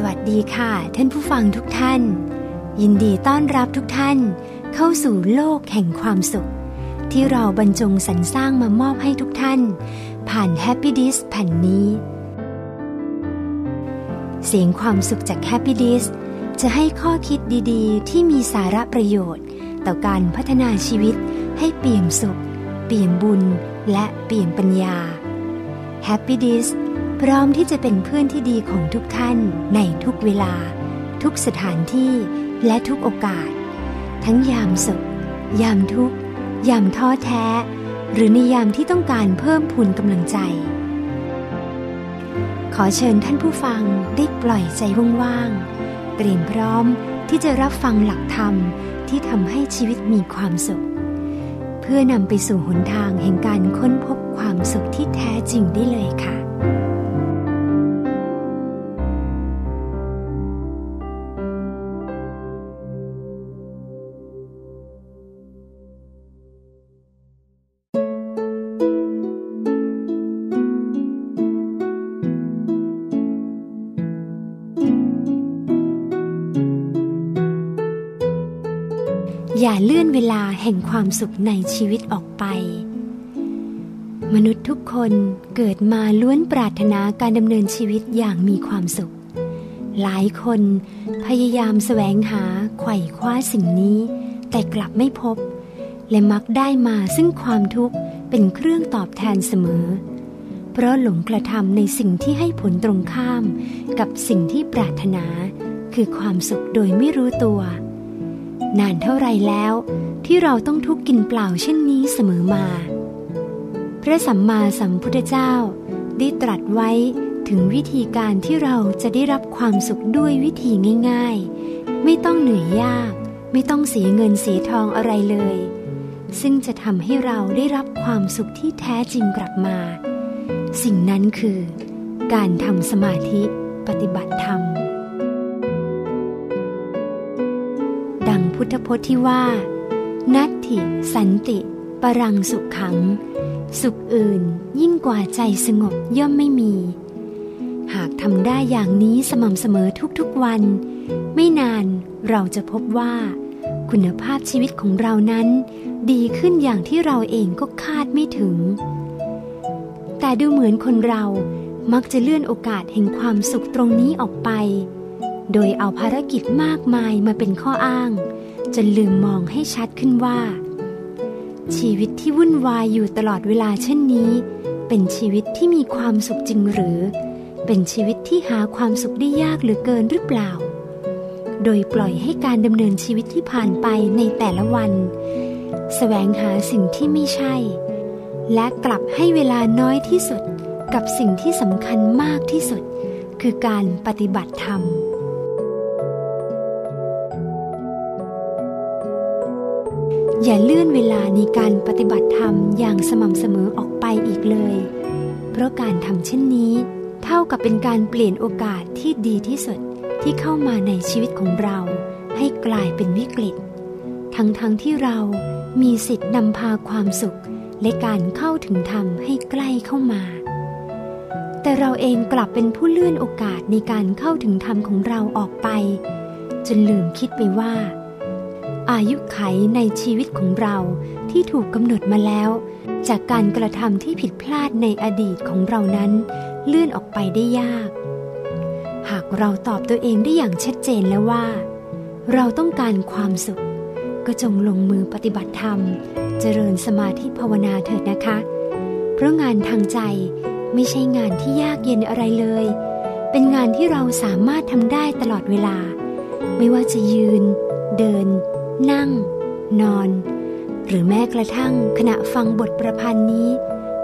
สวัสดีค่ะ ท่านผู้ฟังทุกท่าน ยินดีต้อนรับทุกท่าน เข้าสู่โลกแห่งความสุข ที่เราบรรจงสรรสร้างมามอบให้ทุกท่าน ผ่าน Happy d i s แผ่นนี้ เสียงความสุขจาก Happy d i s จะให้ข้อคิดดีๆ ที่มีสาระประโยชน์ ต่อการพัฒนาชีวิตให้เปี่ยมสุข เปี่ยมบุญและเปี่ยมปัญญา Happy d i s พร้อมที่จะเป็นเพื่อนที่ดีของทุกท่านในทุกเวลา ทุกสถานที่และทุกโอกาส ทั้งยามสุข ยามทุกข์ ยามท้อแท้ หรือในยามที่ต้องการเพิ่มพูนกำลังใจ ขอเชิญท่านผู้ฟังได้ปล่อยใจว่างๆเตรียมพร้อมที่จะรับฟังหลักธรรมที่ทำให้ชีวิตมีความสุข เพื่อนำไปสู่หนทางแห่งการค้นพบความสุขที่แท้จริงได้เลยค่ะ เลื่อนเวลาแห่งความสุขในชีวิตออกไป มนุษย์ทุกคนเกิดมาล้วนปรารถนาการดำเนินชีวิตอย่างมีความสุข หลายคนพยายามแสวงหาไขว่คว้าสิ่งนี้ แต่กลับไม่พบ และมักได้มาซึ่งความทุกข์เป็นเครื่องตอบแทนเสมอ เพราะหลงกระทำในสิ่งที่ให้ผลตรงข้าม กับสิ่งที่ปรารถนา คือความสุขโดยไม่รู้ตัว นานเท่าไรแล้ว ที่เราต้องทุกข์กินเปล่าเช่นนี้เสมอมา พระสัมมาสัมพุทธเจ้าได้ตรัสไว้ถึงวิธีการที่เราจะได้รับความสุขด้วยวิธีง่าย ๆ ไม่ต้องเหนื่อยยาก ไม่ต้องเสียเงินเสียทองอะไรเลย ซึ่งจะทำให้เราได้รับความสุขที่แท้จริงกลับมา สิ่งนั้นคือ การทำสมาธิปฏิบัติธรรมังพุทธพจน์ที่ว่า นัตถิสันติ ปรังสุขขัง สุขอื่นยิ่งกว่าใจสงบย่อมไม่มี หากทำได้อย่างนี้สม่ำเสมอทุกๆวัน ไม่นานเราจะพบว่า คุณภาพชีวิตของเรานั้น ดีขึ้นอย่างที่เราเองก็คาดไม่ถึง แต่ดูเหมือนคนเรามักจะเลื่อนโอกาสแห่งความสุขตรงนี้ออกไป โดยเอาภารกิจมากมายมาเป็นข้ออ้าง จนลืมมองให้ชัดขึ้นว่า ชีวิตที่วุ่นวายอยู่ตลอดเวลาเช่นนี้ เป็นชีวิตที่มีความสุขจริงหรือ เป็นชีวิตที่หาความสุขได้ยากหรือเกินหรือเปล่า โดยปล่อยให้การดำเนินชีวิตที่ผ่านไปในแต่ละวันสแสวงหาสิ่งที่ไม่ใช่ และกลับให้เวลาน้อยที่สุดกับสิ่งที่สำคัญมากที่สุด คือการปฏิบัติธรรม อย่าเลื่อนเวลาในการปฏิบัติธรรมอย่างสม่ำเสมอออกไปอีกเลย เพราะการทำเช่นนี้ เท่ากับเป็นการเปลี่ยนโอกาสที่ดีที่สุดที่เข้ามาในชีวิตของเรา ให้กลายเป็นวิกฤต ทั้งๆทที่เรามีสิทธิ์นำพาความสุข และการเข้าถึงธรรมให้ใกล้เข้ามา แต่เราเองกลับเป็นผู้เลื่อนโอกาสในการเข้าถึงธรรมของเราออกไป จนลืมคิดไปว่า อายุไขในชีวิตของเราที่ถูกกำหนดมาแล้ว จากการกระทำที่ผิดพลาดในอดีตของเรานั้น เลื่อนออกไปได้ยาก หากเราตอบตัวเองได้อย่างชัดเจนแล้วว่า เราต้องการความสุข ก็จงลงมือปฏิบัติธรรม เจริญสมาธิภาวนาเถิดนะคะ เพราะงานทางใจไม่ใช่งานที่ยากเย็นอะไรเลย เป็นงานที่เราสามารถทำได้ตลอดเวลา ไม่ว่าจะยืน เดิน นั่ง นอน หรือแม้กระทั่งขณะฟังบทประพันธ์นี้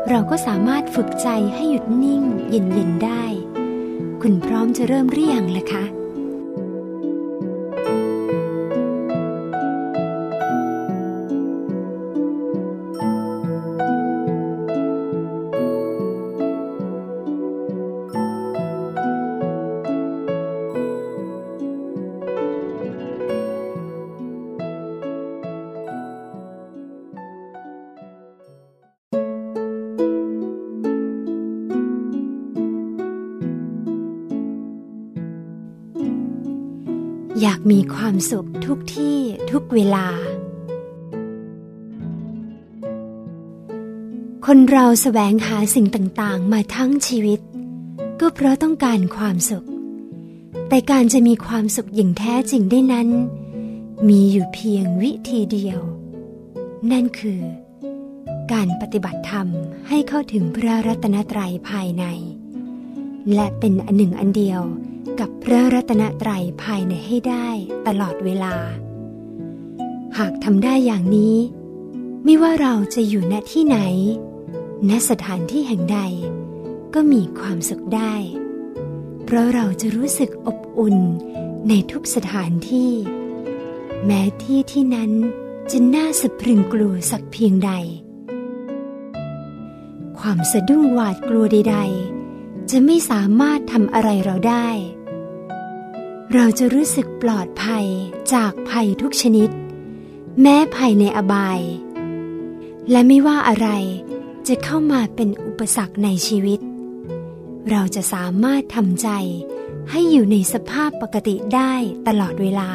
เราก็สามารถฝึกใจให้หยุดนิ่งเย็นๆได้ คุณพร้อมจะเริ่มเรียงล่ะคะ มีความสุขทุกที่ทุกเวลา คนเราแสวงหาสิ่งต่างๆ มาทั้งชีวิต ก็เพราะต้องการความสุข แต่การจะมีความสุขอย่างแท้จริงได้นั้น มีอยู่เพียงวิธีเดียว นั่นคือ การปฏิบัติธรรมให้เข้าถึงพระรัตนตรัยภายใน และเป็นอันหนึ่งอันเดียว กับพระรัตนตรัยภายในให้ได้ตลอดเวลา หากทำได้อย่างนี้ ไม่ว่าเราจะอยู่ณที่ไหน ณสถานที่แห่งใด ก็มีความสุขได้ เพราะเราจะรู้สึกอบอุ่นในทุกสถานที่ แม้ที่ที่นั้นจะน่าสะพรึงกลัวสักเพียงใด ความสะดุ้งหวาดกลัวใดๆ จะไม่สามารถทำอะไรเราได้ เราจะรู้สึกปลอดภัยจากภัยทุกชนิด แม้ภัยในอบาย และไม่ว่าอะไรจะเข้ามาเป็นอุปสรรคในชีวิต เราจะสามารถทำใจให้อยู่ในสภาพปกติได้ตลอดเวลา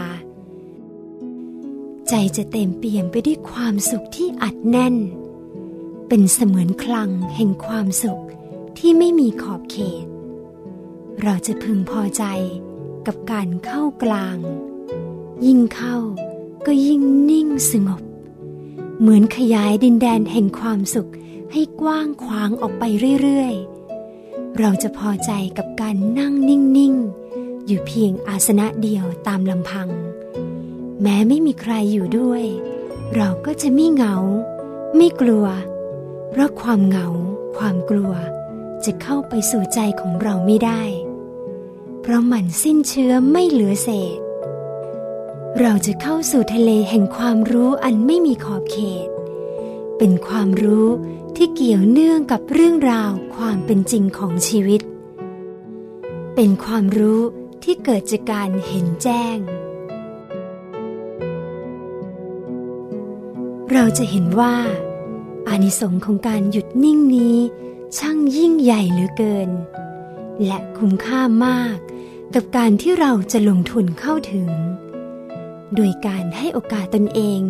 ใจจะเต็มเปี่ยมไปด้วยความสุขที่อัดแน่น เป็นเสมือนคลังแห่งความสุข ที่ไม่มีขอบเขต เราจะพึงพอใจกับการเข้ากลาง ยิ่งเข้าก็ยิ่งนิ่งสงบ เหมือนขยายดินแดนแห่งความสุขให้กว้างขวางออกไปเรื่อยๆ เราจะพอใจกับการนั่งนิ่งๆ อยู่เพียงอาสนะเดียวตามลำพัง แม้ไม่มีใครอยู่ด้วย เราก็จะไม่เหงา ไม่กลัว เพราะความเหงา ความกลัว จะเข้าไปสู่ใจของเราไม่ได้ เพราะมันสิ้นเชื้อไม่เหลือเศษ เราจะเข้าสู่ทะเลแห่งความรู้อันไม่มีขอบเขต เป็นความรู้ที่เกี่ยวเนื่องกับเรื่องราวความเป็นจริงของชีวิต เป็นความรู้ที่เกิดจากการเห็นแจ้ง เราจะเห็นว่าอานิสงส์ของการหยุดนิ่งนี้ ช่างยิ่งใหญ่เหลือเกิน และคุ้มค่ามากกับการที่เราจะลงทุนเข้าถึง โดยการให้โอกาสตนเอง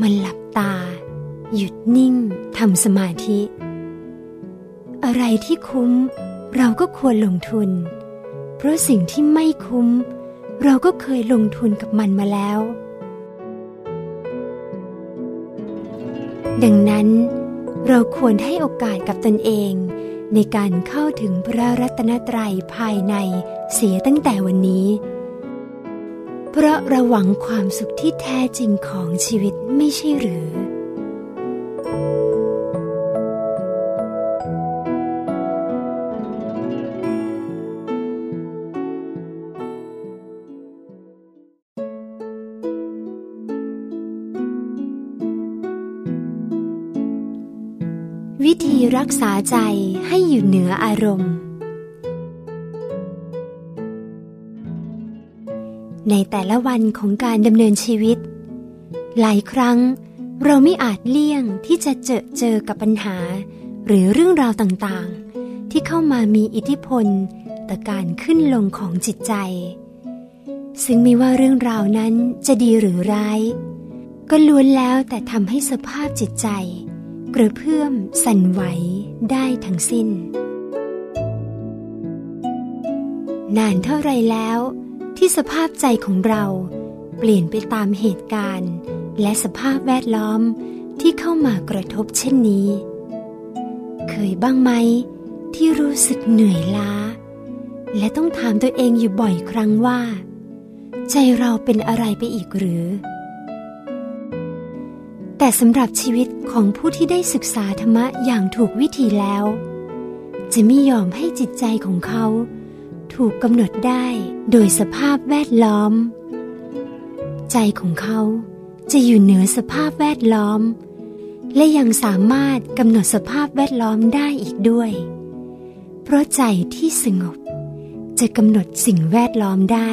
มันหลับตา หยุดนิ่งทำสมาธิ อะไรที่คุ้มเราก็ควรลงทุน เพราะสิ่งที่ไม่คุ้ม เราก็เคยลงทุนกับมันมาแล้ว ดังนั้น เราควรให้โอกาสกับตนเอง ในการเข้าถึงพระรัตนตรัยภายในเสียตั้งแต่วันนี้ เพราะระหวังความสุขที่แท้จริงของชีวิตไม่ใช่หรือ วิธีรักษาใจให้อยู่เหนืออารมณ์ ในแต่ละวันของการดำเนินชีวิต หลายครั้งเราไม่อาจเลี่ยงที่จะเจอเจอกับปัญหา หรือเรื่องราวต่างๆ ที่เข้ามามีอิทธิพลต่อการขึ้นลงของจิตใจ ซึ่งไม่ว่าเรื่องราวนั้นจะดีหรือร้าย ก็ล้วนแล้วแต่ทำให้สภาพจิตใจ กระเพื่อมสั่นไหวได้ทั้งสิ้น นานเท่าไรแล้วที่สภาพใจของเราเปลี่ยนไปตามเหตุการณ์ และสภาพแวดล้อมที่เข้ามากระทบเช่นนี้ เคยบ้างไหมที่รู้สึกเหนื่อยล้า และต้องถามตัวเองอยู่บ่อยครั้งว่า ใจเราเป็นอะไรไปอีกหรือ แต่สำหรับชีวิตของผู้ที่ได้ศึกษาธรรมะอย่างถูกวิธีแล้ว จะไม่ยอมให้จิตใจของเขา ถูกกำหนดได้โดยสภาพแวดล้อม ใจของเขาจะอยู่เหนือสภาพแวดล้อม และยังสามารถกำหนดสภาพแวดล้อมได้อีกด้วย เพราะใจที่สงบ จะกำหนดสิ่งแวดล้อมได้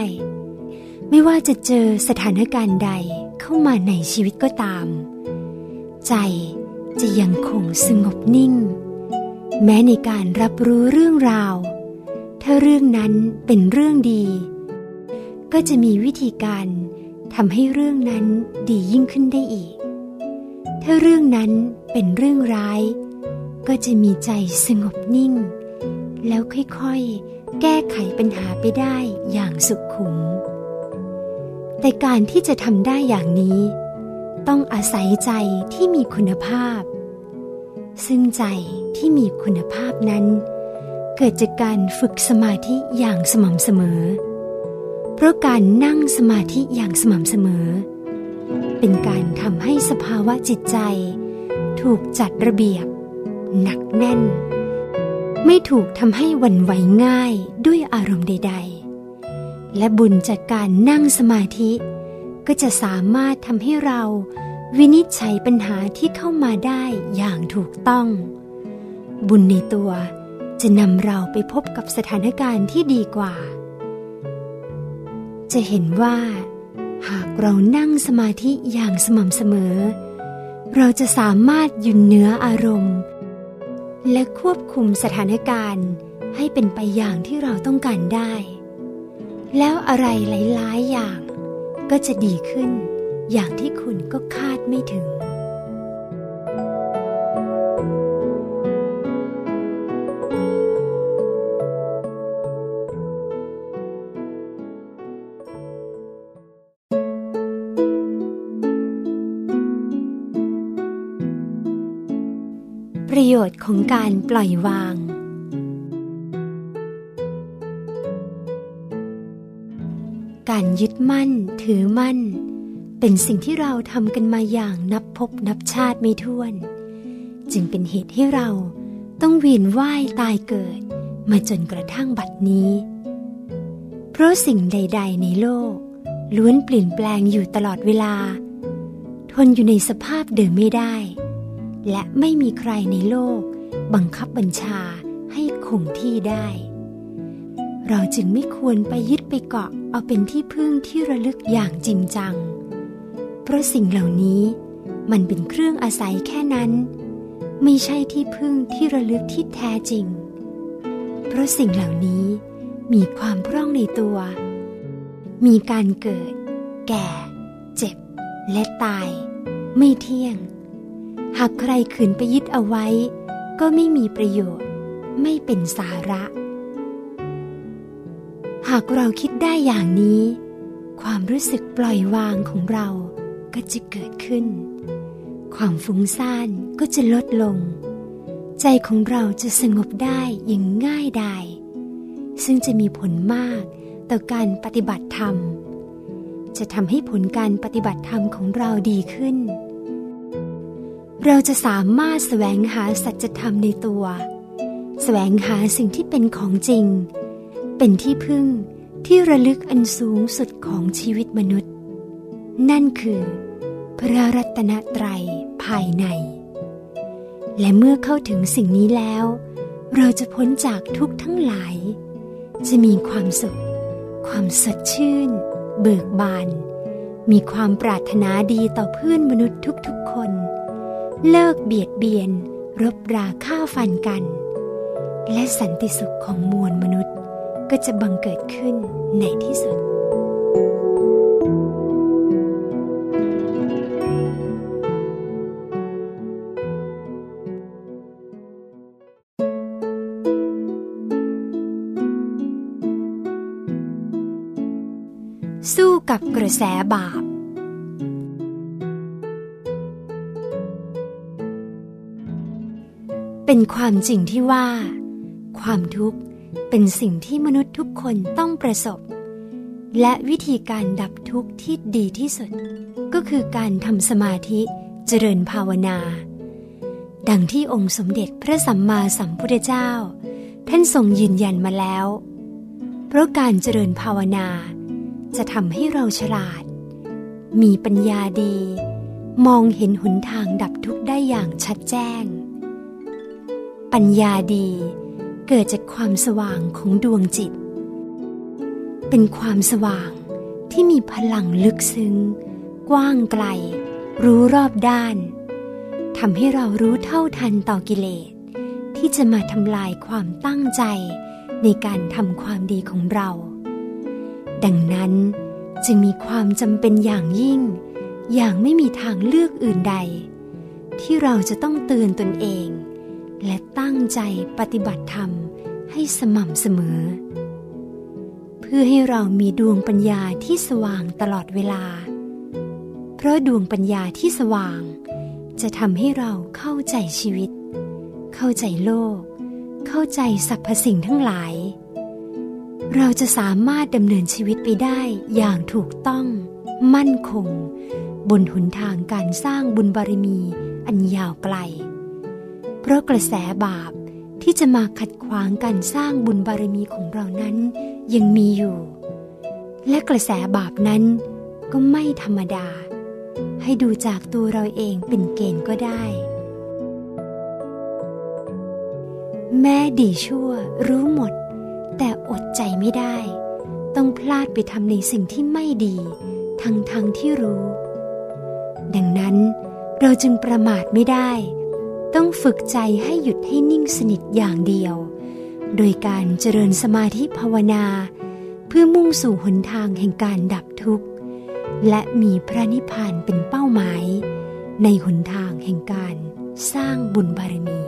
ไม่ว่าจะเจอสถานการณ์ใดเข้ามาในชีวิตก็ตาม ใจจะยังคงสงบนิ่ง แม้ในการรับรู้เรื่องราว ถ้าเรื่องนั้นเป็นเรื่องดี ก็จะมีวิธีการทำให้เรื่องนั้นดียิ่งขึ้นได้อีก ถ้าเรื่องนั้นเป็นเรื่องร้าย ก็จะมีใจสงบนิ่ง แล้วค่อยๆ แก้ไขปัญหาไปได้อย่างสุขุม แต่การที่จะทำได้อย่างนี้ ต้องอาศัยใจที่มีคุณภาพ ซึ่งใจที่มีคุณภาพนั้น เกิดจากการฝึกสมาธิอย่างสม่ำเสมอ เพราะการนั่งสมาธิอย่างสม่ำเสมอ เป็นการทำให้สภาวะจิตใจ ถูกจัดระเบียบ หนักแน่น ไม่ถูกทำให้วันไหวง่ายด้วยอารมณ์ใด ๆ และบุญจากการนั่งสมาธิ ก็จะสามารถทำให้เราวินิจฉัยปัญหาที่เข้ามาได้อย่างถูกต้อง บุญในตัวจะนำเราไปพบกับสถานการณ์ที่ดีกว่า จะเห็นว่า หากเรานั่งสมาธิอย่างสม่ำเสมอ เราจะสามารถยืนเหนืออารมณ์ และควบคุมสถานการณ์ให้เป็นไปอย่างที่เราต้องการได้ แล้วอะไรหลาย ๆ อย่าง ก็จะดีขึ้น อย่างที่คุณก็คาดไม่ถึง ประโยชน์ของการปล่อยวาง การยึดมั่น ถือมั่น เป็นสิ่งที่เราทำกันมาอย่างนับพบนับชาติไม่ถ้วน จึงเป็นเหตุให้เราต้องเวียนว่ายตายเกิด มาจนกระทั่งบัดนี้ เพราะสิ่งใด ๆ ในโลก ล้วนเปลี่ยนแปลงอยู่ตลอดเวลา ทนอยู่ในสภาพเดิมไม่ได้ และไม่มีใครในโลก บังคับบัญชาให้คงที่ได้ เราจึงไม่ควรไปยึดไปเกาะเอาเป็นที่พึ่งที่ระลึกอย่างจริงจัง เพราะสิ่งเหล่านี้มันเป็นเครื่องอาศัยแค่นั้น ไม่ใช่ที่พึ่งที่ระลึกที่แท้จริง เพราะสิ่งเหล่านี้มีความพร่องในตัว มีการเกิด แก่ เจ็บ และตาย ไม่เที่ยง หากใครขืนไปยึดเอาไว้ ก็ไม่มีประโยชน์ ไม่เป็นสาระ หากเราคิดได้อย่างนี้ ความรู้สึกปล่อยวางของเราก็จะเกิดขึ้น ความฟุ้งซ่านก็จะลดลง ใจของเราจะสงบได้อย่างง่ายดายซึ่งจะมีผลมากต่อการปฏิบัติธรรม จะทำให้ผลการปฏิบัติธรรมของเราดีขึ้น เราจะสามารถแสวงหาสัจธรรมในตัว แสวงหาสิ่งที่เป็นของจริง เป็นที่พึ่งที่ระลึกอันสูงสุดของชีวิตมนุษย์ นั่นคือ พระรัตนตรัยภายใน และเมื่อเข้าถึงสิ่งนี้แล้ว เราจะพ้นจากทุกทั้งหลาย จะมีความสุข ความสดชื่น เบิกบาน มีความปรารถนาดีต่อเพื่อนมนุษย์ทุกๆคน เลิกเบียดเบียน รบราฆ่าฟันกัน และสันติสุขของมวลมนุษย์ ก็จะบังเกิดขึ้นในที่สุด สู้กับกระแสบาปเป็นความจริงที่ว่า ความทุกข์ เป็นสิ่งที่มนุษย์ทุกคนต้องประสบ และวิธีการดับทุกข์ที่ดีที่สุด ก็คือการทำสมาธิเจริญภาวนา ดังที่องค์สมเด็จพระสัมมาสัมพุทธเจ้า ท่านทรงยืนยันมาแล้ว เพราะการเจริญภาวนา จะทำให้เราฉลาด มีปัญญาดี มองเห็นหนทางดับทุกข์ได้อย่างชัดแจ้ง ปัญญาดี เกิดจากความสว่างของดวงจิต เป็นความสว่างที่มีพลังลึกซึ้ง กว้างไกล รู้รอบด้านทำให้เรารู้เท่าทันต่อกิเลส ที่จะมาทำลายความตั้งใจในการทำความดีของเรา ดังนั้นจึงมีความจำเป็นอย่างยิ่ง อย่างไม่มีทางเลือกอื่นใด ที่เราจะต้องเตือนตนเอง และตั้งใจปฏิบัติธรรมให้สม่ำเสมอ เพื่อให้เรามีดวงปัญญาที่สว่างตลอดเวลา เพราะดวงปัญญาที่สว่าง จะทำให้เราเข้าใจชีวิต เข้าใจโลก เข้าใจสรรพสิ่งทั้งหลาย เราจะสามารถดำเนินชีวิตไปได้อย่างถูกต้อง มั่นคง บนหนทางการสร้างบุญบารมีอันยาวไกล เพราะกระแสบาปที่จะมาขัดขวางการสร้างบุญบารมีของเรานั้นยังมีอยู่ และกระแสบาปนั้นก็ไม่ธรรมดา ให้ดูจากตัวเราเองเป็นเกณฑ์ก็ได้ แม่ดีชั่วรู้หมด แต่อดใจไม่ได้ ต้องพลาดไปทำในสิ่งที่ไม่ดี ทั้งทั้งที่รู้ ดังนั้นเราจึงประมาทไม่ได้ ต้องฝึกใจให้หยุดให้นิ่งสนิทอย่างเดียว โดยการเจริญสมาธิภาวนา เพื่อมุ่งสู่หนทางแห่งการดับทุกข์ และมีพระนิพพานเป็นเป้าหมาย ในหนทางแห่งการสร้างบุญบารมี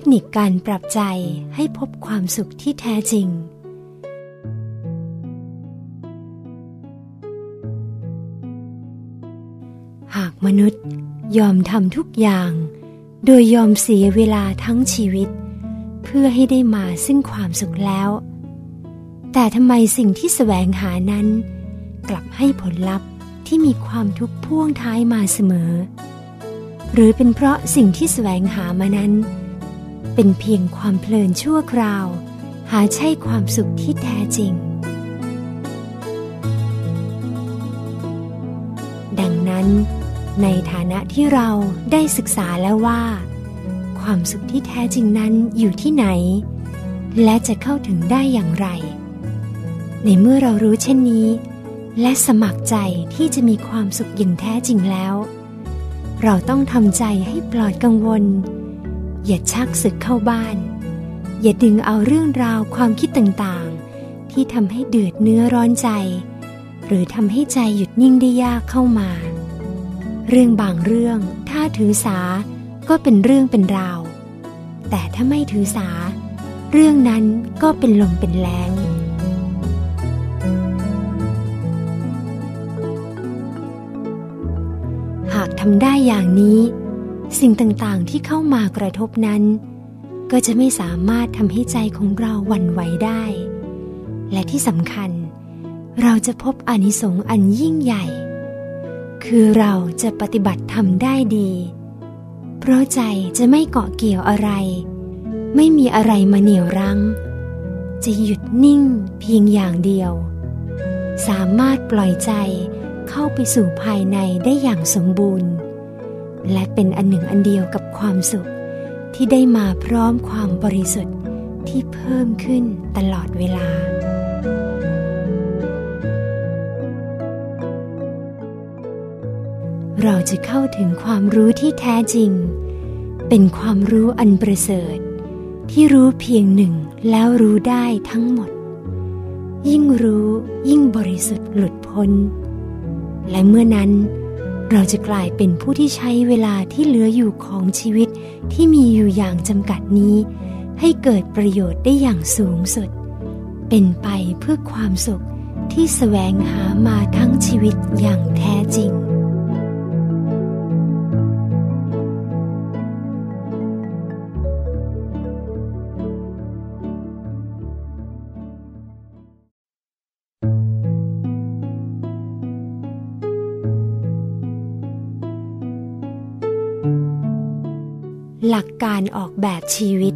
คนิคการปรับใจให้พบความสุขที่แท้จริง หากมนุษย์ยอมทำทุกอย่าง โดยยอมเสียเวลาทั้งชีวิต เพื่อให้ได้มาซึ่งความสุขแล้ว แต่ทำไมสิ่งที่แสวงหานั้น กลับให้ผลลัพธ์ที่มีความทุกข์พ่วงท้ายมาเสมอ หรือเป็นเพราะสิ่งที่แสวงหามานั้น เป็นเพียงความเพลินชั่วคราว หาใช่ความสุขที่แท้จริง ดังนั้นในฐานะที่เราได้ศึกษาแล้วว่า ความสุขที่แท้จริงนั้นอยู่ที่ไหน และจะเข้าถึงได้อย่างไร ในเมื่อเรารู้เช่นนี้ และสมัครใจที่จะมีความสุขอย่างแท้จริงแล้ว เราต้องทำใจให้ปลอดกังวล อย่าชักศึกเข้าบ้าน อย่าดึงเอาเรื่องราวความคิดต่างๆ ที่ทำให้เดือดเนื้อร้อนใจ หรือทำให้ใจหยุดนิ่งได้ยากเข้ามา เรื่องบางเรื่องถ้าถือสาก็เป็นเรื่องเป็นราว แต่ถ้าไม่ถือสา เรื่องนั้นก็เป็นลมเป็นแรงหากทำได้อย่างนี้ สิ่งต่างๆที่เข้ามากระทบนั้น ก็จะไม่สามารถทำให้ใจของเราหวั่นไหวได้ และที่สำคัญ เราจะพบอนิสงส์อันยิ่งใหญ่ คือเราจะปฏิบัติธรรมได้ดี เพราะใจจะไม่เกาะเกี่ยวอะไร ไม่มีอะไรมาเหนี่ยวรั้ง จะหยุดนิ่งเพียงอย่างเดียว สามารถปล่อยใจเข้าไปสู่ภายในได้อย่างสมบูรณ์ และเป็นอันหนึ่งอันเดียวกับความสุข ที่ได้มาพร้อมความบริสุทธิ์ที่เพิ่มขึ้นตลอดเวลา เราจะเข้าถึงความรู้ที่แท้จริง เป็นความรู้อันประเสริฐ ที่รู้เพียงหนึ่งแล้วรู้ได้ทั้งหมด ยิ่งรู้ยิ่งบริสุทธิ์หลุดพ้น และเมื่อนั้น เราจะกลายเป็นผู้ที่ใช้เวลาที่เหลืออยู่ของชีวิตที่มีอยู่อย่างจำกัดนี้ ให้เกิดประโยชน์ได้อย่างสูงสุด เป็นไปเพื่อความสุขที่แสวงหามาทั้งชีวิตอย่างแท้จริง ลักการออกแบบชีวิต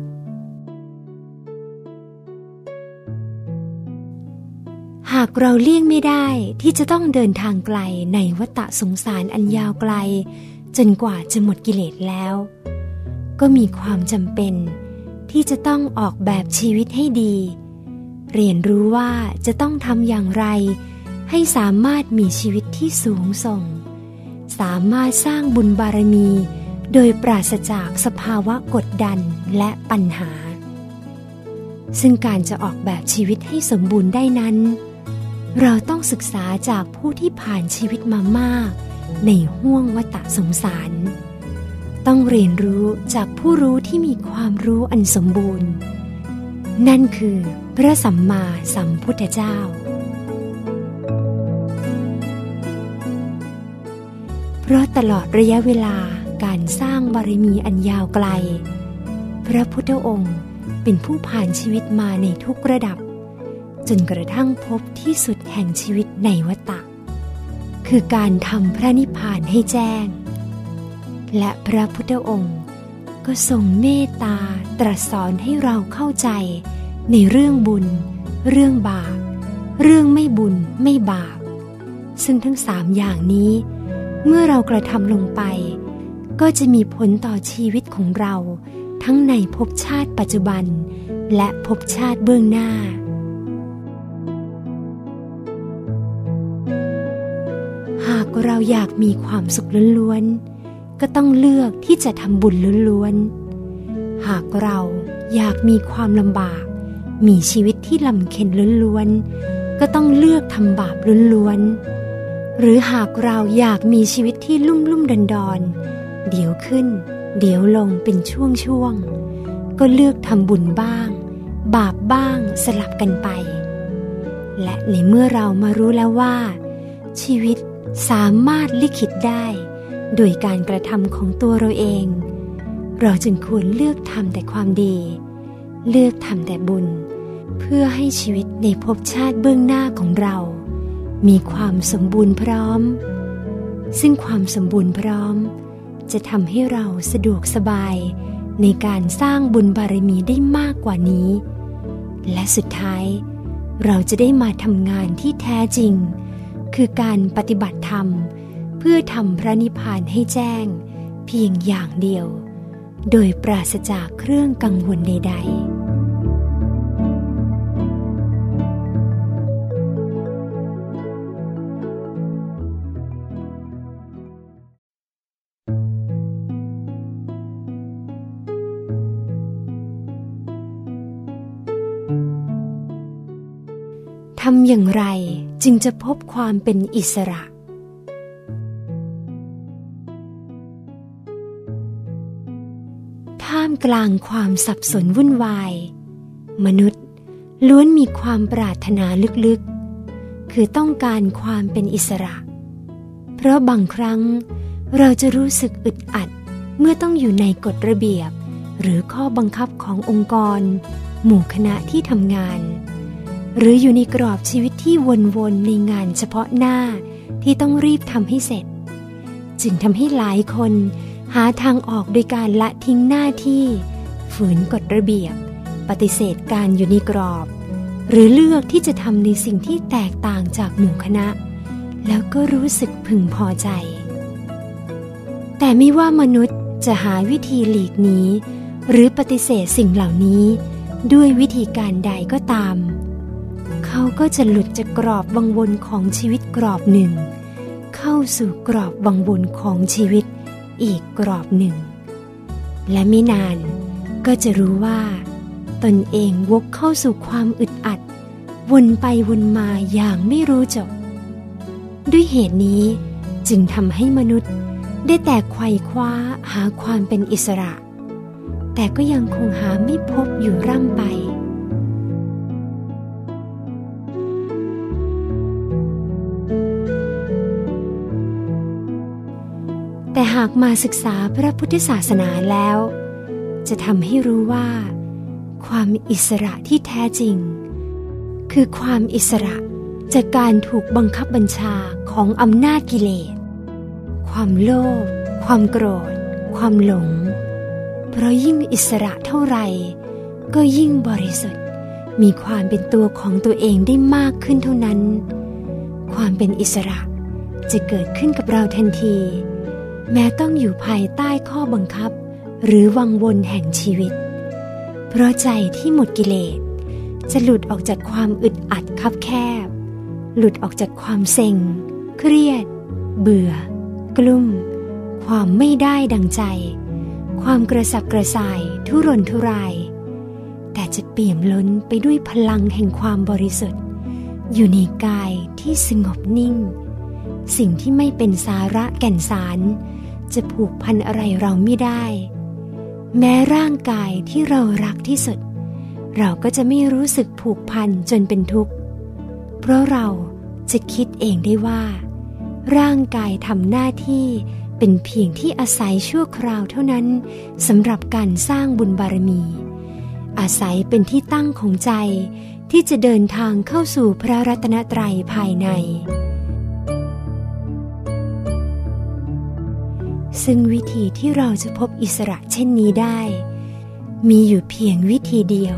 หากเราเลี่ยงไม่ได้ที่จะต้องเดินทางไกลในวัฏสงสารอันยาวไกล จนกว่าจะหมดกิเลสแล้ว ก็มีความจำเป็นที่จะต้องออกแบบชีวิตให้ดี เรียนรู้ว่าจะต้องทำอย่างไร ให้สามารถมีชีวิตที่สูงส่ง สามารถสร้างบุญบารมี โดยปราศจากสภาวะกดดันและปัญหา ซึ่งการจะออกแบบชีวิตให้สมบูรณ์ได้นั้น เราต้องศึกษาจากผู้ที่ผ่านชีวิตมามาก ในห้วงวัฏสงสาร ต้องเรียนรู้จากผู้รู้ที่มีความรู้อันสมบูรณ์ นั่นคือพระสัมมาสัมพุทธเจ้าเพราะตลอดระยะเวลา การสร้างบารมีอันยาวไกล พระพุทธองค์เป็นผู้ผ่านชีวิตมาในทุกระดับ จนกระทั่งพบที่สุดแห่งชีวิตในวัฏฏะคือการทำพระนิพพานให้แจ้ง และพระพุทธองค์ก็ทรงเมตตาตรัสสอนให้เราเข้าใจ ในเรื่องบุญ เรื่องบาป เรื่องไม่บุญไม่บาป ซึ่งทั้งสามอย่างนี้ เมื่อเรากระทำลงไป ก็จะมีผลต่อชีวิตของเรา ทั้งในภพชาติปัจจุบัน และภพชาติเบื้องหน้า หากเราอยากมีความสุขล้วนๆ ก็ต้องเลือกที่จะทำบุญล้วนๆ หากเราอยากมีความลำบาก มีชีวิตที่ลำเค็ญล้วนๆ ก็ต้องเลือกทำบาปล้วนๆหรือหากเราอยากมีชีวิตที่ลุ่มลุ่มดอนดอน เดี๋ยวขึ้น เดี๋ยวลงเป็นช่วงๆ ก็เลือกทำบุญบ้าง บาปบ้างสลับกันไป และในเมื่อเรามารู้แล้วว่า ชีวิตสามารถลิขิตได้ โดยการกระทำของตัวเราเอง เราจึงควรเลือกทำแต่ความดี เลือกทำแต่บุญ เพื่อให้ชีวิตในภพชาติเบื้องหน้าของเรา มีความสมบูรณ์พร้อม ซึ่งความสมบูรณ์พร้อม จะทำให้เราสะดวกสบาย ในการสร้างบุญบารมีได้มากกว่านี้ และสุดท้าย เราจะได้มาทำงานที่แท้จริง คือการปฏิบัติธรรม เพื่อทำพระนิพพานให้แจ้ง เพียงอย่างเดียว โดยปราศจากเครื่องกังวลใด ๆ อย่างไรจึงจะพบความเป็นอิสระ ท่ามกลางความสับสนวุ่นวาย มนุษย์ล้วนมีความปรารถนาลึกๆ คือต้องการความเป็นอิสระ เพราะบางครั้งเราจะรู้สึกอึดอัดเมื่อต้องอยู่ในกฎระเบียบ หรือข้อบังคับขององค์กร หมู่คณะที่ทำงาน หรืออยู่ในกรอบชีวิตที่วนๆในงานเฉพาะหน้าที่ต้องรีบทำให้เสร็จ จึงทำให้หลายคนหาทางออกโดยการละทิ้งหน้าที่ ฝืนกฎระเบียบ ปฏิเสธการอยู่ในกรอบ หรือเลือกที่จะทำในสิ่งที่แตกต่างจากหมู่คณะ แล้วก็รู้สึกพึงพอใจ แต่ไม่ว่ามนุษย์จะหาวิธีหลีกหนีหรือปฏิเสธสิ่งเหล่านี้ ด้วยวิธีการใดก็ตาม เขาก็จะหลุดจากกรอบวังวนของชีวิตกรอบหนึ่ง เข้าสู่กรอบวังวนของชีวิตอีกกรอบหนึ่ง และไม่นานก็จะรู้ว่า ตนเองวกเข้าสู่ความอึดอัด วนไปวนมาอย่างไม่รู้จบ ด้วยเหตุนี้จึงทำให้มนุษย์ได้แต่ไขว่คว้าหาความเป็นอิสระ แต่ก็ยังคงหาไม่พบอยู่ร่ำไป หากมาศึกษาพระพุทธศาสนาแล้ว จะทำให้รู้ว่า ความอิสระที่แท้จริง คือความอิสระจากการถูกบังคับบัญชาของอำนาจกิเลส ความโลภ ความโกรธ ความหลง เพราะยิ่งอิสระเท่าไหร่ ก็ยิ่งบริสุทธิ์ มีความเป็นตัวของตัวเองได้มากขึ้นเท่านั้น ความเป็นอิสระจะเกิดขึ้นกับเราทันที แม้ต้องอยู่ภายใต้ข้อบังคับ หรือวังวนแห่งชีวิต เพราะใจที่หมดกิเลส จะหลุดออกจากความอึดอัดคับแคบ หลุดออกจากความเซ็ง เครียด เบื่อ กลุ่ม ความไม่ได้ดังใจ ความกระสับกระส่ายทุรนทุราย แต่จะเปี่ยมล้นไปด้วยพลังแห่งความบริสุทธิ์ อยู่ในกายที่สงบนิ่ง สิ่งที่ไม่เป็นสาระแก่นสาร จะผูกพันอะไรเราไม่ได้ แม้ร่างกายที่เรารักที่สุด เราก็จะไม่รู้สึกผูกพันจนเป็นทุกข์ เพราะเราจะคิดเองได้ว่า ร่างกายทำหน้าที่เป็นเพียงที่อาศัยชั่วคราวเท่านั้นสำหรับการสร้างบุญบารมี อาศัยเป็นที่ตั้งของใจที่จะเดินทางเข้าสู่พระรัตนตรัยภายใน ซึ่งวิธีที่เราจะพบอิสระเช่นนี้ได้ มีอยู่เพียงวิธีเดียว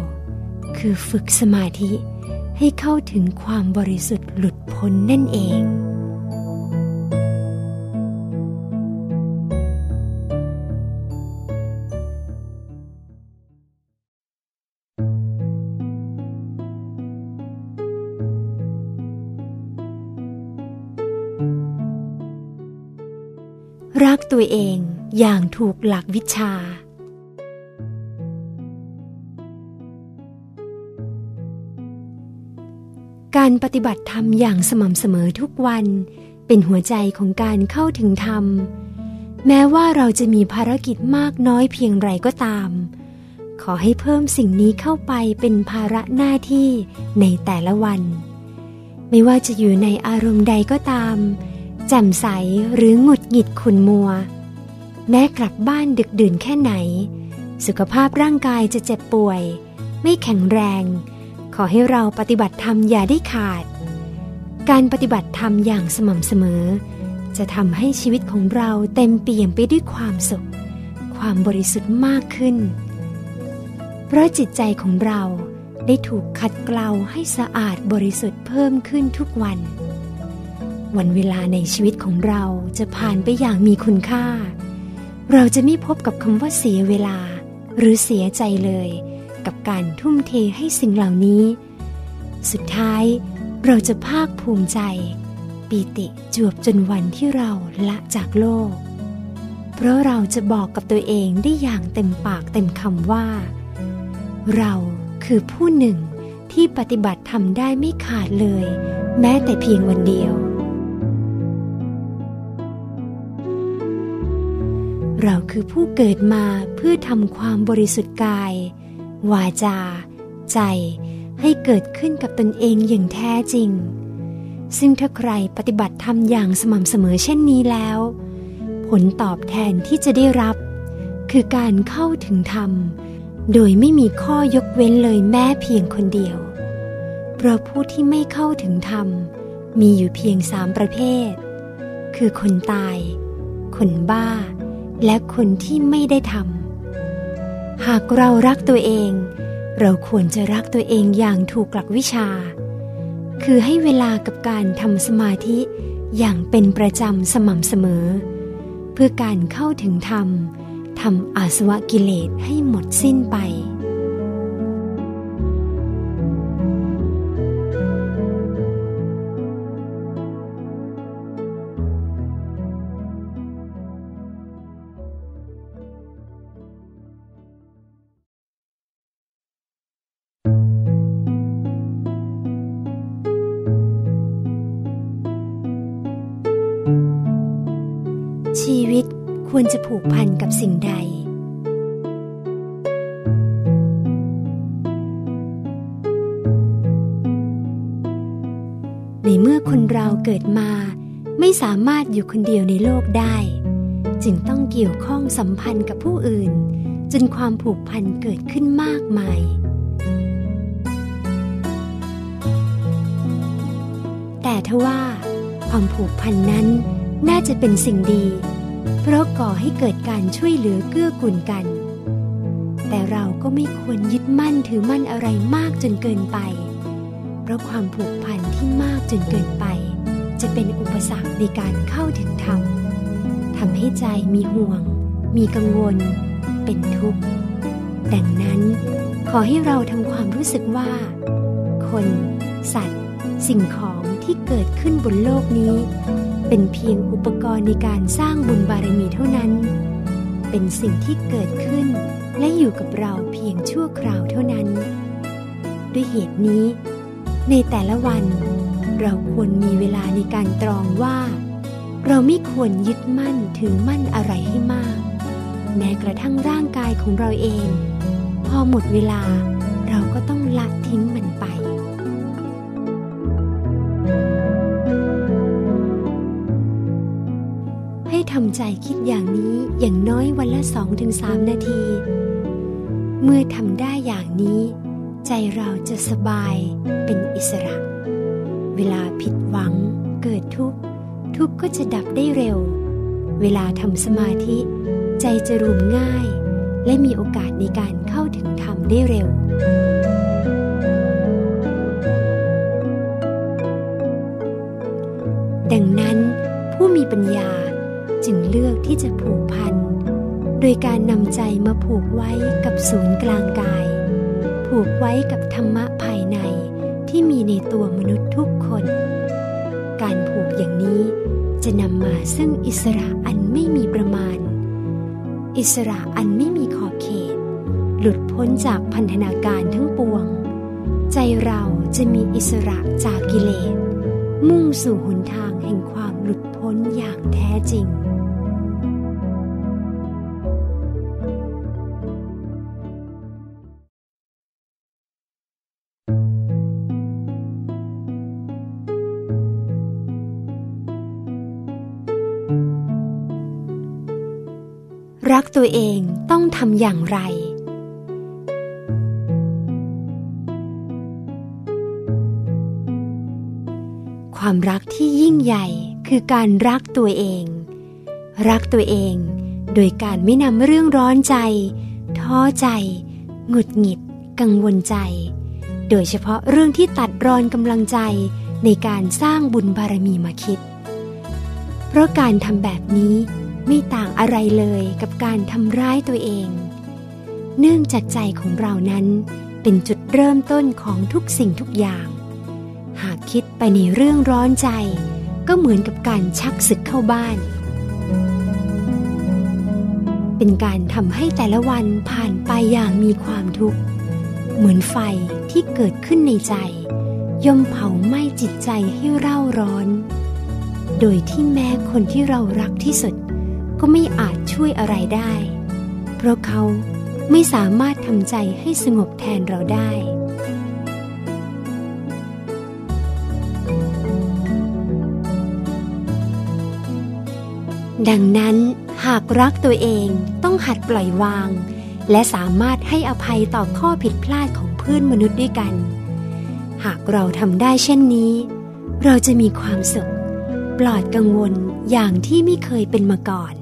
คือฝึกสมาธิให้เข้าถึงความบริสุทธิ์หลุดพ้นนั่นเอง ตัวเองอย่างถูกหลักวิชา การปฏิบัติธรรมอย่างสม่ำเสมอทุกวันเป็นหัวใจของการเข้าถึงธรรม แม้ว่าเราจะมีภารกิจมากน้อยเพียงไรก็ตาม ขอให้เพิ่มสิ่งนี้เข้าไปเป็นภาระหน้าที่ในแต่ละวัน ไม่ว่าจะอยู่ในอารมณ์ใดก็ตาม แจ่มใสหรือหงุดหงิดขุนมัว แม้กลับบ้านดึกดื่นแค่ไหน สุขภาพร่างกายจะเจ็บป่วย ไม่แข็งแรง ขอให้เราปฏิบัติธรรมอย่าได้ขาด การปฏิบัติธรรมอย่างสม่ำเสมอ จะทำให้ชีวิตของเราเต็มเปี่ยมไปด้วยความสุข ความบริสุทธิ์มากขึ้น เพราะจิตใจของเราได้ถูกขัดเกลาให้สะอาดบริสุทธิ์เพิ่มขึ้นทุกวัน วันเวลาในชีวิตของเราจะผ่านไปอย่างมีคุณค่า เราจะไม่พบกับคำว่าเสียเวลา หรือเสียใจเลย กับการทุ่มเทให้สิ่งเหล่านี้ สุดท้ายเราจะภาคภูมิใจ ปีติจวบจนวันที่เราละจากโลก เพราะเราจะบอกกับตัวเองได้อย่างเต็มปากเต็มคำว่า เราคือผู้หนึ่งที่ปฏิบัติทำได้ไม่ขาดเลย แม้แต่เพียงวันเดียว เราคือผู้เกิดมาเพื่อทำความบริสุทธิ์กาย วาจา ใจ ให้เกิดขึ้นกับตนเองอย่างแท้จริง ซึ่งถ้าใครปฏิบัติธรรมอย่างสม่ำเสมอเช่นนี้แล้ว ผลตอบแทนที่จะได้รับ คือการเข้าถึงธรรม โดยไม่มีข้อยกเว้นเลยแม้เพียงคนเดียว เพราะผู้ที่ไม่เข้าถึงธรรม มีอยู่เพียงสามประเภท คือคนตาย คนบ้า และคนที่ไม่ได้ทำหากเรารักตัวเอง เราควรจะรักตัวเองอย่างถูกหลักวิชา คือให้เวลากับการทำสมาธิอย่างเป็นประจำสม่ำเสมอ เพื่อการเข้าถึงธรรมทำอาสวะกิเลสให้หมดสิ้นไป ผูกพันกับสิ่งใด ในเมื่อคนเราเกิดมา ไม่สามารถอยู่คนเดียวในโลกได้ จึงต้องเกี่ยวข้องสัมพันธ์กับผู้อื่น จนความผูกพันเกิดขึ้นมากมาย แต่ทว่าความผูกพันนั้นน่าจะเป็นสิ่งดี เพราะก่อให้เกิดการช่วยเหลือเกื้อกูลกัน แต่เราก็ไม่ควรยึดมั่นถือมั่นอะไรมากจนเกินไป เพราะความผูกพันที่มากจนเกินไป จะเป็นอุปสรรคในการเข้าถึงธรรมทำให้ใจมีห่วง มีกังวล เป็นทุกข์ ดังนั้น ขอให้เราทำความรู้สึกว่า คน สัตว์ สิ่งของที่เกิดขึ้นบนโลกนี้ เป็นเพียงอุปกรณ์ในการสร้างบุญบารมีเท่านั้น เป็นสิ่งที่เกิดขึ้น และอยู่กับเราเพียงชั่วคราวเท่านั้น ด้วยเหตุนี้ ในแต่ละวัน เราควรมีเวลาในการตรองว่า เราไม่ควรยึดมั่นถือมั่นอะไรให้มาก แม้กระทั่งร่างกายของเราเอง พอหมดเวลาเราก็ต้องละทิ้งมันไป ใจคิดอย่างนี้อย่างน้อยวันละ2-3นาที เมื่อทำได้อย่างนี้ ใจเราจะสบายเป็นอิสระ เวลาผิดหวัง เกิดทุกข์ ทุกข์ก็จะดับได้เร็ว เวลาทำสมาธิ ใจจะรวมง่าย และมีโอกาสในการเข้าถึงธรรมได้เร็ว ดังนั้นผู้มีปัญญา จึงเลือกที่จะผูกพัน โดยการนำใจมาผูกไว้กับศูนย์กลางกาย ผูกไว้กับธรรมะภายในที่มีในตัวมนุษย์ทุกคน การผูกอย่างนี้จะนำมาซึ่งอิสระอันไม่มีประมาณ อิสระอันไม่มีขอบเขต หลุดพ้นจากพันธนาการทั้งปวง ใจเราจะมีอิสระจากกิเลส มุ่งสู่หนทางแห่งความหลุดพ้นอย่างแท้จริง กตัวเองต้องทำอย่างไร ความรักที่ยิ่งใหญ่คือการรักตัวเอง รักตัวเองโดยการไม่นำเรื่องร้อนใจ ท้อใจ หงุดหงิด กังวลใจ โดยเฉพาะเรื่องที่ตัดรอนกำลังใจในการสร้างบุญบารมีมาคิด เพราะการทำแบบนี้ ไม่ต่างอะไรเลยกับการทำร้ายตัวเอง เนื่องจากใจของเรานั้นเป็นจุดเริ่มต้นของทุกสิ่งทุกอย่าง หากคิดไปในเรื่องร้อนใจ ก็เหมือนกับการชักศึกเข้าบ้าน เป็นการทำให้แต่ละวันผ่านไปอย่างมีความทุกข์ เหมือนไฟที่เกิดขึ้นในใจ ย่อมเผาไหม้จิตใจให้เร่าร้อน โดยที่แม้คนที่เรารักที่สุด ก็ไม่อาจช่วยอะไรได้ เพราะเขาไม่สามารถทำใจให้สงบแทนเราได้ ดังนั้นหากรักตัวเองต้องหัดปล่อยวาง และสามารถให้อภัยต่อข้อผิดพลาดของเพื่อนมนุษย์ด้วยกัน หากเราทำได้เช่นนี้ เราจะมีความสุข ปลอดกังวลอย่างที่ไม่เคยเป็นมาก่อน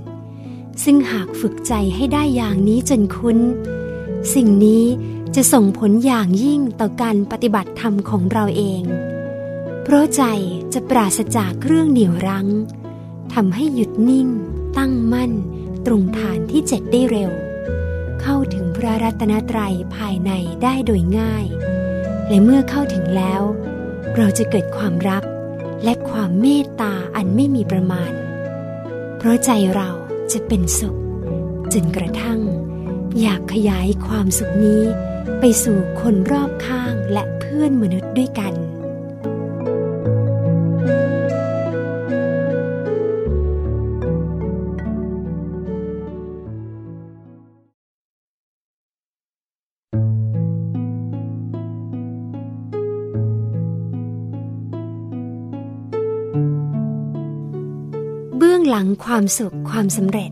ซึ่งหากฝึกใจให้ได้อย่างนี้จนคุ้น สิ่งนี้จะส่งผลอย่างยิ่งต่อการปฏิบัติธรรมของเราเอง เพราะใจจะปราศจากเครื่องเหนี่ยวรั้งทำให้หยุดนิ่ง ตั้งมั่น ตรงฐานที่เจ็ดได้เร็ว เข้าถึงพระรัตนตรัยภายในได้โดยง่าย และเมื่อเข้าถึงแล้ว เราจะเกิดความรักและความเมตตาอันไม่มีประมาณ เพราะใจเรา จะเป็นสุข จนกระทั่ง อยากขยายความสุขนี้ ไปสู่คนรอบข้างและเพื่อนมนุษย์ด้วยกัน งหลังความสุขความสำเร็จ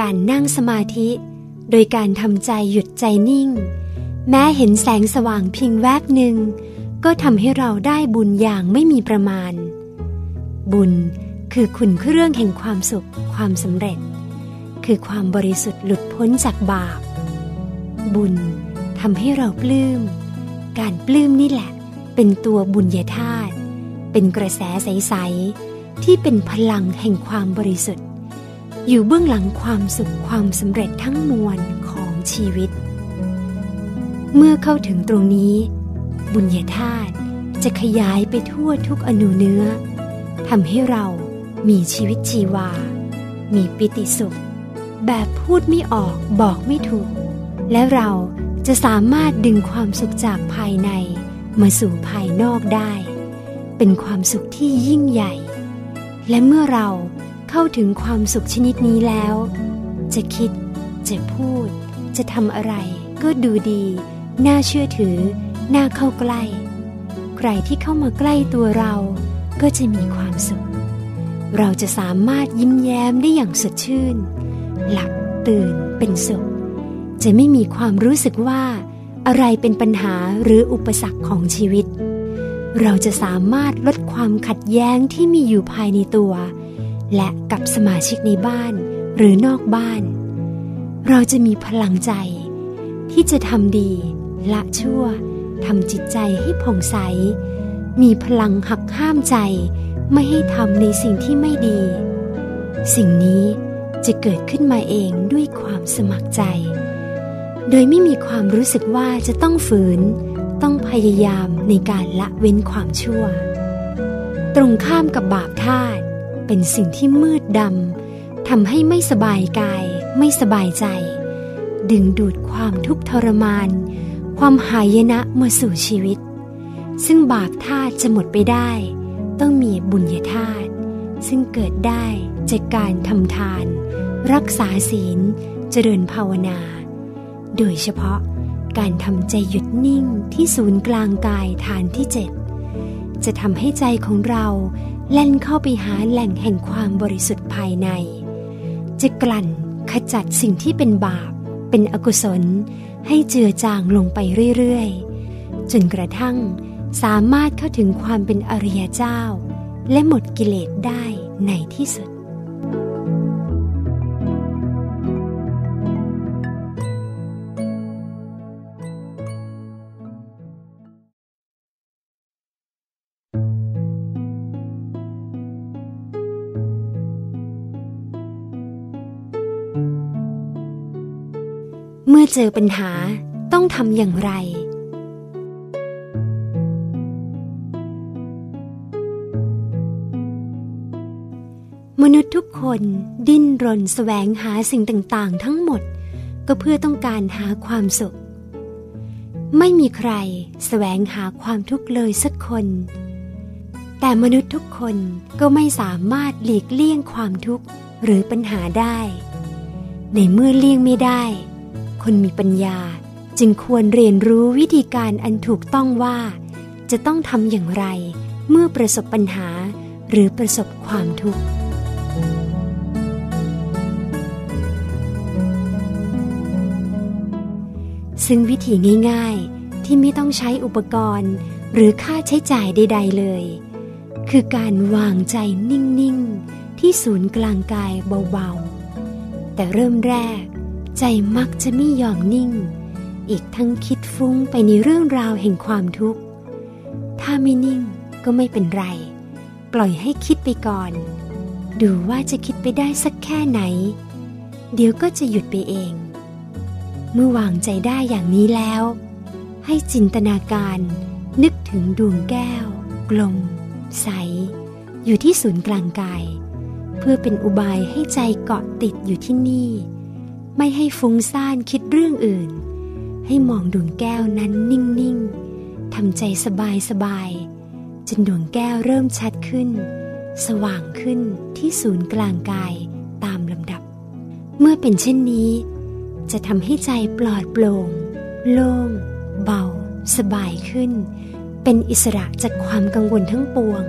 การนั่งสมาธิ โดยการทำใจหยุดใจนิ่ง แม้เห็นแสงสว่างเพียงแวบหนึ่ง ก็ทำให้เราได้บุญอย่างไม่มีประมาณ บุญคือคุณเครื่องแห่งความสุขความสำเร็จ คือความบริสุทธิ์หลุดพ้นจากบาป บุญ ทำให้เราปลื้ม การปลื้มนี่แหละ เป็นตัวบุญญาธาตุ เป็นกระแสใสๆที่เป็นพลังแห่งความบริสุทธิ์ อยู่เบื้องหลังความสุขความสำเร็จทั้งมวลของชีวิต เมื่อเข้าถึงตรงนี้ บุญญาธาตุจะขยายไปทั่วทุกอนูเนื้อทำให้เรามีชีวิตชีวา มีปิติสุข แบบพูดไม่ออกบอกไม่ถูก และเรา จะสามารถดึงความสุขจากภายในมาสู่ภายนอกได้ เป็นความสุขที่ยิ่งใหญ่ และเมื่อเราเข้าถึงความสุขชนิดนี้แล้ว จะคิด จะพูด จะทำอะไร ก็ดูดี น่าเชื่อถือ น่าเข้าใกล้ ใครที่เข้ามาใกล้ตัวเราก็จะมีความสุข เราจะสามารถยิ้มแย้มได้อย่างสดชื่น หลับตื่นเป็นสุข จะไม่มีความรู้สึกว่าอะไรเป็นปัญหาหรืออุปสรรคของชีวิต เราจะสามารถลดความขัดแย้งที่มีอยู่ภายในตัว และกับสมาชิกในบ้านหรือนอกบ้าน เราจะมีพลังใจ ที่จะทำดี ละชั่วทำจิตใจให้ผ่องใส มีพลังหักห้ามใจไม่ให้ทำในสิ่งที่ไม่ดี สิ่งนี้จะเกิดขึ้นมาเองด้วยความสมัครใจ โดยไม่มีความรู้สึกว่าจะต้องฝืน ต้องพยายามในการละเว้นความชั่ว ตรงข้ามกับบาปธาตุเป็นสิ่งที่มืดดำทำให้ไม่สบายกาย ไม่สบายใจ ดึงดูดความทุกข์ทรมาน ความหายนะมาสู่ชีวิต ซึ่งบาปธาตุจะหมดไปได้ ต้องมีบุญญาธาตุซึ่งเกิดได้จากการทำทาน รักษาศีล เจริญภาวนา โดยเฉพาะการทำใจหยุดนิ่งที่ศูนย์กลางกายฐานที่เจ็ดจะทำให้ใจของเราแล่นเข้าไปหาแหล่งแห่งความบริสุทธิ์ภายใน จะกลั่นขจัดสิ่งที่เป็นบาป เป็นอกุศล ให้เจือจางลงไปเรื่อยๆ จนกระทั่งสามารถเข้าถึงความเป็นอริยเจ้า และหมดกิเลสได้ในที่สุด อเจอปัญหาต้องทำอย่างไร มนุษย์ทุกคนดิ้นรนแสวงหาสิ่งต่าง ๆ ทั้งหมด ก็เพื่อต้องการหาความสุข ไม่มีใครแสวงหาความทุกข์เลยสักคน แต่มนุษย์ทุกคนก็ไม่สามารถหลีกเลี่ยงความทุกข์หรือปัญหาได้ ในเมื่อเลี่ยงไม่ได้ คนมีปัญญา จึงควรเรียนรู้วิธีการอันถูกต้องว่า จะต้องทำอย่างไร เมื่อประสบปัญหาหรือประสบความทุกข์ซึ่งวิธีง่าย ๆ ที่ไม่ต้องใช้อุปกรณ์ หรือค่าใช้จ่ายใด ๆ เลย คือการวางใจนิ่ง ๆ ที่ศูนย์กลางกายเบา ๆ แต่เริ่มแรก ใจมักจะไม่ยอมนิ่ง อีกทั้งคิดฟุ้งไปในเรื่องราวแห่งความทุกข์ ถ้าไม่นิ่งก็ไม่เป็นไร ปล่อยให้คิดไปก่อน ดูว่าจะคิดไปได้สักแค่ไหน เดี๋ยวก็จะหยุดไปเอง เมื่อวางใจได้อย่างนี้แล้ว ให้จินตนาการนึกถึงดวงแก้ว กลม ใส อยู่ที่ศูนย์กลางกาย เพื่อเป็นอุบายให้ใจเกาะติดอยู่ที่นี่ ไม่ให้ฟุ้งซ่านคิดเรื่องอื่น ให้มองดวงแก้วนั้นนิ่งๆทำใจสบายๆจนดวงแก้วเริ่มชัดขึ้น สว่างขึ้นที่ศูนย์กลางกายตามลำดับ เมื่อเป็นเช่นนี้ จะทำให้ใจปลอดโปร่ง โล่ง เบา สบายขึ้น เป็นอิสระจากความกังวลทั้งปวง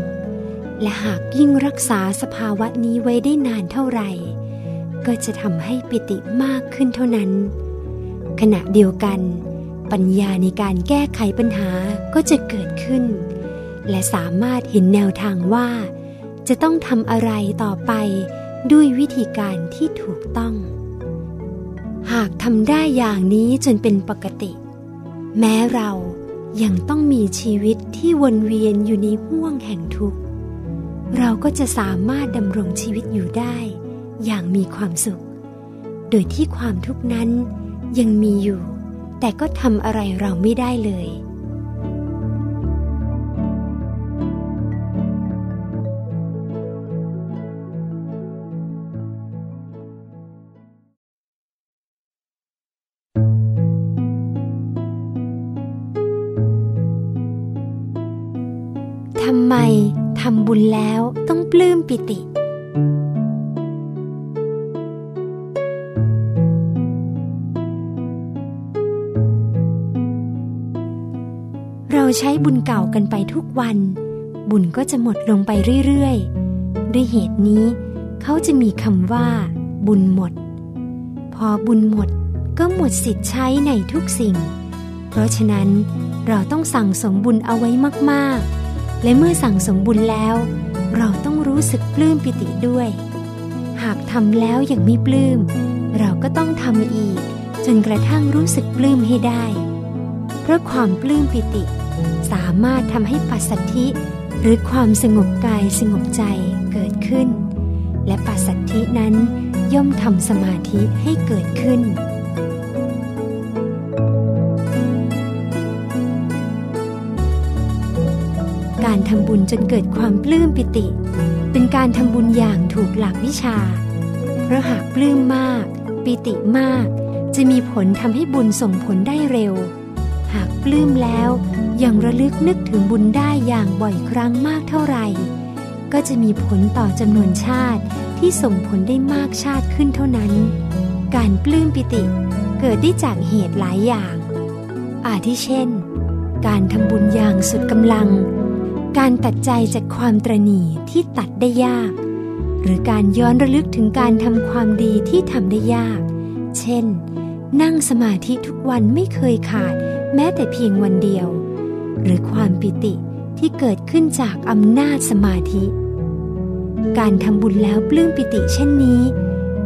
และหากยิ่งรักษาสภาวะนี้ไว้ได้นานเท่าไหร่ ก็จะทำให้ปิติมากขึ้นเท่านั้น ขณะเดียวกัน ปัญญาในการแก้ไขปัญหาก็จะเกิดขึ้น และสามารถเห็นแนวทางว่า จะต้องทำอะไรต่อไปด้วยวิธีการที่ถูกต้อง หากทำได้อย่างนี้จนเป็นปกติ แม้เรายังต้องมีชีวิตที่วนเวียนอยู่ในห่วงแห่งทุกข์ เราก็จะสามารถดำรงชีวิตอยู่ได้ อย่างมีความสุข โดยที่ความทุกข์นั้นยังมีอยู่ แต่ก็ทำอะไรเราไม่ได้เลย ทำไมทำบุญแล้วต้องปลื้มปิติ เราใช้บุญเก่ากันไปทุกวัน บุญก็จะหมดลงไปเรื่อยๆ ด้วยเหตุนี้ เขาจะมีคำว่า บุญหมด พอบุญหมดก็หมดสิทธิ์ใช้ในทุกสิ่ง เพราะฉะนั้นเราต้องสั่งสมบุญเอาไว้มากๆ และเมื่อสั่งสมบุญแล้ว เราต้องรู้สึกปลื้มปิติด้วย หากทำแล้วยังไม่ปลื้ม เราก็ต้องทำอีก จนกระทั่งรู้สึกปลื้มให้ได้ เพราะความปลื้มปิติ สามารถทำให้ปัสสัทธิ หรือความสงบกายสงบใจเกิดขึ้น และปัสสัทธินั้นย่อมทำสมาธิให้เกิดขึ้นการทำบุญจนเกิดความปลื้มปิติ เป็นการทำบุญอย่างถูกหลักวิชา เพราะหากปลื้มมาก ปิติมาก จะมีผลทำให้บุญส่งผลได้เร็ว หากปลื้มแล้วยังระลึกนึกถึงบุญได้อย่างบ่อยครั้งมากเท่าไหร่ ก็จะมีผลต่อจำนวนชาติที่ส่งผลได้มากชาติขึ้นเท่านั้น การปลื้มปิติเกิดได้จากเหตุหลายอย่าง อาทิเช่น การทำบุญอย่างสุดกำลัง การตัดใจจากความตรณีที่ตัดได้ยาก หรือการย้อนระลึกถึงการทำความดีที่ทำได้ยาก เช่น นั่งสมาธิทุกวันไม่เคยขาด แม้แต่เพียงวันเดียว หรือความปิติที่เกิดขึ้นจากอำนาจสมาธิ การทำบุญแล้วปลื้มปิติเช่นนี้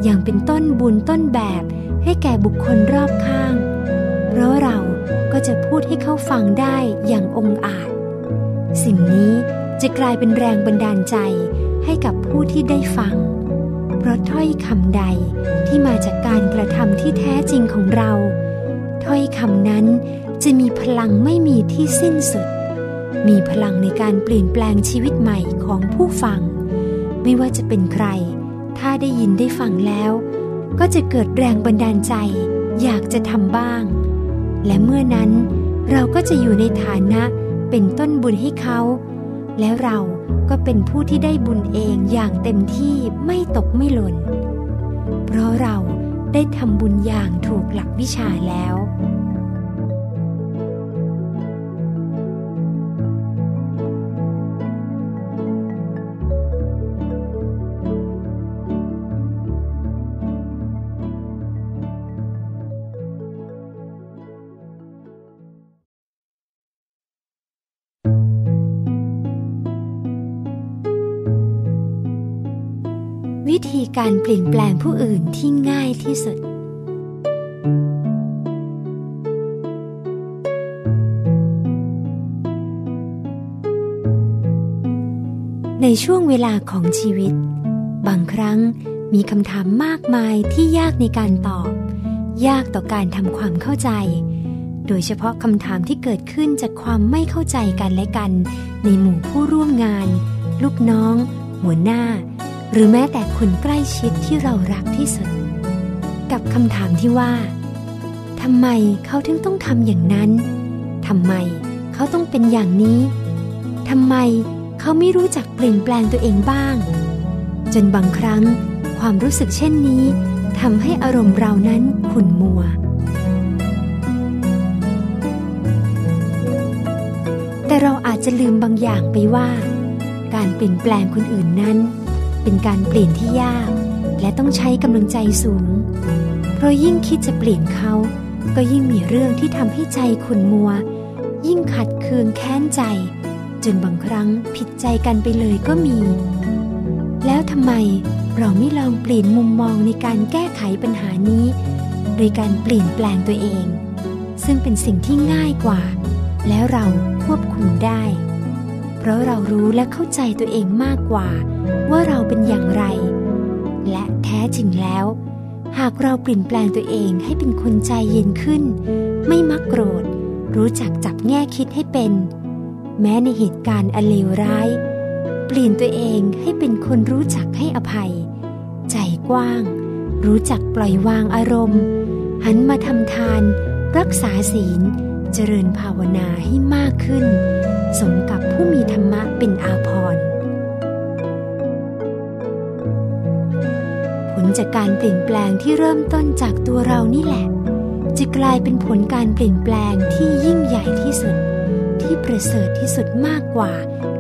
ยังเป็นต้นบุญต้นแบบให้แก่บุคคลรอบข้าง เพราะเราก็จะพูดให้เขาฟังได้อย่างองอาจ สิ่งนี้จะกลายเป็นแรงบันดาลใจให้กับผู้ที่ได้ฟัง เพราะถ้อยคำใดที่มาจากการกระทำที่แท้จริงของเรา ถ้อยคำนั้น จะมีพลังไม่มีที่สิ้นสุด มีพลังในการเปลี่ยนแปลงชีวิตใหม่ของผู้ฟัง ไม่ว่าจะเป็นใคร ถ้าได้ยินได้ฟังแล้ว ก็จะเกิดแรงบันดาลใจ อยากจะทำบ้าง และเมื่อนั้นเราก็จะอยู่ในฐานะเป็นต้นบุญให้เขา แล้วเราก็เป็นผู้ที่ได้บุญเองอย่างเต็มที่ไม่ตกไม่หล่น เพราะเราได้ทำบุญอย่างถูกหลักวิชาแล้ว การเปลี่ยนแปลงผู้อื่นที่ง่ายที่สุด ในช่วงเวลาของชีวิต บางครั้งมีคำถามมากมายที่ยากในการตอบ ยากต่อการทำความเข้าใจ โดยเฉพาะคำถามที่เกิดขึ้นจากความไม่เข้าใจกันและกัน ในหมู่ผู้ร่วมงาน ลูกน้อง หัวหน้า หรือแม้แต่คนใกล้ชิดที่เรารักที่สุด กับคำถามที่ว่าทำไมเขาถึงต้องทำอย่างนั้นทำไมเขาต้องเป็นอย่างนี้ทำไมเขาไม่รู้จักเปลี่ยนแปลงตัวเองบ้าง จนบางครั้งความรู้สึกเช่นนี้ทำให้อารมณ์เรานั้นขุ่นมัว แต่เราอาจจะลืมบางอย่างไปว่า การเปลี่ยนแปลงคนอื่นนั้น เป็นการเปลี่ยนที่ยาก และต้องใช้กำลังใจสูง เพราะยิ่งคิดจะเปลี่ยนเขา ก็ยิ่งมีเรื่องที่ทำให้ใจขุนมัว ยิ่งขัดเคืองแค้นใจ จนบางครั้งผิดใจกันไปเลยก็มี แล้วทำไมเราไม่ลองเปลี่ยนมุมมองในการแก้ไขปัญหานี้ โดยการเปลี่ยนแปลงตัวเอง ซึ่งเป็นสิ่งที่ง่ายกว่า แล้วเราควบคุมได้ เพราะเรารู้และเข้าใจตัวเองมากกว่า ว่าเราเป็นอย่างไร และแท้จริงแล้ว หากเราเปลี่ยนแปลงตัวเองให้เป็นคนใจเย็นขึ้น ไม่มักโกรธ รู้จักจับแง่คิดให้เป็น แม้ในเหตุการณ์อเลวร้าย เปลี่ยนตัวเองให้เป็นคนรู้จักให้อภัย ใจกว้าง รู้จักปล่อยวางอารมณ์ หันมาทำทาน รักษาศีล เจริญภาวนาให้มากขึ้น สมกับผู้มีธรรมะเป็นอาภรณ์ผลจากการเปลี่ยนแปลงที่เริ่มต้นจากตัวเรานี่แหละ จะกลายเป็นผลการเปลี่ยนแปลงที่ยิ่งใหญ่ที่สุด ที่ประเสริฐที่สุดมากกว่า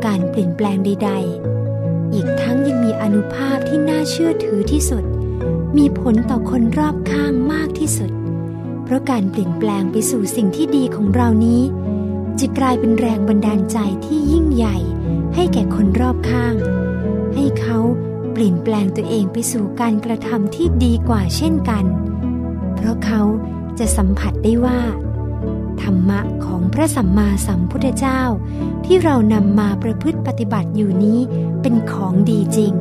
การเปลี่ยนแปลงใด ๆ อีกทั้งยังมีอนุภาพที่น่าเชื่อถือที่สุด มีผลต่อคนรอบข้างมากที่สุด เพราะการเปลี่ยนแปลงไปสู่สิ่งที่ดีของเรานี้ จะกลายเป็นแรงบันดาลใจที่ยิ่งใหญ่ ให้แก่คนรอบข้าง ให้เขาเปลี่ยนแปลงตัวเองไปสู่การกระทำที่ดีกว่าเช่นกัน เพราะเขาจะสัมผัสได้ว่า ธรรมะของพระสัมมาสัมพุทธเจ้า ที่เรานำมาประพฤติปฏิบัติอยู่นี้เป็นของดีจริง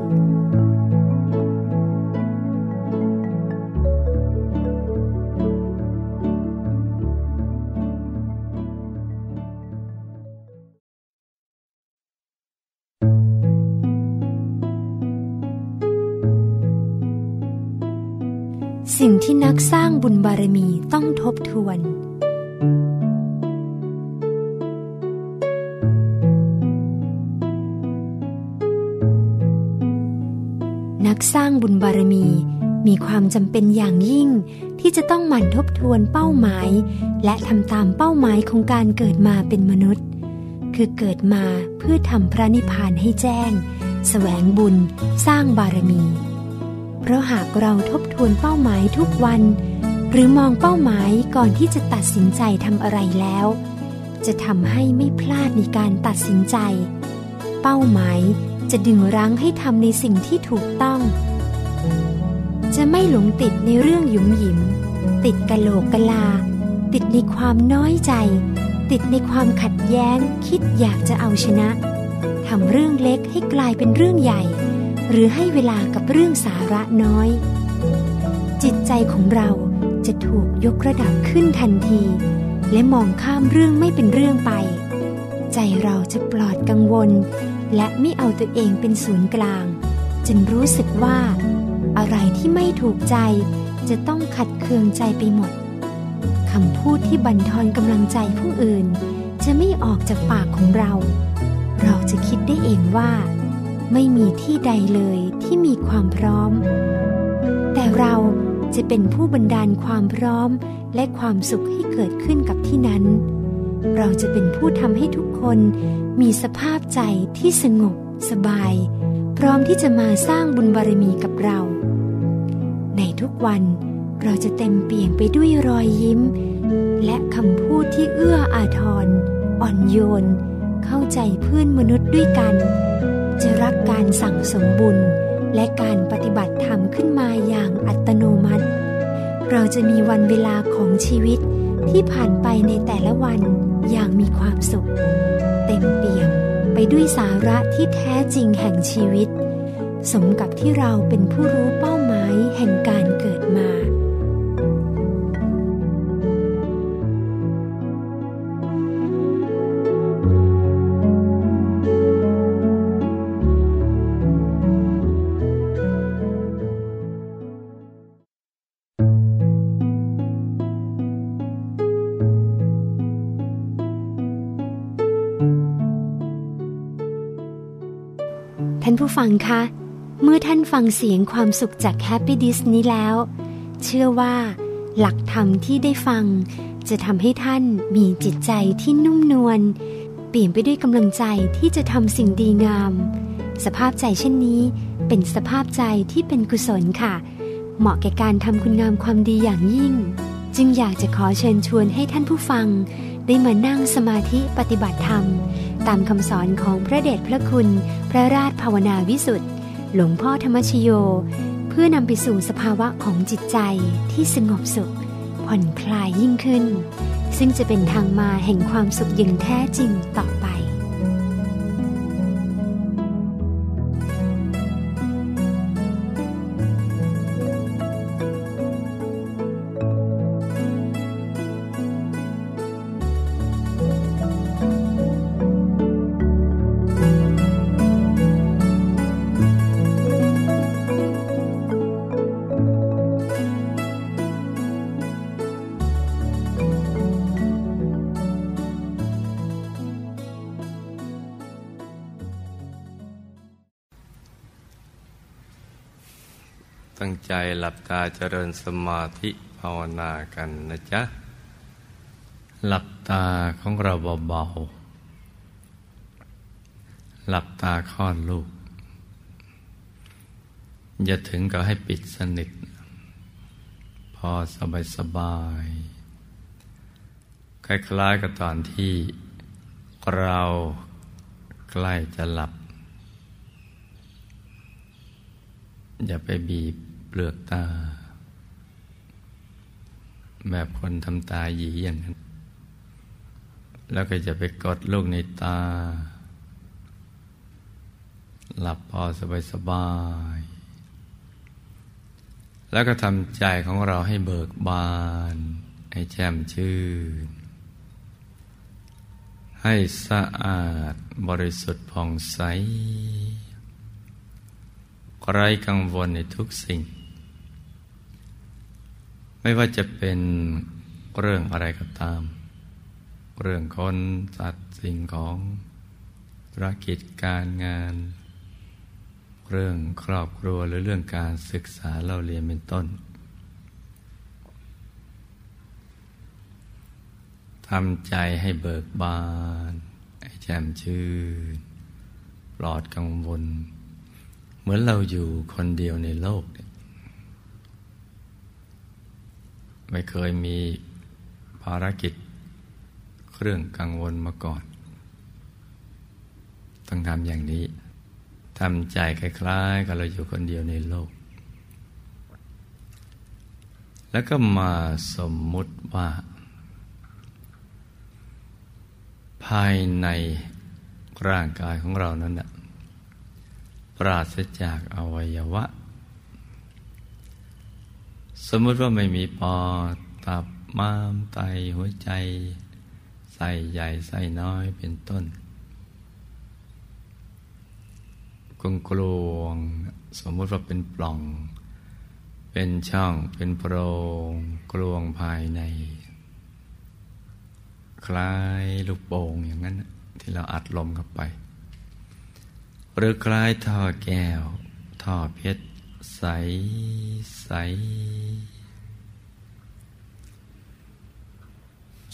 สิ่งที่นักสร้างบุญบารมีต้องทบทวน นักสร้างบุญบารมีมีความจำเป็นอย่างยิ่ง ที่จะต้องหมั่นทบทวนเป้าหมาย และทำตามเป้าหมายของการเกิดมาเป็นมนุษย์ คือเกิดมาเพื่อทำพระนิพพานให้แจ้ง แสวงบุญ สร้างบารมี ราะหากเราทบทวนเป้าหมายทุกวัน หรือมองเป้าหมายก่อนที่จะตัดสินใจทำอะไรแล้ว จะทำให้ไม่พลาดในการตัดสินใจ เป้าหมายจะดึงรั้งให้ทำในสิ่งที่ถูกต้อง จะไม่หลงติดในเรื่องหยุมหยิม ติดกะโหลกกะลา ติดในความน้อยใจ ติดในความขัดแย้งคิดอยากจะเอาชนะทำเรื่องเล็กให้กลายเป็นเรื่องใหญ่ หรือให้เวลากับเรื่องสาระน้อย จิตใจของเราจะถูกยกระดับขึ้นทันที และมองข้ามเรื่องไม่เป็นเรื่องไป ใจเราจะปลอดกังวล และไม่เอาตัวเองเป็นศูนย์กลางจึงรู้สึกว่า อะไรที่ไม่ถูกใจจะต้องขัดเคืองใจไปหมดคำพูดที่บั่นทอนกำลังใจผู้อื่น จะไม่ออกจากปากของเรา เราจะคิดได้เองว่า ไม่มีที่ใดเลยที่มีความพร้อม แต่เราจะเป็นผู้บันดาลความพร้อมและความสุขให้เกิดขึ้นกับที่นั้น เราจะเป็นผู้ทำให้ทุกคนมีสภาพใจที่สงบสบาย พร้อมที่จะมาสร้างบุญบารมีกับเรา ในทุกวันเราจะเต็มเปี่ยมไปด้วยรอยยิ้ม และคำพูดที่เอื้ออาทรอ่อนโยน เข้าใจเพื่อนมนุษย์ด้วยกัน จะรักการสั่งสมบุญ และการปฏิบัติธรรมขึ้นมาอย่างอัตโนมัติ เราจะมีวันเวลาของชีวิตที่ผ่านไปในแต่ละวันอย่างมีความสุข เต็มเปี่ยมไปด้วยสาระที่แท้จริงแห่งชีวิต สมกับที่เราเป็นผู้รู้เป้าหมายแห่งการเกิดมา ฟังคะ เมื่อท่านฟังเสียงความสุขจากแฮปปี้ดิสนี้แล้ว เชื่อว่า หลักธรรมที่ได้ฟัง จะทำให้ท่านมีจิตใจที่นุ่มนวลเปลี่ยนไปด้วยกำลังใจที่จะทำสิ่งดีงาม สภาพใจเช่นนี้ เป็นสภาพใจที่เป็นกุศลค่ะ เหมาะแก่การทำคุณงามความดีอย่างยิ่ง จึงอยากจะขอเชิญชวนให้ท่านผู้ฟัง ได้มานั่งสมาธิปฏิบัติธรรม ตามคำสอนของพระเดชพระคุณ พระราชภาวนาวิสุทธ์หลวงพ่อธรรมชโย เพื่อนำไปสู่สภาวะของจิตใจที่สงบสุข ผ่อนคลายยิ่งขึ้น ซึ่งจะเป็นทางมาแห่งความสุขอย่างแท้จริงต่อไป งใจหลับตาเจริญสมาธิภาวนากันนะจ๊ะ หลับตาของเราเบาๆ หลับตาคลอดลูก อย่าถึงกับให้ปิดสนิท พอสบายสบาย คล้ายๆกับตอนที่เราใกล้จะหลับ อย่าไปบีบ ลือกตา แบบคนทำตาหยีอย่างนั้น แล้วก็จะไปกดลูกในตา หลับพอสบายสบาย แล้วก็ทำใจของเราให้เบิกบาน ให้แจ่มชื่น ให้สะอาดบริสุทธิ์ผ่องใสไร้กังวลในทุกสิ่ง ไม่ว่าจะเป็นเรื่องอะไรก็ตาม เรื่องคนสัตว์สิ่งของธุรกิจการงาน เรื่องครอบครัวหรือเรื่องการศึกษาเราเรียนเป็นต้นทำใจให้เบิกบาน ให้แจ่มชื่น ปลอดกังวล เหมือนเราอยู่คนเดียวในโลก ไม่เคยมีภารกิจเครื่องกังวลมาก่อน ต้องทำอย่างนี้ทำใจคล้ายๆกับเราอยู่คนเดียวในโลก แล้วก็มาสมมุติว่า ภายในร่างกายของเรานั้นนะปราศจากอวัยวะ สมมติว่าไม่มีปอดตับม้ามไตหัวใจไส้ใหญ่ไส้น้อยเป็นต้นกลงกลวงสมมติว่าเป็นปล่อง เป็นช่องเป็นโพรงกลวงภายใน คล้ายลูกโป่งอย่างนั้น ที่เราอัดลมเข้าไป หรือคล้ายท่อแก้ว ท่อเพชร ใสใส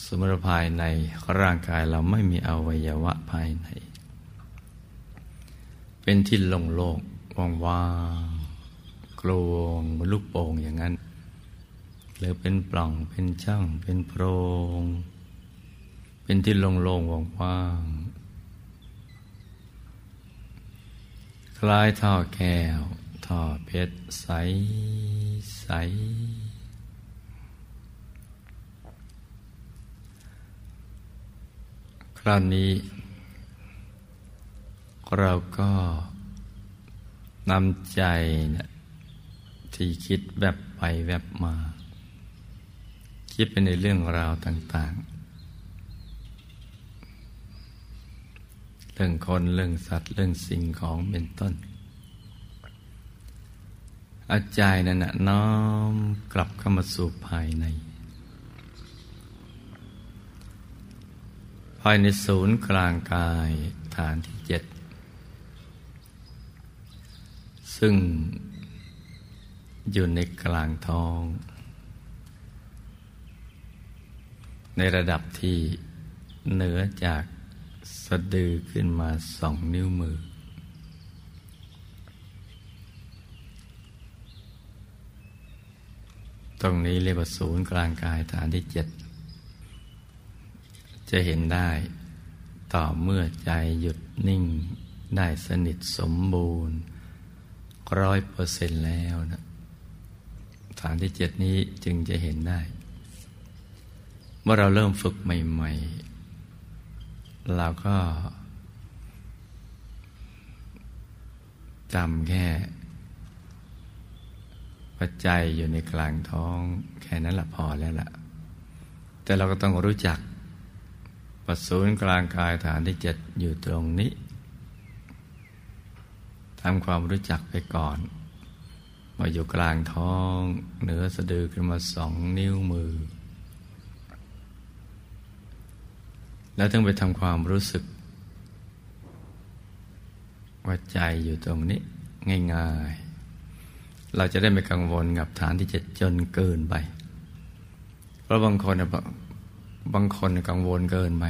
สมรภายในร่างกายเราไม่มีอวัยวะภายใน เป็นที่โล่งว่างๆกลวงเหมือนลูกโป่งอย่างนั้น หรือเป็นปล่องเป็นช่องเป็นโพรง เป็นที่โล่งว่างๆคล้ายท่อแก้ว ท่อเพชรใสใสคราวนี้ เราก็นำใจเนี่ยที่คิดแวบไปแวบมา คิดไปในเรื่องราวต่าง ๆ เรื่องคนเรื่องสัตว์เรื่องสิ่งของเป็นต้น อาใจนั่นนะน้อมกลับเข้ามาสู่ภายใน ภายในศูนย์กลางกายฐานที่เจ็ด ซึ่งอยู่ในกลางท้อง ในระดับที่เหนือจากสะดือขึ้นมาสองนิ้วมือ ตรงนี้เรียกว่าศูนย์กลางกายฐานที่เจ็ดจะเห็นได้ต่อเมื่อใจหยุดนิ่งได้สนิทสมบูรณ์ร้อยเปอร์เซ็นต์แล้วนะฐานที่เจ็ดนี้จึงจะเห็นได้ เมื่อเราเริ่มฝึกใหม่ ๆ เราก็จำแค่ ปัจจัยอยู่ในกลางท้องแค่นั้นละพอแล้วล่ะ แต่เราก็ต้องรู้จักปัสศูนย์กลางกายฐานที่เจ็ดอยู่ตรงนี้ทำความรู้จักไปก่อน มาอยู่กลางท้องเหนือสะดือขึ้นมาสองนิ้วมือ แล้วต้องไปทำความรู้สึกว่าใจอยู่ตรงนี้ง่ายๆ เราจะได้ไม่กังวลกับฐานที่จะจนเกินไป เพราะบางคนบางคนกังวลเกินไป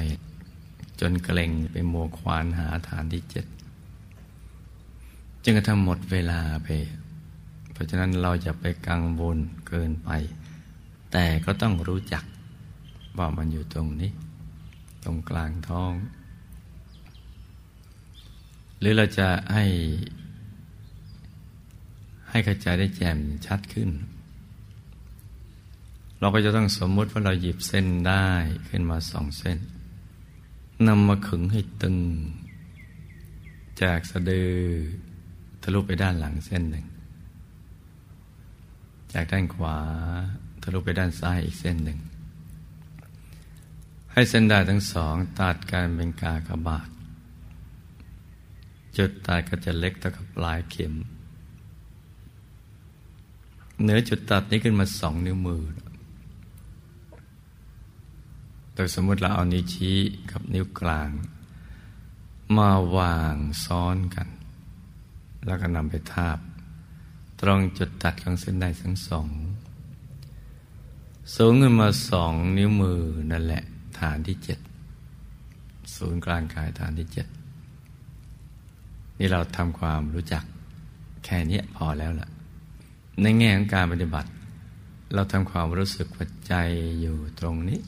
จนเกรงไปโมควานหาฐานที่เจ็ดจึงกระทำหมดเวลาไป เพราะฉะนั้นเราจะไปกังวลเกินไป แต่ก็ต้องรู้จักว่ามันอยู่ตรงนี้ ตรงกลางท้อง หรือเราจะให้ ให้กระจายได้แจ่มชัดขึ้น เราก็จะต้องสมมติว่าเราหยิบเส้นได้ขึ้นมาสองเส้นนำมาขึงให้ตึง จากสะดือทะลุไปด้านหลังเส้นหนึ่ง จากด้านขวาทะลุไปด้านซ้ายอีกเส้นหนึ่ง ให้เส้นได้ทั้งสองตัดกันเป็นกากบาท จุดตัดก็จะเล็กเท่ากับปลายเข็ม เหนือจุดตัดนี้ขึ้นมาสองนิ้วมือ โดยสมมติเราเอานิ้วชี้กับนิ้วกลาง มาวางซ้อนกัน แล้วก็นำไปทาบ ตรงจุดตัดของเส้นได้ทั้งสอง สูงขึ้นมาสองนิ้วมือนั่นแหละฐานที่เจ็ดศูนย์กลางกายฐานที่เจ็ดนี่เราทำความรู้จักแค่นี้พอแล้วล่ะ ในแง่ของการปฏิบัติ เราทำความรู้สึกปัจจัยอยู่ตรงนี้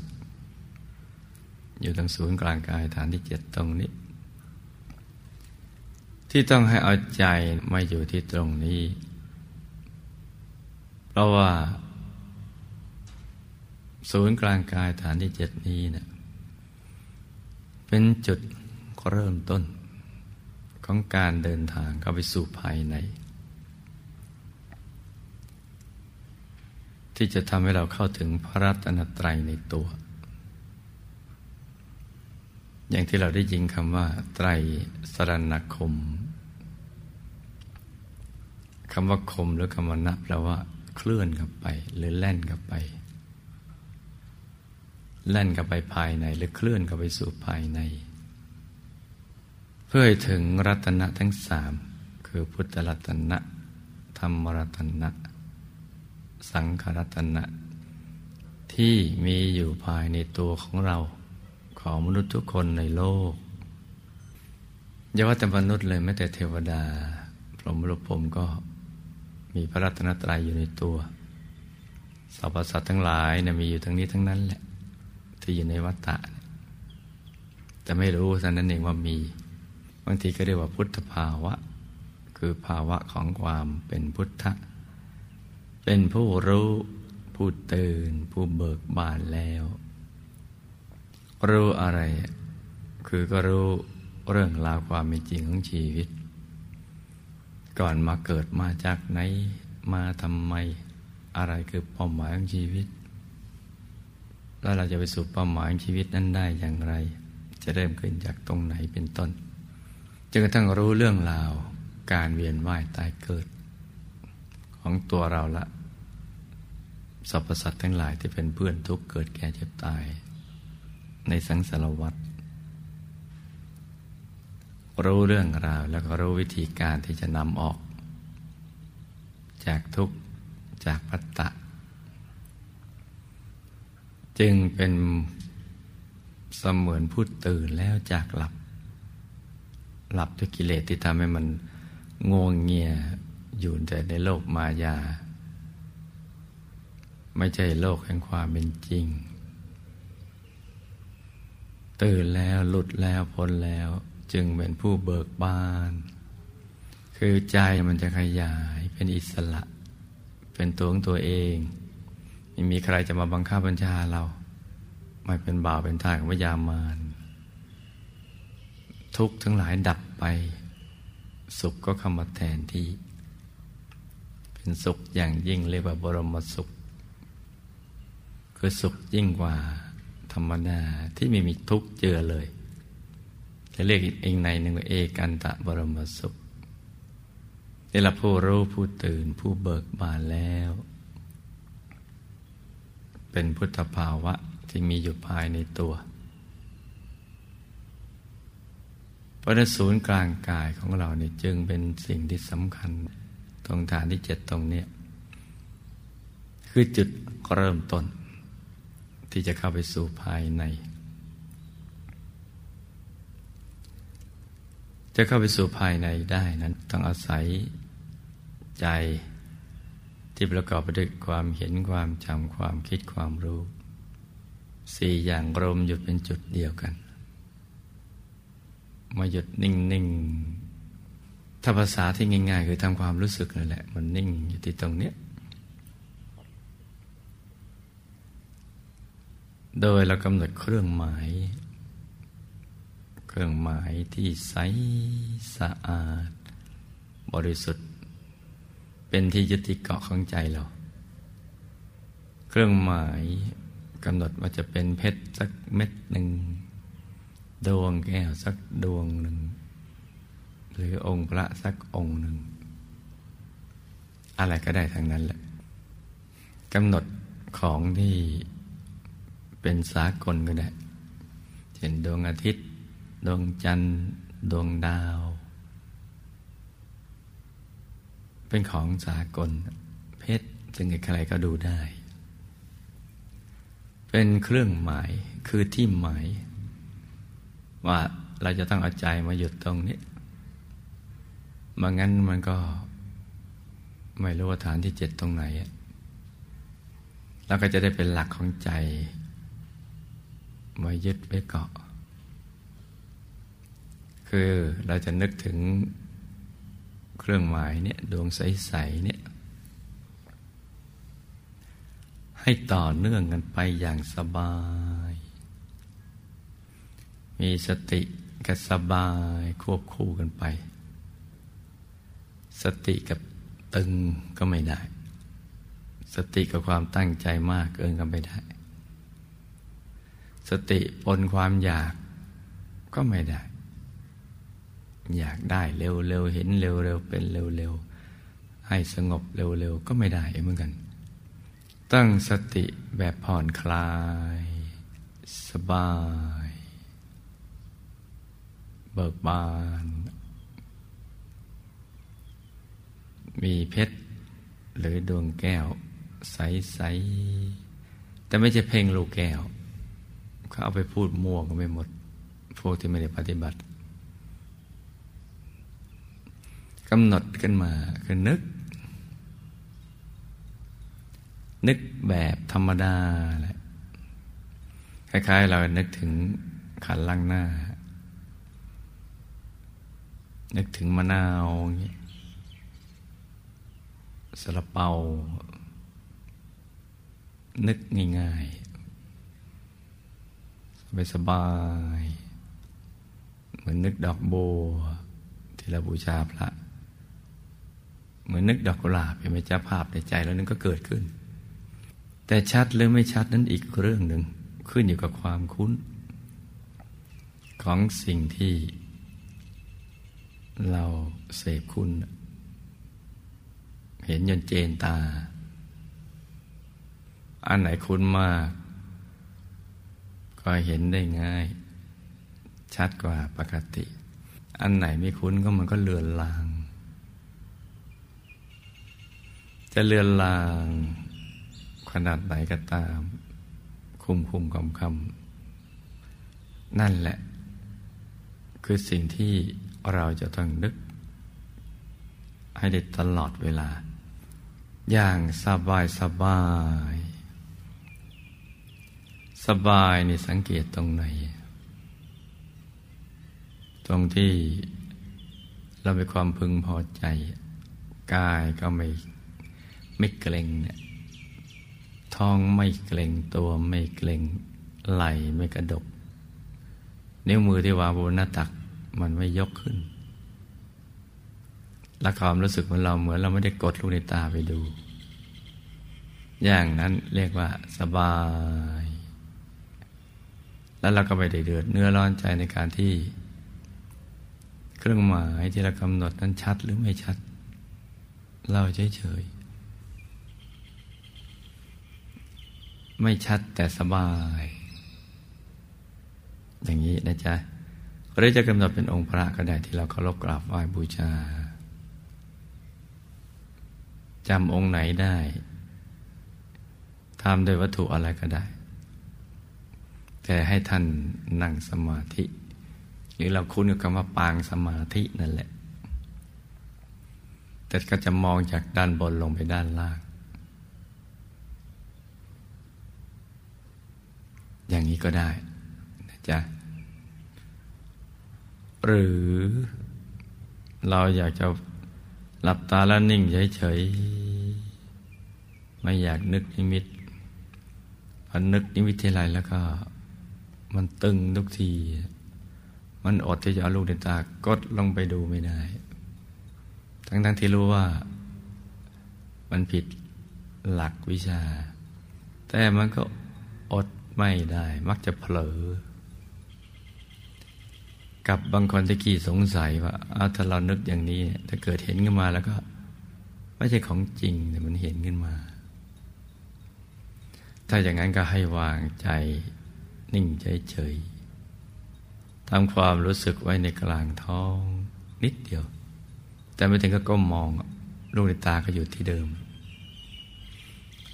อยู่ตรงศูนย์กลางกายฐานที่เจ็ดตรงนี้ ที่ต้องให้เอาใจมาอยู่ที่ตรงนี้พราะว่า ศูนย์กลางกายฐานที่เจ็ดนี้เนะี่ยเป็นจุดเริ่มต้น ของการเดินทางเข้าไปสู่ภายใน ที่จะทำให้เราเข้าถึงพระรัตนตรัยในตัว อย่างที่เราได้ยินคำว่า ไตรสรณคมคำว่าคมหรือคำว่านับแปลว่าเคลื่อนกับไป หรือแล่นกับไป แล่นกับไปภายใน หรือเคลื่อนกับไปสู่ภายใน เพื่อให้ถึงรัตนะทั้งสามคือพุทธรัตนะ ธรรมรัตนะ สังขารัตนะ ที่มีอยู่ภายในตัวของเราของมนุษย์ทุกคนในโลกอย่าว่าแต่มนุษย์เลยแม้แต่เทวดา พรหมรุพรมก็มีพระรัตนตรัยอยู่ในตัวสรรพสัตว์ทั้งหลายนะมีอยู่ทั้งนี้ทั้งนั้นแหละ ที่อยู่ในวัฏฏะแต่ไม่รู้ท่านั้นเองว่ามี บางทีก็เรียกว่าพุทธภาวะ คือภาวะของความเป็นพุทธะ เป็นผู้รู้ ผู้ตื่น ผู้เบิกบานแล้ว รู้อะไร คือก็รู้เรื่องราวความเป็นจริงของชีวิต ก่อนมาเกิดมาจากไหน มาทำไม อะไรคือเป้าหมายของชีวิต แล้วเราจะไปสู่เป้าหมายของชีวิตนั้นได้อย่างไร จะเริ่มขึ้นจากตรงไหนเป็นต้นจนกระทั่งรู้เรื่องราวการเวียนว่ายตายเกิด ของตัวเราละ สรรพสัตว์ทั้งหลายที่เป็นเพื่อนทุกเกิดแก่เจ็บตาย ในสังสารวัฏรู้เรื่องราวแล้วก็รู้วิธีการที่จะนำออก จากทุกจากปัตตะ จึงเป็นเสมือนพูดตื่นแล้วจากหลับ หลับด้วยกิเลสที่ทำให้มันงวงเงียอยู่แต่ในโลกมายา ไม่ใช่โลกแห่งความเป็นจริง ตื่นแล้วหลุดแล้วพ้นแล้วจึงเป็นผู้เบิกบาน คือใจมันจะขยายเป็นอิสระ เป็นตัวของตัวเองไม่มีใครจะมาบังคับบัญชาเรา ไม่เป็นบ่าวเป็นท่าของวิญามานทุกทั้งหลายดับไป สุขก็เข้ามาแทนที่ เป็นสุขอย่างยิ่งเรียกว่าบรมสุข คือสุขยิ่งกว่าธรรมดาที่ไม่มีทุกข์เจือเลยจะเรียกเอีกในหนึ่งว่าเอกันตะบรมสุขนี่ละผู้รู้ผู้ตื่นผู้เบิกบานแล้ว เป็นพุทธภาวะที่มีอยู่ภายในตัวเพราะศูนย์กลางกายของเราเนี่ยจึงเป็นสิ่งที่สำคัญตรงฐานที่เจ็ดตรงนี้คือจุดเริ่มต้น ที่จะเข้าไปสู่ภายใน จะเข้าไปสู่ภายในได้นั้นต้องอาศัยใจที่ประกอบไปด้วยความเห็นความจำความคิดความรู้สี่อย่างรวมหยุดเป็นจุดเดียวกัน มาหยุดนิ่งๆถ้าภาษาที่ง่ายๆ คือทำความรู้สึกนั่นแหละ มันนิ่งอยู่ที่ตรงเนี้ย โดยเรากำหนดเครื่องหมาย เครื่องหมายที่ใสสะอาด บริสุทธิ์ เป็นที่ยึดติเกาะของใจเรา เครื่องหมายกำหนดว่าจะเป็นเพชรสักเม็ดหนึ่ง ดวงแก้วสักดวงหนึ่ง หรือองค์พระสักองค์หนึ่ง อะไรก็ได้ทั้งนั้นแหละกำหนดของที่ เป็นสากลก็ได้ เช่นดวงอาทิตย์ ดวงจันทร์ ดวงดาว เป็นของสากล เพชรจึงใครก็ดูได้ เป็นเครื่องหมายคือที่หมาย ว่าเราจะต้องเอาใจมาหยุดตรงนี้มางั้นมันก็ไม่รู้ว่าฐานที่เจ็ดตรงไหน แล้วก็จะได้เป็นหลักของใจ มายึดไว้เกาะ คือเราจะนึกถึงเครื่องหมายเนี่ยดวงใส ๆ เนี่ย ให้ต่อเนื่องกันไปอย่างสบาย มีสติกับสบายควบคู่กันไป สติกับตึงก็ไม่ได้ สติกับความตั้งใจมากเกินก็ไม่ได้ สติปนความอยากก็ไม่ได้ อยากได้เร็วๆเห็นเร็วๆเป็นเร็วๆให้สงบเร็วๆก็ไม่ได้เหมือนกัน ตั้งสติแบบผ่อนคลาย สบาย เบิกบาน มีเพชรหรือดวงแก้ว ใส ๆ แต่ไม่ใช่เพ่งลูกแก้ว เขาเอาไปพูดมั่วก็ไม่หมดพวกที่ไม่ได้ปฏิบัติกำหนดขึ้นมาคือนึก นึกแบบธรรมดาแหละคล้าย ๆ เรานึกถึงขันล่างหน้า นึกถึงมะนาวอย่างนี้สละเปา นึกง่ายๆ สบาย เหมือนนึกดอกโบที่เราบูชาพระ เหมือนนึกดอกกุหลาบเป็นไหมจ้าภาพในใจแล้วนั้นก็เกิดขึ้น แต่ชัดหรือไม่ชัดนั้นอีกเรื่องหนึ่งขึ้นอยู่กับความคุ้น ของสิ่งที่ เราเสพคุณเห็นยนเจนตา อันไหนคุ้นมาก ก็เห็นได้ง่าย ชัดกว่าปกติ อันไหนไม่คุ้นก็มันก็เลือนลาง จะเลือนลาง ขนาดไหนก็ตาม คุมคุมคำคำนั่นแหละ คือสิ่งที่เราจะต้องนึก ให้ได้ตลอดเวลา อย่างสบายสบาย สบายนี่สังเกตตรงไหน ตรงที่เรามีความพึงพอใจ กายก็ไม่ไม่เกร็งเนี่ยท้องไม่เกร็งตัวไม่เกร็งไหลไม่กระดก นิ้วมือที่วางบนหน้าตักมันไม่ยกขึ้น และความรู้สึกของเราเหมือนเราไม่ได้กดลูกในตาไปดู อย่างนั้นเรียกว่าสบาย แล้วเราก็ไม่ได้เดือดเนื้อร้อนใจในการที่ เครื่องหมายที่เรากำหนดนั้นชัดหรือไม่ชัด เราเฉยๆไม่ชัดแต่สบาย อย่างนี้นะจ๊ะหรือจะกำหนดเป็นองค์พระก็ได้ที่เราเคารพกราบไหว้บูชาจำองค์ไหนได้ทำโดยวัตถุอะไรก็ได้ แต่ให้ท่านนั่งสมาธิ หรือเราคุ้นกับคำว่าปางสมาธินั่นแหละ แต่ก็จะมองจากด้านบนลงไปด้านล่าง อย่างนี้ก็ได้นะจ๊ะ หรือเราอยากจะหลับตาแล้วนิ่งเฉยๆ ไม่อยากนึกนิมิตพอนึกนิมิตทีไรแล้วก็ มันตึงทุกที มันอดที่จะเอาลูกในตากดลงไปดูไม่ได้ ทั้งๆทที่รู้ว่า มันผิดหลักวิชา แต่มันก็อดไม่ได้ มักจะเผลอ กับบางคนตะกี้สงสัยว่าเอาถ้าเรานึกอย่างนี้ ถ้าเกิดเห็นขึ้นมาแล้วก็ ไม่ใช่ของจริงแต่มันเห็นขึ้นมา ถ้าอย่างนั้นก็ให้วางใจ นิ่งเฉยๆทำความรู้สึกไว้ในกลางท้องนิดเดียว แต่ไม่ถึงก็ก้มมองลูกในตาก็อยู่ที่เดิม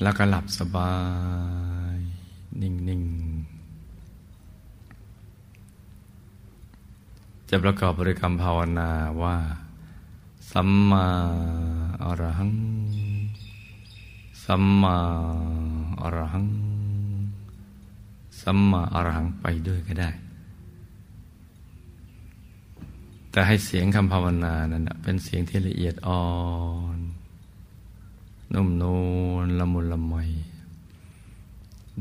แล้วก็หลับสบาย นิ่งๆ จะประกอบบริกรรมภาวนาว่า สัมมาอรหัง สัมมาอรหัง สัมมาอรหังไปด้วยก็ได้ แต่ให้เสียงคำภาวนานั้นเป็นเสียงที่ละเอียดอ่อน นุ่มนวลละมุนละไม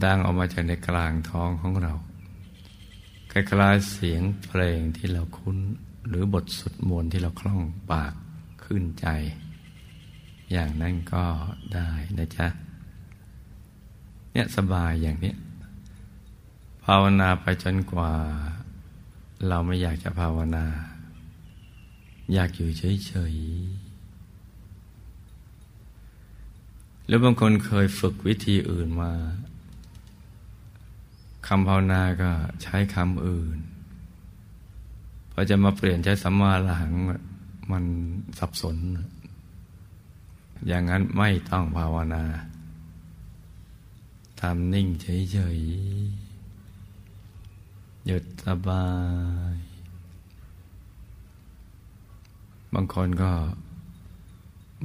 ดังออกมาจากในกลางท้องของเราคล้ายๆเสียงเพลงที่เราคุ้น หรือบทสุดมนที่เราคล่องปากขึ้นใจ อย่างนั้นก็ได้นะจ๊ะเนี่ยสบายอย่างนี้ ภาวนาไปจนกว่า เราไม่อยากจะภาวนา อยากอยู่เฉยๆหรือบางคนเคยฝึกวิธีอื่นมาคำภาวนาก็ใช้คำอื่นพอจะมาเปลี่ยนใช้สัมมาหลังมันสับสน อย่างนั้นไม่ต้องภาวนาทำนิ่งเฉยๆ หยุดสบาย บางคนก็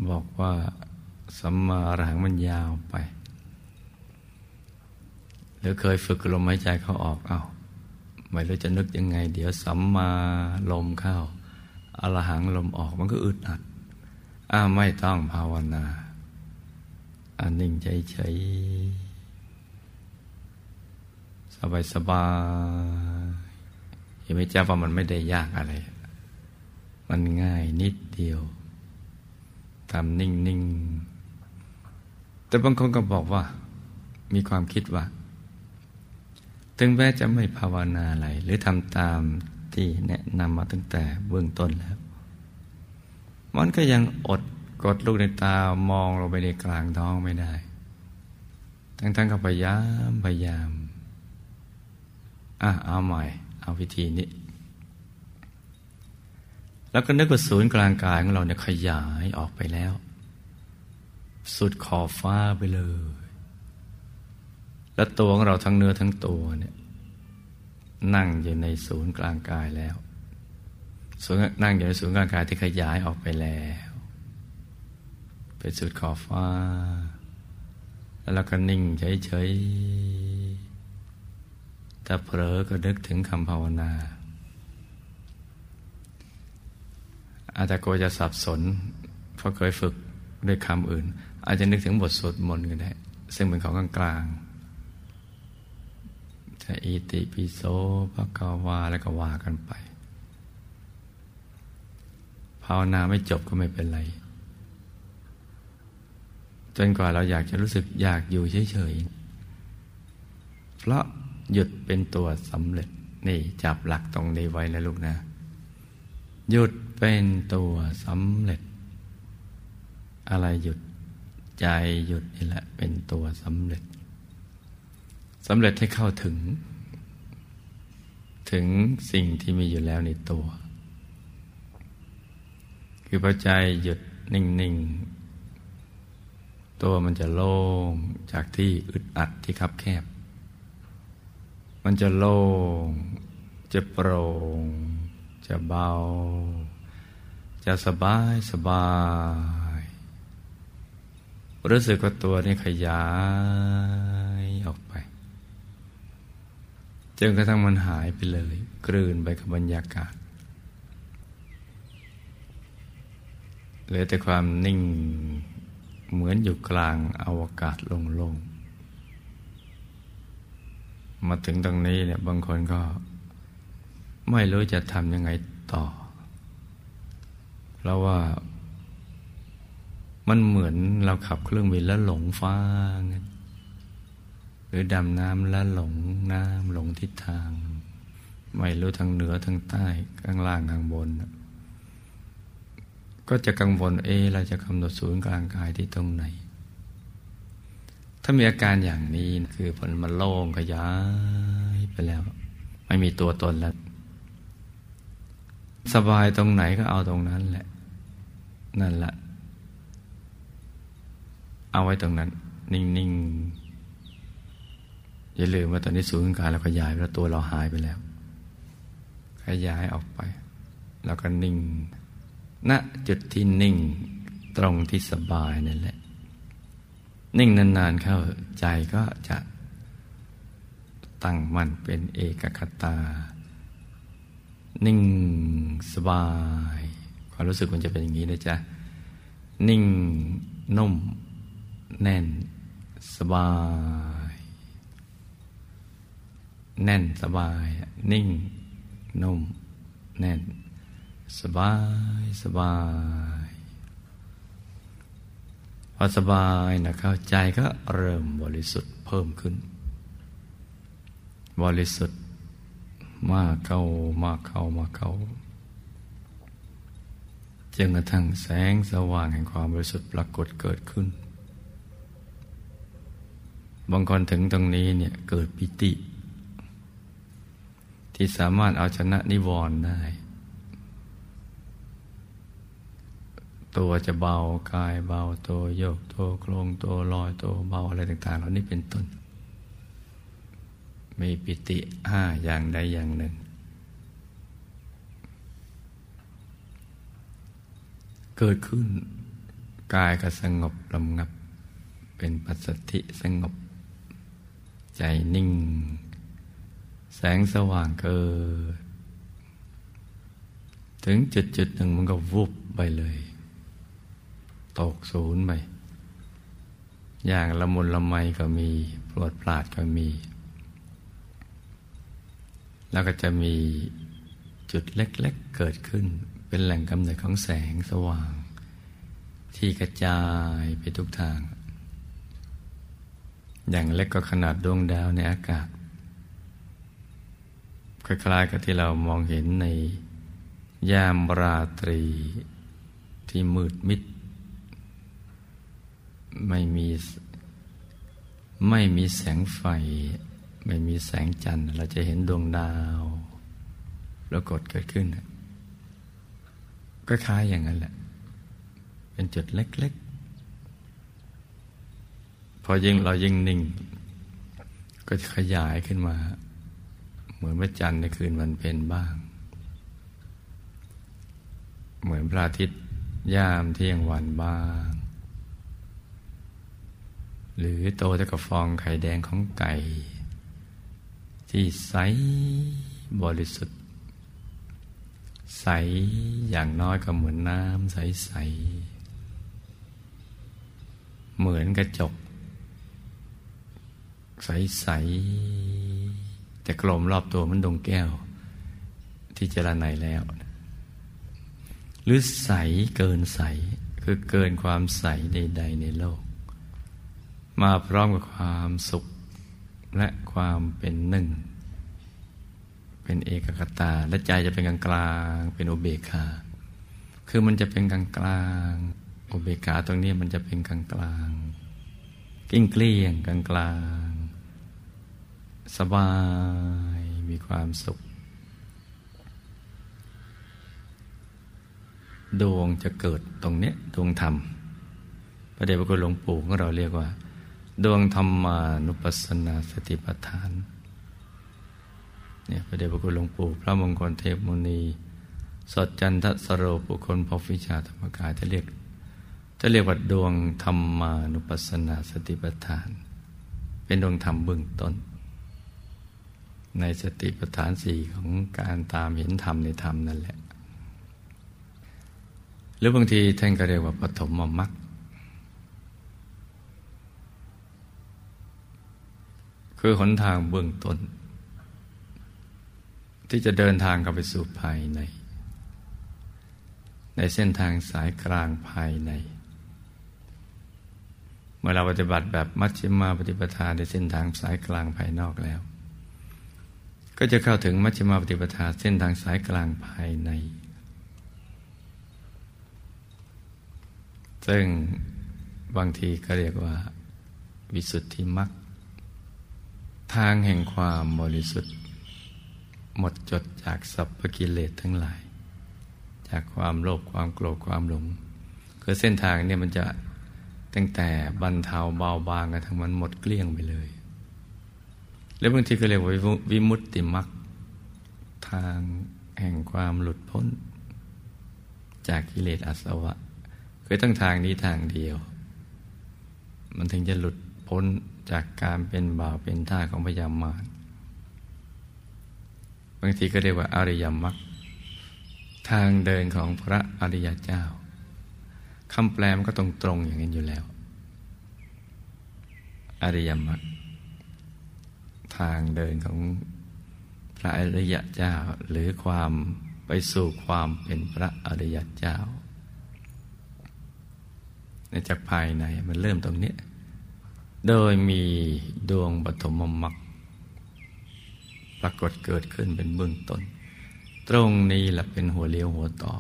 บอกว่าสัมมาหลังมันยาวไป หรือเคยฝึกลมหายใจเขาออกเอา้าไม่รู้จะนึกยังไง เดี๋ยวสัมมาลมเข้าอรหังลมออกมันก็อึดอัดอ้าไม่ต้องภาวนาอันนิ่งใจเฉย สบายสบายเห็นไหมจ้าว่ามันไม่ได้ยากอะไร มันง่ายนิดเดียวทำนิ่งนิ่งแต่บางคนก็บอกว่า มีความคิดว่า ถึงแม้จะไม่ภาวนาอะไร หรือทำตามที่แนะนำมาตั้งแต่เบื้องต้นแล้ว มันก็ยังอดกดลูกในตามองลงไปในกลางท้องไม่ได้ ทั้งๆก็พยายามพยายาม อะเอาใหม่ เอาวิธีนี้ แล้วก็นึกว่าศูนย์กลางกายของเราเนี่ยขยายออกไปแล้ว สุดขอบฟ้าไปเลย และตัวของเราทั้งเนื้อทั้งตัวเนี่ย นั่งอยู่ในศูนย์กลางกายแล้วศูนย์นั่งอยู่ในศูนย์กลางกายที่ขยายออกไปแล้วเป็นสุดขอบฟ้า แล้วเราก็นิ่งเฉยๆ ถ้าเผลอก็นึกถึงคำภาวนา อาจจะกลัวจะสับสน เพราะเคยฝึกด้วยคำอื่น อาจจะนึกถึงบทสวดมนต์ก็ได้ ซึ่งเป็นของกลางๆจะอิติปิโสพระกาวาแล้วก็ว่ากันไป ภาวนาไม่จบก็ไม่เป็นไรจนกว่าเราอยากจะรู้สึกอยากอยู่เฉยๆ เพราะ หยุดเป็นตัวสำเร็จ นี่จับหลักตรงนี้ไว้นะลูกนะ หยุดเป็นตัวสำเร็จ อะไรหยุดใจหยุดนี่แหละเป็นตัวสำเร็จสำเร็จให้เข้าถึง ถึงสิ่งที่มีอยู่แล้วในตัว คือพอใจหยุดนิ่ง ๆ ตัวมันจะโล่งจากที่อึดอัดที่คับแคบ มันจะโล่ง จะโปร่ง จะเบา จะสบายสบาย รู้สึกว่าตัวนี้ขยายออกไปจนกระทั่งมันหายไปเลย กลืนไปกับบรรยากาศเหลือแต่ความนิ่งเหมือนอยู่กลางอาวกาศโล่งๆ มาถึงตรงนี้เนี่ยบางคนก็ ไม่รู้จะทำยังไงต่อ เพราะว่า มันเหมือนเราขับเครื่องบินแล้วหลงฟ้างหรือดำน้ำแล้วหลงน้ำหลงทิศทาง ไม่รู้ทางเหนือทางใต้ข้างล่างข้างบน ก็จะกังวลเอเราจะกำหนดศูนย์กลางกายที่ตรงไหน ถ้ามีอาการอย่างนี้คือผลมันโล่งขยายไปแล้ว ไม่มีตัวตนแล้ว สบายตรงไหนก็เอาตรงนั้นแหละ นั่นแหละ เอาไว้ตรงนั้น นิ่งๆอย่าลืมว่าตอนนี้สูงการเราขยายแล้วตัวเราหายไปแล้ว ขยายออกไป แล้วก็นิ่งณจุดที่นิ่งตรงที่สบายนั่นแหละ นิ่งนานๆเข้าใจก็จะตั้งมั่นเป็นเอกคตา นิ่งสบาย ความรู้สึกมันจะเป็นอย่างนี้นะจ๊ะ นิ่งนุ่ม แน่น สบาย แน่นสบาย นิ่ง นุ่ม แน่น สบาย สบาย พอสบายนะเข้าใจก็เริ่มบริสุทธิ์เพิ่มขึ้น บริสุทธิ์มากเข้ามากเข้ามากเข้าจนกระทั่งแสงสว่างแห่งความบริสุทธิ์ปรากฏเกิดขึ้น บางคนถึงตรงนี้เนี่ยเกิดปิติ ที่สามารถเอาชนะนิวรณ์ได้ ตัวจะเบากายเบาตัวโยกตัวโครงตัวลอยตัวเบาอะไรต่างๆเหล่านี้เป็นต้น มีปิติห้าอย่างใดอย่างหนึ่ง เกิดขึ้นกายก็สงบลำงับ เป็นปัสสติสงบ ใจนิ่ง แสงสว่างเกิด ถึงจุดจุดหนึ่งมันก็วุบไปเลย ตกศูนย์ไปอย่างละมุนละไมก็มีปลวดปลาดก็มี แล้วก็จะมีจุดเล็กๆเกิดขึ้น เป็นแหล่งกำเนิดของแสงสว่าง ที่กระจายไปทุกทาง อย่างเล็กก็ขนาดดวงดาวในอากาศคล้ายๆกับที่เรามองเห็นในยามราตรีที่มืดมิด ไม่มีไม่มีแสงไฟ ไม่มีแสงจันทร์เราจะเห็นดวงดาวปรากฏเกิดขึ้น ก็คล้ายอย่างนั้นแหละ เป็นจุดเล็ก ๆ พอยิ่งเรายิ่งนิ่ง ก็จะขยายขึ้นมา เหมือนพระจันทร์ในคืนวันเพ็ญบ้าง เหมือนพระอาทิตย์ยามเที่ยงวันบ้าง หรือโตเท่ากับฟองไข่แดงของไก่ ที่ใสบริสุทธิ์ ใสอย่างน้อยก็เหมือนน้ำใส ๆ เหมือนกระจก ใส ๆ แต่กลมรอบตัวมันดงแก้ว ที่เจรไนแล้ว หรือใสเกินใสคือเกินความใสใด ๆ ในโลก มาพร้อมกับความสุขและความเป็นหนึ่ง เป็นเอกคตา และใจจะเป็นกลางกลางเป็นอุเบกขาคือมันจะเป็นกลางกลางอุเบกขาตรงนี้มันจะเป็นกลางกลางกิ้งเกลี้ยงกลางกลางสบายมีความสุข ดวงจะเกิดตรงเนี้ยดวงธรรมพระเดชพระคุณหลวงปู่ของเราเรียกว่า ดวงธรรมานุปัสสนาสติปัฏฐาน เนี่ยพระเดชพระคุณหลวงปู่พระมงคลเทพมุนี สดจันทสโรปุคนพอฟิชาธรรมกายจะเรียกจะเรียกว่าดวงธรรมานุปัสสนาสติปัฏฐาน เป็นดวงธรรมเบื้องต้น ในสติปัฏฐานสี่ของการตามเห็นธรรมในธรรมนั่นแหละ หรือบางทีท่านก็เรียกว่าปฐมมรรค คือหนทางเบื้องต้น ที่จะเดินทางเข้าไปสู่ภายใน ในเส้นทางสายกลางภายใน เมื่อเราปฏิบัติแบบมัชฌิมาปฏิปทาในเส้นทางสายกลางภายนอกแล้ว ก็จะเข้าถึงมัชฌิมาปฏิปทาเส้นทางสายกลางภายใน ซึ่งบางทีก็เรียกว่า วิสุทธิมรรค ทางแห่งความบริสุทธิ์ หมดจดจากสัพพกิเลสทั้งหลาย จากความโลภความโกรธความหลงคือเส้นทางเนี่ยมันจะตั้งแต่บรรเทาเบาบางกันทั้งมันหมดเกลี้ยงไปเลย แล้วบางทีก็เรียกว่าวิมุตติมรรคทางแห่งความหลุดพ้น จากกิเลสอาสวะคือตั้งทางนี้ทางเดียว มันถึงจะหลุดพ้น จากการเป็นบ่าวเป็นท่าของพยามารบางทีก็เรียกว่าอริยมรรคทางเดินของพระอริยเจ้าคำแปลมันก็ตรงตรงอย่างนี้อยู่แล้ว อริยมรรคทางเดินของพระอริยเจ้า หรือความไปสู่ความเป็นพระอริยเจ้าในจากภายในมันเริ่มตรงนี้ โดยมีดวงปฐมมรรคปรากฏเกิดขึ้นเป็นเบื้องต้น ตรงนี้แหละเป็นหัวเลี้ยวหัวต่อ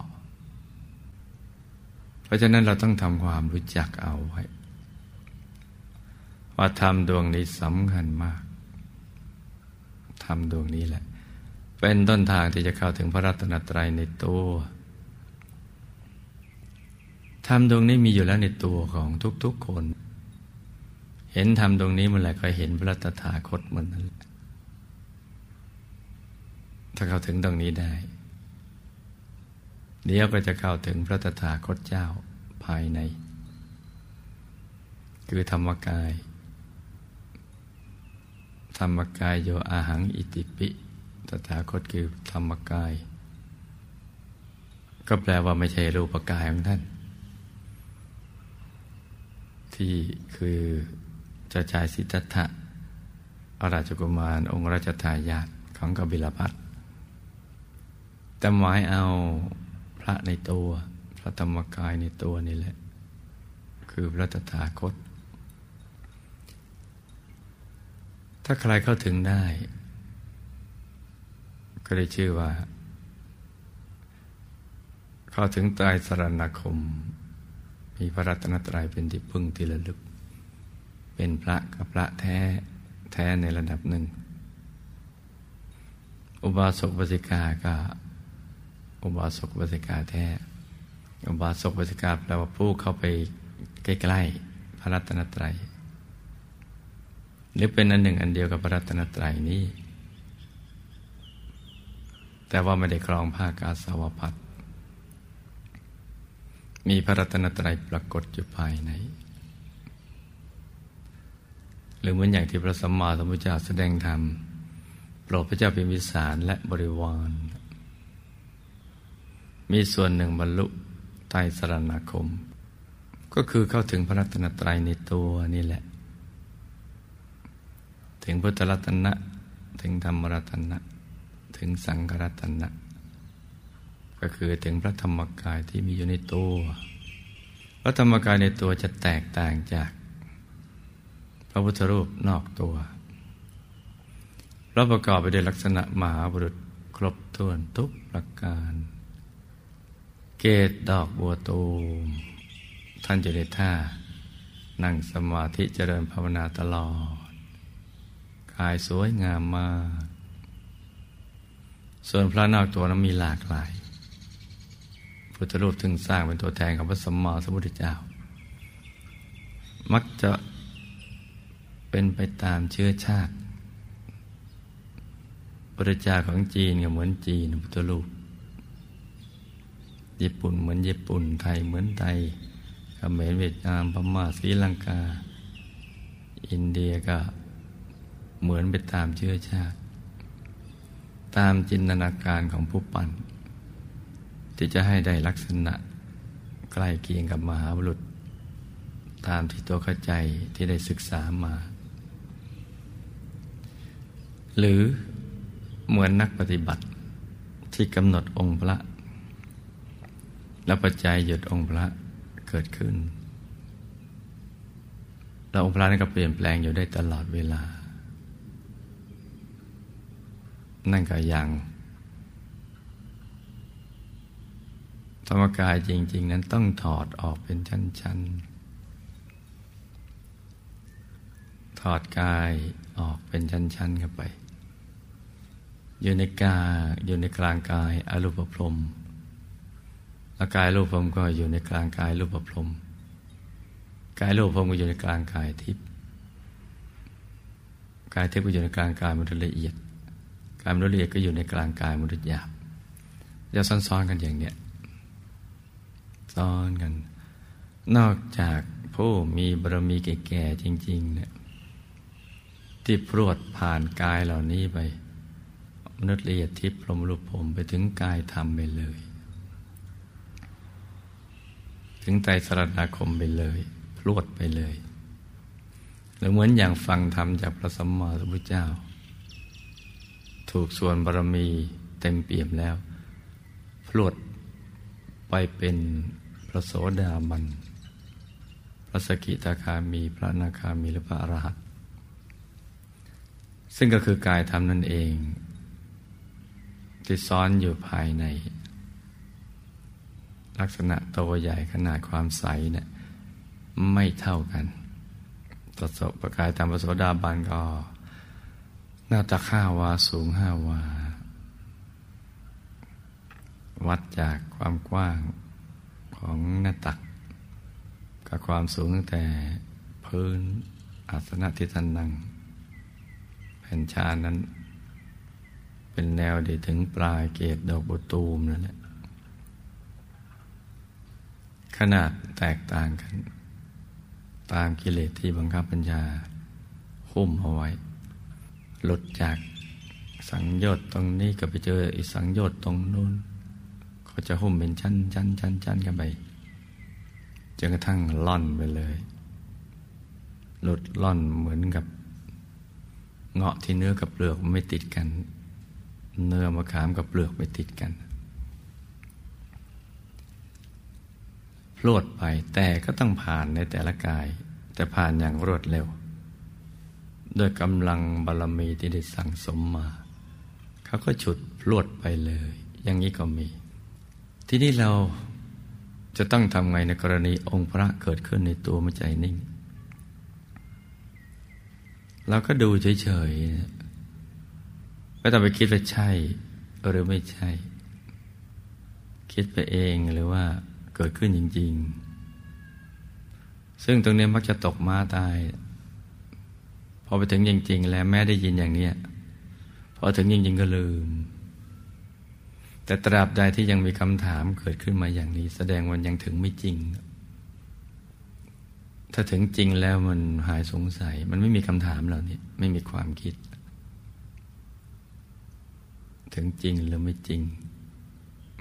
เพราะฉะนั้นเราต้องทำความรู้จักเอาไว้ว่าธรรมดวงนี้สำคัญมากธรรมดวงนี้แหละ เป็นต้นทางที่จะเข้าถึงพระรัตนตรัยในตัวธรรมดวงนี้มีอยู่แล้วในตัวของทุกๆคน เห็นธรรมตรงนี้เมื่อไหร่ก็เห็นพระตถาคตเหมือนนั้น ถ้าเข้าถึงตรงนี้ได้ เดี๋ยวก็จะเข้าถึงพระตถาคตเจ้าภายใน คือธรรมกาย ธรรมกายโยอาหังอิติปิตถาคตคือธรรมกาย ก็แปลว่าไม่ใช่รูปกายของท่าน ที่คือ จ้าชายสิทธัตถะอราชกุมารองค์ราชทายาทของกบิลพัทแต่หมายเอาพระในตัว พระธรรมกายในตัวนี่แหละ คือพระตถาคต ถ้าใครเข้าถึงได้ ก็ได้ชื่อว่า เข้าถึงตายสรณคม มีพระรัตนตรัยเป็นที่พึ่งที่ระลึก เป็นพระกับพระแท้แท้ในระดับหนึ่ง อุบาสกบสิกาก็อุบาสกบสิกาแท้ อุบาสกบสิกาแปลว่าผู้เข้าไปใกล้ๆพระรัตนตรัย หรือเป็นอันหนึ่งอันเดียวกับพระรัตนตรัยนี้ แต่ว่าไม่ได้ครองผ้ากาสาวพัดมีพระรัตนตรัยปรากฏอยู่ภายใน รือเหมือนอย่างที่พระสัมมาสัมพุทธเจ้าแสดงธรรมโปรดพระเจ้าเป็นวิสารและบริวาร มีส่วนหนึ่งบรรลุไตรสรณคม ก็คือเข้าถึงพระรัตนตรัยในตัวนี่แหละ ถึงพุทธรัตนะ ถึงธรรมรัตนะ ถึงสังฆรัตนะ ก็คือถึงพระธรรมกายที่มีอยู่ในตัว พระธรรมกายในตัวจะแตกต่างจาก ระพุทธรูปนอกตัวเราประกอบไปด้วยลักษณะมหาบุรุษครบถ้วนทุกประการ เกตดอกบัวตูมท่านจะได้ท่า นั่งสมาธิเจริญภาวนาตลอด กายสวยงามมาก ส่วนพระนอกตัวนั้นมีหลากหลายพุทธรูปถึงสร้างเป็นตัวแทนของพระสัมมาสัมพุทธเจ้า มักจะ เป็นไปตามเชื้อชาติพระจาของจีนก็เหมือนจีนพุทธรูปญี่ปุ่นเหมือนญี่ปุ่นไทยเหมือนไทยเขมรเวียดนามพม่าศรีลังกา อินเดียก็เหมือนไปตามเชื้อชาติ ตามจินตนาการของผู้ปั่นที่จะให้ได้ลักษณะใกล้เคียงกับมหาบุรุษ ตามที่ตัวเข้าใจที่ได้ศึกษามา หรือเหมือนนักปฏิบัติที่กำหนดองค์พระ แล้วปัจจัยหยุดองค์พระเกิดขึ้น แล้วองค์พระนั้นก็เปลี่ยนแปลงอยู่ได้ตลอดเวลา นั่นก็ยังธรรมกายจริง ๆ นั้นต้องถอดออกเป็นชั้น ๆ ถอดกายออกเป็นชั้น ๆ เข้าไป อยู่ในกายอยู่ในกลางกายอรูปพรมแล้วกายรูปพรมก็อยู่ในกลางกายรูปพรมกายรูปพรมก็อยู่ในกลางกายทิพย์กายทิพย์ก็อยู่ในกลางกายมนุษย์ละเอียดกายมนุษย์ละเอียดก็อยู่ในกลางกายมนุษย์หยาบจะซ้อนๆกันอย่างเนี้ยซ้อนกัน นอกจากผู้มีบารมีแก่ๆจริงๆเนี่ยที่พรวดผ่านกายเหล่านี้ไป มนุษย์ละเอียดทิพย์พรมรูปผมไปถึงกายธรรมไปเลย ถึงไตรสรณาคมไปเลยพรวดไปเลยหรือเหมือนอย่างฟังธรรมจากพระสัมมาสัมพุทธเจ้า ถูกส่วนบารมีเต็มเปี่ยมแล้วพรวดไปเป็นพระโสดาบัน พระสกิตาคามีพระนาคามีหรือพระอรหันต์ซึ่งก็คือกายธรรมนั่นเอง ที่ซ้อนอยู่ภายใน ลักษณะโตใหญ่ขนาดความใสเนะี่ยไม่เท่ากันตสบประกายตามประโสดาบันก็ หน้าตาข้าวาสูงห้าวา วัดจากความกว้างของหน้าตัก กับความสูงตั้งแต่พื้นอาสนะที่ท่านนั่งแผ่นชานั้น เป็นแนวดีถึงปลายเกตดอกบตูมนั่นแหละขนาดแตกต่างกัน ตามกิเลสที่บังคับปัญญาหุ้มเอาไว้ หลุดจากสังโยชน์ตรงนี้ก็ไปเจออีสังโยชน์ตรงนู้นเขาจะหุ้มเป็นชั้นชั้นชั้นชั้นกันไปจนกระทั่งล่อนไปเลย หลุดล่อนเหมือนกับเงาะที่เนื้อกับเปลือกไม่ติดกัน เนื้อมะขามกับเปลือกไปติดกัน พลวดไปแต่ก็ต้องผ่านในแต่ละกาย แต่ผ่านอย่างรวดเร็ว ด้วยกำลังบารมีที่ได้สั่งสมมา เขาก็ฉุดพลวดไปเลย อย่างนี้ก็มี ที่นี่เราจะต้องทำไงในกรณีองค์พระเกิดขึ้นในตัวมใจนิ่งเราก็ดูเฉยๆ ไม่ต้องไปคิดว่าใช่ หรือไม่ใช่ คิดไปเองหรือว่าเกิดขึ้นจริง ๆ ซึ่งตรงนี้มักจะตกมาตาย พอไปถึงจริง ๆ แล้วแม้ได้ยินอย่างนี้พอถึงจริง ๆ ก็ลืม แต่ตราบใดที่ยังมีคำถามเกิดขึ้นมาอย่างนี้ แสดงว่ายังถึงไม่จริง ถ้าถึงจริงแล้วมันหายสงสัย มันไม่มีคำถามเหล่านี้ไม่มีความคิด ถึงจริงหรือไม่จริง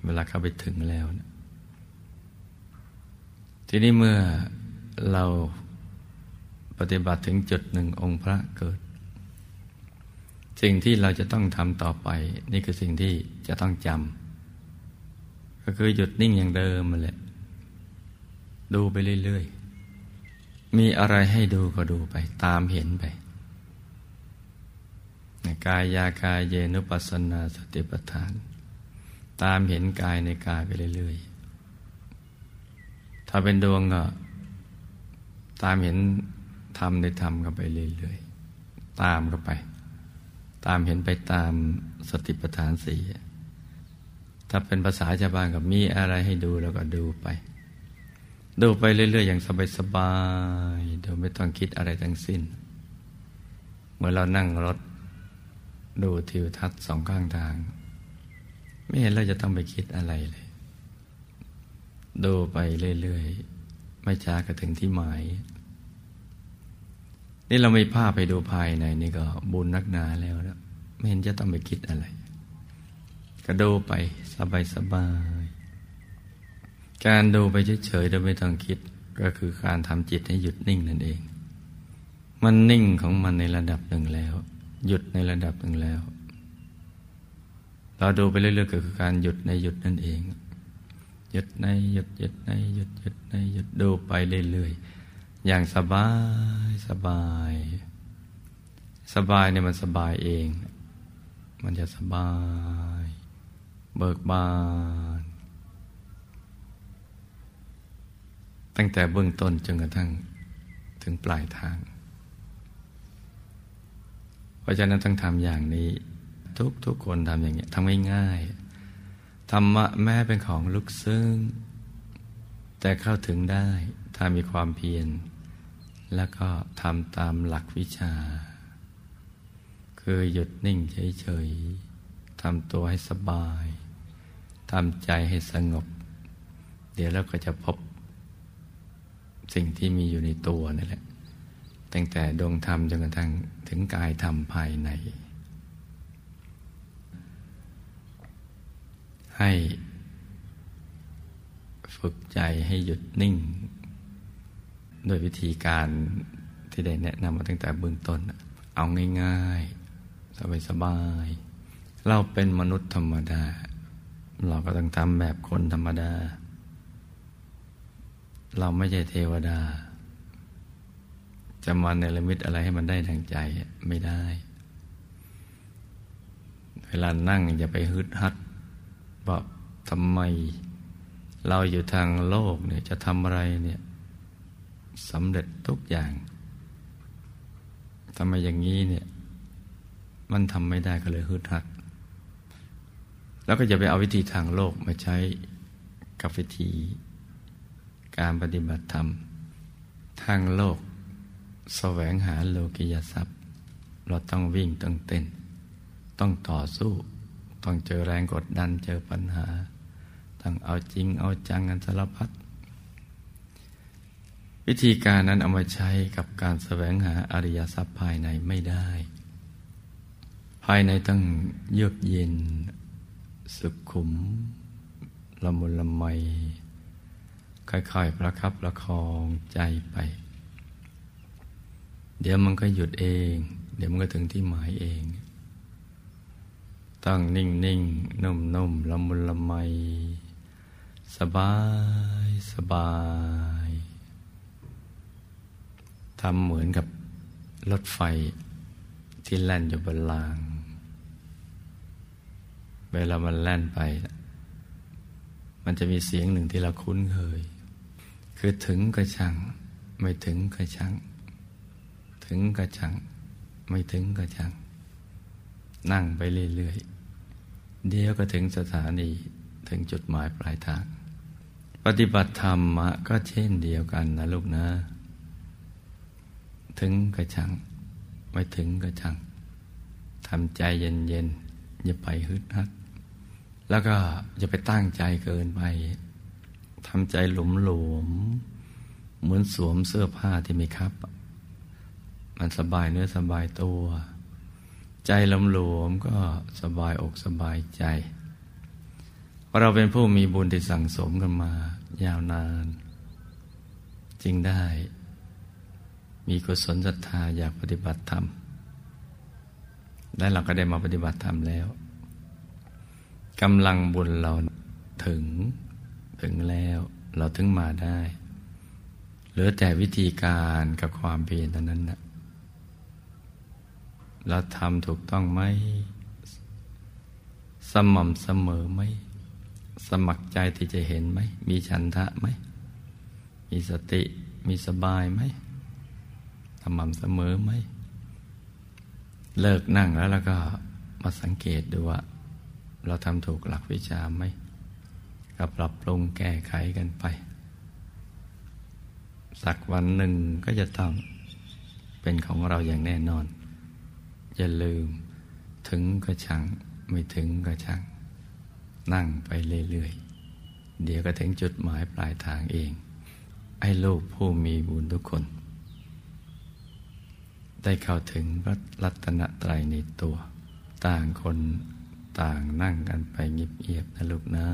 เวลาเข้าไปถึงแล้วนะทีนี้เมื่อเราปฏิบัติถึงจุดหนึ่งองค์พระเกิด สิ่งที่เราจะต้องทำต่อไป นี่คือสิ่งที่จะต้องจำก็คือหยุดนิ่งอย่างเดิมมาแหละ ดูไปเรื่อย ๆ มีอะไรให้ดูก็ดูไป ตามเห็นไป กายยากายเยนุปัสนาสติปัฏฐาน ตามเห็นกายในกายไปเรื่อยๆ ถ้าเป็นดวงก็ ตามเห็นธรรมในธรรมก็ไปเรื่อยๆ ตามเข้าไป ตามเห็นไปตามสติปัฏฐานสี่ถ้าเป็นภาษาชาวบ้านก็มีอะไรให้ดูแล้วก็ดูไป ดูไปเรื่อยๆ อย่างสบายๆโดยไม่ต้องคิดอะไรทั้งสิ้น เมื่อเรานั่งรถ ดูทิวทัศน์สองข้างทาง ไม่เห็นเราจะต้องไปคิดอะไรเลย ดูไปเรื่อยๆ ไม่ช้าก็ถึงที่หมาย นี่เราไม่พาไปดูภายในนี่ก็บุญนักหนาแล้วนะไม่เห็นจะต้องไปคิดอะไร ก็ดูไปสบายๆการดูไปเฉยๆโดยไม่ต้องคิดก็คือการทำจิตให้หยุดนิ่งนั่นเอง มันนิ่งของมันในระดับหนึ่งแล้ว หยุดในระดับหนึ่งแล้ว เราดูไปเรื่อยๆก็คือการหยุดในหยุดนั่นเอง หยุดในหยุดหยุดในหยุดหยุดในหยุดดูไปเรื่อยๆอย่างสบายสบาย สบายเนี่ยมันสบายเอง มันจะสบาย เบิกบานตั้งแต่เบื้องต้นจนกระทั่งถึงปลายทาง เพราะฉะนั้นต้องทำอย่างนี้ ทุกทุกคนทำอย่างนี้ทำง่ายๆธรรมะแม้เป็นของลึกซึ้งแต่เข้าถึงได้ถ้ามีความเพียร แล้วก็ทำตามหลักวิชา คือหยุดนิ่งเฉยๆทำตัวให้สบายทำใจให้สงบ เดี๋ยวเราก็จะพบสิ่งที่มีอยู่ในตัวนั่นแหละ ตั้งแต่ดวงธรรมจนกระทั่ง ถึงกายธรรมภายใน ให้ฝึกใจให้หยุดนิ่ง โดยวิธีการที่ได้แนะนำมาตั้งแต่เบื้องต้น เอาง่ายๆ สบายๆเราเป็นมนุษย์ธรรมดา เราก็ต้องทำแบบคนธรรมดา เราไม่ใช่เทวดา จะมาเนรมิตอะไรให้มันได้ทางใจไม่ได้ เวลานั่งอย่าไปฮึดฮัดว่าทำไม เราอยู่ทางโลกเนี่ยจะทำอะไรเนี่ยสำเร็จทุกอย่างทำไมอย่างนี้เนี่ยมันทำไม่ได้ก็เลยฮึดฮัด แล้วก็จะไปเอาวิธีทางโลกมาใช้กับวิธี การปฏิบัติธรรม ทางโลก แสวงหาโลกิยทรัพย์ เราต้องวิ่งต้องเต้น ต้องต่อสู้ ต้องเจอแรงกดดันเจอปัญหา ต้องเอาจริงเอาจังกันสารพัดวิธีการนั้นเอามาใช้กับการแสวงหาอริยทรัพย์ภายในไม่ได้ ภายในต้องเยือกเย็น สุขขุม ละมุนละไมค่อยๆประคับประคองใจไป เดี๋ยวมันก็หยุดเอง เดี๋ยวมันก็ถึงที่หมายเอง ตั้งนิ่งนิ่งนุ่มนุ่มละมุนละไม สบายสบายทำเหมือนกับรถไฟที่แล่นอยู่บนราง เวลามันแล่นไป มันจะมีเสียงหนึ่งที่เราคุ้นเคย คือถึงก็ช่างไม่ถึงก็ช่าง ถึงกระชัง ไม่ถึงกระชัง นั่งไปเรื่อยๆ เดี๋ยวก็ถึงสถานีถึงจุดหมายปลายทาง ปฏิบัติธรรมก็เช่นเดียวกันนะลูกนะ ถึงกระชัง ไม่ถึงกระชังทำใจเย็นๆ อย่าไปฮึดฮัด แล้วก็อย่าไปตั้งใจเกินไปทำใจหลุมหลวม เหมือนสวมเสื้อผ้าที่ไม่คับ มันสบายเนื้อสบายตัว ใจลำหลวมก็สบายอกสบายใจเพราะเราเป็นผู้มีบุญที่สั่งสมกันมายาวนาน จึงได้ มีกุศลศรัทธาอยากปฏิบัติธรรม และเราก็ได้มาปฏิบัติธรรมแล้วกำลังบุญเราถึงถึงแล้วเราถึงมาได้ เหลือแต่วิธีการกับความเพียรเท่านั้นนะ เราทำถูกต้องไหมสม่ำเสมอไหมสมัครใจที่จะเห็นไหม มีฉันทะไหม มีสติ มีสบายไหมสม่ำเสมอไหม เลิกนั่งแล้วแล้วก็มาสังเกตดูว่า เราทำถูกหลักวิชาไหมก็ปรับปรุงแก้ไขกันไป สักวันหนึ่งก็จะต้องเป็นของเราอย่างแน่นอน อย่าลืม ถึงก็ช่างไม่ถึงก็ช่าง นั่งไปเรื่อยๆ เดี๋ยวก็ถึงจุดหมายปลายทางเอง ไอ้ลูกผู้มีบุญทุกคน ได้เข้าถึงพระรัตนตรัยในตัว ต่างคนต่างนั่งกันไปเงียบๆนะลูกนะ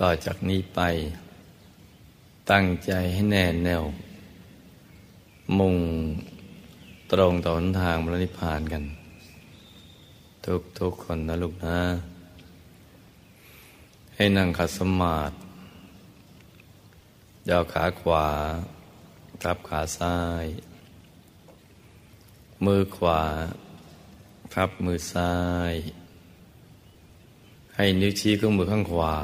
ต่อจากนี้ไป ตั้งใจให้แน่แน่ว มุ่งตรงต่อหนทางพระนิพพานกัน ทุกทุกคนนะลูกนะ ให้นั่งขัดสมาธิยาวขาขวา ทับขาซ้าย มือขวา ทับมือซ้าย ให้นิ้วชี้ข้างมือข้างขวา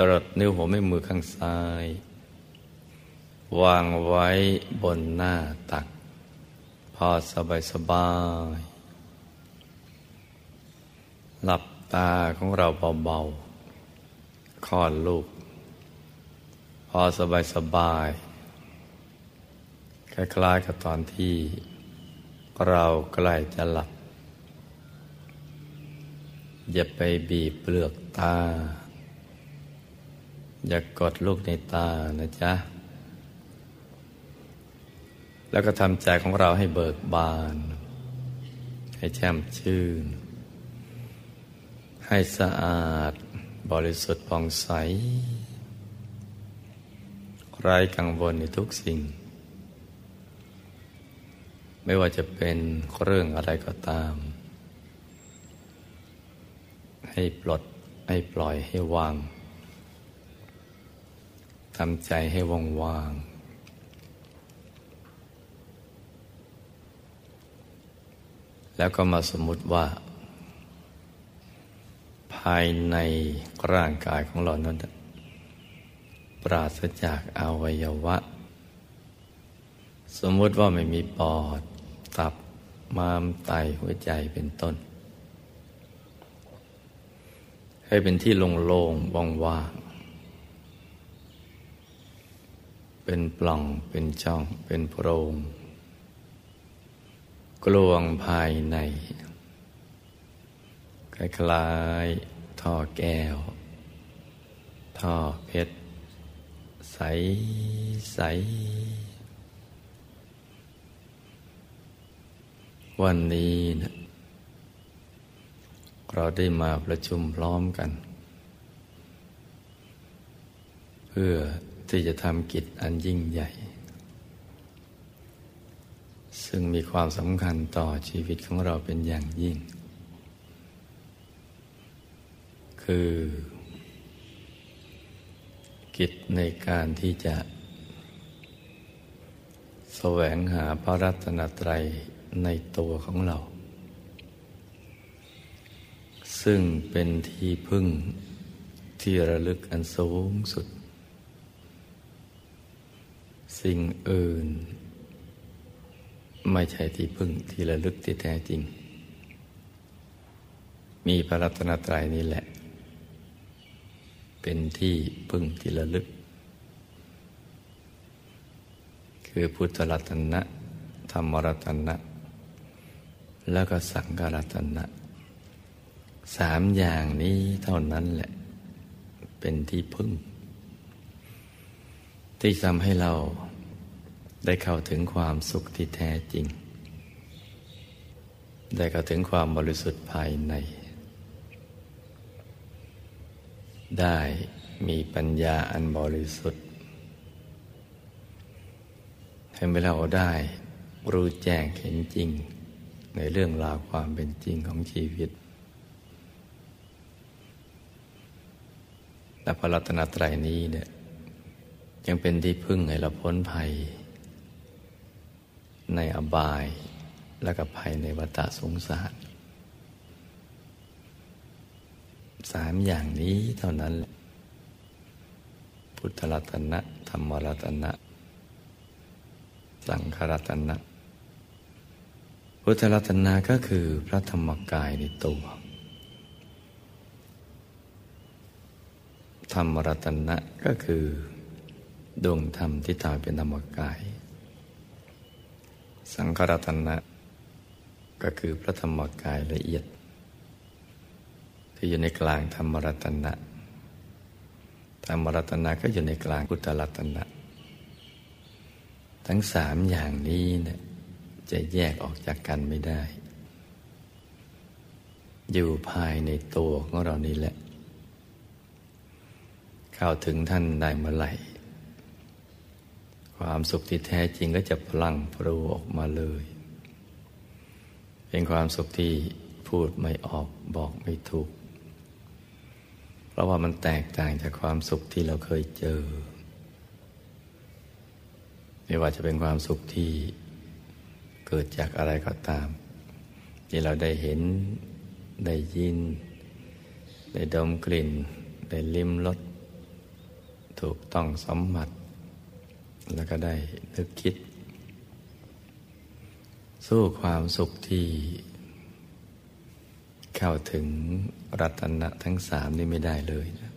จรดนิ้วหัวแม่มือข้างซ้าย วางไว้บนหน้าตัก พอสบายสบาย หลับตาของเราเบาๆคลอดลูก พอสบายสบาย คล้ายๆกับตอนที่ เราใกล้จะหลับ อย่าไปบีบเปลือกตา อย่ากกดลูกในตานะจ๊ะ แล้วก็ทำใจของเราให้เบิกบาน ให้แช่มชื่น ให้สะอาดบริสุทธิ์ผ่องใส ไร้กังวลในทุกสิ่ง ไม่ว่าจะเป็นเรื่องอะไรก็ตาม ให้ปลดให้ปล่อยให้วาง ทำใจให้ว่างว่างแล้วก็มาสมมุติว่า ภายในร่างกายของเรานั้นปราศจากอวัยวะ สมมุติว่าไม่มีปอด ตับ ม้ามไตหัวใจเป็นต้น ให้เป็นที่โล่งๆว่างๆ เป็นปล่องเป็นช่องเป็นโพรง กลวงภายในคล้ายๆท่อแก้ว ท่อเพชร ใสใสวันนี้นะเราได้มาประชุมพร้อมกัน เพื่อ ที่จะทำกิจอันยิ่งใหญ่ ซึ่งมีความสำคัญต่อชีวิตของเราเป็นอย่างยิ่ง คือ กิจในการที่จะ แสวงหาพระรัตนตรัยในตัวของเรา ซึ่งเป็นที่พึ่งที่ระลึกอันสูงสุด สิ่งอื่น ไม่ใช่ที่พึ่งที่ระลึกที่แท้จริง มีพระรัตนตรัยนี่แหละ เป็นที่พึ่งที่ระลึก คือพุทธรัตนะ ธรรมรัตนะ แล้วก็สังฆรัตนะสามอย่างนี้เท่านั้นแหละ เป็นที่พึ่ง ที่ทำให้เรา ได้เข้าถึงความสุขที่แท้จริง ได้เข้าถึงความบริสุทธิ์ภายใน ได้มีปัญญาอันบริสุทธิ์ให้เราได้รู้แจ้งเห็นจริง ในเรื่องราวความเป็นจริงของชีวิตและพระรัตนตรัยนี้เนี่ยยังเป็นที่พึ่งให้เราพ้นภัย ในอบายและกับภัยในวัฏสงสารสามอย่างนี้เท่านั้น พุทธรัตนะ ธรรมรัตนะ สังขรัตนะ พุทธรัตนะก็คือพระธรรมกายในตัว ธรรมรัตนะก็คือดวงธรรมที่ตายเป็นธรรมกาย สังขรัตนะ ก็คือพระธรรมกายละเอียด ที่อยู่ในกลางธรรมรัตนะธรรมรัตนะก็อยู่ในกลางพุทธรัตนะ ทั้งสามอย่างนี้เนี่ยจะแยกออกจากกันไม่ได้ อยู่ภายในตัวของเรานี่แหละ เข้าถึงท่านได้เมื่อไหร่ ความสุขที่แท้จริงก็จะพลังพรูออกมาเลย เป็นความสุขที่พูดไม่ออกบอกไม่ถูก เพราะว่ามันแตกต่างจากความสุขที่เราเคยเจอ ไม่ว่าจะเป็นความสุขที่เกิดจากอะไรก็ตาม ที่เราได้เห็นได้ยิน ได้ดมกลิ่น ได้ลิ้มรสถูกต้องสัมผัส แล้วก็ได้นึกคิด สู้ความสุขที่ เข้าถึงรัตนะทั้งสามนี่ไม่ได้เลยนะ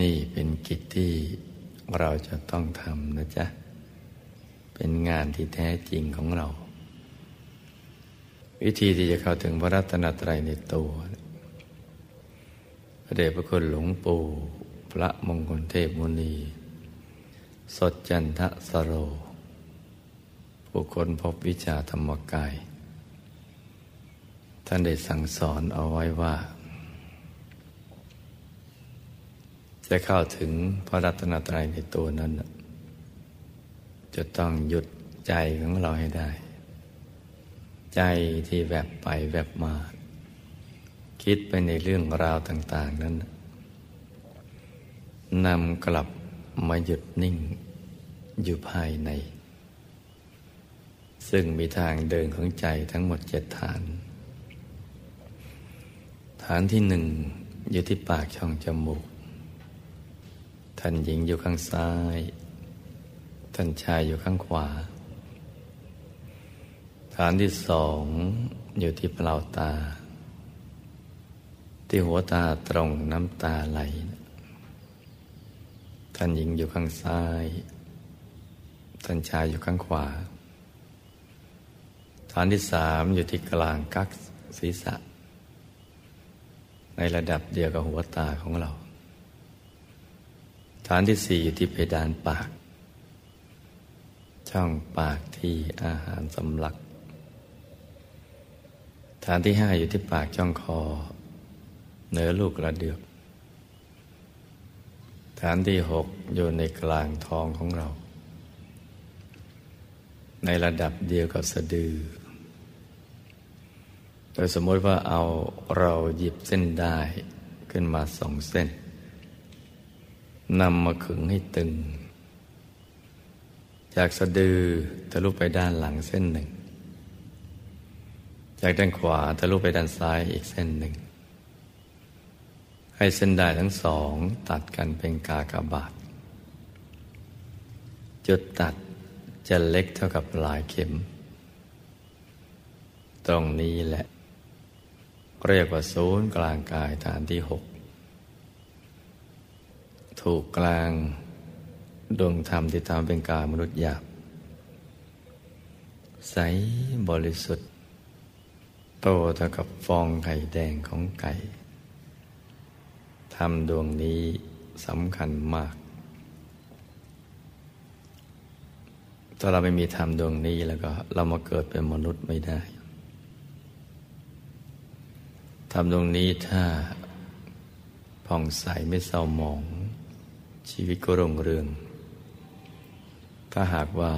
นี่เป็นกิจที่เราจะต้องทำนะจ๊ะ เป็นงานที่แท้จริงของเรา วิธีที่จะเข้าถึงพระรัตนตรัยในตัวพระเดชพระคุณหลวงปู่ พระมงคลเทพมุนี สดจันทะสโร ผู้คนพบวิชาธรรมกาย ท่านได้สั่งสอนเอาไว้ว่า จะเข้าถึงพระรัตนตรัยในตัวนั้น จะต้องหยุดใจของเราให้ได้ ใจที่แวบบไปแวบมา คิดไปในเรื่องราวต่าง ๆ นั้นน นำกลับมาหยุดนิ่งอยู่ภายใน ซึ่งมีทางเดินของใจทั้งหมดเจ็ดฐาน ฐานที่หนึ่งอยู่ที่ปากช่องจมูก ท่านหญิงอยู่ข้างซ้าย ท่านชายอยู่ข้างขวา ฐานที่สองอยู่ที่เปล่าตา ที่หัวตาตรงน้ำตาไหล ท่านหญิงอยู่ข้างซ้าย ท่านชายอยู่ข้างขวา ฐานที่สามอยู่ที่กลางกักศีรษะ ในระดับเดียวกับหัวตาของเรา ฐานที่สี่อยู่ที่เพดานปาก ช่องปากที่อาหารสำลัก ฐานที่ห้าอยู่ที่ปากช่องคอเนื้อลูกกระเดือก ฐานที่หกอยู่ในกลางท้องของเรา ในระดับเดียวกับสะดือ โดยสมมติว่าเอาเราหยิบเส้นได้ขึ้นมาสองเส้นนำมาขึงให้ตึง จากสะดือทะลุไปด้านหลังเส้นหนึ่ง จากด้านขวาทะลุไปด้านซ้ายอีกเส้นหนึ่ง ให้เส้นได้ทั้งสองตัดกันเป็นกากบาท จุดตัดจะเล็กเท่ากับปลายเข็ม ตรงนี้แหละ เรียกว่าศูนย์กลางกายฐานที่หกถูกกลางดวงธรรมที่ทำเป็นกามนุษย์หยาบใสบริสุทธิ์ โตเท่ากับฟองไข่แดงของไก่ ธรรมดวงนี้สำคัญมาก ถ้าเราไม่มีธรรมดวงนี้แล้วก็เรามาเกิดเป็นมนุษย์ไม่ได้ ธรรมดวงนี้ถ้าผ่องใสไม่เศร้าหมอง ชีวิตก็รุ่งเรือง ถ้าหากว่า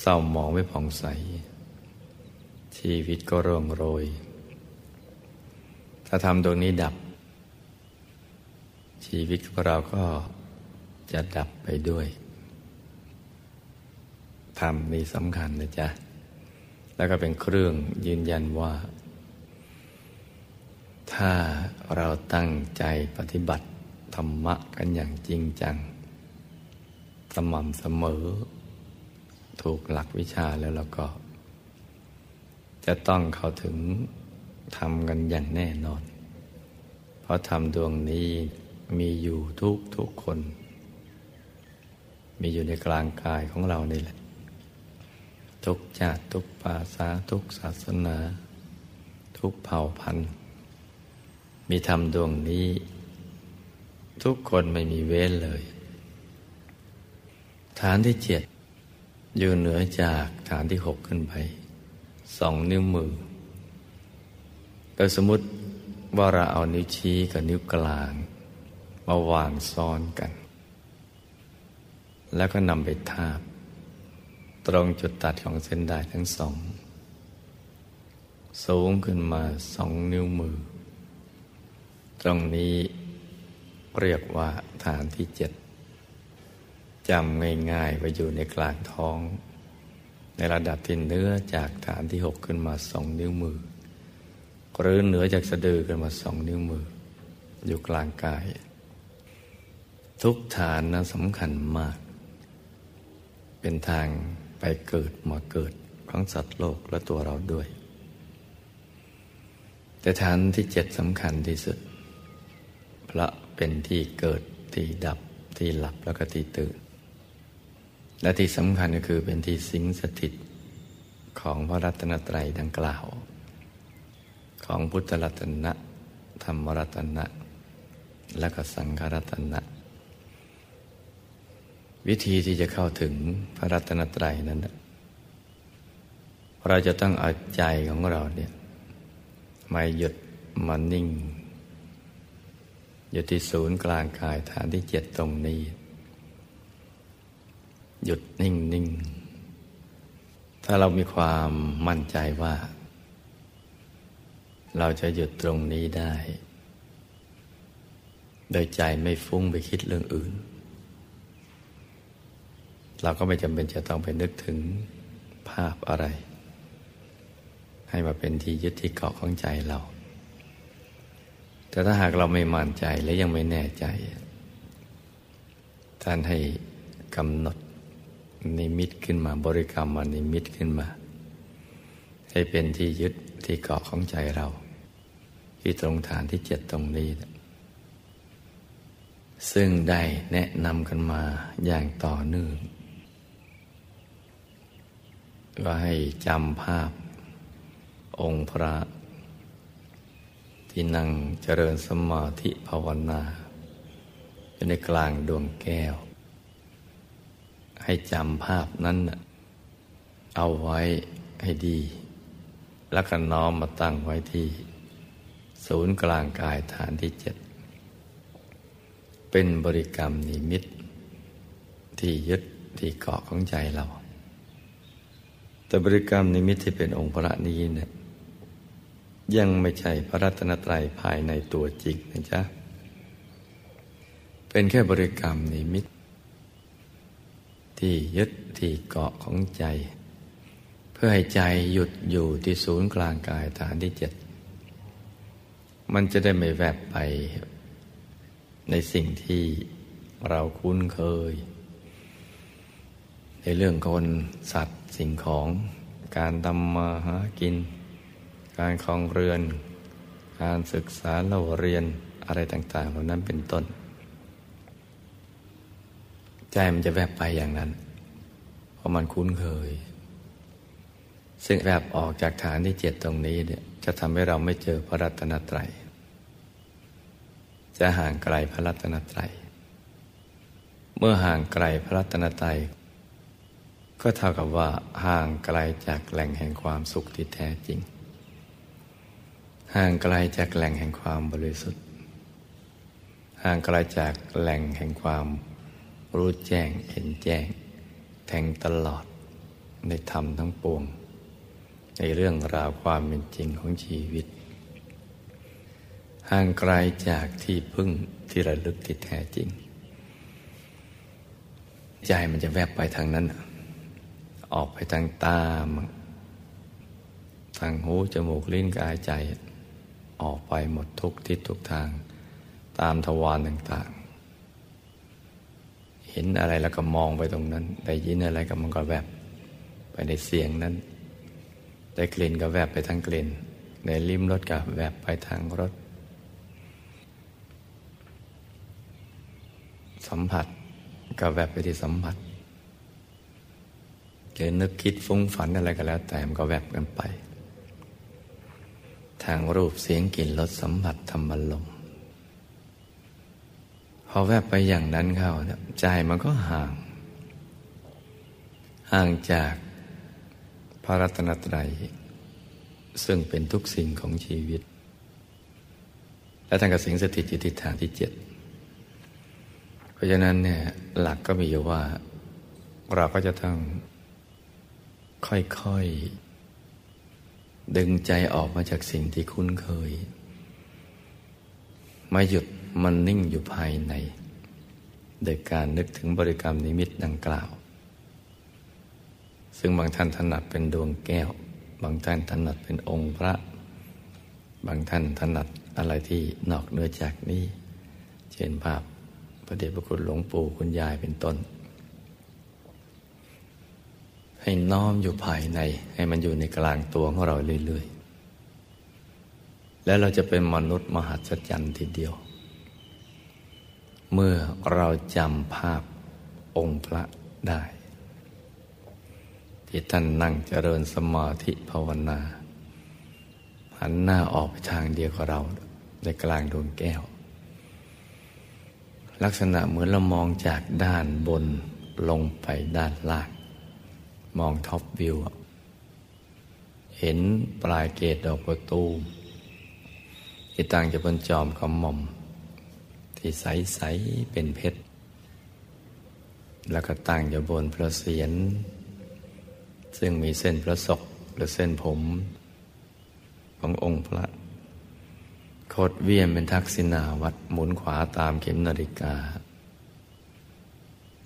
เศร้ามองไม่ผ่องใส ชีวิตก็ร่วงโรย ถ้าทำตรงนี้ดับ ชีวิตของเราก็จะดับไปด้วยธรรมนี้สำคัญนะจ๊ะ แล้วก็เป็นเครื่องยืนยันว่า ถ้าเราตั้งใจปฏิบัติธรรมะกันอย่างจริงจัง สม่ำเสมอ ถูกหลักวิชาแล้วเราก็ จะต้องเข้าถึงทำกันอย่างแน่นอน เพราะทำดวงนี้ มีอยู่ทุกทุกคน มีอยู่ในกลางกายของเรานี่แหละ ทุกชาติทุกภาษาทุกศาสนา ทุกเผ่าพันธุ์ มีธรรมดวงนี้ ทุกคนไม่มีเว้นเลย ฐานที่เจ็ดอยู่เหนือจากฐานที่หกขึ้นไปสองนิ้วมือโดยสมมติว่าเราเอานิ้วชี้กับนิ้วกลาง มาวางซ้อนกัน แล้วก็นำไปทาบ ตรงจุดตัดของเส้นได้ทั้งสอง สูงขึ้นมาสองนิ้วมือ ตรงนี้เรียกว่าฐานที่เจ็ดจำง่ายๆไปอยู่ในกลางท้อง ในระดับที่เนื้อจากฐานที่หกขึ้นมาสองนิ้วมือ หรือเหนือจากสะดือขึ้นมาสองนิ้วมือ อยู่กลางกาย ทุกฐานนั้นสำคัญมาก เป็นทางไปเกิดมาเกิดของสัตว์โลกและตัวเราด้วย แต่ฐานที่เจ็ดสำคัญที่สุด พระเป็นที่เกิดที่ดับที่หลับแล้วก็ที่ตื่น และที่สำคัญก็คือเป็นที่สิงสถิตของพระรัตนตรัยดังกล่าว ของพุทธรัตนะ ธรรมรัตนะ และก็สังฆรัตนะ วิธีที่จะเข้าถึงพระรัตนตรัยนั้น เราจะต้องเอาใจของเราเนี่ยมาหยุดมานิ่ง อยู่ที่ศูนย์กลางกายฐานที่เจ็ดตรงนี้ หยุดนิ่งนิ่ง ถ้าเรามีความมั่นใจว่า เราจะหยุดตรงนี้ได้ โดยใจไม่ฟุ้งไปคิดเรื่องอื่น เราก็ไม่จำเป็นจะต้องไปนึกถึงภาพอะไร ให้มาเป็นที่ยึดที่เกาะของใจเรา แต่ถ้าหากเราไม่มั่นใจและยังไม่แน่ใจ ท่านให้กำหนดนิมิตขึ้นมาบริกรรมมานิมิตขึ้นมา ให้เป็นที่ยึดที่เกาะของใจเรา ที่ตรงฐานที่เจ็ดตรงนี้ ซึ่งได้แนะนำกันมาอย่างต่อเนื่อง ก็ให้จำภาพองค์พระ ที่นั่งเจริญสมาธิภาวนาอยู่ในกลางดวงแก้ว ให้จำภาพนั้น เอาไว้ให้ดี แล้วก็น้อมมาตั้งไว้ที่ ศูนย์กลางกายฐานที่เจ็ด เป็นบริกรรมนิมิต ที่ยึดที่เกาะของใจเรา แต่บริกรรมนิมิตที่เป็นองค์พระนี้เนี่ยยังไม่ใช่พระรัตนตรัยภายในตัวจริงนะจ๊ะ เป็นแค่บริกรรมนิมิต ที่ยึดที่เกาะของใจ เพื่อให้ใจหยุดอยู่ที่ศูนย์กลางกายฐานที่เจ็ด มันจะได้ไม่แวบไปในสิ่งที่เราคุ้นเคย ในเรื่องคนสัตว์ สิ่งของการทำมาหากิน การคลองเรือน การศึกษาเราเรียนอะไรต่างๆเหล่านั้นเป็นต้น ใจมันจะแวบไปอย่างนั้น เพราะมันคุ้นเคย ซึ่งแวบออกจากฐานที่เจ็ดตรงนี้เนี่ยจะทำให้เราไม่เจอพระรัตนตรัย จะห่างไกลพระรัตนตรัย เมื่อห่างไกลพระรัตนตรัย ก็เท่ากับว่าห่างไกลจากแหล่งแห่งความสุขที่แท้จริง ห่างไกลจากแหล่งแห่งความบริสุทธิ์ ห่างไกลจากแหล่งแห่งความรู้แจ้งเห็นแจ้ง แทงตลอดในธรรมทั้งปวง ในเรื่องราวความเป็นจริงของชีวิต ห่างไกลจากที่พึ่งที่ระลึกที่แท้จริง ใจมันจะแวบไปทางนั้น ออกไปทางตาทางหูจมูกลิ้นกายใจ ออกไปหมดทุกทิศทุกทาง ตามทวารต่างๆ เห็นอะไรแล้วก็มองไปตรงนั้น ได้ยินอะไรก็มันก็แวบไปในเสียงนั้น ได้กลิ่นก็แวบไปทางกลิ่นในลิ้มรสก็แวบไปทางรสสัมผัสก็แวบไปที่สัมผัส จะนึกคิดฟุ้งฝันอะไรก็แล้ว แต่มันก็แวบกันไป ทางรูปเสียงกลิ่นรสสัมผัสธรรมลมพอแวบไปอย่างนั้นเข้าใจมันก็ห่าง ห่างจากพระรัตนตรัย ซึ่งเป็นทุกสิ่งของชีวิต และท่านกสิงสถิตอยู่ที่ทางที่เจ็ดเพราะฉะนั้นเนี่ยหลักก็มีอยู่ว่า เราก็จะต้อง ค่อยๆ ดึงใจออกมาจากสิ่งที่คุ้นเคย มาหยุดมันนิ่งอยู่ภายใน โดยการนึกถึงบริกรรมนิมิตดังกล่าว ซึ่งบางท่านถนัดเป็นดวงแก้ว บางท่านถนัดเป็นองค์พระ บางท่านถนัดอะไรที่นอกเหนือจากนี้ เช่นภาพพระเดชพระคุณหลวงปู่คุณยายเป็นต้น ให้น้อมอยู่ภายใน ให้มันอยู่ในกลางตัวของเราเรื่อยๆ แล้วเราจะเป็นมนุษย์มหัศจรรย์ทีเดียว เมื่อเราจำภาพองค์พระได้ ที่ท่านนั่งเจริญสมาธิภาวนา หันหน้าออกไปทางเดียวกับเราในกลางดวงแก้ว ลักษณะเหมือนเรามองจากด้านบนลงไปด้านล่าง มองท็อปวิว เห็นปลายเกตดอกประตูที่ตั้งจะบนจอมขมอม ที่ใส ๆ เป็นเพชร แล้วก็ตั้งอยู่บนพระเศียรซึ่งมีเส้นพระศกหรือเส้นผม ขององค์พระโคดเวียนเป็นทักษิณาวัดหมุนขวาตามเข็มนาฬิกา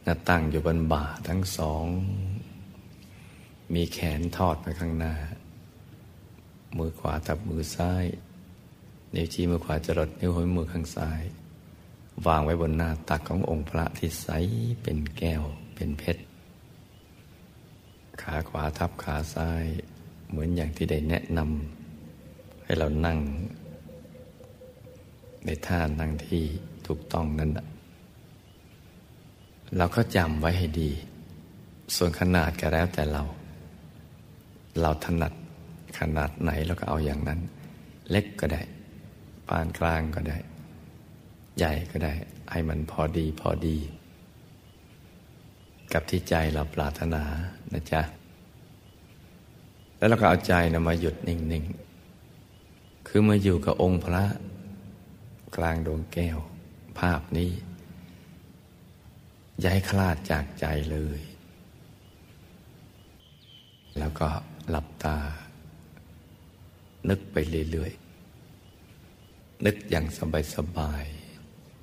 หน้าตั้งอยู่บนบ่าทั้งสอง มีแขนทอดไปข้างหน้า มือขวาทับมือซ้าย นิ้วชี้มือขวาจรดนิ้วหัวมือข้างซ้าย วางไว้บนหน้าตักขององค์พระที่ใสเป็นแก้วเป็นเพชร ขาขวาทับขาซ้าย เหมือนอย่างที่ได้แนะนำให้เรานั่ง ในท่านั่งที่ถูกต้องนั้นเราก็จำไว้ให้ดี ส่วนขนาดก็แล้วแต่เรา เราถนัดขนาดไหนเราก็เอาอย่างนั้น เล็กก็ได้ปานกลางก็ได้ ใหญ่ก็ได้ ให้มันพอดีพอดี กับที่ใจเราปรารถนานะจ๊ะ แล้วเราก็เอาใจนะมาหยุดนิ่ง ๆ คือมาอยู่กับองค์พระ กลางดวงแก้ว ภาพนี้ย้ายคลาดจากใจเลย แล้วก็ หลับตา นึกไปเรื่อยๆ นึกอย่างสบาย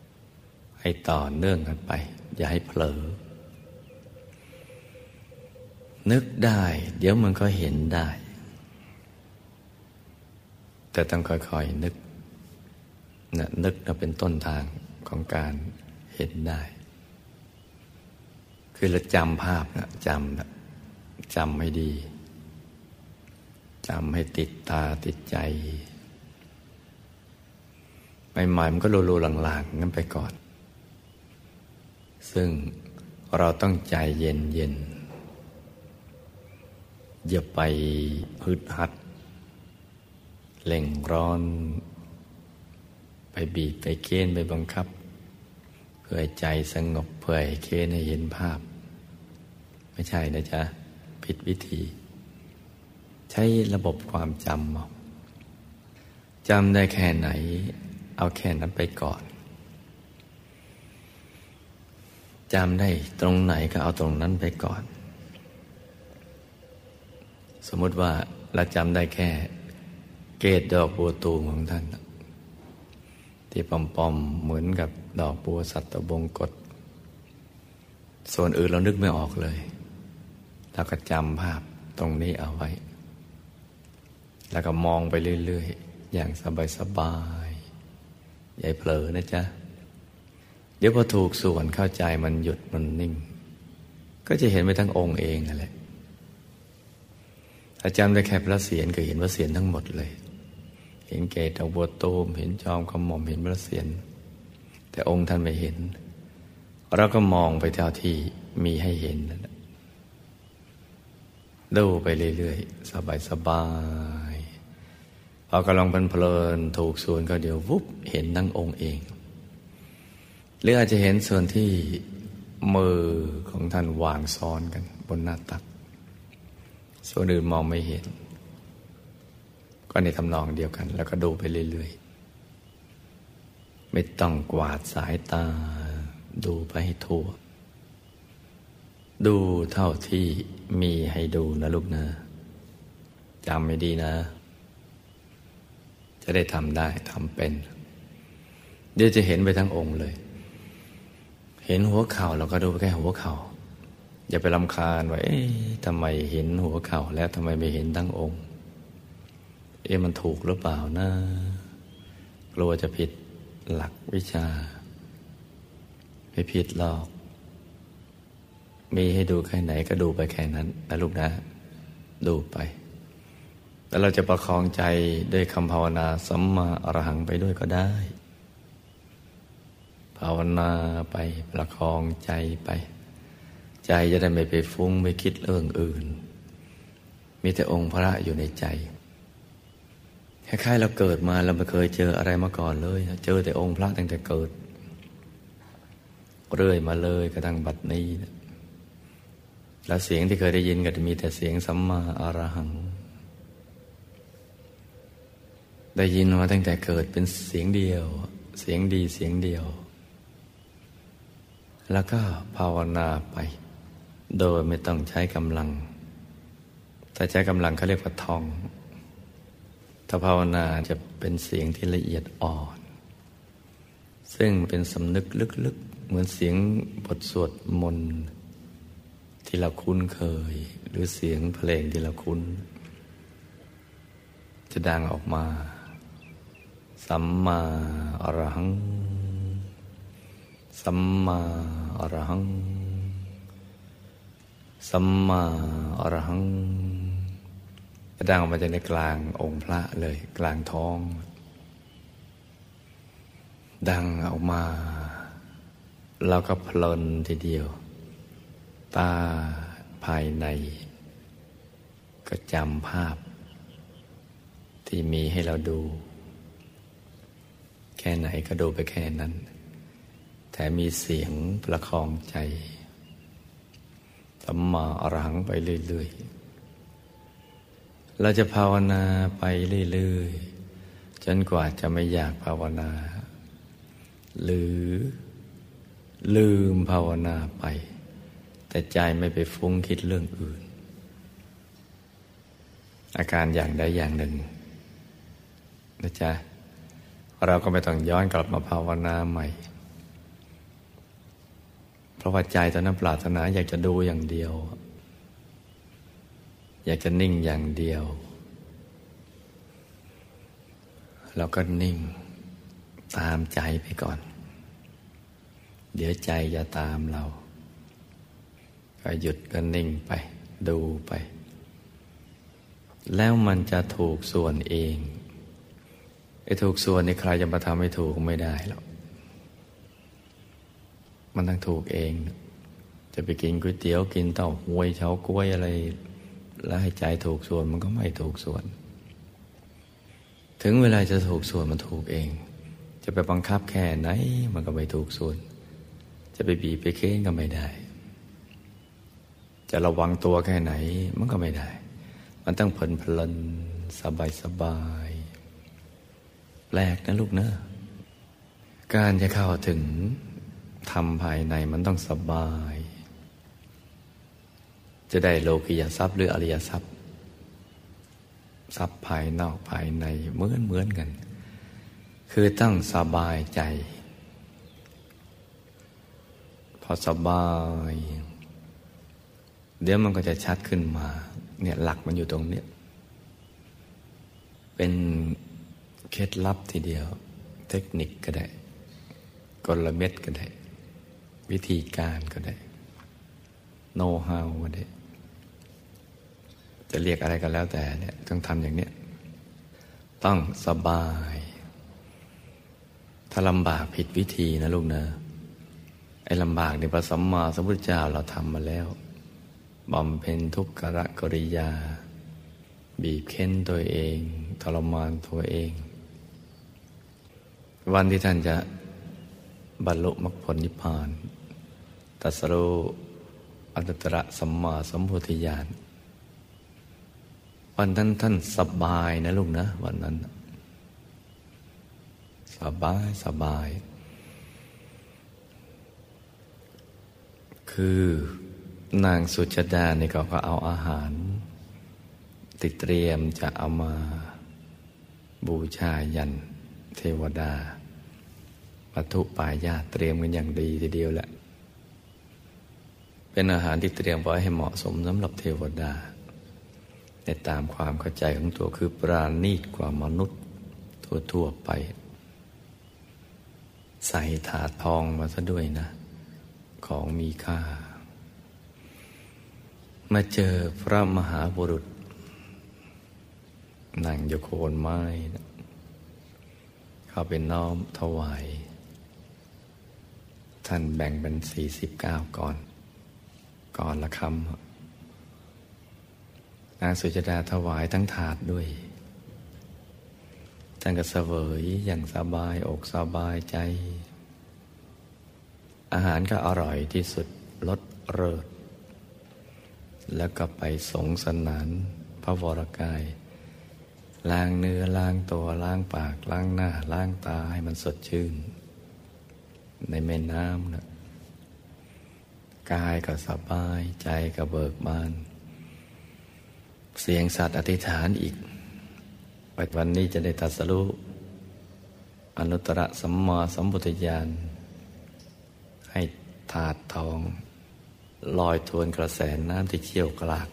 ๆ ให้ต่อเนื่องกันไป อย่าให้เผลอ นึกได้ เดี๋ยวมันก็เห็นได้ แต่ต้องค่อยๆ นึกนะนึกนะเป็นต้นทางของการเห็นได้ คือเราจำภาพนะจำนะจำให้ดี จำให้ติดตาติดใจใหม่ๆมันก็รูๆหลังๆงั้นไปก่อน ซึ่งเราต้องใจเย็นเย็นอย่าไปพึดหัดเล่งร้อน ไปบีบไปเค้นไปบังคับ เพื่อใจสงบเพื่อให้เค้นให้เห็นภาพ ไม่ใช่นะจ๊ะ ผิดวิธี ช้ระบบความจำจำได้แค่ไหน เอาแค่นั้นไปก่อนจำได้ตรงไหนก็เอาตรงนั้นไปก่อน สมมติว่าเราจำได้แค่ เกตดอกบัวตูมของท่าน ที่ปอมๆเหมือนกับดอกบัวสัตบงกฎส่วนอื่นเรานึกไม่ออกเลย เราก็จำภาพตรงนี้เอาไว้ แล้วก็มองไปเรื่อยๆ อย่างสบายๆอย่าเผลอนะจ๊ะ เดี๋ยวพอถูกส่วนเข้าใจมันหยุดมันนิ่ง ก็จะเห็นไปทั้งองค์เองนั่นแหละอาจารย์ได้แค่พระเศียรก็เห็นพระเศียรทั้งหมดเลย เห็นเกตดอกบัวตูมเห็นจอมขมอมเห็นพระเศียรแต่องค์ท่านไม่เห็น เราก็มองไปเท่าที่มีให้เห็นนั่นแหละดูไปเรื่อยๆ สบายๆ พอกำลังเพลินถูกส่วนก็เดี๋ยววุบเห็นทั้งองค์เอง หรืออาจจะเห็นส่วนที่มือของท่านวางซ้อนกัน บนหน้าตัก ส่วนอื่นมองไม่เห็น ก็ในทำนองเดียวกัน แล้วก็ดูไปเรื่อยๆ ไม่ต้องกวาดสายตา ดูไปให้ทั่ว ดูเท่าที่มีให้ดูนะลูกนะจำไม่ดีนะ จะได้ทำได้ทำเป็น เดี๋ยวจะเห็นไปทั้งองค์เลย เห็นหัวเข่าเราก็ดูไปแค่หัวเข่าอย่าไปลำคาญว่าเอ๊ะทำไมเห็นหัวเข่าแล้วทำไมไม่เห็นทั้งองค์ เอ๊ะมันถูกหรือเปล่านะกลัวจะผิดหลักวิชา ไม่ผิดหรอก มีให้ดูแค่ไหนก็ดูไปแค่นั้นนะลูกนะ ดูไป แต่เราจะประคองใจด้วยคำภาวนาสัมมาอรหังไปด้วยก็ได้ ภาวนาไปประคองใจไป ใจจะได้ไม่ไปฟุ้งไม่คิดเรื่องอื่น มีแต่องค์พระอยู่ในใจคล้ายๆเราเกิดมาเราไม่เคยเจออะไรมาก่อนเลย เจอแต่องค์พระตั้งแต่เกิด เรื่อยมาเลยกระทั่งบัดนี้ แล้วเสียงที่เคยได้ยินก็จะมีแต่เสียงสัมมาอรหัง ได้ยินมาตั้งแต่เกิดเป็นเสียงเดียว เสียงดีเสียงเดียว แล้วก็ภาวนาไป โดยไม่ต้องใช้กำลัง ถ้าใช้กำลังเขาเรียกว่าทอง ถ้าภาวนาจะเป็นเสียงที่ละเอียดอ่อน ซึ่งเป็นสำนึกลึกๆ เหมือนเสียงบทสวดมนต์ที่เราคุ้นเคย หรือเสียงเพลงที่เราคุ้น จะดังออกมา สัมมาอรหัง สัมมาอรหัง สัมมาอรหังจะดังออกมาจากในกลางองค์พระเลย กลางท้อง ดังออกมาเราก็เพลินทีเดียว ตาภายใน ก็จำภาพ ที่มีให้เราดู ค่ไหนก็ดูไปแค่นั้น แต่มีเสียงประคองใจสัมมาอรหังไปเรื่อยๆ เราจะภาวนาไปเรื่อยๆ จนกว่าจะไม่อยากภาวนา หรือลืมภาวนาไป แต่ใจไม่ไปฟุ้งคิดเรื่องอื่น อาการอย่างใดอย่างหนึ่งนะจ๊ะ เราก็ไม่ต้องย้อนกลับมาภาวนาใหม่ เพราะว่าใจตอนนั้นปรารถนาอยากจะดูอย่างเดียว อยากจะนิ่งอย่างเดียว เราก็นิ่งตามใจไปก่อน เดี๋ยวใจจะตามเรา ก็หยุดก็นิ่งไป ดูไป แล้วมันจะถูกส่วนเอง ไอ้ถูกส่วนนี่ใครจะมาทำให้ถูกไม่ได้หรอกมันต้องถูกเอง จะไปกินก๋วยเตี๋ยวกินเต้าหวยเฉากล้วยอะไร แล้วให้ใจถูกส่วนมันก็ไม่ถูกส่วน ถึงเวลาจะถูกส่วนมันถูกเอง จะไปบังคับแค่ไหนมันก็ไม่ถูกส่วน จะไปบีบไปเค้นก็ไม่ได้ จะระวังตัวแค่ไหนมันก็ไม่ได้ มันต้องเพลินเพลินสบายสบาย แปลกนะลูกเนอะการจะเข้าถึงทำภายในมันต้องสบาย จะได้โลกิยทรัพย์หรืออริยทรัพย์ ทรัพย์ภายนอกภายในเหมือนเหมือนกัน คือต้องสบายใจ พอสบาย เดี๋ยวมันก็จะชัดขึ้นมา เนี่ยหลักมันอยู่ตรงเนี้ยเป็น เคล็ดลับทีเดียว เทคนิคก็ได้ กลเม็ดก็ได้ วิธีการก็ได้ โน้ตฮาวก็ได้ จะเรียกอะไรก็แล้วแต่เนี่ยต้องทำอย่างเนี้ย ต้องสบาย ถ้าลำบากผิดวิธีนะลูกนะ ไอ้ลำบากในพระสัมมาสัมพุทธเจ้าเราทำมาแล้วบำเพ็ญทุกขกริยา บีบเค้นตัวเอง ทรมานตัวเอง วันที่ท่านจะบรรลุมรรคผลนิพพานตัสรู้อัตตระสัมมาสัมพุทธญาณวันนั้นท่านสบายนะลุงนะ วันนั้น สบายสบาย คือนางสุจดาเนี่ยก็ก็เอาอาหาร ติดเตรียมจะเอามาบูชายันเทวดา วัตถุปายาเตรียมกันอย่างดีทีเดียวแหละ เป็นอาหารที่เตรียมไว้ให้เหมาะสมสำหรับเทวดา ในตามความเข้าใจของตัวคือปราณีตกว่ามนุษย์ทั่วๆไป ใส่ถาดทองมาซะด้วยนะ ของมีค่า มาเจอพระมหาบุรุษนั่งอยู่โคนไม้นะเขาเป็นน้อมถวาย ท่านแบ่งเป็นสี่สิบเก้าก่อน ก่อนละคำนางสุจดาถวายทั้งถาดด้วย ท่านก็เสวยอย่างสบายอกสบายใจ อาหารก็อร่อยที่สุดลดเริดแล้วก็ไปสงสนานพระวรกายล้างเนื้อล้างตัวล้างปากล้างหน้าล้างตาให้มันสดชื่น ในแม่น้ำนะกายก็สบายใจก็เบิกบาน เสียงสัตว์อธิษฐานอีกวันนี้จะได้ตัดสรุอนุตตรสัมมาสัมพุทธญาณให้ถาดทอง ลอยทวนกระแสน้ำที่เชี่ยวกลาก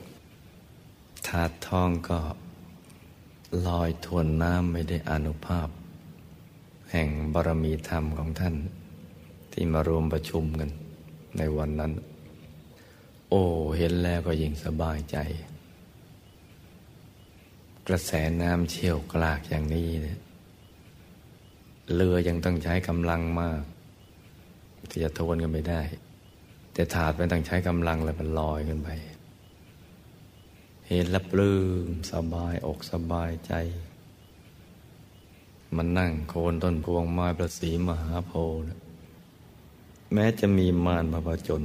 ถาดทองก็ลอยทวนน้ำไม่ได้อนุภาพ แห่งบารมีธรรมของท่าน ที่มารวมประชุมกันในวันนั้น โอ้เห็นแล้วก็ยิ่งสบายใจ กระแสน้ำเชี่ยวกลากอย่างนี้เนี่ยเรือยังต้องใช้กำลังมากที่จะทวนกันไม่ได้ แต่ถาดไม่ต้องใช้กำลังแล้วมันลอยกันไป เห็นแล้วปลื้มสบายอกสบายใจ มันนั่งโคนต้นพวงไม้ประสีมหาโพธิ์ แม้จะมีมารมาประจน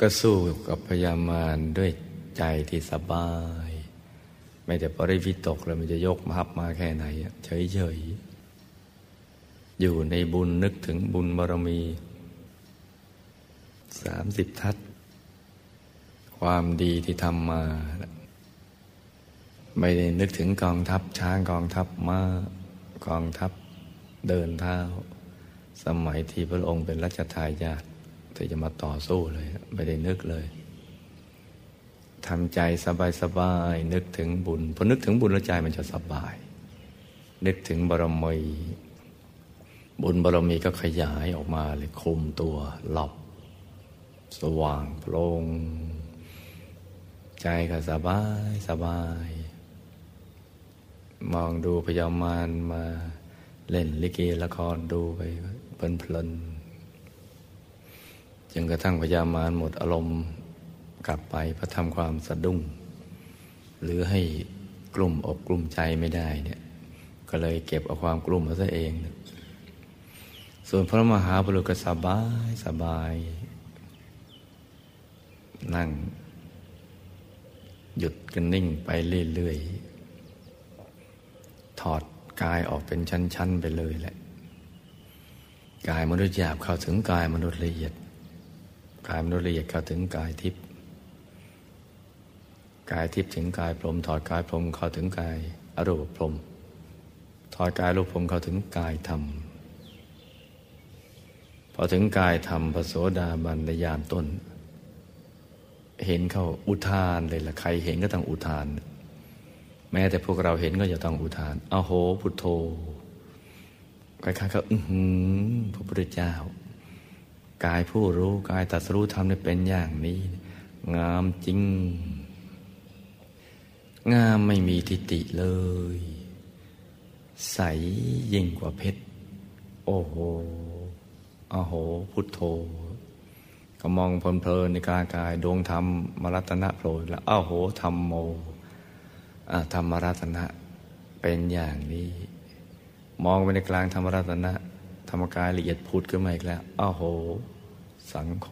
ก็สู้กับพยามารด้วยใจที่สบาย ไม่แต่ปริวิตกแล้วมันจะยกมาับมาแค่ไหนเฉยๆ อยู่ในบุญนึกถึงบุญบารมีสามสิบทัศ ความดีที่ทำมา ไม่ได้นึกถึงกองทัพช้างกองทัพม้ากองทัพเดินเท้า สมัยที่พระองค์เป็นรัชทายาทที่จะมาต่อสู้เลย ไม่ได้นึกเลยทำใจสบายๆนึกถึงบุญพอนึกถึงบุญแล้วใจมันจะสบาย นึกถึงบารมีบุญบารมีก็ขยายออกมาเลยคุมตัวหลับ สว่างโปร่งใจก็สบายสบาย มองดูพยามารมาเล่นลิเกละครดูไป เพลินเพลินจนกระทั่งพยามารหมดอารมณ์กลับไปพระทำความสะดุ้ง หรือให้กลุ่มอกกลุ่มใจไม่ได้เนี่ย ก็เลยเก็บเอาความกลุ่มมาซะเอง ส่วนพระมหาบุรุษก็สบายสบาย นั่ง หยุดกันนิ่งไปเรื่อยๆถอดกายออกเป็นชั้น ๆ ไปเลยแหละ กายมนุษย์หยาบเข้าถึงกายมนุษย์ละเอียด กายมนุษย์ละเอียดเข้าถึงกายทิพย์กายทิพย์ถึงกายพรมถอดกายพรมเข้าถึงกายอรูปพรมถอดกายรูปพรมเข้าถึงกายธรรมพอถึงกายธรรมพระโสดาบันในยามต้น เห็นเข้าอุทานเลยละใครเห็นก็ต้องอุทาน แม้แต่พวกเราเห็นก็จะต้องอุทาน อโหพุทโธ คล้ายๆก็อือหือพระพุทธเจ้ากายผู้รู้กายตัดรู้ทำได้เป็นอย่างนี้ งามจริง งามไม่มีทิฏฐิเลย ใสยิ่งกว่าเพชร โอ้โหอาโห พุทโธก็มองเพลินๆในกายกายดวงธรรมมรัตนะโผล่แล้วอ้าโหธรรมโมธรรมรัตนะเป็นอย่างนี้ มองไปในกลางธรรมรัตนะ ธรรมกายละเอียดพุทธขึ้นมาอีกแล้วอ้าโห สังโฆ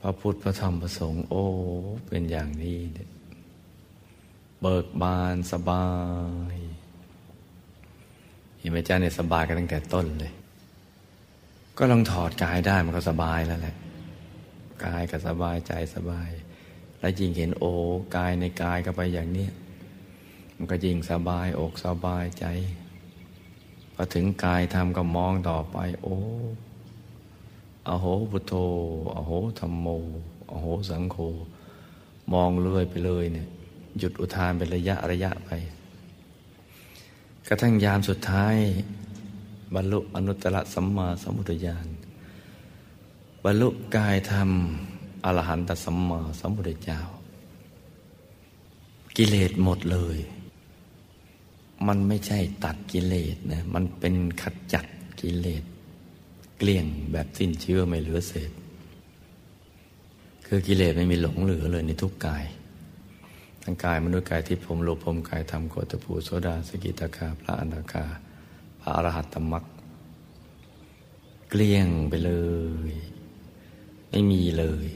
พระพุทธพระธรรมพระสงฆ์โอ้ เป็นอย่างนี้เนี่ยเบิกบานสบายเห็นไหมจ้าเนี่ยสบายกันตั้งแต่ต้นเลย ก็ลองถอดกายได้มันก็สบายแล้วแหละกายก็สบายใจสบาย แล้วยิ่งเห็นโอ้กายในกายก็ไปอย่างเนี้ย มันก็ยิ่งสบายอกสบายใจ พอถึงกายทำก็มองต่อไป โอ้อโหพุทโธอโหธรรมโมอโหสังโฆมองเลื่อยไปเลยเนี่ย หยุดอุทานเป็นระยะระยะไป กระทั่งยามสุดท้าย บรรลุอนุตตรสัมมาสัมพุทธญาณบรรลุกายธรรมอรหันตสัมมาสัมพุทธเจ้า กิเลสหมดเลย มันไม่ใช่ตัดกิเลสนะ มันเป็นขจัดกิเลส เกลี้ยงแบบสิ้นเชื่อไม่เหลือเศษ คือกิเลสไม่มีหลงเหลือเลยในทุกกาย ทั้งกายมนุษย์กายที่ผมโลภมกายธรรมโคตภูโสดาสกิตาคา พระอนาคา พระอรหัตตมักเกลี้ยงไปเลย ไม่มีเลย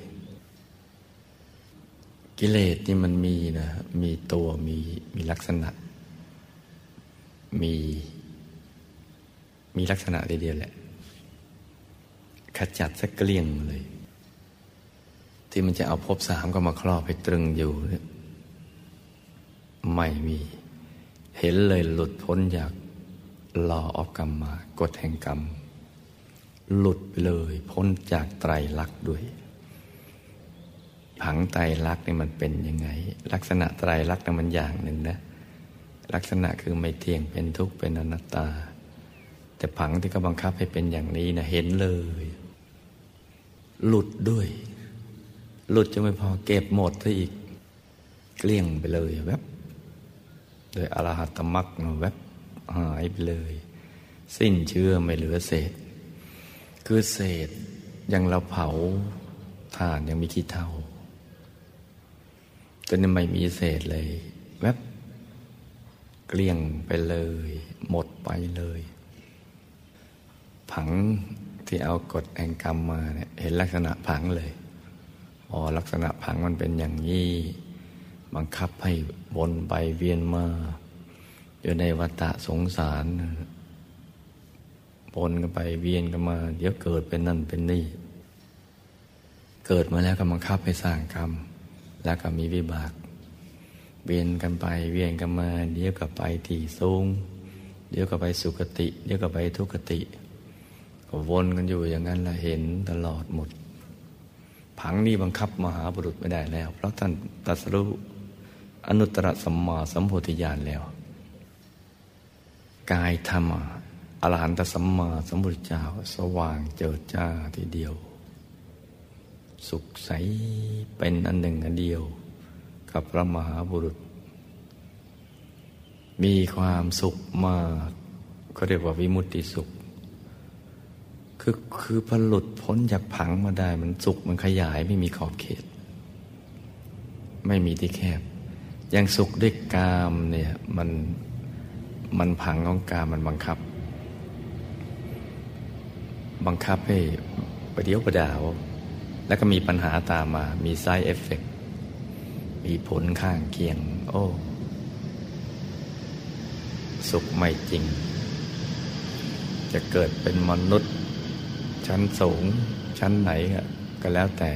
กิเลสนี่มันมีนะ มีตัวมีมีลักษณะ มี มีลักษณะเดียวแหละ ขจัดสักเกลี้ยงเลย ที่มันจะเอาพบสามก็มาครอบให้ตรึงอยู่ไม่มี เห็นเลยหลุดพ้นจากลอออกกรรมมากฎแห่งกรรม หลุดไปเลยพ้นจากไตรลักษณ์ด้วย ผังไตรลักษณ์นี่มันเป็นยังไง ลักษณะไตรลักษณ์นี่มันอย่างหนึ่งนะ ลักษณะคือไม่เที่ยงเป็นทุกข์เป็นอนัตตา แต่ผังที่เขาบังคับให้เป็นอย่างนี้นะเห็นเลย หลุดด้วย หลุดจะไม่พอเก็บหมดซะอีก เกลี้ยงไปเลยแวบโดยอรหัตมรรคแวบหายไปเลย สิ้นเชื่อไม่เหลือเศษ คือเศษยังเราเผาถ่านยังมีขี้เท่าจนไม่มีเศษเลย เกลี้ยงไปเลย หมดไปเลย ผังที่เอากฎแห่งกรรมมาเนี่ยเห็นลักษณะผังเลยอ๋อลักษณะผังมันเป็นอย่างนี้บังคับให้วนไปเวียนมาอยู่ในวัฏสงสารวนกันไปเวียนกันมา เดี๋ยวเกิดเป็นนั่นเป็นนี่ เกิดมาแล้วก็บังคับให้สร้างกรรม แล้วก็มีวิบาก เวียนกันไปเวียนกันมา เดี๋ยวก็ไปที่สูง เดี๋ยวก็ไปสุคติ เดี๋ยวก็ไปทุกติก็วนกันอยู่อย่างนั้นละเห็นตลอดหมด ผังนี้บังคับมหาบุรุษไม่ได้แล้ว เพราะท่านตรัสรู้อนุตตรสัมมาสัมโพธิญาณแล้ว กายธรรมอรหันตสัมมาสัมพุทธเจ้า สว่างเจิดจ้าทีเดียว สุขใสเป็นอันหนึ่งอันเดียว กับพระมหาบุรุษ มีความสุขมากเขาเรียกว่าวิมุตติสุข คือคือผลุดพ้นจากผังมาได้มันสุขมันขยายไม่มีขอบเขต ไม่มีที่แคบ ยังสุขด้วยกามเนี่ยมันมันผังของกามมันบังคับ บังคับให้ประเดียวประดาว แล้วก็มีปัญหาตามมา มีไซเอฟเฟก มีผลข้างเคียง โอ้ สุขไม่จริง จะเกิดเป็นมนุษย์ ชั้นสูง ชั้นไหนก็แล้วแต่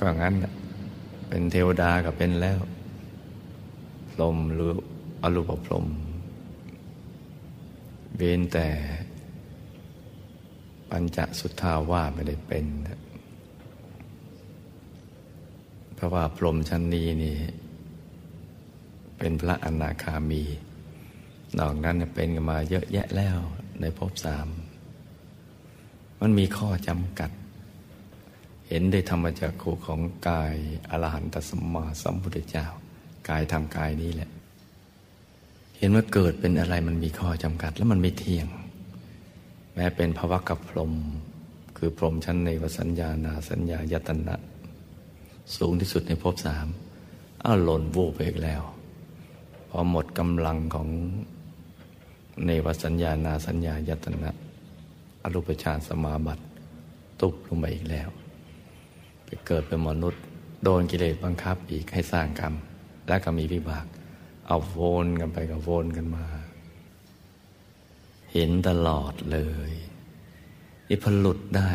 ก็งั้นเป็นเทวดาก็เป็นแล้วพรมหรืออรูปพรมเว้นแต่ ปัญจสุทธาว่าไม่ได้เป็น เพราะว่าพรหมชั้นนี้นี่ เป็นพระอนาคามี นอกนั้นเป็นกันมาเยอะแยะแล้วในภพสาม มันมีข้อจำกัด เห็นได้ธรรมจักขุของกายอรหันตสมมาสัมพุทธเจ้า กายทำกายนี้แหละ เห็นว่าเกิดเป็นอะไรมันมีข้อจำกัด แล้วมันไม่เที่ยง แม้เป็นภวะกับพรม คือพรมชั้นในวสัญญานาสัญญายตนะ สูงที่สุดในภพสามอ้าวหล่นวูบไปอีกแล้ว พอหมดกำลังของในวสัญญานาสัญญายตนะอรูปฌานสมาบัติตุบลงไปอีกแล้ว ไปเกิดเป็นมนุษย์ โดนกิเลสบังคับอีกให้สร้างกรรม และก็มีวิบาก เอาโวนกันไปกับโวนกันมา เห็นตลอดเลยอิพลุดได้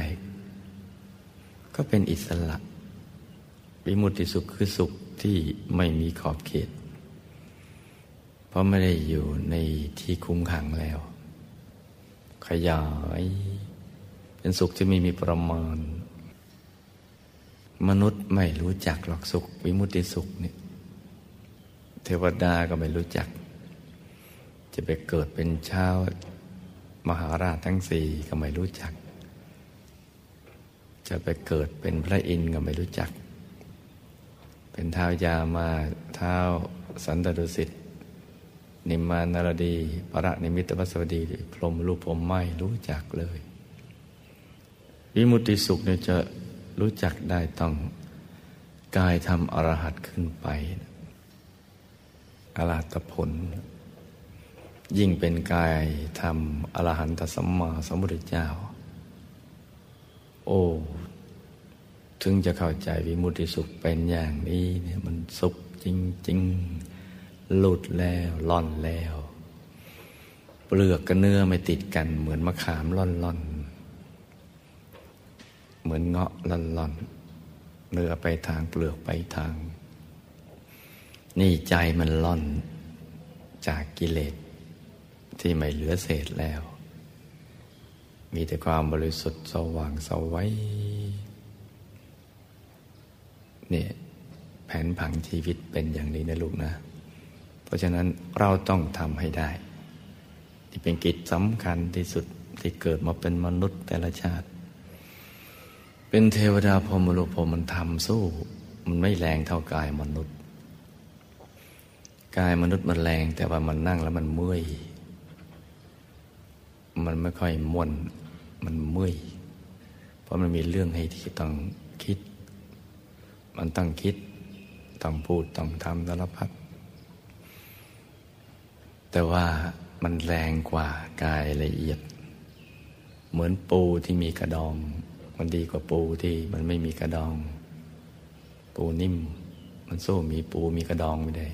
ก็เป็นอิสระ วิมุติสุขคือสุขที่ไม่มีขอบเขต เพราะไม่ได้อยู่ในที่คุ้มขังแล้ว ขยาย เป็นสุขที่ไม่มีประมาณ มนุษย์ไม่รู้จักหรอกสุข วิมุติสุขเนี่ยเทวดาก็ไม่รู้จัก จะไปเกิดเป็นชาวมหาราชทั้งสี่ก็ไม่รู้จัก จะไปเกิดเป็นพระอินทร์ก็ไม่รู้จัก เป็นเท้ายามาเท้าสันตดุสิตนิมานารดีพระนิมิตวัสวดี พรหมรูปผมไม่รู้จักเลย วิมุติสุขเนี่ยจะรู้จักได้ต้องกายทำอรหัตขึ้นไป อรหัตผล ยิ่งเป็นกายธรรมอรหันตสัมมาสัมพุทธเจ้า โอ้ ถึงจะเข้าใจวิมุติสุขเป็นอย่างนี้เนี่ยมันสุขจริง ๆ หลุดแล้วล่อนแล้ว เปลือกกับเนื้อไม่ติดกัน เหมือนมะขามล่อนล่อนเหมือนเงาะล่อนล่อนเนื้อไปทางเปลือกไปทาง นี่ใจมันล่อน จากกิเลสที่ไม่เหลือเศษแล้ว มีแต่ความบริสุทธิ์สว่างสวัย นี่แผนผังชีวิตเป็นอย่างนี้นะลูกนะ เพราะฉะนั้นเราต้องทำให้ได้ ที่เป็นกิจสำคัญที่สุดที่เกิดมาเป็นมนุษย์แต่ละชาติ เป็นเทวดาพรมโลพมันทำสู้ มันไม่แรงเท่ากายมนุษย์ กายมนุษย์มันแรงแต่ว่ามันนั่งแล้วมันเมื่อย มันไม่ค่อยม่วนมันเมื่อย เพราะมันมีเรื่องให้ที่ต้องคิด มันต้องคิด ต้องพูด ต้องทำสารพัดแต่ว่ามันแรงกว่ากายละเอียด เหมือนปูที่มีกระดอง มันดีกว่าปูที่มันไม่มีกระดอง ปูนิ่ม มันสู้มีปูมีกระดองไม่ได้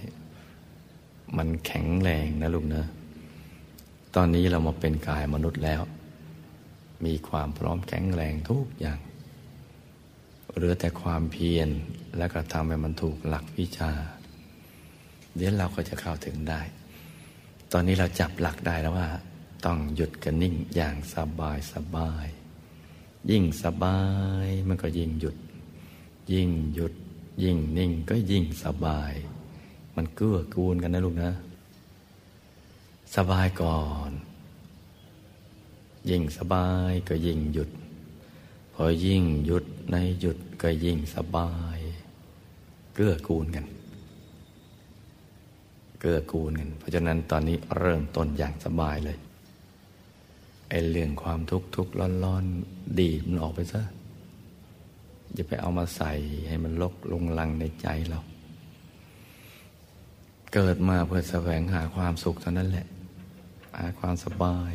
มันแข็งแรงนะลูกนะตอนนี้เรามาเป็นกายมนุษย์แล้ว มีความพร้อมแข็งแรงทุกอย่าง เหลือแต่ความเพียรแล้วก็ทำให้มันถูกหลักวิชา เดี๋ยวเราก็จะเข้าถึงได้ ตอนนี้เราจับหลักได้แล้วว่า ต้องหยุดกันนิ่งอย่างสบายสบาย ยิ่งสบายมันก็ยิ่งหยุด ยิ่งหยุด ยิ่งนิ่งก็ยิ่งสบาย มันเกื้อกูลกันนะลูกนะ สบายก่อน ยิ่งสบายก็ยิ่งหยุด พอยิ่งหยุดในหยุด ก็ยิ่งสบายเกื้อกูลกันเกื้อกูลกันเพราะฉะนั้นตอนนี้เริ่มต้นอย่างสบายเลยไอ้เรื่องความทุกข์ทุกข์ร้อนร้อนดีมันออกไปซะอย่าไปเอามาใส่ให้มันลกลงลังในใจเราเกิดมาเพื่อแสวงหาความสุขเท่านั้นแหละ หาความสบาย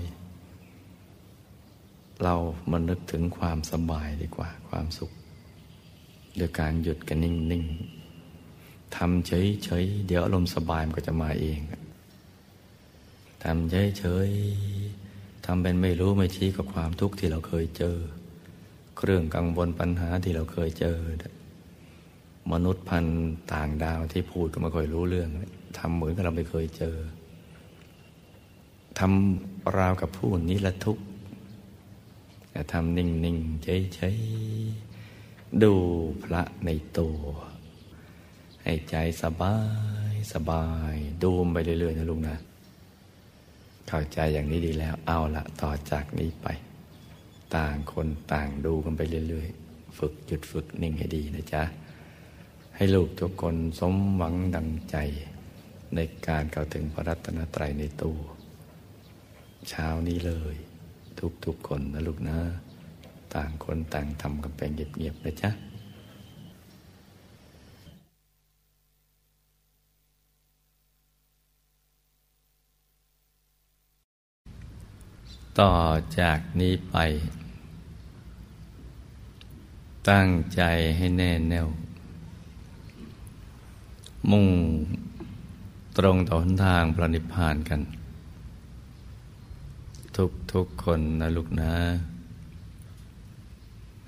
เรามานึกถึงความสบายดีกว่าความสุข โดยการหยุดกันนิ่ง ๆ ทำเฉย ๆ เดี๋ยวอารมณ์สบายมันก็จะมาเอง ทำเฉย ๆ ทำเป็นไม่รู้ไม่ชี้กับความทุกข์ที่เราเคยเจอ เครื่องกังวลปัญหาที่เราเคยเจอ มนุษย์พันต่างดาวที่พูดก็ไม่ค่อยรู้เรื่อง ทำเหมือนกับเราไม่เคยเจอ ทำราวกับผู้นิรทุกข์แต่ทำนิ่ง ๆ เฉย ๆ ดูพระในตัว ให้ใจสบายสบาย ดูมไปเรื่อยๆนะลุงนะเข้าใจอย่างนี้ดีแล้วเอาละต่อจากนี้ไป ต่างคนต่างดูกันไปเรื่อยๆ ฝึกหยุดฝึกนิ่งให้ดีนะจ๊ะ ให้ลูกทุกคนสมหวังดังใจ ในการเข้าถึงพระรัตนตรัยในตัวเช้านี้เลย ทุกๆคนนะลูกนะ ต่างคนต่างทำกันไปเงียบๆนะจ๊ะต่อจากนี้ไป ตั้งใจให้แน่แน่ว มุ่งตรงต่อหนทางพระนิพพานกัน ทุกทุกคนนะลูกนะ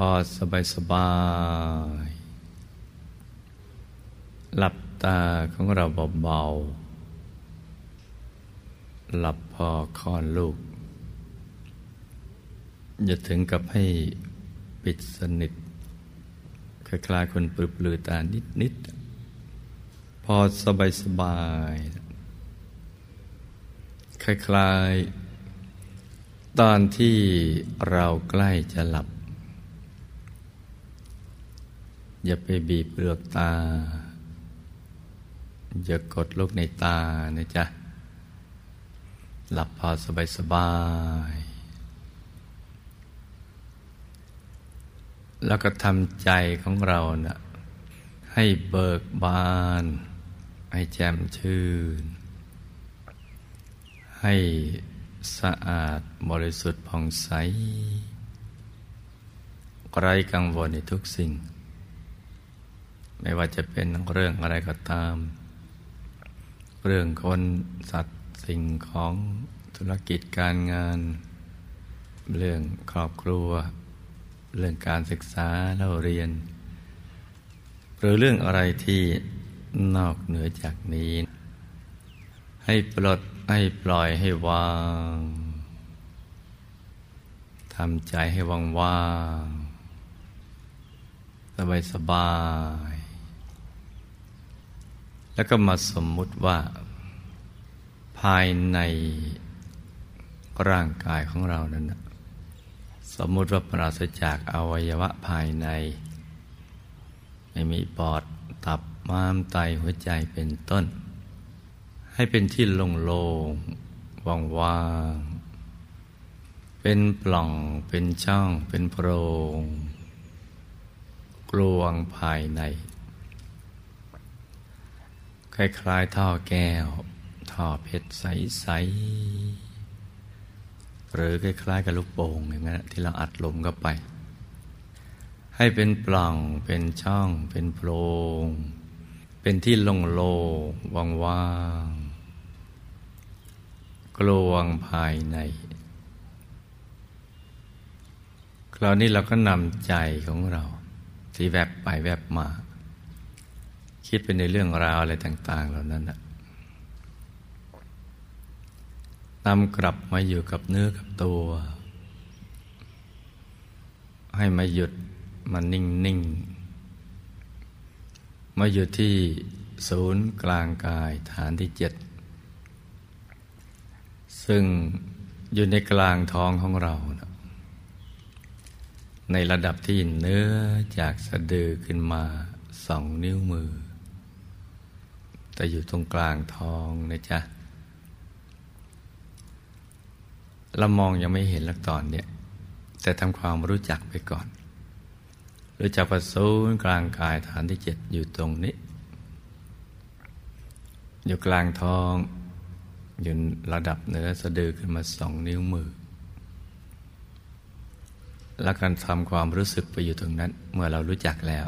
พอสบายสบาย หลับตาของเราเบาๆ หลับพอคลอนลูก อย่าถึงกับให้ปิดสนิท คล้ายๆคนปลือปลือตานิดๆ พอสบายสบาย คล้ายๆ ตอนที่เราใกล้จะหลับ อย่าไปบีบเปลือกตา อย่ากดลูกในตานะจ๊ะ หลับพอสบายสบาย แล้วก็ทำใจของเรานะ่ะให้เบิกบาน ให้แจ่มชื่น ให้สะอาดบริสุทธิ์ผ่องใสไร้กังวลในทุกสิ่ง ไม่ว่าจะเป็นเรื่องอะไรก็ตาม เรื่องคนสัตว์สิ่งของธุรกิจการงาน เรื่องครอบครัว เรื่องการศึกษาเล่าเรียน หรือเรื่องอะไรที่นอกเหนือจากนี้ ให้ปลดให้ปล่อยให้วางทำใจให้ว่างว่างสบายสบาย แล้วก็มาสมมุติว่า ภายในร่างกายของเรานั้นสมมุติว่าปราศจากอวัยวะภายใน ไม่มีปอดตับม้ามไตหัวใจเป็นต้น ให้เป็นที่โล่งๆว่างๆเป็นปล่องเป็นช่อง เป็นโพรงกลวงภายใน คล้ายๆท่อแก้ว ท่อเพชรใสๆหรือคล้ายๆกับลูกโป่งอย่างนั้นที่เราอัดลมเข้าไป ให้เป็นปล่องเป็นช่องเป็นโพรงเป็นที่โล่งๆว่างๆกลวงภายในคราวนี้เราก็นำใจของเรา ที่แวบไปแวบมา คิดไปในเรื่องราวอะไรต่าง ๆ เหล่านั้นนะนำกลับมาอยู่กับเนื้อกับตัว ให้มาหยุดมานิ่งนิ่งมาอยู่ที่ศูนย์กลางกายฐานที่เจ็ด ซึ่งอยู่ในกลางท้องของเรานะในระดับที่เนื้อจากสะดือขึ้นมาสองนิ้วมือ แต่อยู่ตรงกลางท้องนะจ๊ะเรามองยังไม่เห็นลักตอนเนี่ยแต่ทำความรู้จักไปก่อนหรือจับประสูนกลางกายฐานที่เจ็ดอยู่ตรงนี้ อยู่กลางท้องอยู่ระดับเหนือสะดือขึ้นมาสองนิ้วมือ แล้วการทำความรู้สึกไปอยู่ตรงนั้น เมื่อเรารู้จักแล้ว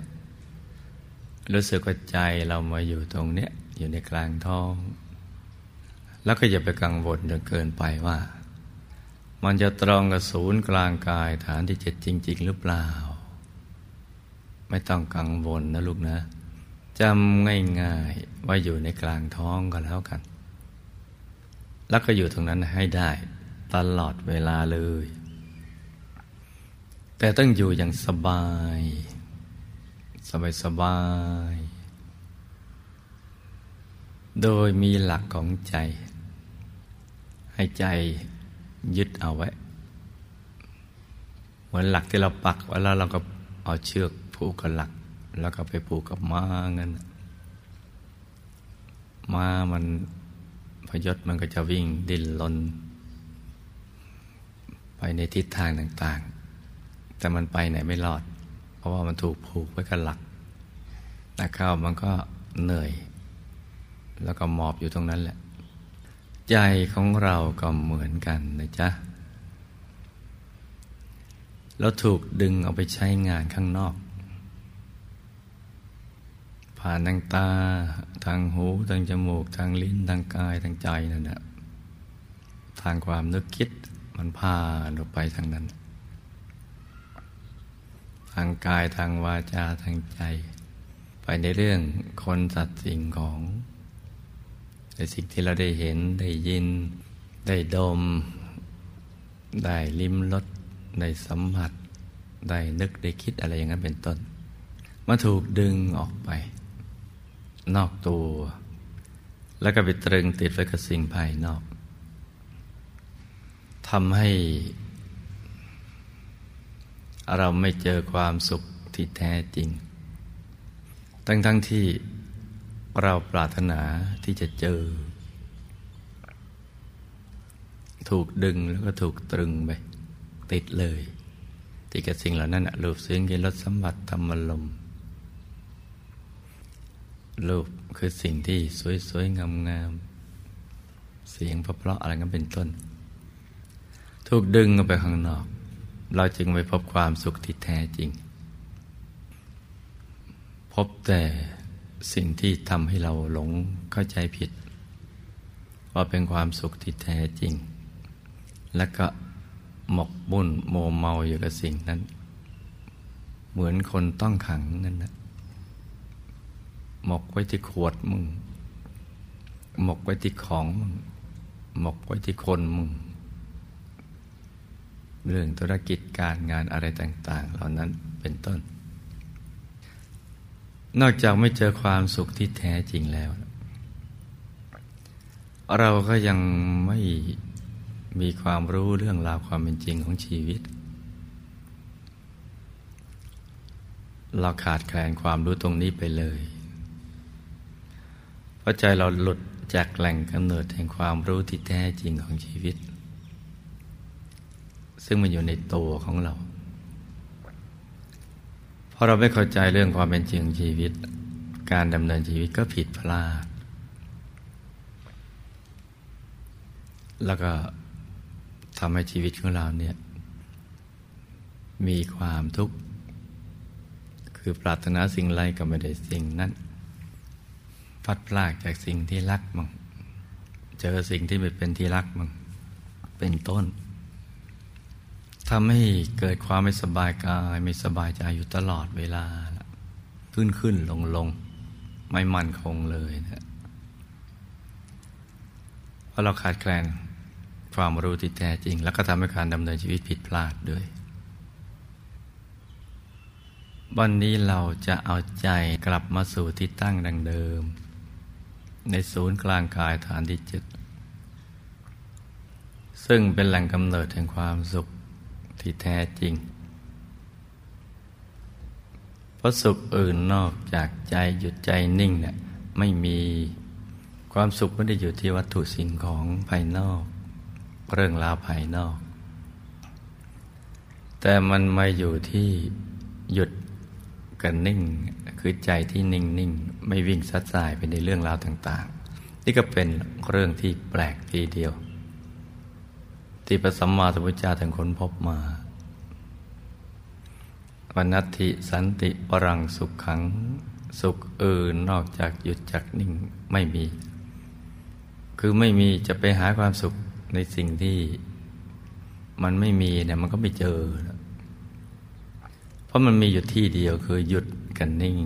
รู้สึกว่าใจเรามาอยู่ตรงเนี้ย อยู่ในกลางท้อง แล้วก็อย่าไปกังวลจนเกินไปว่า มันจะตรงกับศูนย์กลางกายฐานที่เจ็ดจริง ๆ หรือเปล่า ไม่ต้องกังวลนะลูกนะจำง่ายๆว่าอยู่ในกลางท้องก็แล้วกัน แล้วก็อยู่ตรงนั้นให้ได้ตลอดเวลาเลย แต่ต้องอยู่อย่างสบาย สบายสบาย โดยมีหลักของใจ ให้ใจยึดเอาไว้ เหมือนหลักที่เราปักไว้แล้วเราก็เอาเชือกผูกกับหลัก แล้วก็ไปผูกกับม้าเงินม้ามันพยศมันก็จะวิ่งดิ้นรนไปในทิศทางต่างๆ แต่มันไปไหนไม่รอด เพราะว่ามันถูกผูกไว้กับหลักแต่เข้ามันก็เหนื่อย แล้วก็หมอบอยู่ตรงนั้นแหละ ใจของเราก็เหมือนกันนะจ๊ะ เราถูกดึงเอาไปใช้งานข้างนอก ผ่านทางตา ทางหู ทางจมูก ทางลิ้น ทางกาย ทางใจนั่นแหละทางความนึกคิดมันพาออกไปทางนั้น ทางกายทางวาจาทางใจ ไปในเรื่องคนสัตว์สิ่งของ ในสิ่งที่เราได้เห็นได้ยิน ได้ดม ได้ลิ้มรสได้สัมผัส ได้นึกได้คิดอะไรอย่างนั้นเป็นต้นมาถูกดึงออกไป นอกตัว แล้วก็ไปตรึงติดไว้กับสิ่งภายนอกทำให้ เราไม่เจอความสุขที่แท้จริง ทั้งทั้งที่ เราปรารถนาที่จะเจอ ถูกดึงแล้วก็ถูกตรึงไป ติดเลย ติดกับสิ่งเหล่านั้นรูปเสียงกินรสสัมผัสธรรมลมรูปคือสิ่งที่สวยๆงามๆเสียงเพราะๆอะไรกันเป็นต้น ถูกดึงออกไปข้างนอก เราจึงไปพบความสุขที่แท้จริง พบแต่ สิ่งที่ทำให้เราหลงเข้าใจผิด ว่าเป็นความสุขที่แท้จริง และก็หมกบุ่นโมเมาอยู่กับสิ่งนั้น เหมือนคนต้องขังนั่นนะหมกไว้ที่ขวดมึง หมกไว้ที่ของมึง หมกไว้ที่คนมึง เรื่องธุรกิจการงานอะไรต่าง ๆ เหล่านั้นเป็นต้น นอกจากไม่เจอความสุขที่แท้จริงแล้ว เราก็ยังไม่มีความรู้เรื่องราวความเป็นจริงของชีวิต เราขาดแคลนความรู้ตรงนี้ไปเลยราะใจเราหลุดจากแหล่งกำเนิดแห่งความรู้ที่แท้จริงของชีวิต ซึ่งมันอยู่ในตัวของเรา พอเราไม่เข้าใจเรื่องความเป็นจริงของชีวิต การดำเนินชีวิตก็ผิดพลาด แล้วก็ทำให้ชีวิตของเราเนี่ย มีความทุกข์ คือปรารถนาสิ่งไรก็ไม่ได้สิ่งนั้นพัดพลากจากสิ่งที่รักมั่งเจอสิ่งที่ไม่เป็นที่รักมั่งเป็นต้น ทำให้เกิดความไม่สบายกาย ไม่สบายใจอยู่ตลอดเวลาขึ้นขึ้นลงลงไม่มั่นคงเลยนะเพราะเราขาดแคลนความรู้ที่แท้จริง แล้วก็ทำให้การดำเนินชีวิตผิดพลาดด้วย วันนี้เราจะเอาใจกลับมาสู่ที่ตั้งดังเดิม ในศูนย์กลางกายฐานที่เจ็ดซึ่งเป็นแหล่งกำเนิดแห่งความสุข ที่แท้จริง เพราะสุขอื่นนอกจากใจหยุดใจนิ่งเนี่ยไม่มีความสุขไม่ได้อยู่ที่วัตถุสิ่งของภายนอก เรื่องราวภายนอก แต่มันมาอยู่ที่หยุดกันนิ่ง คือใจที่นิ่งนิ่งไม่วิ่งซัดสายไปในเรื่องราวต่าง ๆ นี่ก็เป็นเรื่องที่แปลกทีเดียว ที่พระสัมมาสัมพุทธเจ้าถึงค้นพบมาวันนัตถิสันติปรังสุขขัง สุขอื่นนอกจากหยุดจากนิ่งไม่มี คือไม่มีจะไปหาความสุขในสิ่งที่มันไม่มีเนี่ยมันก็ไม่เจอ เพราะมันมีอยู่ที่เดียวคือหยุดกันนิ่ง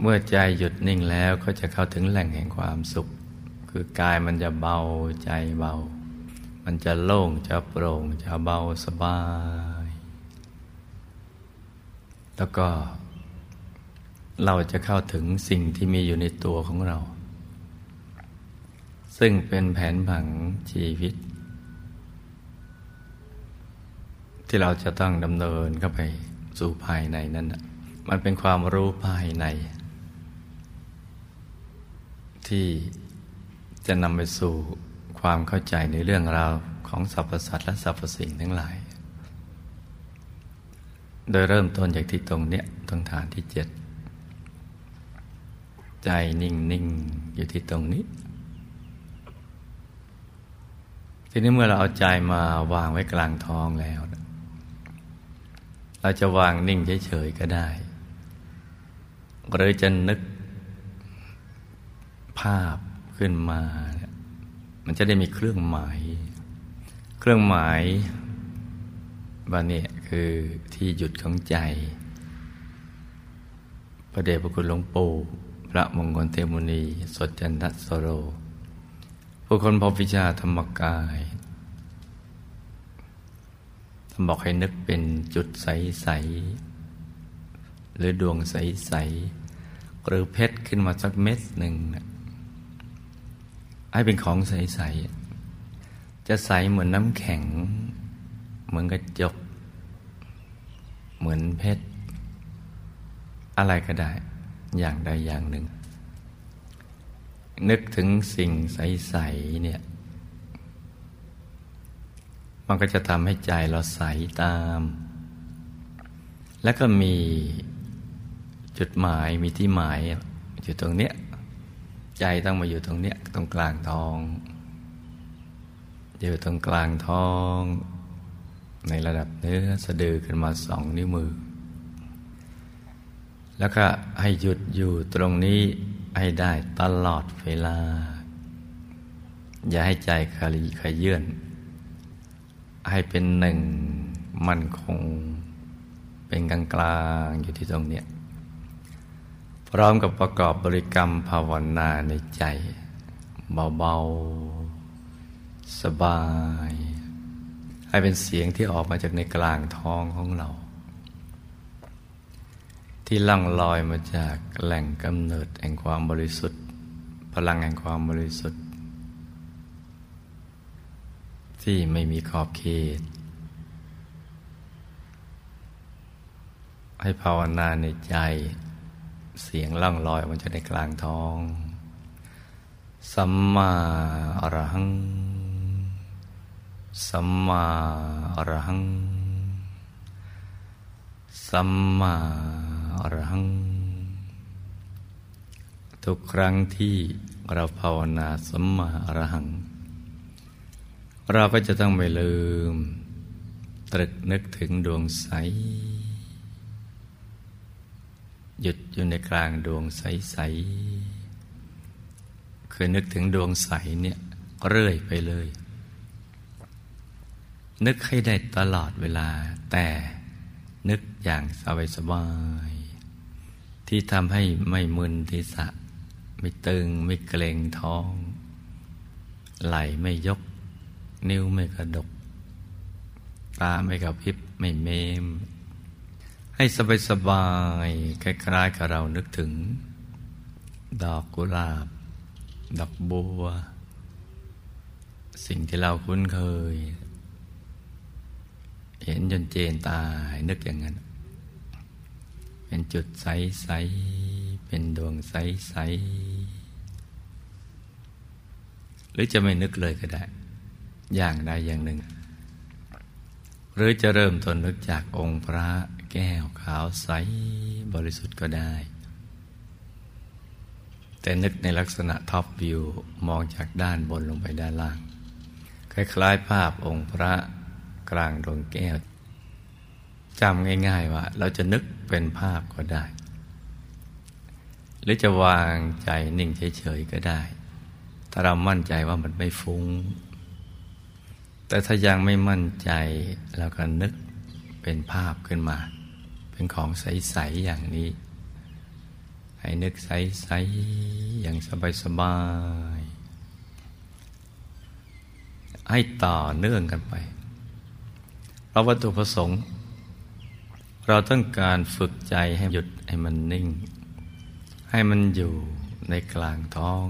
เมื่อใจหยุดนิ่งแล้วก็จะเข้าถึงแหล่งแห่งความสุข คือกายมันจะเบาใจเบา มันจะโล่งจะโปร่งจะเบาสบาย แล้วก็ เราจะเข้าถึงสิ่งที่มีอยู่ในตัวของเรา ซึ่งเป็นแผนผังชีวิต ที่เราจะต้องดำเนินเข้าไปสู่ภายในนั้นมันเป็นความรู้ภายใน ที่ จะนำไปสู่ความเข้าใจในเรื่องราวของสรรพสัตว์และสรรพสิ่งทั้งหลาย โดยเริ่มต้นจากที่ตรงเนี้ยตรงฐานที่เจ็ดใจนิ่งๆอยู่ที่ตรงนี้ ทีนี้เมื่อเราเอาใจมาวางไว้กลางท้องแล้ว เราจะวางนิ่งเฉยๆก็ได้ หรือจะนึกภาพ ขึ้นมา มันจะได้มีเครื่องหมาย เครื่องหมายบ้านนี้คือที่หยุดของใจ พระเดชพระคุณหลวงปู่พระมงคลเทมุนี สดจันทสโร ผู้คนพบวิชาธรรมกายท่านบอกให้นึกเป็นจุดใส ๆ หรือดวงใส ๆ หรือเพชรขึ้นมาสักเม็ดหนึ่ง ให้เป็นของใส ๆ จะใสเหมือนน้ำแข็ง เหมือนกระจก เหมือนเพชร อะไรก็ได้ อย่างใดอย่างหนึ่ง นึกถึงสิ่งใส ๆ เนี่ย มันก็จะทำให้ใจเราใสตาม แล้วก็มีจุดหมายมีที่หมายอยู่ตรงเนี้ย ใจต้องมาอยู่ตรงเนี้ยตรงกลางท้อง อยู่ตรงกลางท้อง ในระดับเนื้อสะดือขึ้นมาสองนิ้วมือ แล้วก็ให้หยุดอยู่ตรงนี้ให้ได้ตลอดเวลา อย่าให้ใจคลีขยื่นให้เป็นหนึ่งมั่นคง เป็นกลางกลางอยู่ที่ตรงเนี้ย พร้อมกับประกอบบริกรรมภาวนาในใจ เบา ๆ สบาย ให้เป็นเสียงที่ออกมาจากในกลางท้องของเรา ที่ล่งลอยมาจากแหล่งกำเนิดแห่งความบริสุทธิ์ พลังแห่งความบริสุทธิ์ ที่ไม่มีขอบเขตให้ภาวนาในใจ เสียงล่องลอยมันจะในกลางท้อง สัมมาอรหัง สัมมาอรหัง สัมมาอรหัง ทุกครั้งที่เราภาวนาสัมมาอรหัง เราก็จะต้องไม่ลืม ตรึกนึกถึงดวงใส หยุดอยู่ในกลางดวงใสใสคือนึกถึงดวงใสเนี่ยเรื่อยไปเลย นึกให้ได้ตลอดเวลา แต่นึกอย่างสบายสบายที่ทำให้ไม่มึนทิศะไม่ตึงไม่เกร็งท้อง ไหลไม่ยก นิ้วไม่กระดก ตาไม่กระพริบไม่เมม ให้สบายสบายคล้ายๆกับเรานึกถึง ดอกกุหลาบ ดอกบัว สิ่งที่เราคุ้นเคย เห็นจนเจนตานึกอย่างนั้น เป็นจุดใส ๆ เป็นดวงใส ๆ หรือจะไม่นึกเลยก็ได้ อย่างใดอย่างหนึ่ง หรือจะเริ่มต้นนึกจากองค์พระ แก้วขาวใสบริสุทธิ์ก็ได้ แต่นึกในลักษณะท็อปวิวมองจากด้านบนลงไปด้านล่าง คล้ายๆ ภาพองค์พระกลางดวงแก้วจำง่าย ๆ ว่า เราจะนึกเป็นภาพก็ได้ หรือจะวางใจนิ่งเฉยๆก็ได้ ถ้าเรามั่นใจว่ามันไม่ฟุง้ง แต่ถ้ายังไม่มั่นใจเราก็นึกเป็นภาพขึ้นมา เป็นของใส ๆ อย่างนี้ ให้นึกใส ๆ อย่างสบาย ๆ ให้ต่อเนื่องกันไป เพราะวัตถุประสงค์ เราต้องการฝึกใจให้หยุดให้มันนิ่ง ให้มันอยู่ในกลางท้อง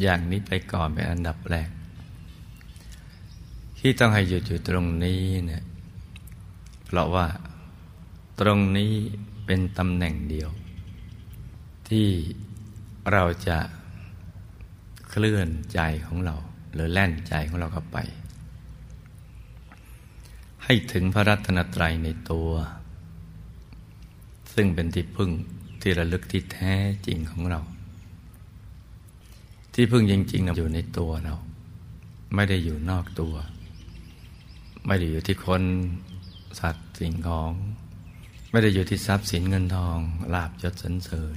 อย่างนี้ไปก่อนเป็นอันดับแรก ที่ต้องให้หยุดอยู่ตรงนี้เนี่ยเพราะว่า ตรงนี้เป็นตำแหน่งเดียว ที่เราจะเคลื่อนใจของเรา หรือแล่นใจของเราเข้าไป ให้ถึงพระรัตนตรัยในตัว ซึ่งเป็นที่พึ่งที่ระลึกที่แท้จริงของเรา ที่พึ่งจริงๆอยู่ในตัวเรา ไม่ได้อยู่นอกตัว ไม่ได้อยู่ที่คนสัตว์สิ่งของ ไม่ได้อยู่ที่ทรัพย์สินเงินทองลาบยศสรรเสริญ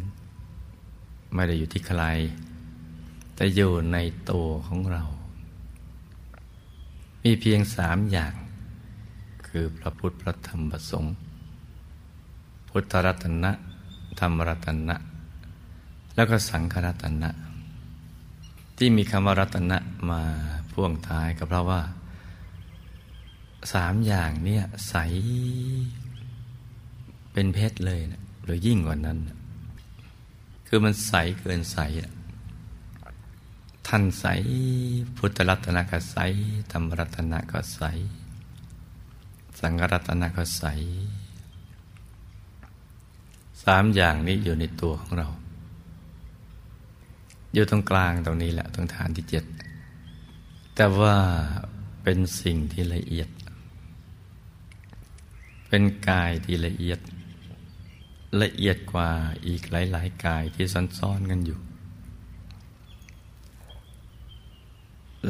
ไม่ได้อยู่ที่ใคร แต่อยู่ในตัวของเรา มีเพียงสามอย่าง คือพระพุทธพระธรรมพระสงฆ์พุทธรัตนะ ธรรมรัตนะ แล้วก็สังฆรัตนะ ที่มีคำว่ารัตนะมาพ่วงท้ายก็เพราะว่าสามอย่างเนี่ยใส เป็นเพชรเลยนะหรือยิ่งกว่านั้นคือมันใสเกินใสท่านใสพุทธรัตนก็ใสธรรมรัตนก็ใส สังกรัตนะก็ใสสามอย่างนี้อยู่ในตัวของเรา อยู่ตรงกลางตรงนี้แหละตรงฐานที่เจ็ดแต่ว่าเป็นสิ่งที่ละเอียด เป็นกายที่ละเอียด ละเอียดกว่าอีกหลาย ๆ กายที่ซ้อนๆกันอยู่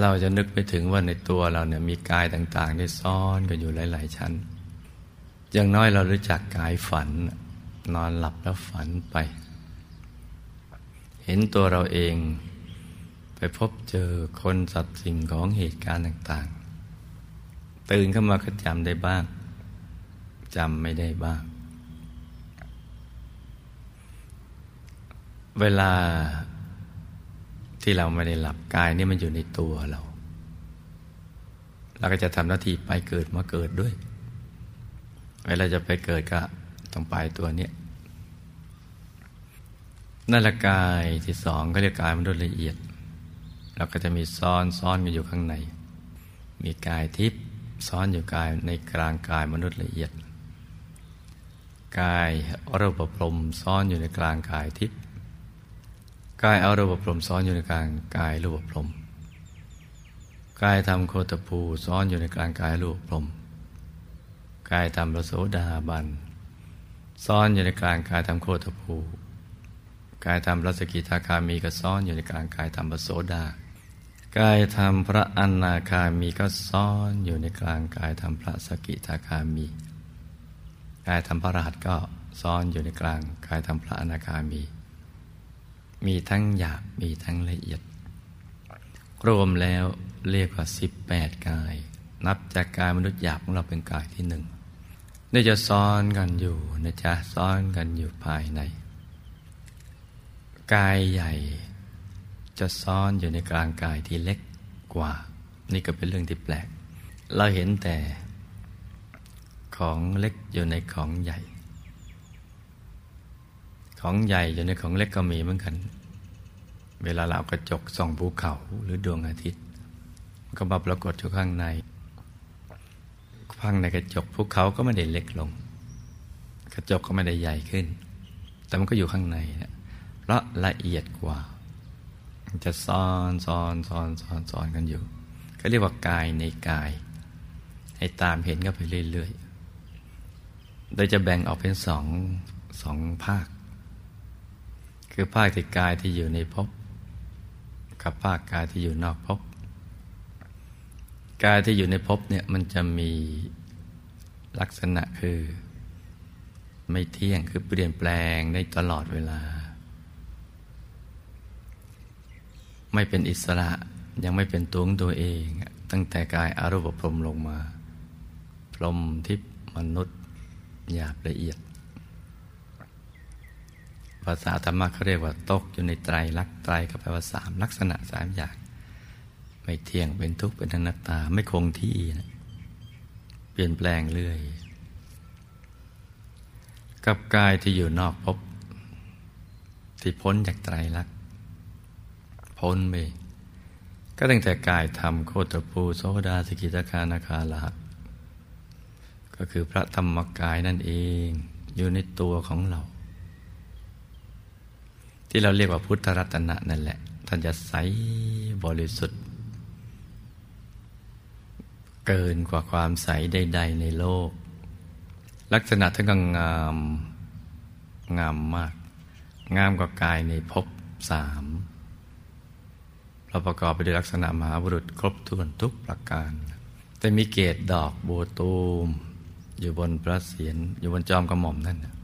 เราจะนึกไปถึงว่าในตัวเราเนี่ยมีกายต่างๆได้ซ่อนกันอยู่หลาย ๆ ชั้น อย่างน้อยเรารู้จักกายฝัน นอนหลับแล้วฝันไป เห็นตัวเราเองไปพบเจอคนสัตว์สิ่งของเหตุการณ์ต่าง ๆ ตื่นขึ้นมาก็จำได้บ้างจำไม่ได้บ้าง เวลาที่เราไม่ได้หลับกายนี่มันอยู่ในตัวเรา เราก็จะทำหน้าที่ไปเกิดมาเกิดด้วย เวลาจะไปเกิดก็ต้องไปตัวเนี้ยนั่นละกายที่สองก็เรียกกายมนุษย์ละเอียด เราก็จะมีซ้อนซ้อนกันอยู่ข้างใน มีกายทิพย์ซ้อนอยู่กายในกลางกายมนุษย์ละเอียด กายรูปพรมซ้อนอยู่ในกลางกายทิพย์ กายเอารูปพรมซ้อนอยู่ในกลางกายรูปพรมกายทำโคตภูซ้อนอยู่ในกลางกายรูปพรมกายทำพระโสดาบันซ้อนอยู่ในกลางกายทำโคตภูกายทำพระสกิทาคามีก็ซ้อนอยู่ในกลางกายทำพระโสดากายทำพระอนาคามีก็ซ้อนอยู่ในกลางกายทำพระสกิทาคามีกายทำพระรหัสก็ซ้อนอยู่ในกลางกายทำพระอนาคามี มีทั้งหยาบมีทั้งละเอียด รวมแล้วเรียกว่าสิบแปดกาย นับจากกายมนุษย์หยาบของเราเป็นกายที่หนึ่งนี่จะซ้อนกันอยู่นะจ๊ะซ้อนกันอยู่ภายใน กายใหญ่จะซ้อนอยู่ในกลางกายที่เล็กกว่า นี่ก็เป็นเรื่องที่แปลก เราเห็นแต่ของเล็กอยู่ในของใหญ่ ของใหญ่อยู่ในของเล็กก็มีเหมือนกัน เวลาเรากระจกส่องภูเขาหรือดวงอาทิตย์ ก็มาปรากฏอยู่ข้างในข้างในกระจกภูเขาก็ไม่ได้เล็กลง กระจกก็ไม่ได้ใหญ่ขึ้น แต่มันก็อยู่ข้างในนะเพราะละเอียดกว่า จะซ้อนซ้อนซ้อนซ้อนซ้อนกันอยู่ก็เรียกว่ากายในกาย ให้ตามเห็นก็ไปเรื่อยๆโดยจะแบ่งออกเป็นสองสองภาค คือภาคที่กายที่อยู่ในภพ กับภาคกายที่อยู่นอกภพกายที่อยู่ในภพเนี่ยมันจะมีลักษณะคือ ไม่เที่ยงคือเปลี่ยนแปลงได้ตลอดเวลา ไม่เป็นอิสระยังไม่เป็นตัวของตัวเอง ตั้งแต่กายอารูปพรมลงมา พรมทิพมนุษย์หยาบละเอียด ภาษาธรรมะเขาเรียกว่าตกอยู่ในไตรลักษณ์ไตรก็แปลว่าสามลักษณะสามอย่าง ไม่เที่ยงเป็นทุกข์เป็นอนัตตาไม่คงที่นะเปลี่ยนแปลงเรื่อย กับกายที่อยู่นอกภพที่พ้นจากไตรลักษณ์พ้นไปก็ตั้งแต่กายธรรมโคตรภูโสดาสกิตาคานาคาลหักก็คือพระธรรมกายนั่นเองอยู่ในตัวของเรา ที่เราเรียกว่าพุทธรัตนะนั่นแหละ ท่านจะใสบริสุทธิ์ เกินกว่าความใสใด ๆ ในโลก ลักษณะท่านก็งามงามมาก งามกว่ากายในภพสามเราประกอบไปด้วยลักษณะมหาบุรุษครบถ้วนทุกประการ แต่มีเกตดอกบัวตูม อยู่บนพระเศียรอยู่บนจอมกระหม่อมนั่น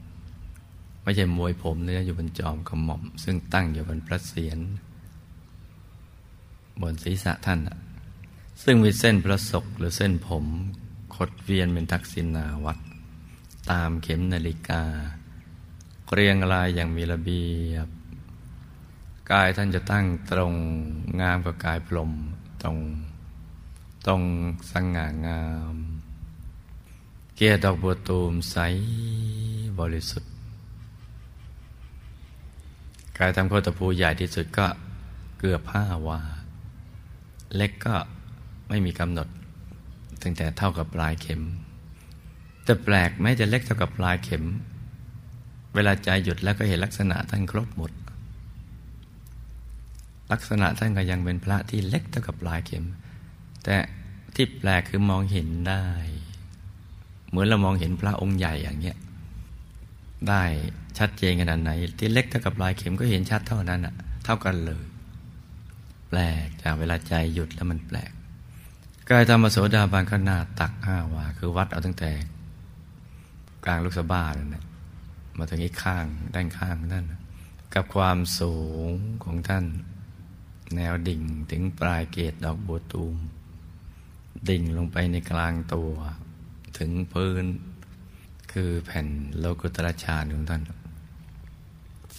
ไม่ใช่มวยผมเนื้ออยู่บนจอมกระหม่อม ซึ่งตั้งอยู่บนพระเศียรบนศีรษะท่าน ซึ่งมีเส้นพระศกหรือเส้นผมขดเวียนเป็นทักษิณาวัดตามเข็มนาฬิกา เรียงรายอย่างมีระเบียบ กายท่านจะตั้งตรงงามกว่ากายพรมตรงตรงสง่างาม เกียรดอกบัวตูมใสบริสุทธิ กายทำโคตรภูใหญ่ที่สุดก็เกือบห้าวา เล็กก็ไม่มีกำหนด ตั้งแต่เท่ากับปลายเข็ม แต่แปลกแม้จะเล็กเท่ากับปลายเข็ม เวลาใจหยุดแล้วก็เห็นลักษณะท่านครบหมด ลักษณะท่านก็ยังเป็นพระที่เล็กเท่ากับปลายเข็ม แต่ที่แปลกคือมองเห็นได้ เหมือนเรามองเห็นพระองค์ใหญ่อย่างเงี้ยได้ ชัดเจนขนาดไหน ที่เล็กเท่ากับลายเข็มก็เห็นชัดเท่านั้นอะเท่ากันเลย แปลกจากเวลาใจหยุดแล้วมันแปลกกายธรรมโสดาบันก็หน้าตักห้าวา คือวัดเอาตั้งแต่ กลางลูกสะบ้าเลยนะมาถึงอีกข้างด้านข้างนั่นกับความสูงของท่าน แนวดิ่งถึงปลายเกตดอกบัวตูม ดิ่งลงไปในกลางตัว ถึงพื้น คือแผ่นโลกุตระชาญของท่าน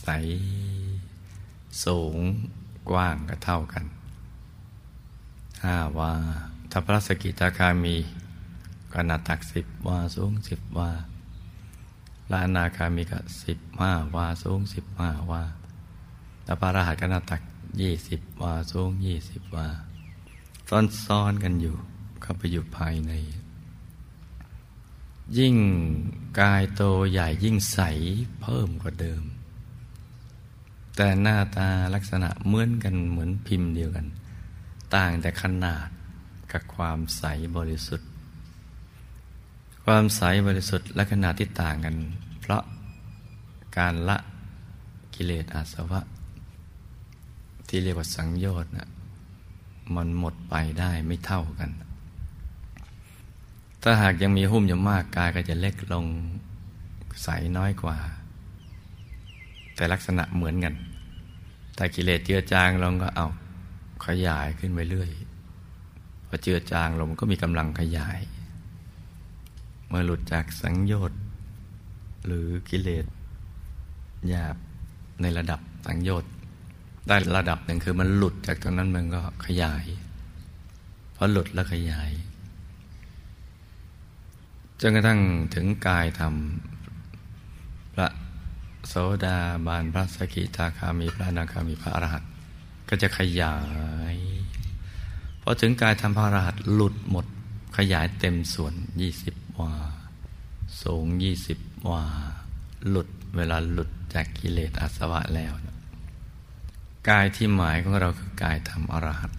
ใส สูงกว้างก็เท่ากันห้าว่าถ้าพระสกิทาคามีก็นาตักสิบว่าสูงสิบว่าลานาคามีก็สิบห้าว่าสูงสิบห้าว่าแต่พระรหัสก็นาตักยี่สิบวาสูงยี่สิบวาซ้อนซ้อนกันอยู่เข้าไปอยู่ภายใน ยิ่งกายโตใหญ่ยิ่งใสเพิ่มกว่าเดิม แต่หน้าตาลักษณะเหมือนกันเหมือนพิมพ์เดียวกัน ต่างแต่ขนาดกับความใสบริสุทธิ์ ความใสบริสุทธิ์และขนาดที่ต่างกัน เพราะการละกิเลสอาสวะ ที่เรียกว่าสังโยชน์นะมันหมดไปได้ไม่เท่ากัน ถ้าหากยังมีหุ้มอยู่มากกายก็จะเล็กลงใสน้อยกว่า แต่ลักษณะเหมือนกันแต่กิเลสเจือจางลงก็เอาขยายขึ้นไปเรื่อยพอเจือจางลงก็มีกำลังขยาย เมื่อหลุดจากสังโยชน์หรือกิเลสหยาบในระดับสังโยชน์ได้ระดับหนึ่งคือมันหลุดจากตรงนั้นมันก็ขยายพอหลุดแล้วขยายจนกระทั่งถึงกายทำพระ โสดาบานพระสกิทาคามีพระนาคามีพระอรหันต์ก็จะขยายพอถึงกายทำพระอรหันต์หลุดหมดขยายเต็มส่วนยี่สิบวาสูงยี่สิบวา หลุดเวลาหลุดจากกิเลสอาสวะแล้วนะกายที่หมายของเราคือกายธรรมอรหัต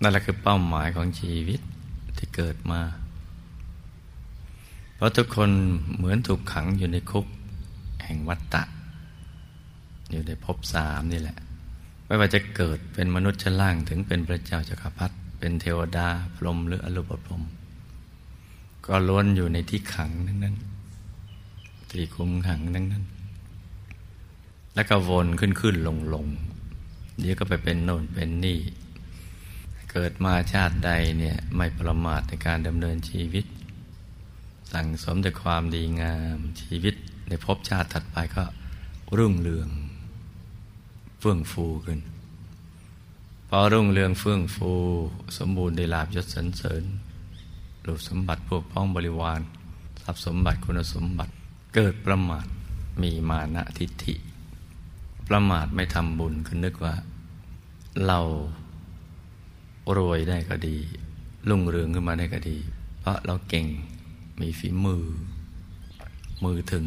นั่นแหละคือเป้าหมายของชีวิตที่เกิดมา เพราะทุกคนเหมือนถูกขังอยู่ในคุก ห่งวัฏฏะอยู่ในภพสามนี่แหละ ไม่ว่าจะเกิดเป็นมนุษย์ชั้นล่างถึงเป็นพระเจ้าจักรพรรดิเป็นเทวดาพรหมหรืออรูปพรหมก็ล้วนอยู่ในที่ขังนั้นนั้นที่คุมขังนั้นนั้น แล้วก็วนขึ้นขึ้นลงลงเดี๋ยวก็ไปเป็นโน่นเป็นนี่ เกิดมาชาติใดเนี่ยไม่ประมาทในการดำเนินชีวิต สั่งสมแต่ความดีงามชีวิต ในภพชาติถัดไปก็รุ่งเรือง เฟื่องฟูขึ้น พอรุ่งเรืองเฟื่องฟู สมบูรณ์ได้ลาบยศสรรเสริญรูปสมบัติพวกพ้องบริวารทรัพย์สมบัติคุณสมบัติเกิดประมาทมีมานะทิฏฐิ ประมาทไม่ทำบุญคือนึกว่า เรารวยได้ก็ดีรุ่งเรืองขึ้นมาได้ก็ดี เพราะเราเก่งมีฝีมือ มือถึง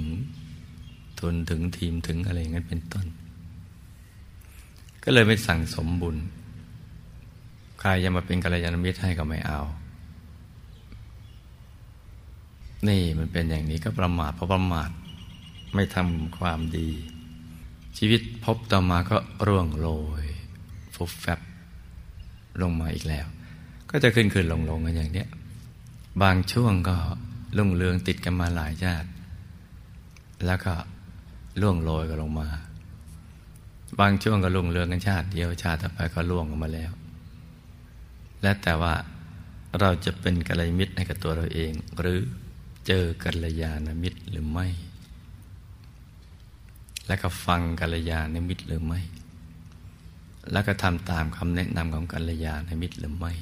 ทุนถึงทีมถึงอะไรอย่างนั้นเป็นต้น ก็เลยไม่สั่งสมบุญ ใครจะมาเป็นกัลยาณมิตรให้ก็ไม่เอา นี่มันเป็นอย่างนี้ก็ประมาทเพราะประมาทไม่ทำความดี ชีวิตพบต่อมาก็ร่วงโรยฟุบแฟบลงมาอีกแล้ว ก็จะขึ้นขึ้นลงลงกันอย่างเนี้ย บางช่วงก็ลุ่งเรืองติดกันมาหลายชาติ แล้วก็ ล่วงโรยกันลงมา บางช่วงก็ลุ่งเรืองกันชาติเดียวชาติต่อไปก็ล่วงกันมาแล้ว และแต่ว่าเราจะเป็นกัลยาณมิตรให้กับตัวเราเอง หรือเจอกัลยาณมิตรหรือไม่ และก็ฟังกัลยาณมิตรหรือไม่ แล้วก็ทำตามคำแนะนำของกัลยาณมิตรหรือไม่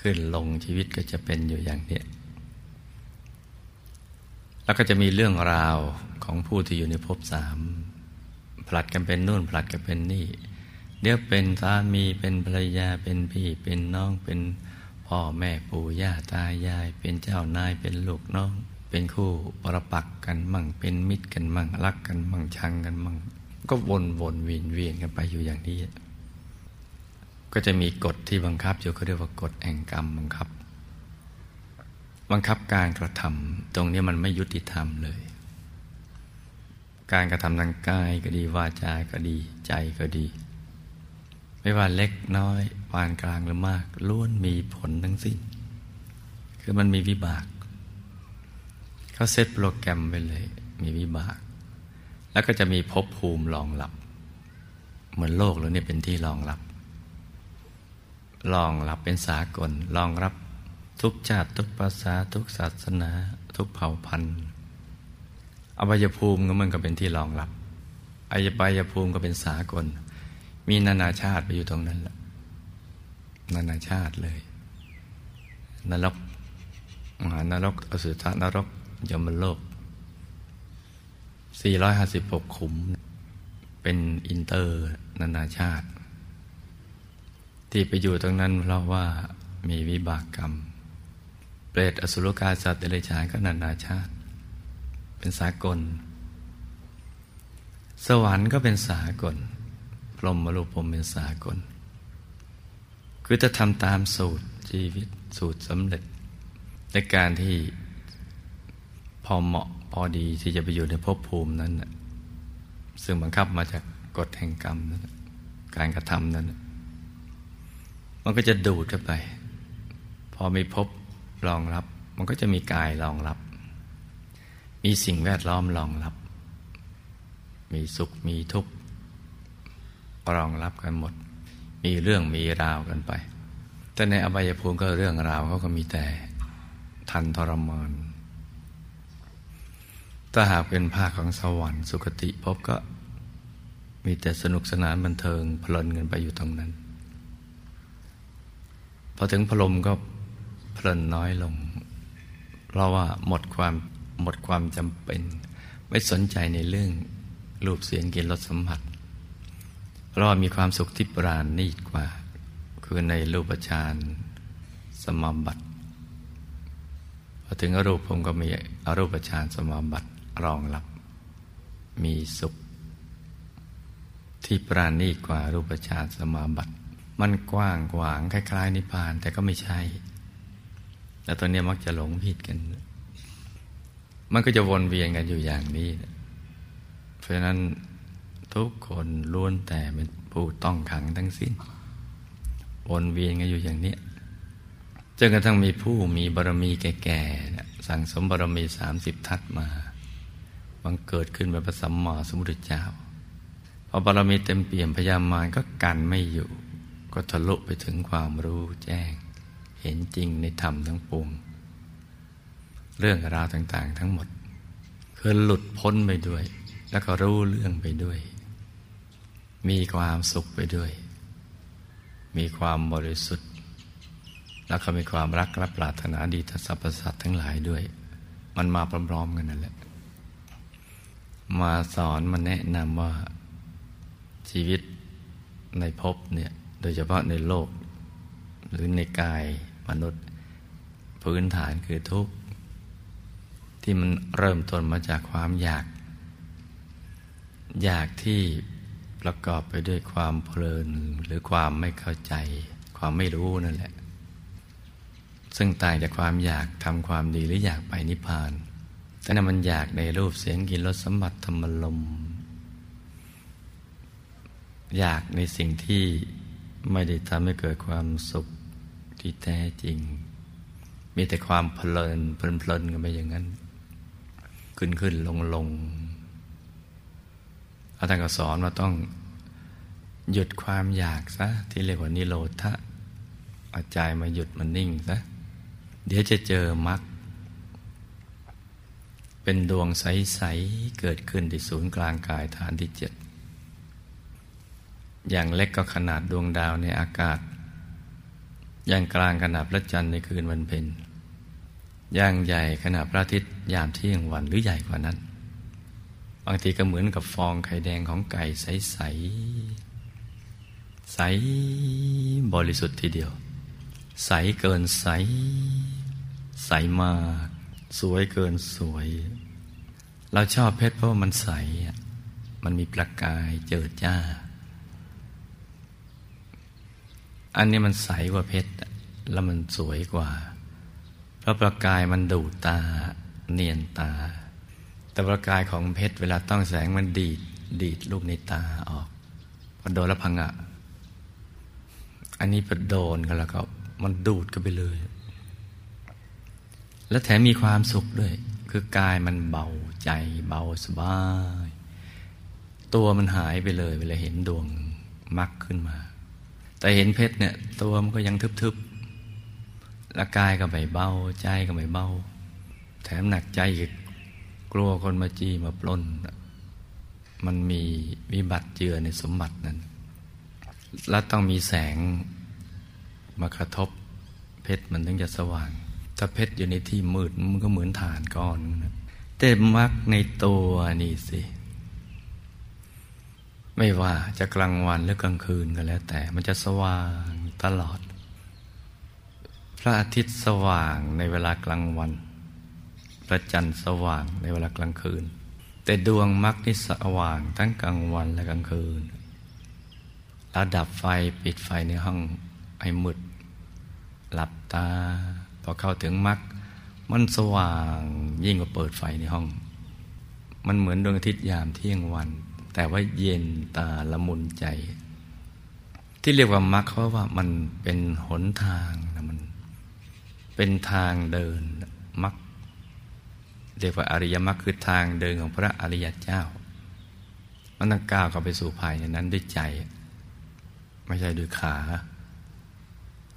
ขึ้นลงชีวิตก็จะเป็นอยู่อย่างนี้ แล้วก็จะมีเรื่องราวของผู้ที่อยู่ในภพสามผลัดกันเป็นนู่นผลัดกันเป็นนี่ เดี๋ยวเป็นสามีเป็นภรรยาเป็นพี่เป็นน้องเป็นพ่อแม่ปู่ย่าตายาย เป็นเจ้านายเป็นลูกน้อง เป็นคู่ปรปักกันมั่ง เป็นมิตรกันมั่งรักกันมั่งชังกันมั่ง ก็วนวนเวียนเวียนกันไปอยู่อย่างนี้ ก็จะมีกฎที่บังคับอยู่เขาเรียกว่ากฎแห่งกรรมบังคับ บังคับการกระทำตรงนี้มันไม่ยุติธรรมเลย การกระทำทางกายก็ดีวาจาก็ดีใจก็ดี ไม่ว่าเล็กน้อยปานกลางหรือมากล้วนมีผลทั้งสิ้น คือมันมีวิบาก เขาเซตโปรแกรมไปเลย มีวิบาก แล้วก็จะมีภพภูมิรองรับ เหมือนโลกแล้วเนี่ยเป็นที่รองรับรองรับเป็นสากลรองรับ ทุกชาติทุกภาษาทุกศาสนา ทุกเผ่าพันธุ์อบายภูมิก็มันก็เป็นที่รองรับอายบายภูมิก็เป็นสากล มีนานาชาติไปอยู่ตรงนั้นละนานาชาติเลย นรกมหานรก อสุธานรกยมโลก 456 ขุม เป็นอินเตอร์ นานาชาติ ที่ไปอยู่ตรงนั้นเพราะว่ามีวิบากกรรม รตอสุรกายสัตว์เดรัจฉานก็นานาชาติ เป็นสากล สวรรค์ก็เป็นสากล พรหมรูปพรมเป็นสากล คือจะทำตามสูตรชีวิตสูตรสำเร็จ ในการที่พอเหมาะพอดีที่จะไปอยู่ในภพภูมินั้นซึ่งบังคับมาจากกฎแห่งกรรมนั้นการกระทำนั้น มันก็จะดูดเข้าไป พอมีพบ รองรับ มันก็จะมีกายรองรับ มีสิ่งแวดล้อมรองรับ มีสุขมีทุกข์รองรับกันหมด มีเรื่องมีราวกันไป แต่ในอบายภูมิก็เรื่องราวเขาก็มีแต่ทันทรมานถ้าหากเป็นภาคของสวรรค์สุคติพบก็มีแต่สนุกสนานบันเทิงเพลินกันไปอยู่ตรงนั้น พอถึงพรมก็ เพลินน้อยลง เพราะว่าหมดความหมดความจำเป็น ไม่สนใจในเรื่องรูปเสียงกลิ่นรสสัมผัส เพราะมีความสุขที่ปราณีตกว่า คือในรูปฌานสมาบัติพอถึงอรูปผมก็มีอรูปฌานสมาบัติรองรับ มีสุข ที่ปราณีตกว่ารูปฌานสมาบัติ มันกว้างกวางคล้ายๆนิพพานแต่ก็ไม่ใช่ แต่ตอนนี้มักจะหลงผิดกัน มันก็จะวนเวียนกันอยู่อย่างนี้เพราะนั้นทุกคนล้วนแต่เป็นผู้ต้องขังทั้งสิ้น วนเวียนกันอยู่อย่างนี้จนกระทั่งมีผู้มีบารมีแก่ๆสั่งสมบารมีสามสิบทัศมาบังเกิดขึ้นเป็นพระสัมมาสัมพุทธเจ้าพอบารมีเต็มเปี่ยมพยามารก็กันไม่อยู่ ก็ทะลุไปถึงความรู้แจ้ง เห็นจริงในธรรมทั้งปวง เรื่องราวต่าง ๆ ทั้งหมด คือหลุดพ้นไปด้วย แล้วก็รู้เรื่องไปด้วย มีความสุขไปด้วย มีความบริสุทธิ์ แล้วก็มีความรักและปรารถนาดีต่อสรรพสัตว์ทั้งหลายด้วย มันมาพร้อมๆกันนั่นแหละ มาสอนมาแนะนำว่าชีวิตในภพเนี่ย โดยเฉพาะในโลก หรือในกาย มนุษย์ พื้นฐานคือทุกข์ ที่มันเริ่มต้นมาจากความอยาก อยากที่ประกอบไปด้วยความเพลินหรือความไม่เข้าใจ ความไม่รู้นั่นแหละ ซึ่งต่างจากความอยากทำความดีหรืออยากไปนิพพานแต่นั้นมันอยากในรูปเสียงกลิ่นรสสัมผัสธรรมลมอยากในสิ่งที่ไม่ได้ทำให้เกิดความสุข ที่แท้จริง มีแต่ความเพลินเพลินเพลินกันไปอย่างนั้น ขึ้นขึ้นลงลงอาจารย์ก็สอนว่าต้องหยุดความอยากซะ ที่เรียกว่านิโรธะเอาใจมาหยุดมันนิ่งซะ เดี๋ยวจะเจอมรรคเป็นดวงใส ๆ เกิดขึ้นที่ศูนย์กลางกายฐานที่เจ็ดอย่างเล็กก็ขนาดดวงดาวในอากาศ ย่างกลางขนาดพระจันทร์ในคืนวันเพ็ญอย่างใหญ่ขนาดพระอาทิตย์ยามเที่ยงวันหรือใหญ่กว่านั้น บางทีก็เหมือนกับฟองไข่แดงของไก่ใสๆใสบริสุทธิ์ทีเดียว ใสเกินใส ใสมาก สวยเกินสวย เราชอบเพชรเพราะมันใส มันมีประกายเจิดจ้า อันนี้มันใสกว่าเพชร แล้วมันสวยกว่า เพราะประกายมันดูตาเนียนตา แต่ประกายของเพชรเวลาต้องแสงมันดีดดีดลูกในตาออกพอโดนแล้วพังอะอันนี้พอโดนกันแล้วก็มันดูดกันไปเลย และแถมมีความสุขด้วย คือกายมันเบาใจเบาสบาย ตัวมันหายไปเลย เวลาเห็นดวงมักขึ้นมา แต่เห็นเพชรเนี่ย ตัวมันก็ยังทึบๆและกายก็ไม่เบา ใจก็ไม่เบา แถมหนักใจอีกกลัวคนมาจี้มาปล้น มันมีวิบัติเจือในสมบัตินั้น และต้องมีแสงมากระทบเพชรมันถึงจะสว่าง ถ้าเพชรอยู่ในที่มืดมันก็เหมือนฐานก้อนนะแต่มักในตัวนี่สิ ไม่ว่าจะกลางวันหรือกลางคืนก็แล้ว แต่มันจะสว่างตลอด พระอาทิตย์สว่างในเวลากลางวันพระจันทร์สว่างในเวลากลางคืน แต่ดวงมักนี่สว่างทั้งกลางวันและกลางคืนแล้วดับไฟปิดไฟในห้องให้มืด หลับตา พอเข้าถึงมรรคมันสว่างยิ่งกว่าเปิดไฟในห้อง มันเหมือนดวงอาทิตย์ยามเที่ยงวัน แต่ว่าเย็นตาละมุนใจ ที่เรียกว่ามรรคเพราะว่ามันเป็นหนทางนะมัน เป็นทางเดินมรรคเรียกว่าอริยมรรคคือทางเดินของพระอริยเจ้า มันต้องก้าวเข้าไปสู่ภายในนั้นด้วยใจ ไม่ใช่ด้วยขา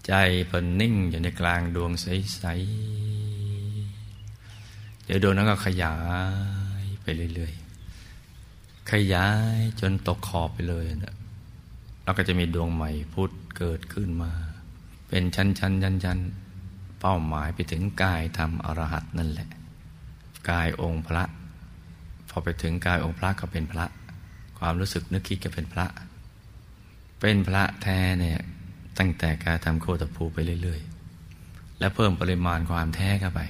ใจพิ่นนิ่งอยู่ในกลางดวงใสๆเดี๋ยวดวงนั้นก็ขยายไปเรื่อย ขยายจนตกขอบไปเลยนะแล้วก็จะมีดวงใหม่พุทธเกิดขึ้นมา เป็นชั้นชั้นยันยันเป้าหมายไปถึงกายธรรมอรหัตนั่นแหละ กายองค์พระ พอไปถึงกายองค์พระก็เป็นพระ ความรู้สึกนึกคิดก็เป็นพระ เป็นพระแท้เนี่ยตั้งแต่การทำโคตภูไปเรื่อย ๆ และเพิ่มปริมาณความแท้เข้าไป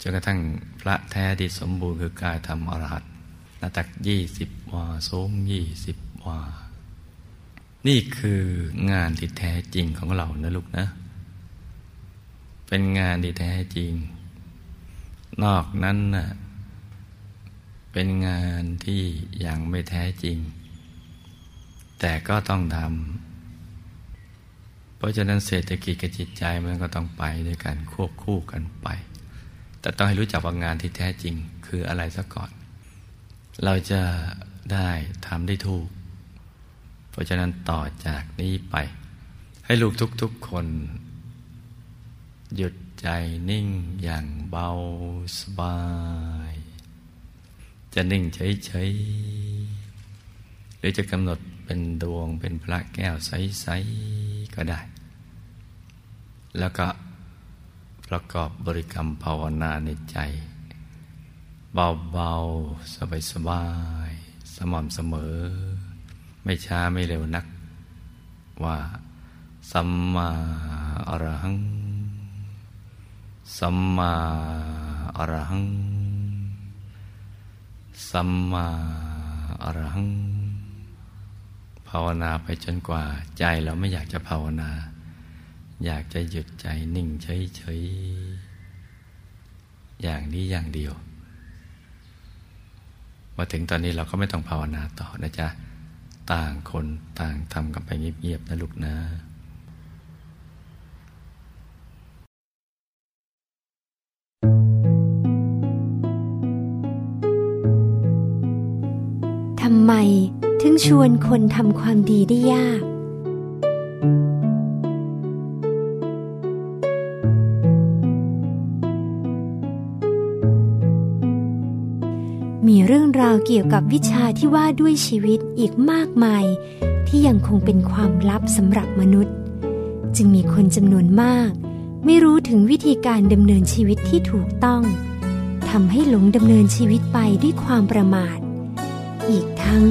จนกระทั่งพระแท้ที่สมบูรณ์คือกายธรรมอรหัตห น้าตักยี่สิบวาสูงยี่สิบวา นี่คืองานที่แท้จริงของเรานะลูกนะ เป็นงานที่แท้จริง นอกนั้นน่ะเป็นงานที่ยังไม่แท้จริง แต่ก็ต้องทำเพราะฉะนั้นเศรษฐกิจกับจิตใจมันก็ต้องไปด้วยกันควบคู่กันไป แต่ต้องให้รู้จักว่างานที่แท้จริงคืออะไรซะก่อน เราจะได้ทำได้ถูก เพราะฉะนั้นต่อจากนี้ไป ให้ลูกทุกๆคน หยุดใจนิ่งอย่างเบาสบาย จะนิ่งเฉยๆหรือจะกำหนดเป็นดวงเป็นพระแก้วใสๆก็ได้ แล้วก็ประกอบบริกรรมภาวนาในใจ เบาๆ สบายๆสม่ำเสมอ ไม่ช้าไม่เร็วนัก ว่าสัมมาอรหัง สัมมาอรหัง สัมมาอรหัง ภาวนาไปจนกว่าใจเราไม่อยากจะภาวนา อยากจะหยุดใจนิ่งเฉยๆ อย่างนี้อย่างเดียว มาถึงตอนนี้เราก็ไม่ต้องภาวนาต่อนะจ๊ะ ต่างคนต่างทำกันไปเงียบๆนะลูกนะทำไมถึงชวนคนทำความดีได้ยาก รื่องราวเกี่ยวกับวิชาที่ว่าด้วยชีวิตอีกมากมาย ที่ยังคงเป็นความลับสำหรับมนุษย์ จึงมีคนจำนวนมาก ไม่รู้ถึงวิธีการดำเนินชีวิตที่ถูกต้องทำให้หลงดำเนินชีวิตไปด้วยความประมาท อีกทั้ง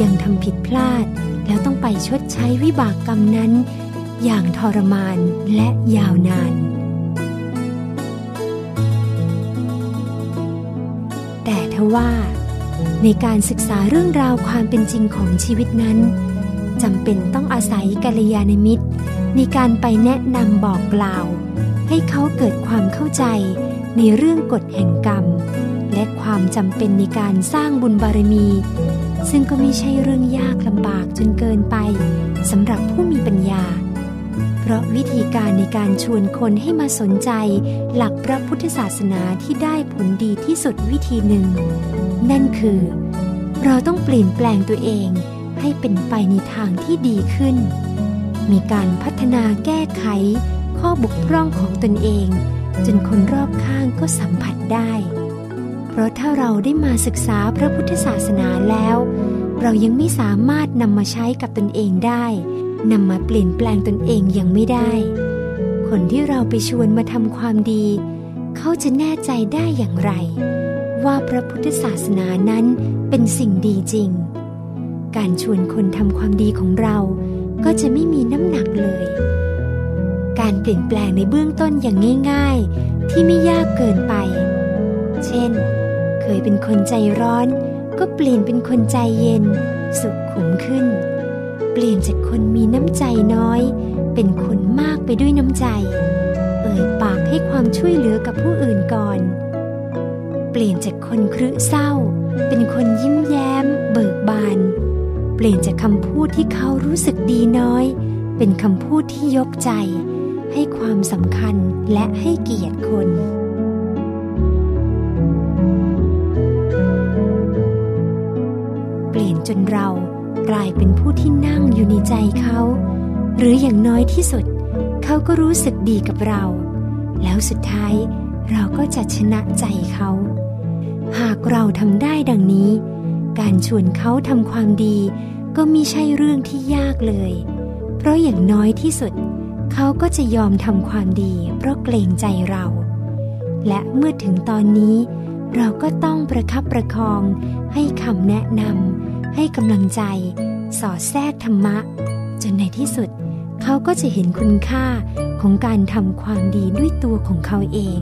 ยังทำผิดพลาด แล้วต้องไปชดใช้วิบากกรรมนั้น อย่างทรมานและยาวนาน แต่ทว่า ในการศึกษาเรื่องราวความเป็นจริงของชีวิตนั้นจำเป็นต้องอาศัยกัลยาณมิตร ในการไปแนะนำบอกกล่าว ให้เขาเกิดความเข้าใจในเรื่องกฎแห่งกรรม และความจำเป็นในการสร้างบุญบารมี ซึ่งก็ไม่ใช่เรื่องยากลำบากจนเกินไปสำหรับผู้มีปัญญา ราะวิธีการในการชวนคนให้มาสนใจ หลักพระพุทธศาสนาที่ได้ผลดีที่สุดวิธีหนึ่ง นั่นคือ เราต้องเปลี่ยนแปลงตัวเองให้เป็นไปในทางที่ดีขึ้น มีการพัฒนาแก้ไข ข้อบกพร่องของตนเอง จนคนรอบข้างก็สัมผัสได้ เพราะถ้าเราได้มาศึกษาพระพุทธศาสนาแล้ว เรายังไม่สามารถนำมาใช้กับตนเองได้ นำมาเปลี่ยนแปลงตนเองยังไม่ได้ คนที่เราไปชวนมาทำความดี เขาจะแน่ใจได้อย่างไร ว่าพระพุทธศาสนานั้นเป็นสิ่งดีจริง การชวนคนทำความดีของเราก็จะไม่มีน้ำหนักเลย การเปลี่ยนแปลงในเบื้องต้นอย่างง่าย ๆ ที่ไม่ยากเกินไป เช่น เคยเป็นคนใจร้อน ก็เปลี่ยนเป็นคนใจเย็น สุขขุมขึ้น เปลี่ยนจากคนมีน้ำใจน้อย เป็นคนมากไปด้วยน้ำใจ เอ่ยปากให้ความช่วยเหลือกับผู้อื่นก่อน เปลี่ยนจากคนครึเศร้า เป็นคนยิ้มแย้ม เบิกบาน เปลี่ยนจากคำพูดที่เขารู้สึกดีน้อย เป็นคำพูดที่ยกใจ ให้ความสำคัญและให้เกียรติคน เป็นผู้ที่นั่งอยู่ในใจเขา หรืออย่างน้อยที่สุด เขาก็รู้สึกดีกับเรา แล้วสุดท้ายเราก็จะชนะใจเขา หากเราทำได้ดังนี้ การชวนเขาทำความดี ก็มีใช่เรื่องที่ยากเลย เพราะอย่างน้อยที่สุด เขาก็จะยอมทำความดี เพราะเกรงใจเรา และเมื่อถึงตอนนี้ เราก็ต้องประคับประคองให้คำแนะนำให้กำลังใจ สอดแทรกธรรมะ จนในที่สุด เขาก็จะเห็นคุณค่าของการทำความดีด้วยตัวของเขาเอง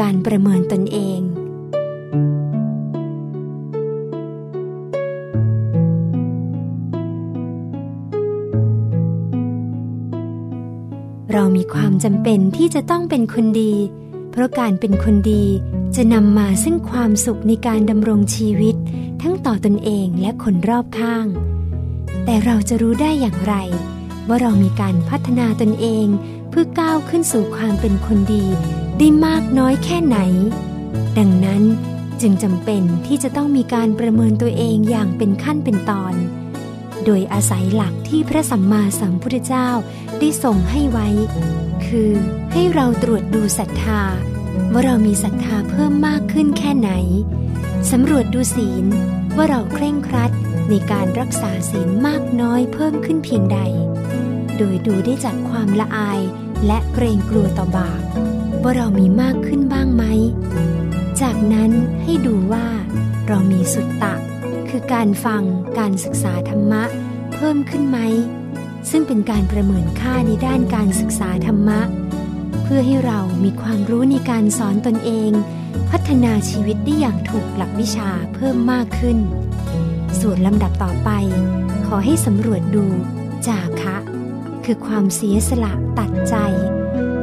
การประเมินตนเอง เรามีความจำเป็นที่จะต้องเป็นคนดี เพราะการเป็นคนดีจะนำมาซึ่งความสุขในการดำรงชีวิต ทั้งต่อตนเองและคนรอบข้าง แต่เราจะรู้ได้อย่างไร ว่าเรามีการพัฒนาตนเองเพื่อก้าวขึ้นสู่ความเป็นคนดี ได้มากน้อยแค่ไหน ดังนั้นจึงจำเป็นที่จะต้องมีการประเมินตัวเองอย่างเป็นขั้นเป็นตอน โดยอาศัยหลักที่พระสัมมาสัมพุทธเจ้าได้ส่งให้ไว้ คือให้เราตรวจดูศรัทธา ว่าเรามีศรัทธาเพิ่มมากขึ้นแค่ไหนสำรวจดูศีลว่าเราเคร่งครัดในการรักษาศีลมากน้อยเพิ่มขึ้นเพียงใด โดยดูได้จากความละอายและเกรงกลัวต่อบาป ว่าเรามีมากขึ้นบ้างไหม จากนั้นให้ดูว่าเรามีสุตตะ คือการฟังการศึกษาธรรมะ เพิ่มขึ้นไหม ซึ่งเป็นการประเมินค่าในด้านการศึกษาธรรมะ เพื่อให้เรามีความรู้ในการสอนตนเอง พัฒนาชีวิตได้อย่างถูกหลักวิชาเพิ่มมากขึ้น ส่วนลำดับต่อไป ขอให้สำรวจดูจาคะ คือความเสียสละตัดใจ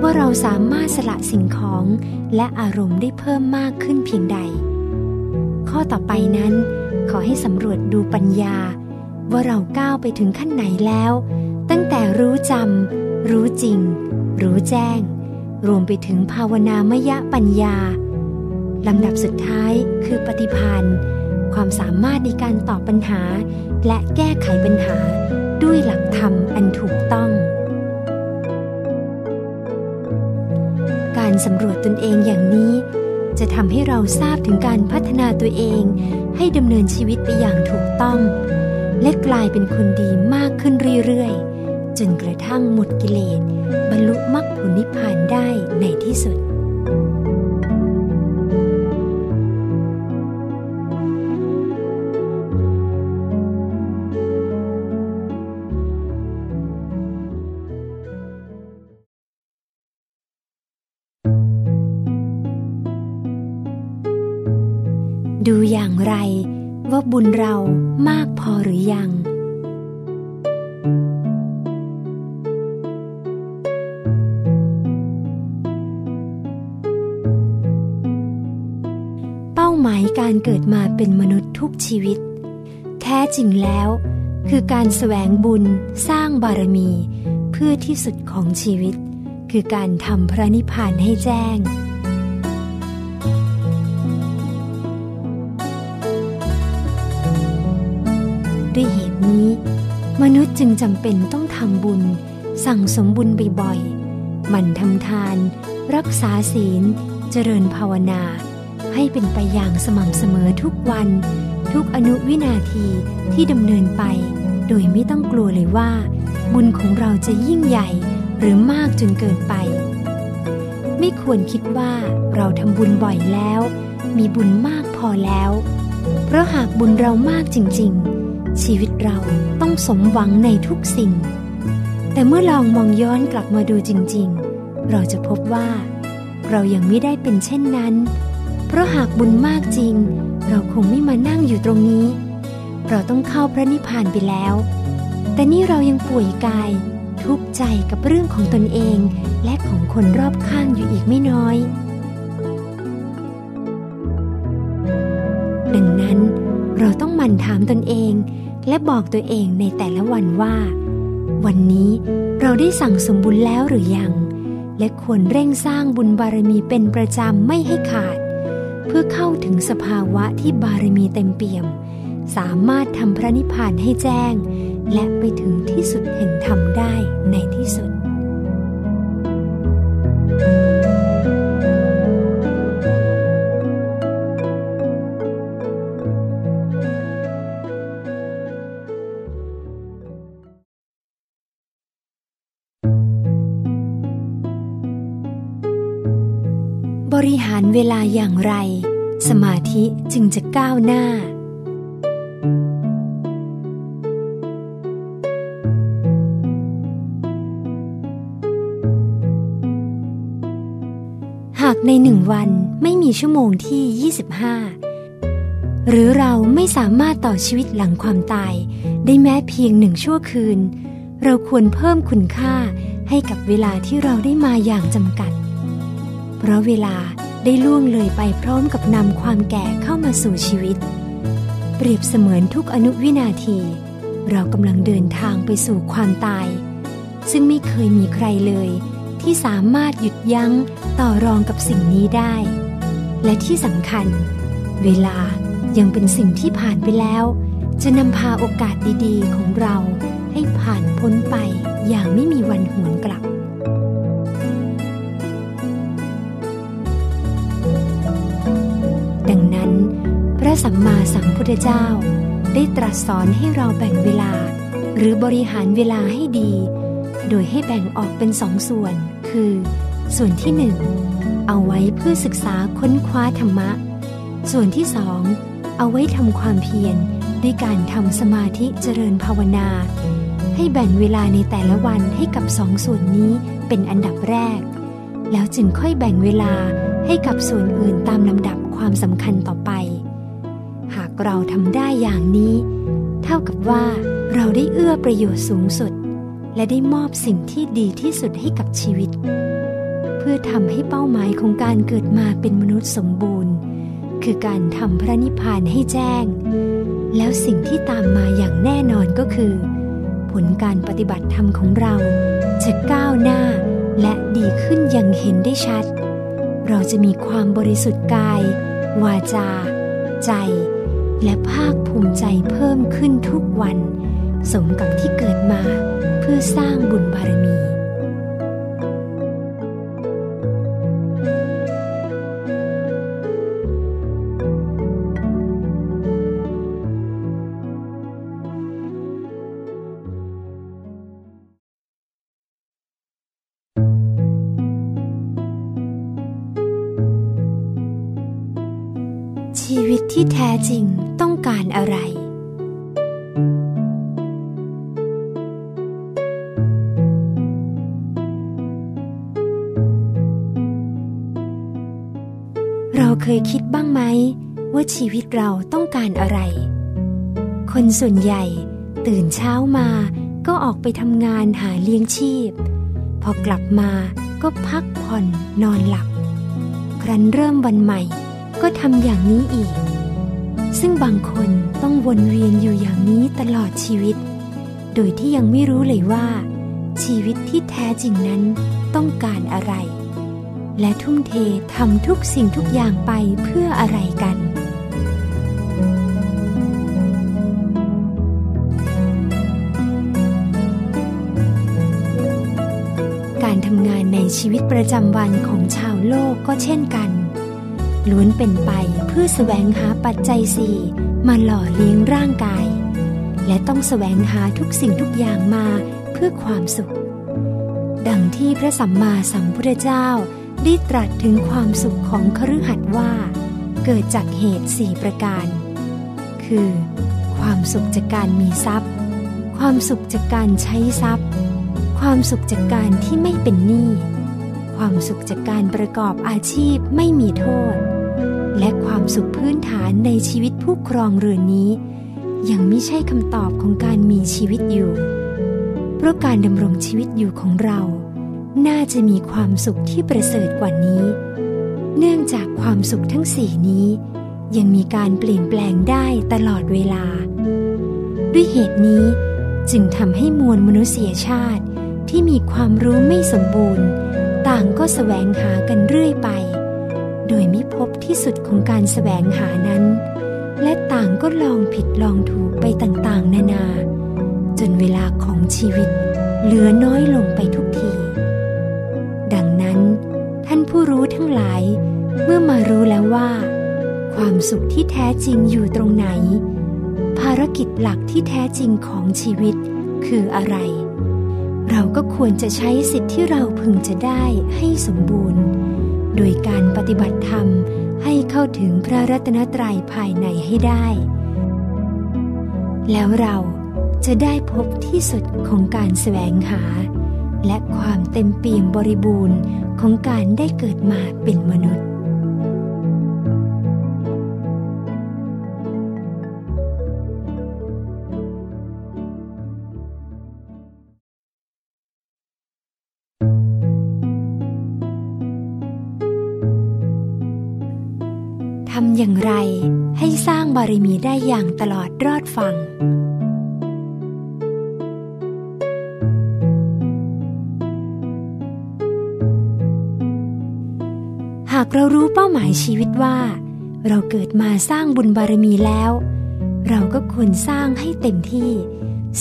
ว่าเราสามารถสละสิ่งของและอารมณ์ได้เพิ่มมากขึ้นเพียงใด ข้อต่อไปนั้น ขอให้สำรวจดูปัญญา ว่าเราก้าวไปถึงขั้นไหนแล้ว ตั้งแต่รู้จำรู้จริง รู้แจ้ง รวมไปถึงภาวนามยะปัญญาลำดับสุดท้ายคือปฏิพันธ์ความสามารถในการตอบปัญหา และแก้ไขปัญหาด้วยหลักธรรมอันถูกต้อง การสำรวจตนเองอย่างนี้ จะทำให้เราทราบถึงการพัฒนาตัวเอง ให้ดำเนินชีวิตไปอย่างถูกต้อง และกลายเป็นคนดีมากขึ้นเรื่อยๆ จนกระทั่งหมดกิเลส บรรลุมรรคผลนิพพานได้ในที่สุด ไร ว่าบุญเรามากพอหรือยัง เป้าหมายการเกิดมาเป็นมนุษย์ทุกชีวิต แท้จริงแล้ว คือการแสวงบุญสร้างบารมี เพื่อที่สุดของชีวิต คือการทำพระนิพพานให้แจ้ง ด้วยเหตุนี้ มนุษย์จึงจำเป็นต้องทำบุญ สั่งสมบุญบ่อยๆหมั่นทำทาน รักษาศีล เจริญภาวนา ให้เป็นไปอย่างสม่ำเสมอทุกวัน ทุกอนุวินาทีที่ดำเนินไป โดยไม่ต้องกลัวเลยว่า บุญของเราจะยิ่งใหญ่หรือมากจนเกินไป ไม่ควรคิดว่าเราทำบุญบ่อยแล้ว มีบุญมากพอแล้ว เพราะหากบุญเรามากจริง ๆ ชีวิตเราต้องสมหวังในทุกสิ่ง แต่เมื่อลองมองย้อนกลับมาดูจริง ๆ เราจะพบว่า เรายังไม่ได้เป็นเช่นนั้น เพราะหากบุญมากจริง เราคงไม่มานั่งอยู่ตรงนี้ เราต้องเข้าพระนิพพานไปแล้ว แต่นี่เรายังป่วยกาย ทุกข์ใจกับเรื่องของตนเอง และของคนรอบข้างอยู่อีกไม่น้อยดังนั้นเราต้องหมั่นถามตนเอง และบอกตัวเองในแต่ละวันว่า วันนี้เราได้สั่งสมบุญแล้วหรือยัง และควรเร่งสร้างบุญบารมีเป็นประจำไม่ให้ขาด เพื่อเข้าถึงสภาวะที่บารมีเต็มเปี่ยม สามารถทำพระนิพพานให้แจ้ง และไปถึงที่สุดแห่งธรรมได้ในที่สุด หารเวลาอย่างไร สมาธิจึงจะก้าวหน้า หากในหนึ่งวันไม่มีชั่วโมงที่ 25 หรือเราไม่สามารถต่อชีวิตหลังความตาย ได้แม้เพียงหนึ่งชั่วคืน เราควรเพิ่มคุณค่าให้กับเวลาที่เราได้มาอย่างจำกัด เพราะเวลา ได้ล่วงเลยไปพร้อมกับนำความแก่เข้ามาสู่ชีวิต เปรียบเสมือนทุกอนุวินาที เรากำลังเดินทางไปสู่ความตาย ซึ่งไม่เคยมีใครเลย ที่สามารถหยุดยั้งต่อรองกับสิ่งนี้ได้ และที่สำคัญ เวลายังเป็นสิ่งที่ผ่านไปแล้ว จะนำพาโอกาสดีๆ ของเราให้ผ่านพ้นไปอย่างไม่มีวันหวนกลับ ระสัมมาสัมพุทธเจ้า ได้ตรัสสอนให้เราแบ่งเวลา หรือบริหารเวลาให้ดี โดยให้แบ่งออกเป็นสองส่วน คือ ส่วนที่หนึ่งเอาไว้เพื่อศึกษาค้นคว้าธรรมะ ส่วนที่สองเอาไว้ทำความเพียรด้วยการทำสมาธิเจริญภาวนา ให้แบ่งเวลาในแต่ละวันให้กับสองส่วนนี้เป็นอันดับแรก แล้วจึงค่อยแบ่งเวลาให้กับส่วนอื่นตามลำดับความสำคัญต่อไป เราทำได้อย่างนี้ เท่ากับว่าเราได้เอื้อประโยชน์สูงสุด และได้มอบสิ่งที่ดีที่สุดให้กับชีวิต เพื่อทำให้เป้าหมายของการเกิดมาเป็นมนุษย์สมบูรณ์ คือการทำพระนิพพานให้แจ้ง แล้วสิ่งที่ตามมาอย่างแน่นอนก็คือ ผลการปฏิบัติธรรมของเรา จะก้าวหน้าและดีขึ้นอย่างเห็นได้ชัด เราจะมีความบริสุทธิ์กาย วาจา ใจ และภาคภูมิใจเพิ่มขึ้นทุกวัน สมกับที่เกิดมาเพื่อสร้างบุญบารมีชีวิตที่แท้จริง การอะไร เราเคยคิดบ้างไหม ว่าชีวิตเราต้องการอะไร คนส่วนใหญ่ตื่นเช้ามาก็ออกไปทำงานหาเลี้ยงชีพ พอกลับมาก็พักผ่อนนอนหลับ ครั้นเริ่มวันใหม่ก็ทำอย่างนี้อีก ซึ่งบางคนต้องวนเวียนอยู่อย่างนี้ตลอดชีวิต โดยที่ยังไม่รู้เลยว่า ชีวิตที่แท้จริงนั้นต้องการอะไร และทุ่มเททำทุกสิ่งทุกอย่างไปเพื่ออะไรกันการทำงานในชีวิตประจำวันของชาวโลกก็เช่นกัน ล้วนเป็นไปเพื่อแสวงหาปัจจัยสี่มาหล่อเลี้ยงร่างกาย และต้องแสวงหาทุกสิ่งทุกอย่างมาเพื่อความสุข ดังที่พระสัมมาสัมพุทธเจ้าได้ตรัสถึงความสุขของคฤหัสถ์ว่า เกิดจากเหตุสี่ประการ คือ ความสุขจากการมีทรัพย์ ความสุขจากการใช้ทรัพย์ ความสุขจากการที่ไม่เป็นหนี้ความสุขจากการประกอบอาชีพไม่มีโทษ และความสุขพื้นฐานในชีวิตผู้ครองเรือนนี้ ยังไม่ใช่คำตอบของการมีชีวิตอยู่ เพราะการดำรงชีวิตอยู่ของเรา น่าจะมีความสุขที่ประเสริฐกว่านี้ เนื่องจากความสุขทั้งสี่นี้ ยังมีการเปลี่ยนแปลงได้ตลอดเวลา ด้วยเหตุนี้จึงทำให้มวลมนุษยชาติที่มีความรู้ไม่สมบูรณ์ ต่างก็แสวงหากันเรื่อยไป โดยไม่พบ ที่สุดของการแสวงหานั้น และต่างก็ลองผิดลองถูกไปต่างๆ นานา จนเวลาของชีวิต เหลือน้อยลงไปทุกที ดังนั้น ท่านผู้รู้ทั้งหลาย เมื่อมารู้แล้วว่า ความสุขที่แท้จริงอยู่ตรงไหน ภารกิจหลักที่แท้จริงของชีวิตคืออะไร เราก็ควรจะใช้สิทธิ์ที่เราพึงจะได้ให้สมบูรณ์ โดยการปฏิบัติธรรม ให้เข้าถึงพระรัตนตรัยภายในให้ได้ แล้วเราจะได้พบที่สุดของการแสวงหา และความเต็มเปี่ยมบริบูรณ์ของการได้เกิดมาเป็นมนุษย์ ทำอย่างไรให้สร้างบารมีได้อย่างตลอดรอดฟัง หากเรารู้เป้าหมายชีวิตว่า เราเกิดมาสร้างบุญบารมีแล้ว เราก็ควรสร้างให้เต็มที่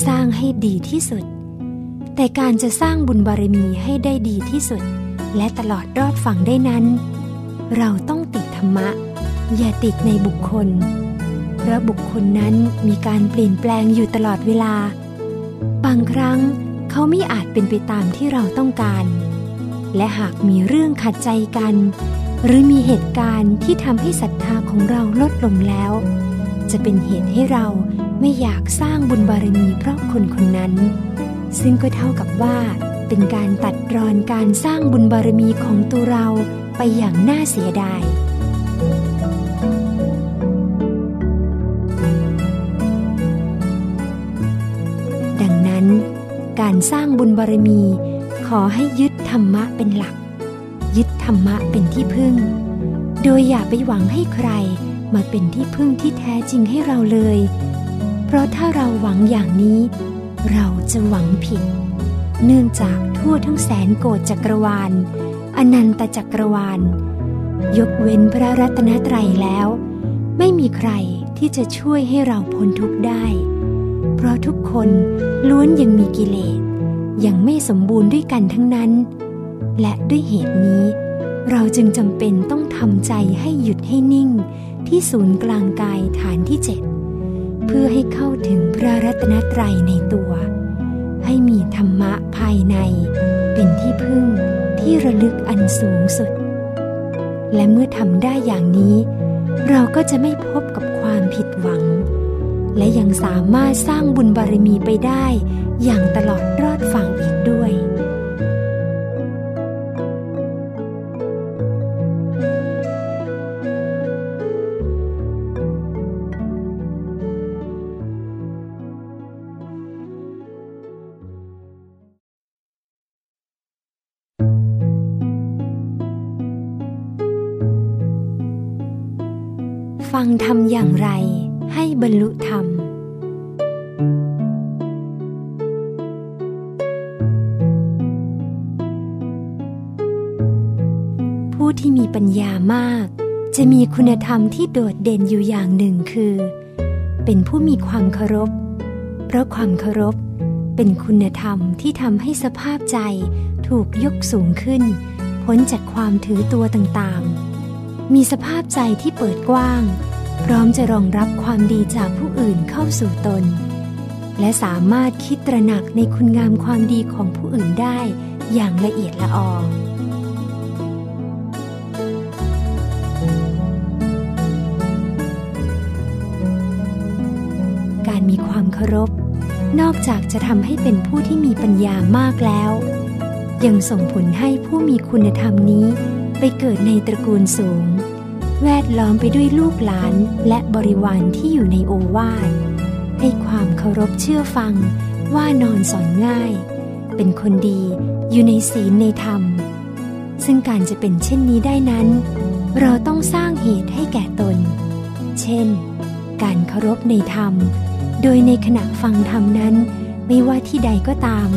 สร้างให้ดีที่สุด แต่การจะสร้างบุญบารมีให้ได้ดีที่สุด และตลอดรอดฝั่งได้นั้น เราต้องติดธรรมะ อย่าติดในบุคคล เพราะบุคคลนั้นมีการเปลี่ยนแปลงอยู่ตลอดเวลา บางครั้งเขาไม่อาจเป็นไปตามที่เราต้องการ และหากมีเรื่องขัดใจกัน หรือมีเหตุการณ์ที่ทำให้ศรัทธาของเราลดลงแล้ว จะเป็นเหตุให้เราไม่อยากสร้างบุญบารมีเพราะคนคนนั้น ซึ่งก็เท่ากับว่าเป็นการตัดรอนการสร้างบุญบารมีของตัวเราไปอย่างน่าเสียดาย การสร้างบุญบารมี ขอให้ยึดธรรมะเป็นหลัก ยึดธรรมะเป็นที่พึ่ง โดยอย่าไปหวังให้ใครมาเป็นที่พึ่งที่แท้จริงให้เราเลย เพราะถ้าเราหวังอย่างนี้ เราจะหวังผิด เนื่องจากทั่วทั้งแสนโกดจักรวาล อนันตจักรวาล ยกเว้นพระรัตนตรัยแล้ว ไม่มีใครที่จะช่วยให้เราพ้นทุกข์ได้ ราะทุกคนล้วนยังมีกิเลสยังไม่สมบูรณ์ด้วยกันทั้งนั้น และด้วยเหตุนี้ เราจึงจำเป็นต้องทำใจให้หยุดให้นิ่ง ที่ศูนย์กลางกายฐานที่เจ็ดเพื่อให้เข้าถึงพระรัตนตรัยในตัว ให้มีธรรมะภายใน เป็นที่พึ่งที่ระลึกอันสูงสุด และเมื่อทำได้อย่างนี้ เราก็จะไม่พบกับความผิดหวัง และยังสามารถสร้างบุญบารมีไปได้อย่างตลอดรอดฝั่งอีกด้วย ฟังทำอย่างไร บรรลุธรรม ผู้ที่มีปัญญามาก จะมีคุณธรรมที่โดดเด่นอยู่อย่างหนึ่งคือ เป็นผู้มีความเคารพ เพราะความเคารพเป็นคุณธรรมที่ทำให้สภาพใจถูกยกสูงขึ้น พ้นจากความถือตัวต่างๆ มีสภาพใจที่เปิดกว้าง พร้อมจะรองรับความดีจากผู้อื่นเข้าสู่ตน และสามารถคิดตระหนักในคุณงามความดีของผู้อื่นได้อย่างละเอียดละออการมีความเคารพ นอกจากจะทำให้เป็นผู้ที่มีปัญญามากแล้ว ยังส่งผลให้ผู้มีคุณธรรมนี้ไปเกิดในตระกูลสูง แวดล้อมไปด้วยลูกหลานและบริวารที่อยู่ในโอวาทให้ความเคารพเชื่อฟังว่านอนสอนง่าย เป็นคนดีอยู่ในศีลในธรรม ซึ่งการจะเป็นเช่นนี้ได้นั้น เราต้องสร้างเหตุให้แก่ตน เช่น การเคารพในธรรม โดยในขณะฟังธรรมนั้น ไม่ว่าที่ใดก็ตาม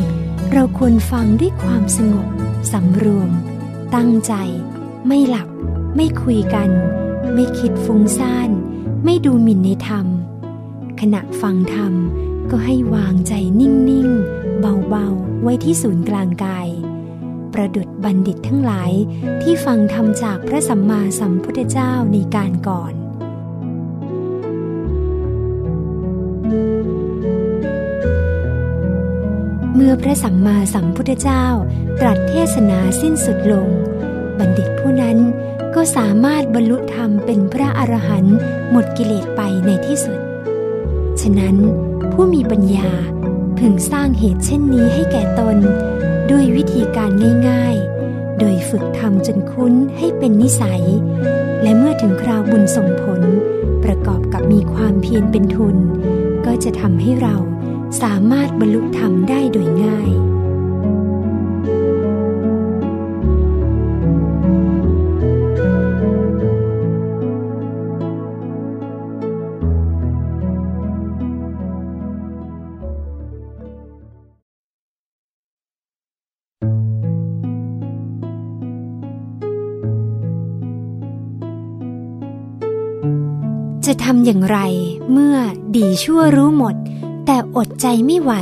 เราควรฟังด้วยความสงบสำรวม ตั้งใจไม่หลับ ไม่คุยกัน ไม่คิดฟุ้งซ่าน ไม่ดูหมิ่นในธรรม ขณะฟังธรรมก็ให้วางใจนิ่งๆ เบาๆ ไว้ที่ศูนย์กลางกาย ประดุดบัณฑิตทั้งหลายที่ฟังธรรมจากพระสัมมาสัมพุทธเจ้าในการก่อนเมื่อพระสัมมาสัมพุทธเจ้าตรัสเทศนาสิ้นสุดลง บัณฑิตผู้นั้น ก็สามารถบรรลุธรรมเป็นพระอรหันต์หมดกิเลสไปในที่สุด ฉะนั้นผู้มีปัญญาพึงสร้างเหตุเช่นนี้ให้แก่ตน ด้วยวิธีการง่ายๆ โดยฝึกทำจนคุ้นให้เป็นนิสัย และเมื่อถึงคราวบุญส่งผล ประกอบกับมีความเพียรเป็นทุน ก็จะทำให้เราสามารถบรรลุธรรมได้โดยง่าย ทำอย่างไร เมื่อดีชั่วรู้หมด แต่อดใจไม่ไหว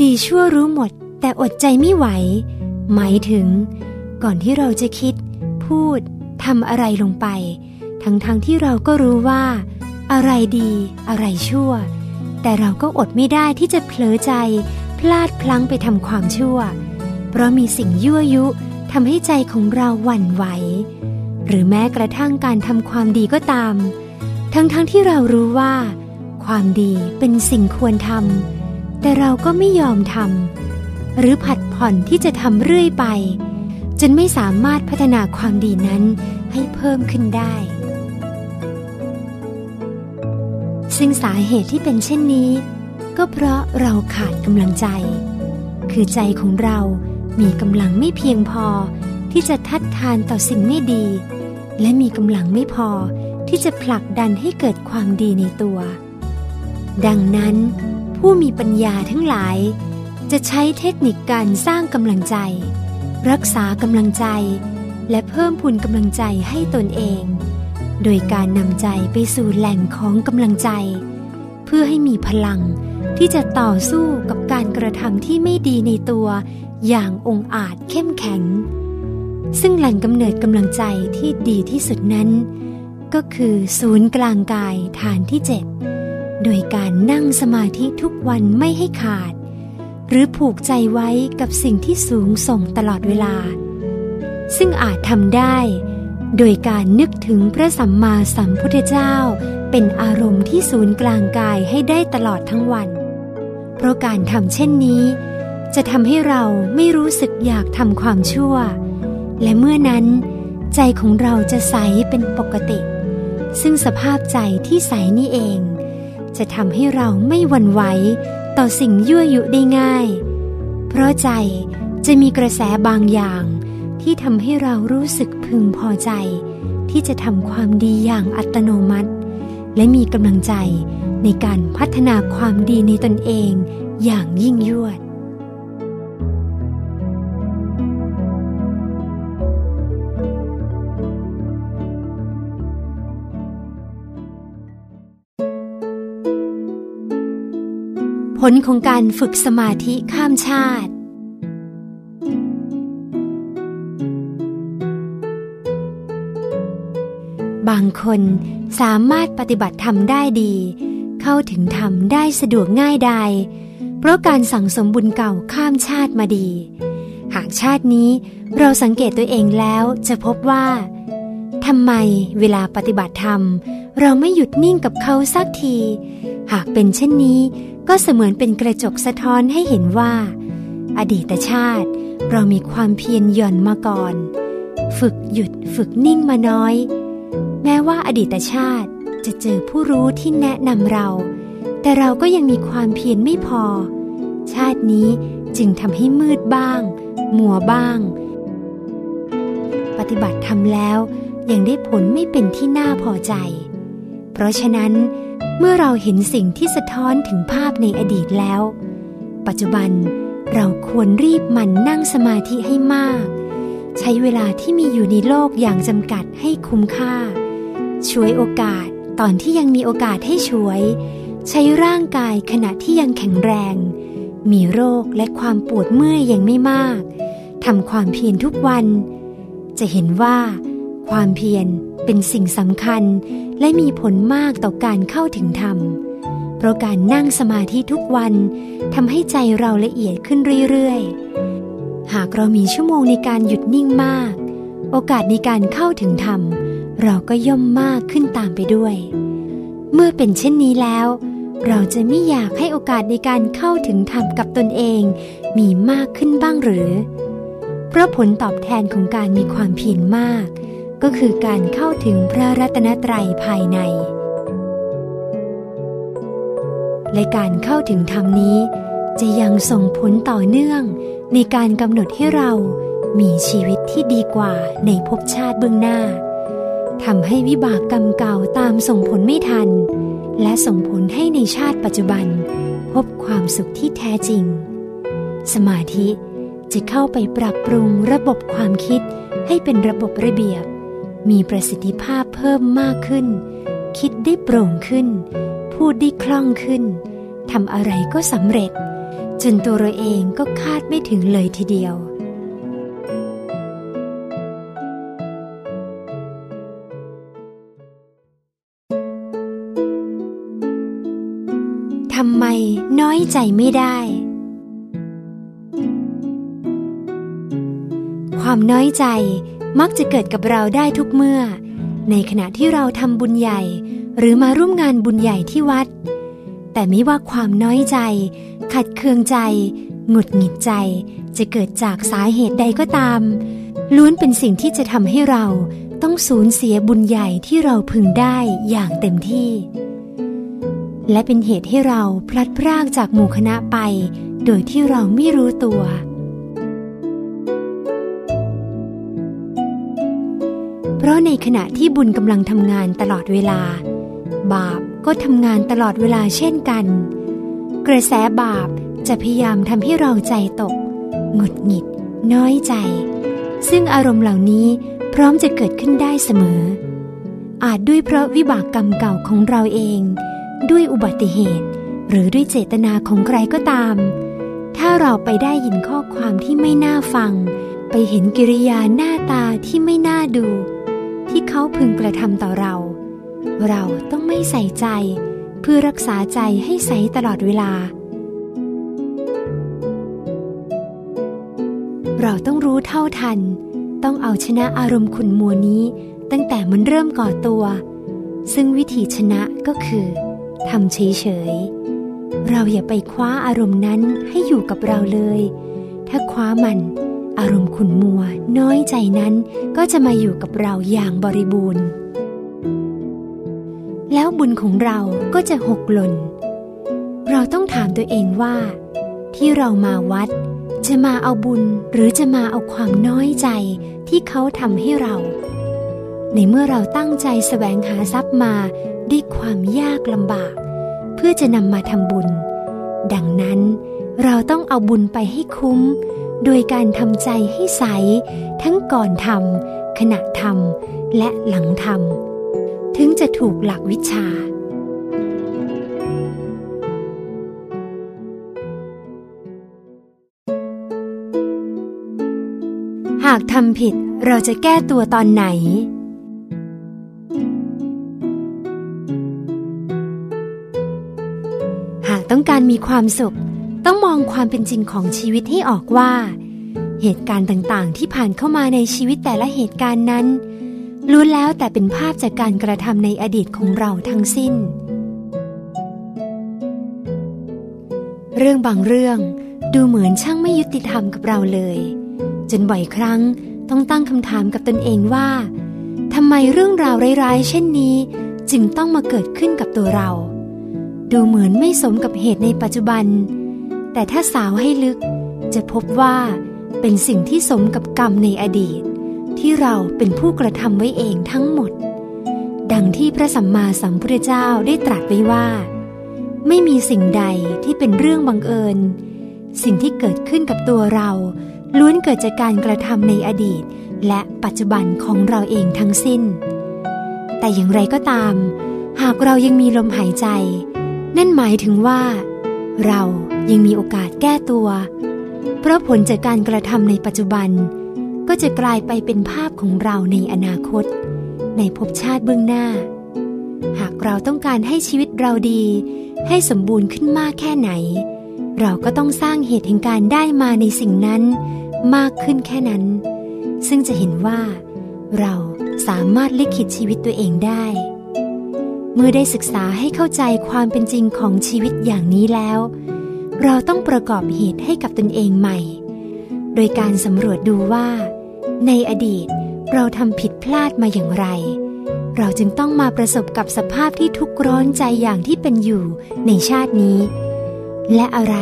ดีชั่วรู้หมด แต่อดใจไม่ไหว หมายถึง ก่อนที่เราจะคิด พูดทำอะไรลงไป ทั้งๆทที่เราก็รู้ว่า อะไรดี อะไรชั่ว แต่เราก็อดไม่ได้ที่จะเผลอใจ พลาดพลั้งไปทำความชั่ว เพราะมีสิ่งยั่วยุทำให้ใจของเราหวั่นไหว หรือแม้กระทั่งการทำความดีก็ตาม ทั้งๆทที่เรารู้ว่า ความดีเป็นสิ่งควรทำแต่เราก็ไม่ยอมทำหรือผัดผ่อนที่จะทำเรื่อยไป จนไม่สามารถพัฒนาความดีนั้นให้เพิ่มขึ้นได้ซึ่งสาเหตุที่เป็นเช่นนี้ ก็เพราะเราขาดกำลังใจ คือใจของเรามีกำลังไม่เพียงพอที่จะทัดทานต่อสิ่งไม่ดี และมีกำลังไม่พอที่จะผลักดันให้เกิดความดีในตัว ดังนั้นผู้มีปัญญาทั้งหลาย จะใช้เทคนิคการสร้างกำลังใจ รักษากำลังใจ และเพิ่มพูนกำลังใจให้ตนเอง โดยการนำใจไปสู่แหล่งของกำลังใจ เพื่อให้มีพลัง ที่จะต่อสู้กับการกระทำที่ไม่ดีในตัวอย่างองอาจเข้มแข็ง ซึ่งแหล่งกำเนิดกำลังใจที่ดีที่สุดนั้น ก็คือศูนย์กลางกายฐานที่เจ็ดโดยการนั่งสมาธิทุกวันไม่ให้ขาด หรือผูกใจไว้กับสิ่งที่สูงส่งตลอดเวลา ซึ่งอาจทำได้โดยการนึกถึงพระสัมมาสัมพุทธเจ้า เป็นอารมณ์ที่ศูนย์กลางกายให้ได้ตลอดทั้งวัน ราะการทำเช่นนี้ จะทำให้เราไม่รู้สึกอยากทำความชั่ว และเมื่อนั้น ใจของเราจะใสเป็นปกติ ซึ่งสภาพใจที่ใสนี่เอง จะทำให้เราไม่หวั่นไหวต่อสิ่งยั่วยุได้ง่าย เพราะใจจะมีกระแสบางอย่างที่ทำให้เรารู้สึกพึงพอใจ ที่จะทำความดีอย่างอัตโนมัติ และมีกำลังใจ ในการพัฒนาความดีในตนเองอย่างยิ่งยวด ผลของการฝึกสมาธิข้ามชาติบางคนสามารถปฏิบัติธรรมได้ดี เข้าถึงธรรมได้สะดวกง่ายดายเพราะการสั่งสมบุญเก่าข้ามชาติมาดี หากชาตินี้เราสังเกตตัวเองแล้วจะพบว่าทำไมเวลาปฏิบัติธรรม เราไม่หยุดนิ่งกับเขาสักที หากเป็นเช่นนี้ ก็เสมือนเป็นกระจกสะท้อนให้เห็นว่า อดีตชาติเรามีความเพียรหย่อนมาก่อน ฝึกหยุดฝึกนิ่งมาน้อย แม้ว่าอดีตชาติ จะเจอผู้รู้ที่แนะนำเรา แต่เราก็ยังมีความเพียรไม่พอ ชาตินี้จึงทำให้มืดบ้าง มัวบ้าง ปฏิบัติทำแล้วยังได้ผลไม่เป็นที่น่าพอใจ เพราะฉะนั้น เมื่อเราเห็นสิ่งที่สะท้อนถึงภาพในอดีตแล้ว ปัจจุบันเราควรรีบมันนั่งสมาธิให้มาก ใช้เวลาที่มีอยู่ในโลกอย่างจำกัดให้คุ้มค่า ช่วยโอกาส ตอนที่ยังมีโอกาสให้ช่วย ใช้ร่างกายขณะที่ยังแข็งแรง มีโรคและความปวดเมื่อยยังไม่มากทำความเพียรทุกวัน จะเห็นว่า ความเพียรเป็นสิ่งสำคัญและมีผลมากต่อการเข้าถึงธรรม เพราะการนั่งสมาธิทุกวันทำให้ใจเราละเอียดขึ้นเรื่อยๆ หากเรามีชั่วโมงในการหยุดนิ่งมาก โอกาสในการเข้าถึงธรรม เราก็ย่อมมากขึ้นตามไปด้วย เมื่อเป็นเช่นนี้แล้ว เราจะไม่อยากให้โอกาสในการเข้าถึงธรรมกับตนเอง มีมากขึ้นบ้างหรือ เพราะผลตอบแทนของการมีความเพียรมาก ก็คือการเข้าถึงพระรัตนตรัยภายใน และการเข้าถึงธรรมนี้ จะยังส่งผลต่อเนื่อง ในการกำหนดให้เรามีชีวิตที่ดีกว่าในภพชาติเบื้องหน้า ทำให้วิบากกรรมเก่าตามส่งผลไม่ทัน และส่งผลให้ในชาติปัจจุบัน พบความสุขที่แท้จริง สมาธิจะเข้าไปปรับปรุงระบบความคิดให้เป็นระบบระเบียบ มีประสิทธิภาพเพิ่มมากขึ้น คิดได้โปร่งขึ้น พูดได้คล่องขึ้นทำอะไรก็สำเร็จ จนตัวเราเองก็คาดไม่ถึงเลยทีเดียว มน้อยใจไม่ได้ ความน้อยใจมักจะเกิดกับเราได้ทุกเมื่อ ในขณะที่เราทำบุญใหญ่ หรือมาร่วมงานบุญใหญ่ที่วัด แต่ไม่ว่าความน้อยใจ ขัดเคืองใจ หงุดหงิดใจ จะเกิดจากสาเหตุใดก็ตาม ล้วนเป็นสิ่งที่จะทำให้เราต้องสูญเสียบุญใหญ่ที่เราพึงได้อย่างเต็มที่ และเป็นเหตุให้เราพลัดพรากจากหมู่คณะไป โดยที่เราไม่รู้ตัว เพราะในขณะที่บุญกำลังทำงานตลอดเวลา บาปก็ทำงานตลอดเวลาเช่นกัน กระแสบาปจะพยายามทำให้เราใจตก หงุดหงิด น้อยใจ ซึ่งอารมณ์เหล่านี้พร้อมจะเกิดขึ้นได้เสมอ อาจด้วยเพราะวิบากกรรมเก่าของเราเอง ด้วยอุบัติเหตุ หรือด้วยเจตนาของใครก็ตาม ถ้าเราไปได้ยินข้อความที่ไม่น่าฟัง ไปเห็นกิริยาหน้าตาที่ไม่น่าดู ที่เขาพึงกระทำต่อเรา เราต้องไม่ใส่ใจเพื่อรักษาใจให้ใสตลอดเวลา เราต้องรู้เท่าทัน ต้องเอาชนะอารมณ์ขุนมัวนี้ ตั้งแต่มันเริ่มก่อตัว ซึ่งวิธีชนะก็คือ ทำเฉยๆ เราอย่าไปคว้าอารมณ์นั้นให้อยู่กับเราเลย ถ้าคว้ามัน อารมณ์ขุนมัว น้อยใจนั้นก็จะมาอยู่กับเราอย่างบริบูรณ์ แล้วบุญของเราก็จะหกหล่น เราต้องถามตัวเองว่า ที่เรามาวัด จะมาเอาบุญหรือจะมาเอาความน้อยใจที่เขาทำให้เรา ในเมื่อเราตั้งใจแสวงหาทรัพย์มาด้วยความยากลำบาก เพื่อจะนำมาทำบุญ ดังนั้นเราต้องเอาบุญไปให้คุ้ม โดยการทำใจให้ใส ทั้งก่อนทำขณะทำและหลังทำถึงจะถูกหลักวิชาหากทำผิดเราจะแก้ตัวตอนไหน ต้องการมีความสุข ต้องมองความเป็นจริงของชีวิตให้ออกว่า เหตุการณ์ต่างๆ ที่ผ่านเข้ามาในชีวิตแต่ละเหตุการณ์นั้นล้วนแล้วแต่เป็นภาพจากการกระทำในอดีตของเราทั้งสิ้น เรื่องบางเรื่องดูเหมือนช่างไม่ยุติธรรมกับเราเลย จนบ่อยครั้งต้องตั้งคำถามกับตนเองว่าทำไมเรื่องราวร้ายๆ เช่นนี้ จึงต้องมาเกิดขึ้นกับตัวเรา ดูเหมือนไม่สมกับเหตุในปัจจุบัน แต่ถ้าสาวให้ลึกจะพบว่าเป็นสิ่งที่สมกับกรรมในอดีต ที่เราเป็นผู้กระทำไว้เองทั้งหมด ดังที่พระสัมมาสัมพุทธเจ้าได้ตรัสไว้ว่า ไม่มีสิ่งใดที่เป็นเรื่องบังเอิญ สิ่งที่เกิดขึ้นกับตัวเรา ล้วนเกิดจากการกระทำในอดีต และปัจจุบันของเราเองทั้งสิ้น แต่อย่างไรก็ตาม หากเรายังมีลมหายใจ นั่นหมายถึงว่า เรายังมีโอกาสแก้ตัว เพราะผลจากการกระทำในปัจจุบัน ก็จะกลายไปเป็นภาพของเราในอนาคต ในภพชาติเบื้องหน้า หากเราต้องการให้ชีวิตเราดี ให้สมบูรณ์ขึ้นมากแค่ไหน เราก็ต้องสร้างเหตุแห่งการได้มาในสิ่งนั้น มากขึ้นแค่นั้น ซึ่งจะเห็นว่า เราสามารถลิขิตชีวิตตัวเองได้ เมื่อได้ศึกษาให้เข้าใจความเป็นจริงของชีวิตอย่างนี้แล้ว เราต้องประกอบเหตุให้กับตนเองใหม่ โดยการสำรวจดูว่า ในอดีตเราทำผิดพลาดมาอย่างไร เราจึงต้องมาประสบกับสภาพที่ทุกข์ร้อนใจอย่างที่เป็นอยู่ในชาตินี้ และอะไร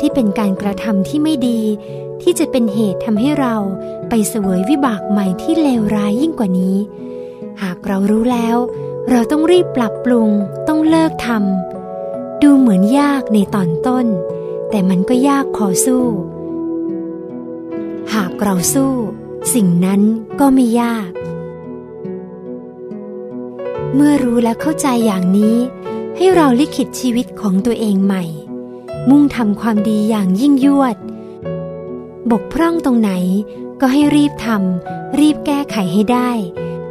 ที่เป็นการกระทำที่ไม่ดี ที่จะเป็นเหตุทำให้เราไปเสวยวิบากใหม่ที่เลวร้ายยิ่งกว่านี้ หากเรารู้แล้ว เราต้องรีบปรับปรุง ต้องเลิกทำดูเหมือนยากในตอนต้น แต่มันก็ยากพอสู้ หากเราสู้ สิ่งนั้นก็ไม่ยาก เมื่อรู้และเข้าใจอย่างนี้ ให้เราลิขิตชีวิตของตัวเองใหม่ มุ่งทำความดีอย่างยิ่งยวด บกพร่องตรงไหนก็ให้รีบทำรีบแก้ไขให้ได้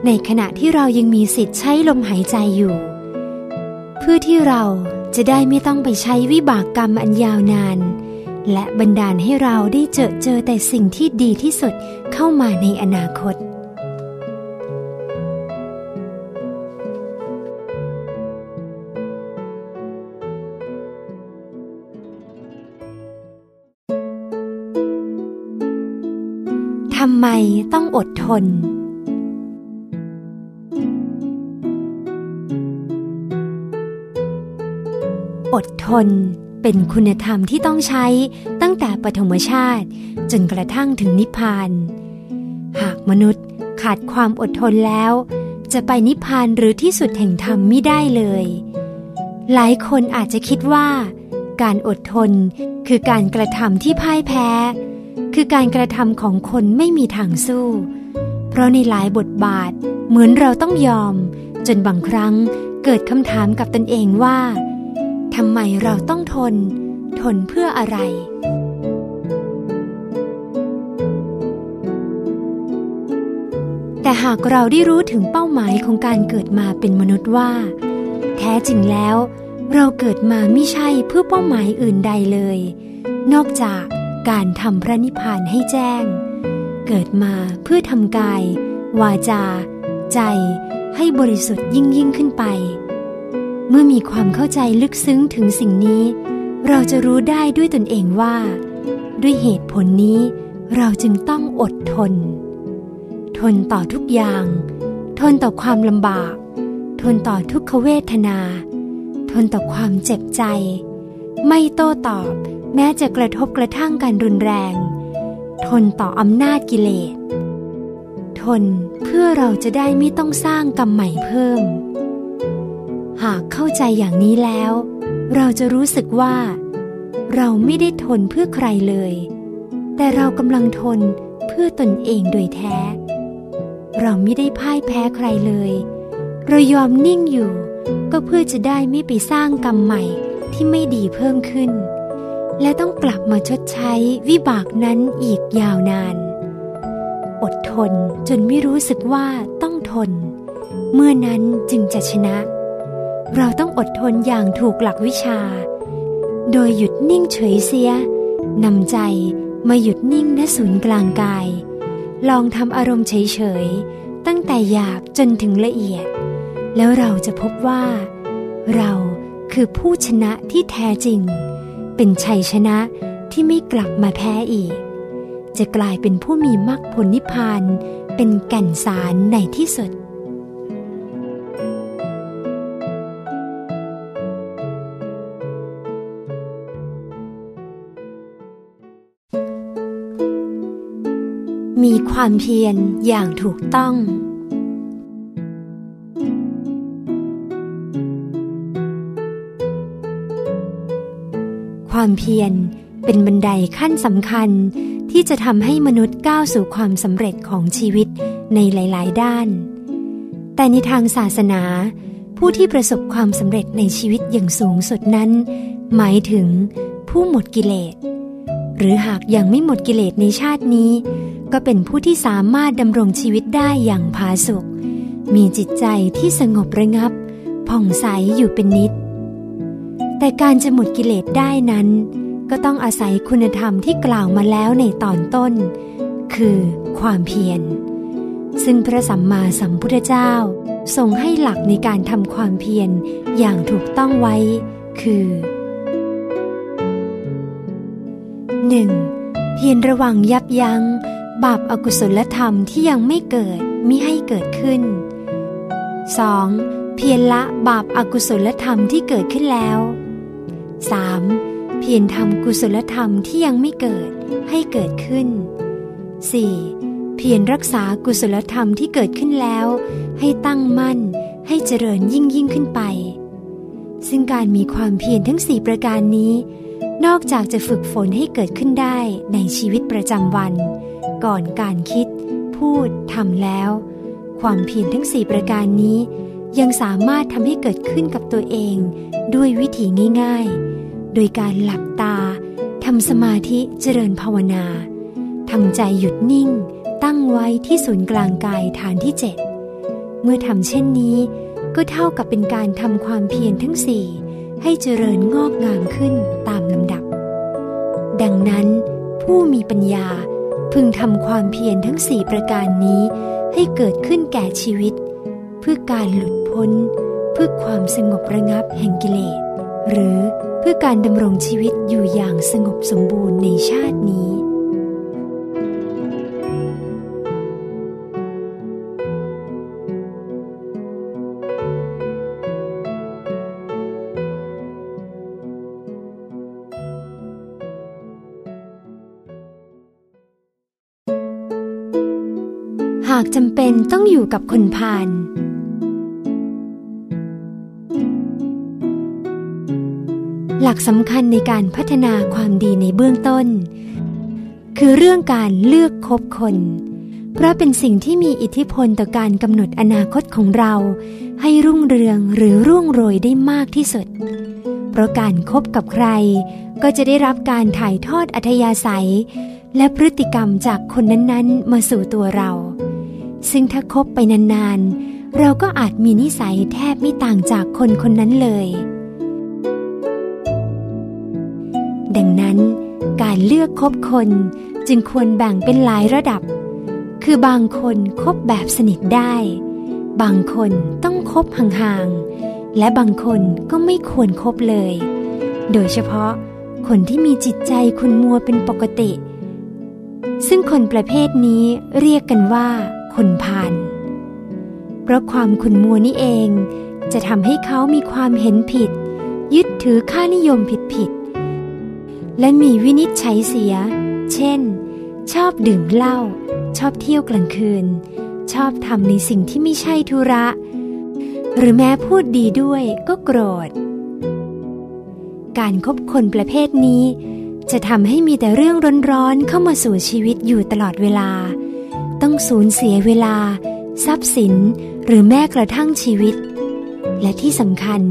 ในขณะที่เรายังมีสิทธิ์ใช้ลมหายใจอยู่ เพื่อที่เราจะได้ไม่ต้องไปใช้วิบากกรรมอันยาวนาน และบันดาลให้เราได้เจอเจอแต่สิ่งที่ดีที่สุดเข้ามาในอนาคต ทำไมต้องอดทน อดทน เป็นคุณธรรมที่ต้องใช้ตั้งแต่ปฐมชาติจนกระทั่งถึงนิพพาน หากมนุษย์ขาดความอดทนแล้ว จะไปนิพพานหรือที่สุดแห่งธรรมไม่ได้เลย หลายคนอาจจะคิดว่า การอดทนคือการกระทำที่พ่ายแพ้ คือการกระทำของคนไม่มีทางสู้ เพราะในหลายบทบาทเหมือนเราต้องยอม จนบางครั้งเกิดคำถามกับตนเองว่า ทำไมเราต้องทน ทนเพื่ออะไร แต่หากเราได้รู้ถึงเป้าหมายของการเกิดมาเป็นมนุษย์ว่า แท้จริงแล้ว เราเกิดมาไม่ใช่เพื่อเป้าหมายอื่นใดเลย นอกจากการทำพระนิพพานให้แจ้ง เกิดมาเพื่อทำกาย วาจา ใจให้บริสุทธิ์ยิ่งยิ่งขึ้นไป เมื่อมีความเข้าใจลึกซึ้งถึงสิ่งนี้ เราจะรู้ได้ด้วยตนเองว่า ด้วยเหตุผลนี้ เราจึงต้องอดทน ทนต่อทุกอย่าง ทนต่อความลำบาก ทนต่อทุกขเวทนา ทนต่อความเจ็บใจ ไม่โต้ตอบแม้จะกระทบกระทั่งกันรุนแรง ทนต่ออำนาจกิเลส ทนเพื่อเราจะได้ไม่ต้องสร้างกรรมใหม่เพิ่ม หากเข้าใจอย่างนี้แล้ว เราจะรู้สึกว่า เราไม่ได้ทนเพื่อใครเลย แต่เรากำลังทนเพื่อตนเองโดยแท้ เราไม่ได้พ่ายแพ้ใครเลย เรายอมนิ่งอยู่ ก็เพื่อจะได้ไม่ไปสร้างกรรมใหม่ที่ไม่ดีเพิ่มขึ้น และต้องกลับมาชดใช้วิบากนั้นอีกยาวนาน อดทนจนไม่รู้สึกว่าต้องทน เมื่อนั้นจึงจะชนะ เราต้องอดทนอย่างถูกหลักวิชา โดยหยุดนิ่งเฉยเสียนำใจมาหยุดนิ่งณศูนย์กลางกาย ลองทำอารมณ์เฉยๆ ตั้งแต่หยาบจนถึงละเอียด แล้วเราจะพบว่า เราคือผู้ชนะที่แท้จริง เป็นชัยชนะที่ไม่กลับมาแพ้อีก จะกลายเป็นผู้มีมรรคผลนิพพานเป็นแก่นสารในที่สุด มีความเพียรอย่างถูกต้อง ความเพียรเป็นบันไดขั้นสำคัญที่จะทำให้มนุษย์ก้าวสู่ความสำเร็จของชีวิตในหลาย ๆ ด้าน แต่ในทางศาสนา ผู้ที่ประสบความสำเร็จในชีวิตอย่างสูงสุดนั้น หมายถึงผู้หมดกิเลส หรือหากยังไม่หมดกิเลสในชาตินี้ ก็เป็นผู้ที่สามารถดำรงชีวิตได้อย่างผาสุกมีจิตใจที่สงบระงับ ผ่องใสอยู่เป็นนิด แต่การจะหมดกิเลสได้นั้น ก็ต้องอาศัยคุณธรรมที่กล่าวมาแล้วในตอนต้น คือความเพียร ซึ่งพระสัมมาสัมพุทธเจ้าทรงให้หลักในการทำความเพียรอย่างถูกต้องไว้ คือ 1. เพียรระวังยับยัง้ง บาปอากุศลธรรมที่ยังไม่เกิดมิให้เกิดขึ้น 2. เพียรละบาปอากุศลธรรมที่เกิดขึ้นแล้ว 3. เพียรทำกุศลธรรมที่ยังไม่เกิดให้เกิดขึ้น 4. เพียรรักษากุศลธรรมที่เกิดขึ้นแล้ว ให้ตั้งมั่น ให้เจริญยิ่งยิ่งขึ้นไป ซึ่งการมีความเพียรทั้งสี่ประการนี้ นอกจากจะฝึกฝนให้เกิดขึ้นได้ในชีวิตประจำวัน ก่อนการคิด พูดทำแล้ว ความเพียรทั้งสี่ประการนี้ ยังสามารถทำให้เกิดขึ้นกับตัวเองด้วยวิธีง่าย ๆ โดยการหลับตาทำสมาธิเจริญภาวนาทำใจหยุดนิ่ง ตั้งไว้ที่ศูนย์กลางกายฐานที่เจ็ดเมื่อทำเช่นนี้ ก็เท่ากับเป็นการทำความเพียรทั้งสี่ ให้เจริญงอกงามขึ้นตามลำดับ ดังนั้นผู้มีปัญญาพึงทำความเพียรทั้งสี่ประการนี้ให้เกิดขึ้นแก่ชีวิต เพื่อการหลุดพ้น เพื่อความสงบระงับแห่งกิเลส หรือเพื่อการดำรงชีวิตอยู่อย่างสงบสมบูรณ์ในชาตินี้ากจำเป็นต้องอยู่กับคนพาลหลักสำคัญในการพัฒนาความดีในเบื้องต้น คือเรื่องการเลือกคบคน เพราะเป็นสิ่งที่มีอิทธิพลต่อการกำหนดอนาคตของเรา ให้รุ่งเรืองหรือร่วงโรยได้มากที่สุด เพราะการครบกับใคร ก็จะได้รับการถ่ายทอดอัธยาศัย และพฤติกรรมจากคนนั้นๆ มาสู่ตัวเรา ซึ่งถ้าคบไปนานๆ เราก็อาจมีนิสัยแทบไม่ต่างจากคนคนนั้นเลย ดังนั้นการเลือกคบคนจึงควรแบ่งเป็นหลายระดับ คือบางคนคบแบบสนิทได้ บางคนต้องคบห่างๆ และบางคนก็ไม่ควรครบเลย โดยเฉพาะคนที่มีจิตใจคุณมัวเป็นปกติ ซึ่งคนประเภทนี้เรียกกันว่า คนพาลเพราะความขุนมัวนี่เองจะทำให้เขามีความเห็นผิด ยึดถือค่านิยมผิดผิดและมีวินิจฉัยเสีย เช่น ชอบดื่มเหล้าชอบเที่ยวกลางคืน ชอบทำในสิ่งที่ไม่ใช่ธุระ หรือแม้พูดดีด้วยก็โกรธ การคบคนประเภทนี้ จะทำให้มีแต่เรื่องร้อนๆเข้ามาสู่ชีวิตอยู่ตลอดเวลา ต้องสูญเสียเวลา ทรัพย์สินหรือแม้กระทั่งชีวิต และที่สำคัญ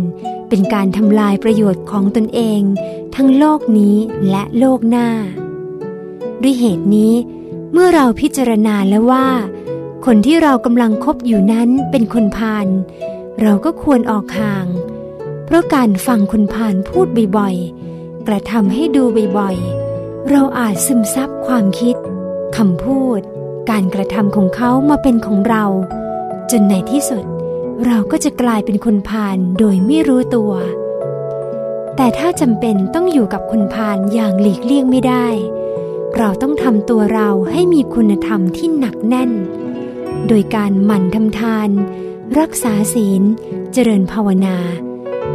เป็นการทำลายประโยชน์ของตนเอง ทั้งโลกนี้และโลกหน้า ด้วยเหตุนี้ เมื่อเราพิจารณาแล้วว่า คนที่เรากำลังคบอยู่นั้นเป็นคนพาลเราก็ควรออกห่าง เพราะการฟังคนพาลพูดบ่อยๆ กระทำให้ดูบ่อยๆ เราอาจซึมซับความคิดคำพูด การกระทำของเขามาเป็นของเรา จนในที่สุด เราก็จะกลายเป็นคนพาลโดยไม่รู้ตัว แต่ถ้าจำเป็นต้องอยู่กับคนพาลอย่างหลีกเลี่ยงไม่ได้ เราต้องทำตัวเราให้มีคุณธรรมที่หนักแน่น โดยการหมั่นทำทาน รักษาศีล เจริญภาวนา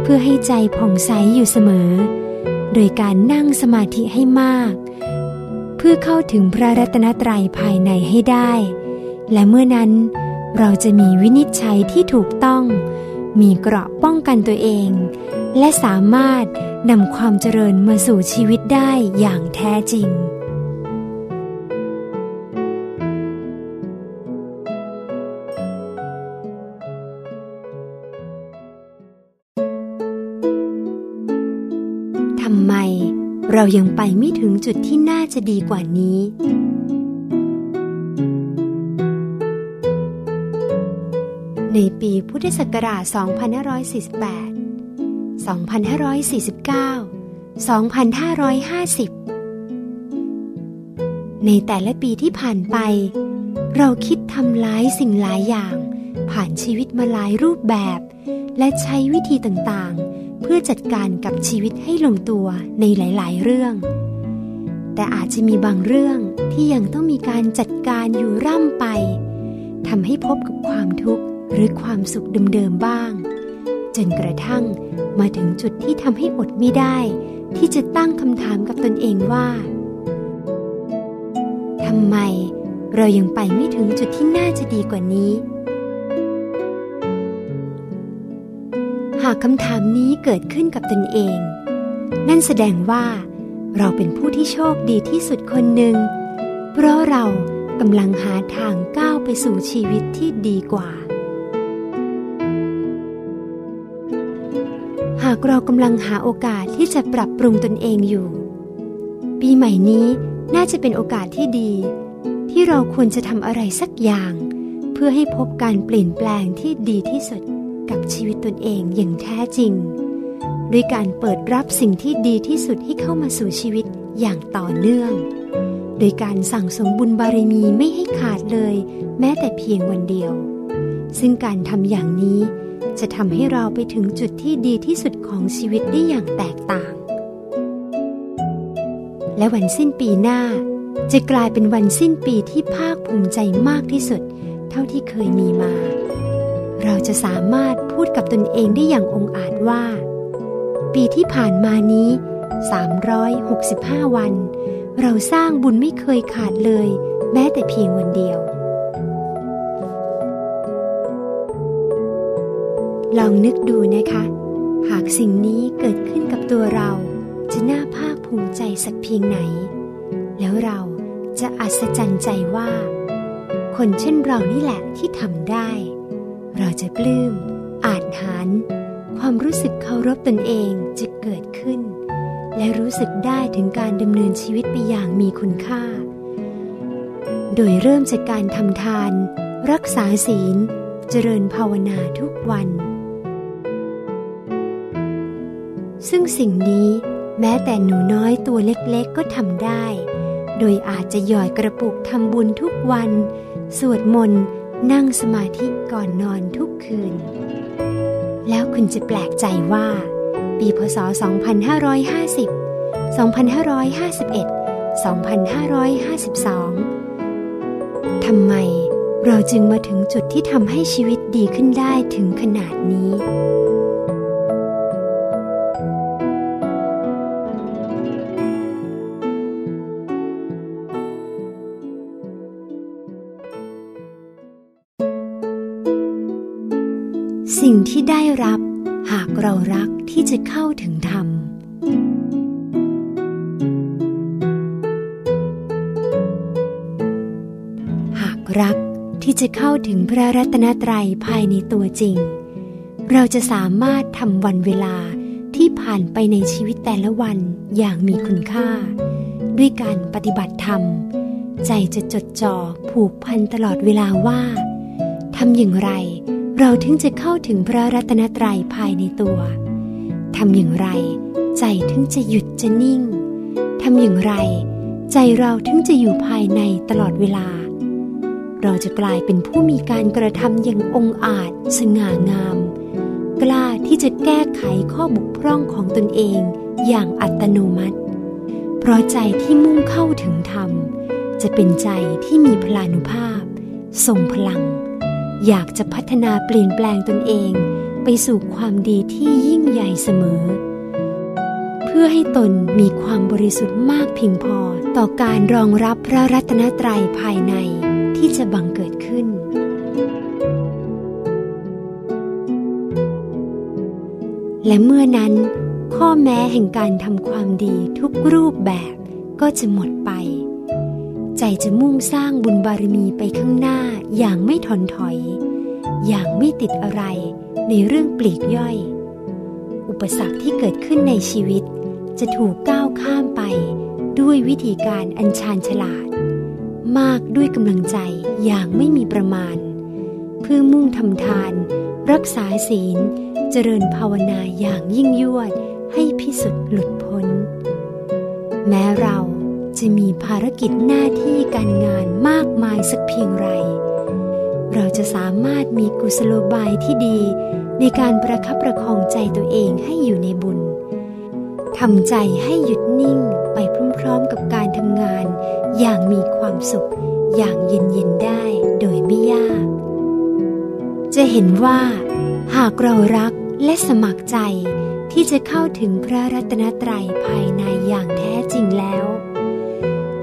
เพื่อให้ใจผ่องใสอยู่เสมอ โดยการนั่งสมาธิให้มาก เพื่อเข้าถึงพระรัตนตรัยภายในให้ได้ และเมื่อนั้นเราจะมีวินิจฉัยที่ถูกต้อง มีเกราะป้องกันตัวเอง และสามารถนำความเจริญมาสู่ชีวิตได้อย่างแท้จริง เรายังไปไม่ถึงจุดที่น่าจะดีกว่านี้ ในปีพุทธศักราช 2548 2549 2550 ในแต่ละปีที่ผ่านไป เราคิดทำหลายสิ่งหลายอย่าง ผ่านชีวิตมาหลายรูปแบบ และใช้วิธีต่างๆ พื่อจัดการกับชีวิตให้ลงตัวในหลายๆ เรื่อง แต่อาจจะมีบางเรื่องที่ยังต้องมีการจัดการอยู่ร่ำไปทำให้พบกับความทุกข์หรือความสุขเดิมๆบ้าง จนกระทั่งมาถึงจุดที่ทำให้อดไม่ได้ ที่จะตั้งคำถามกับตนเองว่าทำไมเรายังไปไม่ถึงจุดที่น่าจะดีกว่านี้ากคำถามนี้เกิดขึ้นกับตนเอง นั่นแสดงว่า เราเป็นผู้ที่โชคดีที่สุดคนหนึ่ง เพราะเรากำลังหาทางก้าวไปสู่ชีวิตที่ดีกว่า หากเรากำลังหาโอกาสที่จะปรับปรุงตนเองอยู่ ปีใหม่นี้น่าจะเป็นโอกาสที่ดี ที่เราควรจะทำอะไรสักอย่าง เพื่อให้พบการเปลี่ยนแปลงที่ดีที่สุด กับชีวิตตนเองอย่างแท้จริง ด้วยการเปิดรับสิ่งที่ดีที่สุดให้เข้ามาสู่ชีวิตอย่างต่อเนื่อง โดยการสั่งสมบุญบารมีไม่ให้ขาดเลย แม้แต่เพียงวันเดียว ซึ่งการทำอย่างนี้ จะทำให้เราไปถึงจุดที่ดีที่สุดของชีวิตได้อย่างแตกต่าง และวันสิ้นปีหน้า จะกลายเป็นวันสิ้นปีที่ภาคภูมิใจมากที่สุด เท่าที่เคยมีมา เราจะสามารถพูดกับตนเองได้อย่างองอาจว่า ปีที่ผ่านมานี้ 365 วัน เราสร้างบุญไม่เคยขาดเลย แม้แต่เพียงวันเดียว ลองนึกดูนะคะ หากสิ่งนี้เกิดขึ้นกับตัวเรา จะน่าภาคภูมิใจสักเพียงไหน แล้วเราจะอัศจรรย์ใจว่า คนเช่นเรานี่แหละที่ทำได้ เราจะปลื้มอาจหารความรู้สึกเคารพตนเองจะเกิดขึ้น และรู้สึกได้ถึงการดำเนินชีวิตไปอย่างมีคุณค่า โดยเริ่มจากการทำทาน รักษาศีล เจริญภาวนาทุกวัน ซึ่งสิ่งนี้แม้แต่หนูน้อยตัวเล็กๆก็ทำได้ โดยอาจจะหยอดกระปุกทำบุญทุกวัน สวดมนต์ นั่งสมาธิก่อนนอนทุกคืน แล้วคุณจะแปลกใจว่า ปีพศ 2550 2551 2552 ทำไมเราจึงมาถึงจุดที่ทำให้ชีวิตดีขึ้นได้ถึงขนาดนี้ สิ่งที่ได้รับหากเรารักที่จะเข้าถึงธรรม หากรักที่จะเข้าถึงพระรัตนตรัยภายในตัวจริง เราจะสามารถทำวันเวลาที่ผ่านไปในชีวิตแต่ละวันอย่างมีคุณค่า ด้วยการปฏิบัติธรรม ใจจะจดจ่อผูกพันตลอดเวลาว่าทำอย่างไร เราถึงจะเข้าถึงพระรัตนตรัยภายในตัว ทำอย่างไร ใจถึงจะหยุดจะนิ่ง ทำอย่างไร ใจเราถึงจะอยู่ภายในตลอดเวลา เราจะกลายเป็นผู้มีการกระทำอย่างองอาจสง่างาม กล้าที่จะแก้ไขข้อบกพร่องของตนเองอย่างอัตโนมัติ เพราะใจที่มุ่งเข้าถึงธรรม จะเป็นใจที่มีพลานุภาพทรงพลัง อยากจะพัฒนาเปลี่ยนแปลงตนเอง ไปสู่ความดีที่ยิ่งใหญ่เสมอ เพื่อให้ตนมีความบริสุทธิ์มากเพียงพอต่อการรองรับพระรัตนตรัยภายในที่จะบังเกิดขึ้น และเมื่อนั้น ข้อแม้แห่งการทำความดีทุกรูปแบบก็จะหมดไป ใจจะมุ่งสร้างบุญบารมีไปข้างหน้าอย่างไม่ถอนถอย อย่างไม่ติดอะไรในเรื่องปลีกย่อย อุปสรรคที่เกิดขึ้นในชีวิต จะถูกก้าวข้ามไปด้วยวิธีการอัญชานฉลาด มากด้วยกำลังใจอย่างไม่มีประมาณ เพื่อมุ่งทำทาน รักษาศีล เจริญภาวนาอย่างยิ่งยวดให้พิสุทธิ์หลุดพ้น แม้เรา จะมีภารกิจหน้าที่การงานมากมายสักเพียงไร เราจะสามารถมีกุศโลบายที่ดีในการประคับประคองใจตัวเองให้อยู่ในบุญทำใจให้หยุดนิ่งไปพร้อมๆกับการทำงาน อย่างมีความสุข อย่างเย็นๆได้โดยไม่ยาก จะเห็นว่า หากเรารักและสมัครใจที่จะเข้าถึงพระรัตนตรัยภายในอย่างแท้จริงแล้ว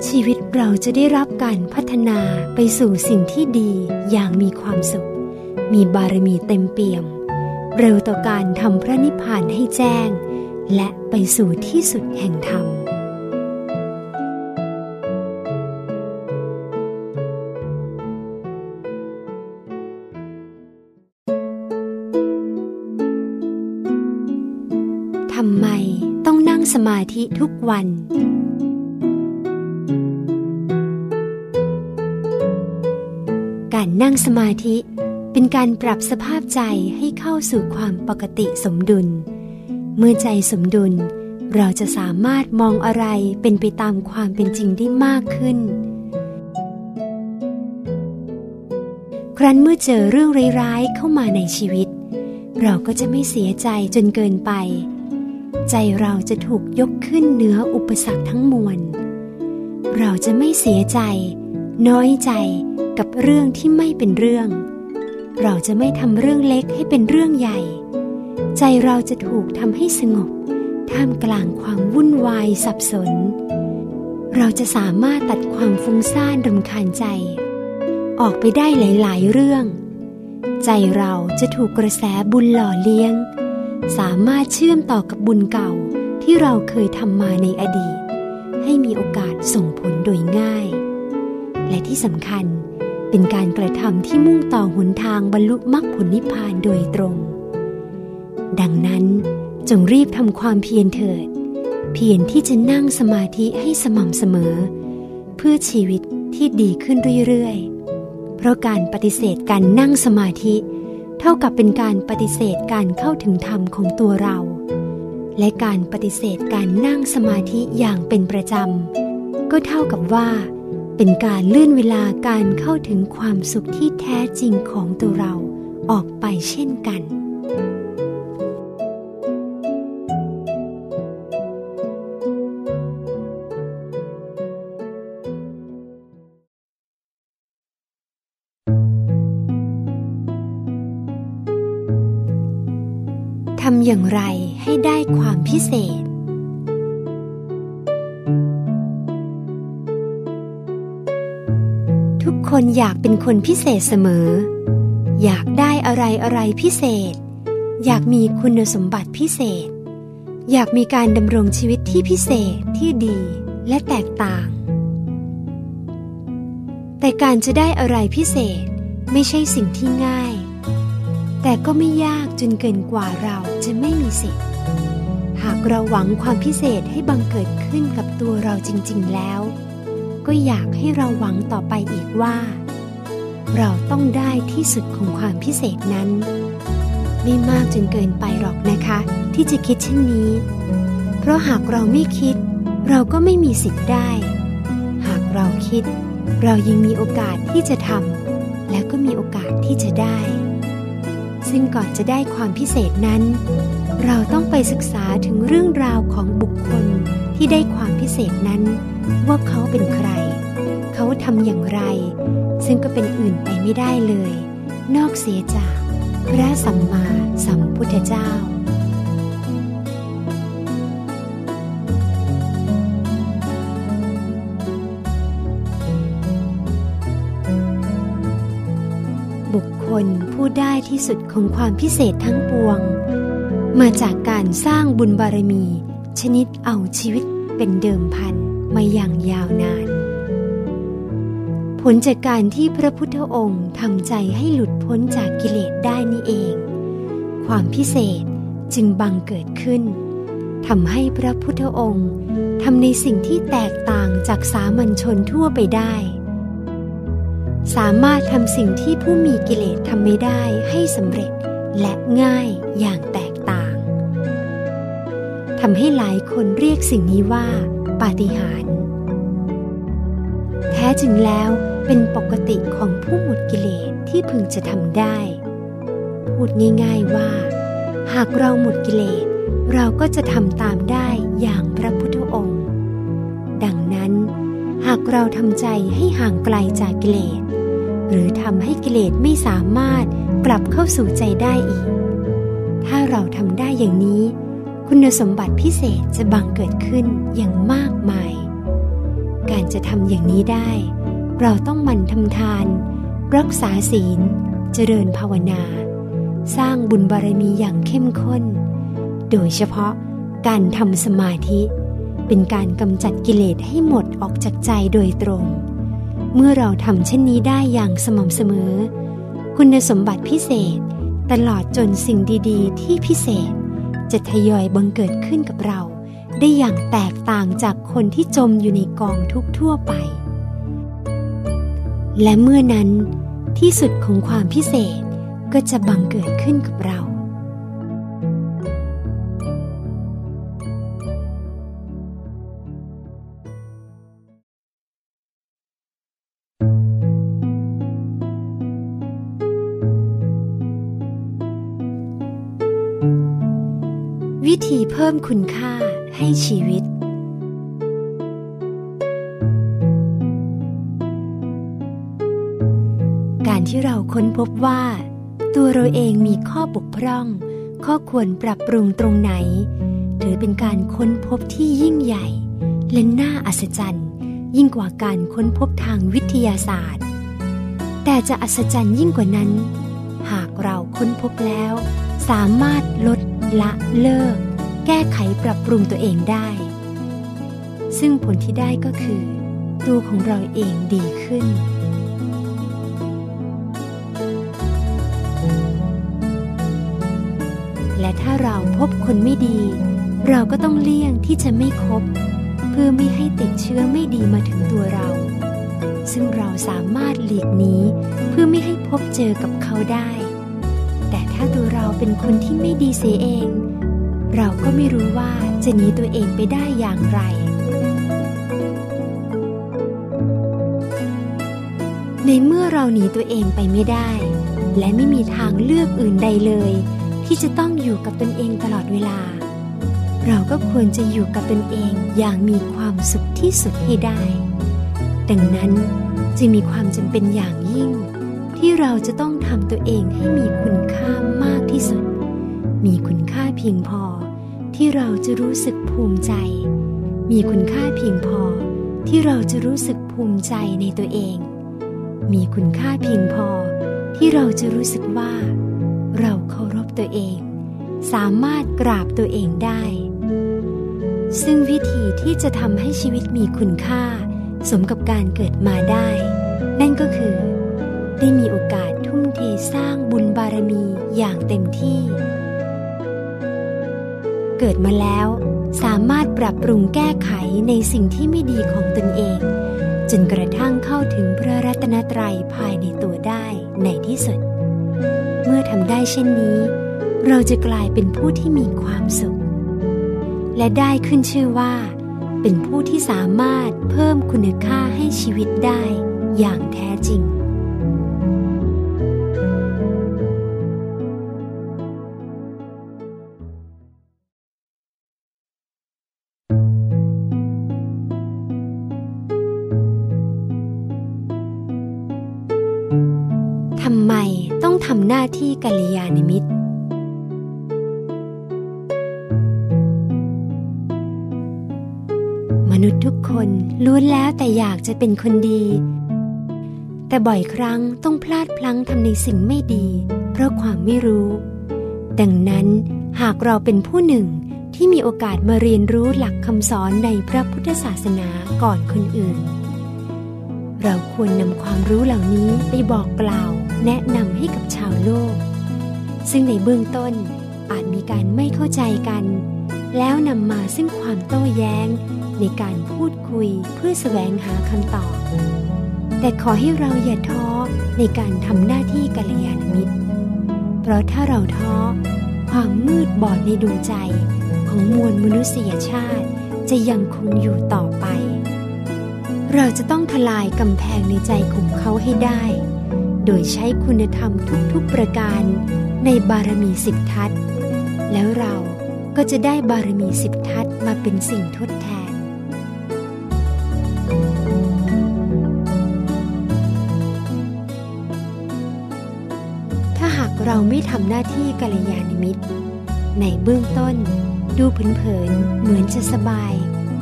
ชีวิตเราจะได้รับการพัฒนาไปสู่สิ่งที่ดีอย่างมีความสุข มีบารมีเต็มเปี่ยม เร็วต่อการทำพระนิพพานให้แจ้ง และไปสู่ที่สุดแห่งธรรมทำไมต้องนั่งสมาธิทุกวัน การนั่งสมาธิ เป็นการปรับสภาพใจให้เข้าสู่ความปกติสมดุล เมื่อใจสมดุล เราจะสามารถมองอะไรเป็นไปตามความเป็นจริงได้มากขึ้น ครั้นเมื่อเจอเรื่องร้ายๆเข้ามาในชีวิต เราก็จะไม่เสียใจจนเกินไป ใจเราจะถูกยกขึ้นเหนืออุปสรรคทั้งมวล เราจะไม่เสียใจ น้อยใจ กับเรื่องที่ไม่เป็นเรื่อง เราจะไม่ทำเรื่องเล็กให้เป็นเรื่องใหญ่ ใจเราจะถูกทำให้สงบ ท่ามกลางความวุ่นวายสับสน เราจะสามารถตัดความฟุ้งซ่านรำคาญใจ ออกไปได้หลาย ๆ เรื่อง ใจเราจะถูกกระแสบุญหล่อเลี้ยง สามารถเชื่อมต่อกับบุญเก่าที่เราเคยทำมาในอดีต ให้มีโอกาสส่งผลโดยง่าย และที่สำคัญ เป็นการกระทำที่มุ่งต่อหนทางบรรลุมรรคผลนิพพานโดยตรง ดังนั้นจงรีบทำความเพียรเถิด เพียรที่จะนั่งสมาธิให้สม่ำเสมอ เพื่อชีวิตที่ดีขึ้นเรื่อยๆ เพราะการปฏิเสธการนั่งสมาธิ เท่ากับเป็นการปฏิเสธการเข้าถึงธรรมของตัวเรา และการปฏิเสธการนั่งสมาธิอย่างเป็นประจำก็เท่ากับว่า เป็นการเลื่อนเวลาการเข้าถึงความสุขที่แท้จริงของตัวเราออกไปเช่นกัน ทำอย่างไรให้ได้ความพิเศษ คนอยากเป็นคนพิเศษเสมอ อยากได้อะไรอะไรพิเศษ อยากมีคุณสมบัติพิเศษ อยากมีการดำรงชีวิตที่พิเศษที่ดีและแตกต่าง แต่การจะได้อะไรพิเศษไม่ใช่สิ่งที่ง่าย แต่ก็ไม่ยากจนเกินกว่าเราจะไม่มีสิทธิ์ หากเราหวังความพิเศษให้บังเกิดขึ้นกับตัวเราจริง ๆ แล้ว ก็อยากให้เราหวังต่อไปอีกว่า เราต้องได้ที่สุดของความพิเศษนั้น ไม่มากจนเกินไปหรอกนะคะ ที่จะคิดเช่นนี้ เพราะหากเราไม่คิด เราก็ไม่มีสิทธิ์ได้ หากเราคิด เรายังมีโอกาสที่จะทำแล้วก็มีโอกาสที่จะได้ ซึ่งก่อนจะได้ความพิเศษนั้น เราต้องไปศึกษาถึงเรื่องราวของบุคคลที่ได้ความพิเศษนั้น ว่าเขาเป็นใคร เขาทำอย่างไร ซึ่งก็เป็นอื่นไปไม่ได้เลย นอกเสียจาก พระสัมมาสัมพุทธเจ้าบุคคลผู้ได้ที่สุดของความพิเศษทั้งปวง มาจากการสร้างบุญบารมี ชนิดเอาชีวิตเป็นเดิมพัน มาอย่างยาวนาน ผลจากการที่พระพุทธองค์ทำใจให้หลุดพ้นจากกิเลสได้นี่เอง ความพิเศษจึงบังเกิดขึ้นทำให้พระพุทธองค์ทำในสิ่งที่แตกต่างจากสามัญชนทั่วไปได้ สามารถทำสิ่งที่ผู้มีกิเลสทำไม่ได้ให้สำเร็จและง่ายอย่างแตกต่างทำให้หลายคนเรียกสิ่งนี้ว่า ปาฏิหาริย์ท้จริงแล้วเป็นปกติของผู้หมดกิเลสที่พึงจะทำได้ พูดง่ายๆว่า หากเราหมดกิเลสเราก็จะทำตามได้อย่างพระพุทธองค์ ดังนั้น หากเราทำใจให้ห่างไกลจากกิเลส หรือทำให้กิเลสไม่สามารถกลับเข้าสู่ใจได้อีก ถ้าเราทำได้อย่างนี้ คุณสมบัติพิเศษจะบังเกิดขึ้นอย่างมากมาย การจะทำอย่างนี้ได้ เราต้องมันทำทาน รักษาศีล เจริญภาวนา สร้างบุญบารมีอย่างเข้มข้น โดยเฉพาะการทำสมาธิ เป็นการกำจัดกิเลสให้หมดออกจากใจโดยตรง เมื่อเราทำเช่นนี้ได้อย่างสม่ำเสมอ คุณสมบัติพิเศษตลอดจนสิ่งดี ๆ ที่พิเศษ จะทยอยบังเกิดขึ้นกับเรา ได้อย่างแตกต่างจากคนที่จมอยู่ในกองทุกทั่วไป และเมื่อนั้นที่สุดของความพิเศษก็จะบังเกิดขึ้นกับเรา ธีเพิ่มคุณค่าให้ชีวิต การที่เราค้นพบว่า ตัวเราเองมีข้อบกพร่อง ข้อควรปรับปรุงตรงไหน ถือเป็นการค้นพบที่ยิ่งใหญ่ และน่าอัศจรรย์ ยิ่งกว่าการค้นพบทางวิทยาศาสตร์ แต่จะอัศจรรย์ยิ่งกว่านั้น หากเราค้นพบแล้ว สามารถลดละเลิก แก้ไขปรับปรุงตัวเองได้ ซึ่งผลที่ได้ก็คือ ตัวของเราเองดีขึ้น และถ้าเราพบคนไม่ดี เราก็ต้องเลี่ยงที่จะไม่คบ เพื่อไม่ให้ติดเชื้อไม่ดีมาถึงตัวเรา ซึ่งเราสามารถหลีกหนีเพื่อไม่ให้พบเจอกับเขาได้ แต่ถ้าตัวเราเป็นคนที่ไม่ดีเสียเอง เราก็ไม่รู้ว่าจะหนีตัวเองไปได้อย่างไร ในเมื่อเราหนีตัวเองไปไม่ได้ และไม่มีทางเลือกอื่นใดเลย ที่จะต้องอยู่กับตนเองตลอดเวลา เราก็ควรจะอยู่กับตนเองอย่างมีความสุขที่สุดให้ได้ ดังนั้นจึงมีความจำเป็นอย่างยิ่ง ที่เราจะต้องทำตัวเองให้มีคุณค่ามากที่สุด มีคุณค่าเพียงพอ ที่เราจะรู้สึกภูมิใจ มีคุณค่าเพียงพอที่เราจะรู้สึกภูมิใจในตัวเอง มีคุณค่าเพียงพอที่เราจะรู้สึกว่า เราเคารพตัวเอง สามารถกราบตัวเองได้ ซึ่งวิธีที่จะทำให้ชีวิตมีคุณค่า สมกับการเกิดมาได้ นั่นก็คือ ได้มีโอกาสทุ่มเทสร้างบุญบารมีอย่างเต็มที่ เกิดมาแล้ว สามารถปรับปรุงแก้ไขในสิ่งที่ไม่ดีของตนเอง จนกระทั่งเข้าถึงพระรัตนตรัยภายในตัวได้ในที่สุด เมื่อทำได้เช่นนี้ เราจะกลายเป็นผู้ที่มีความสุข และได้ขึ้นชื่อว่า เป็นผู้ที่สามารถเพิ่มคุณค่าให้ชีวิตได้อย่างแท้จริงาที่กัลยาณมิตร มนุษย์ทุกคนล้วนแล้วแต่อยากจะเป็นคนดี แต่บ่อยครั้งต้องพลาดพลั้งทำในสิ่งไม่ดี เพราะความไม่รู้ ดังนั้นหากเราเป็นผู้หนึ่งที่มีโอกาสมาเรียนรู้หลักคำสอนในพระพุทธศาสนาก่อนคนอื่น เราควรนำความรู้เหล่านี้ไปบอกกล่าว แนะนำให้กับชาวโลก ซึ่งในเบื้องต้นอาจมีการไม่เข้าใจกัน แล้วนำมาซึ่งความโต้แย้ง ในการพูดคุยเพื่อแสวงหาคำตอบ แต่ขอให้เราอย่าท้อในการทำหน้าที่กัลยาณมิตร เพราะถ้าเราท้อ ความมืดบอดในดวงใจของมวลมนุษยชาติจะยังคงอยู่ต่อไป เราจะต้องทลายกำแพงในใจของเขาให้ได้ โดยใช้คุณธรรมทุกๆประการในบารมีสิบทัศแล้วเราก็จะได้บารมีสิบทัศมาเป็นสิ่งทดแทน ถ้าหากเราไม่ทำหน้าที่กัลยาณมิตร ในเบื้องต้น ดูเผินๆเหมือนจะสบาย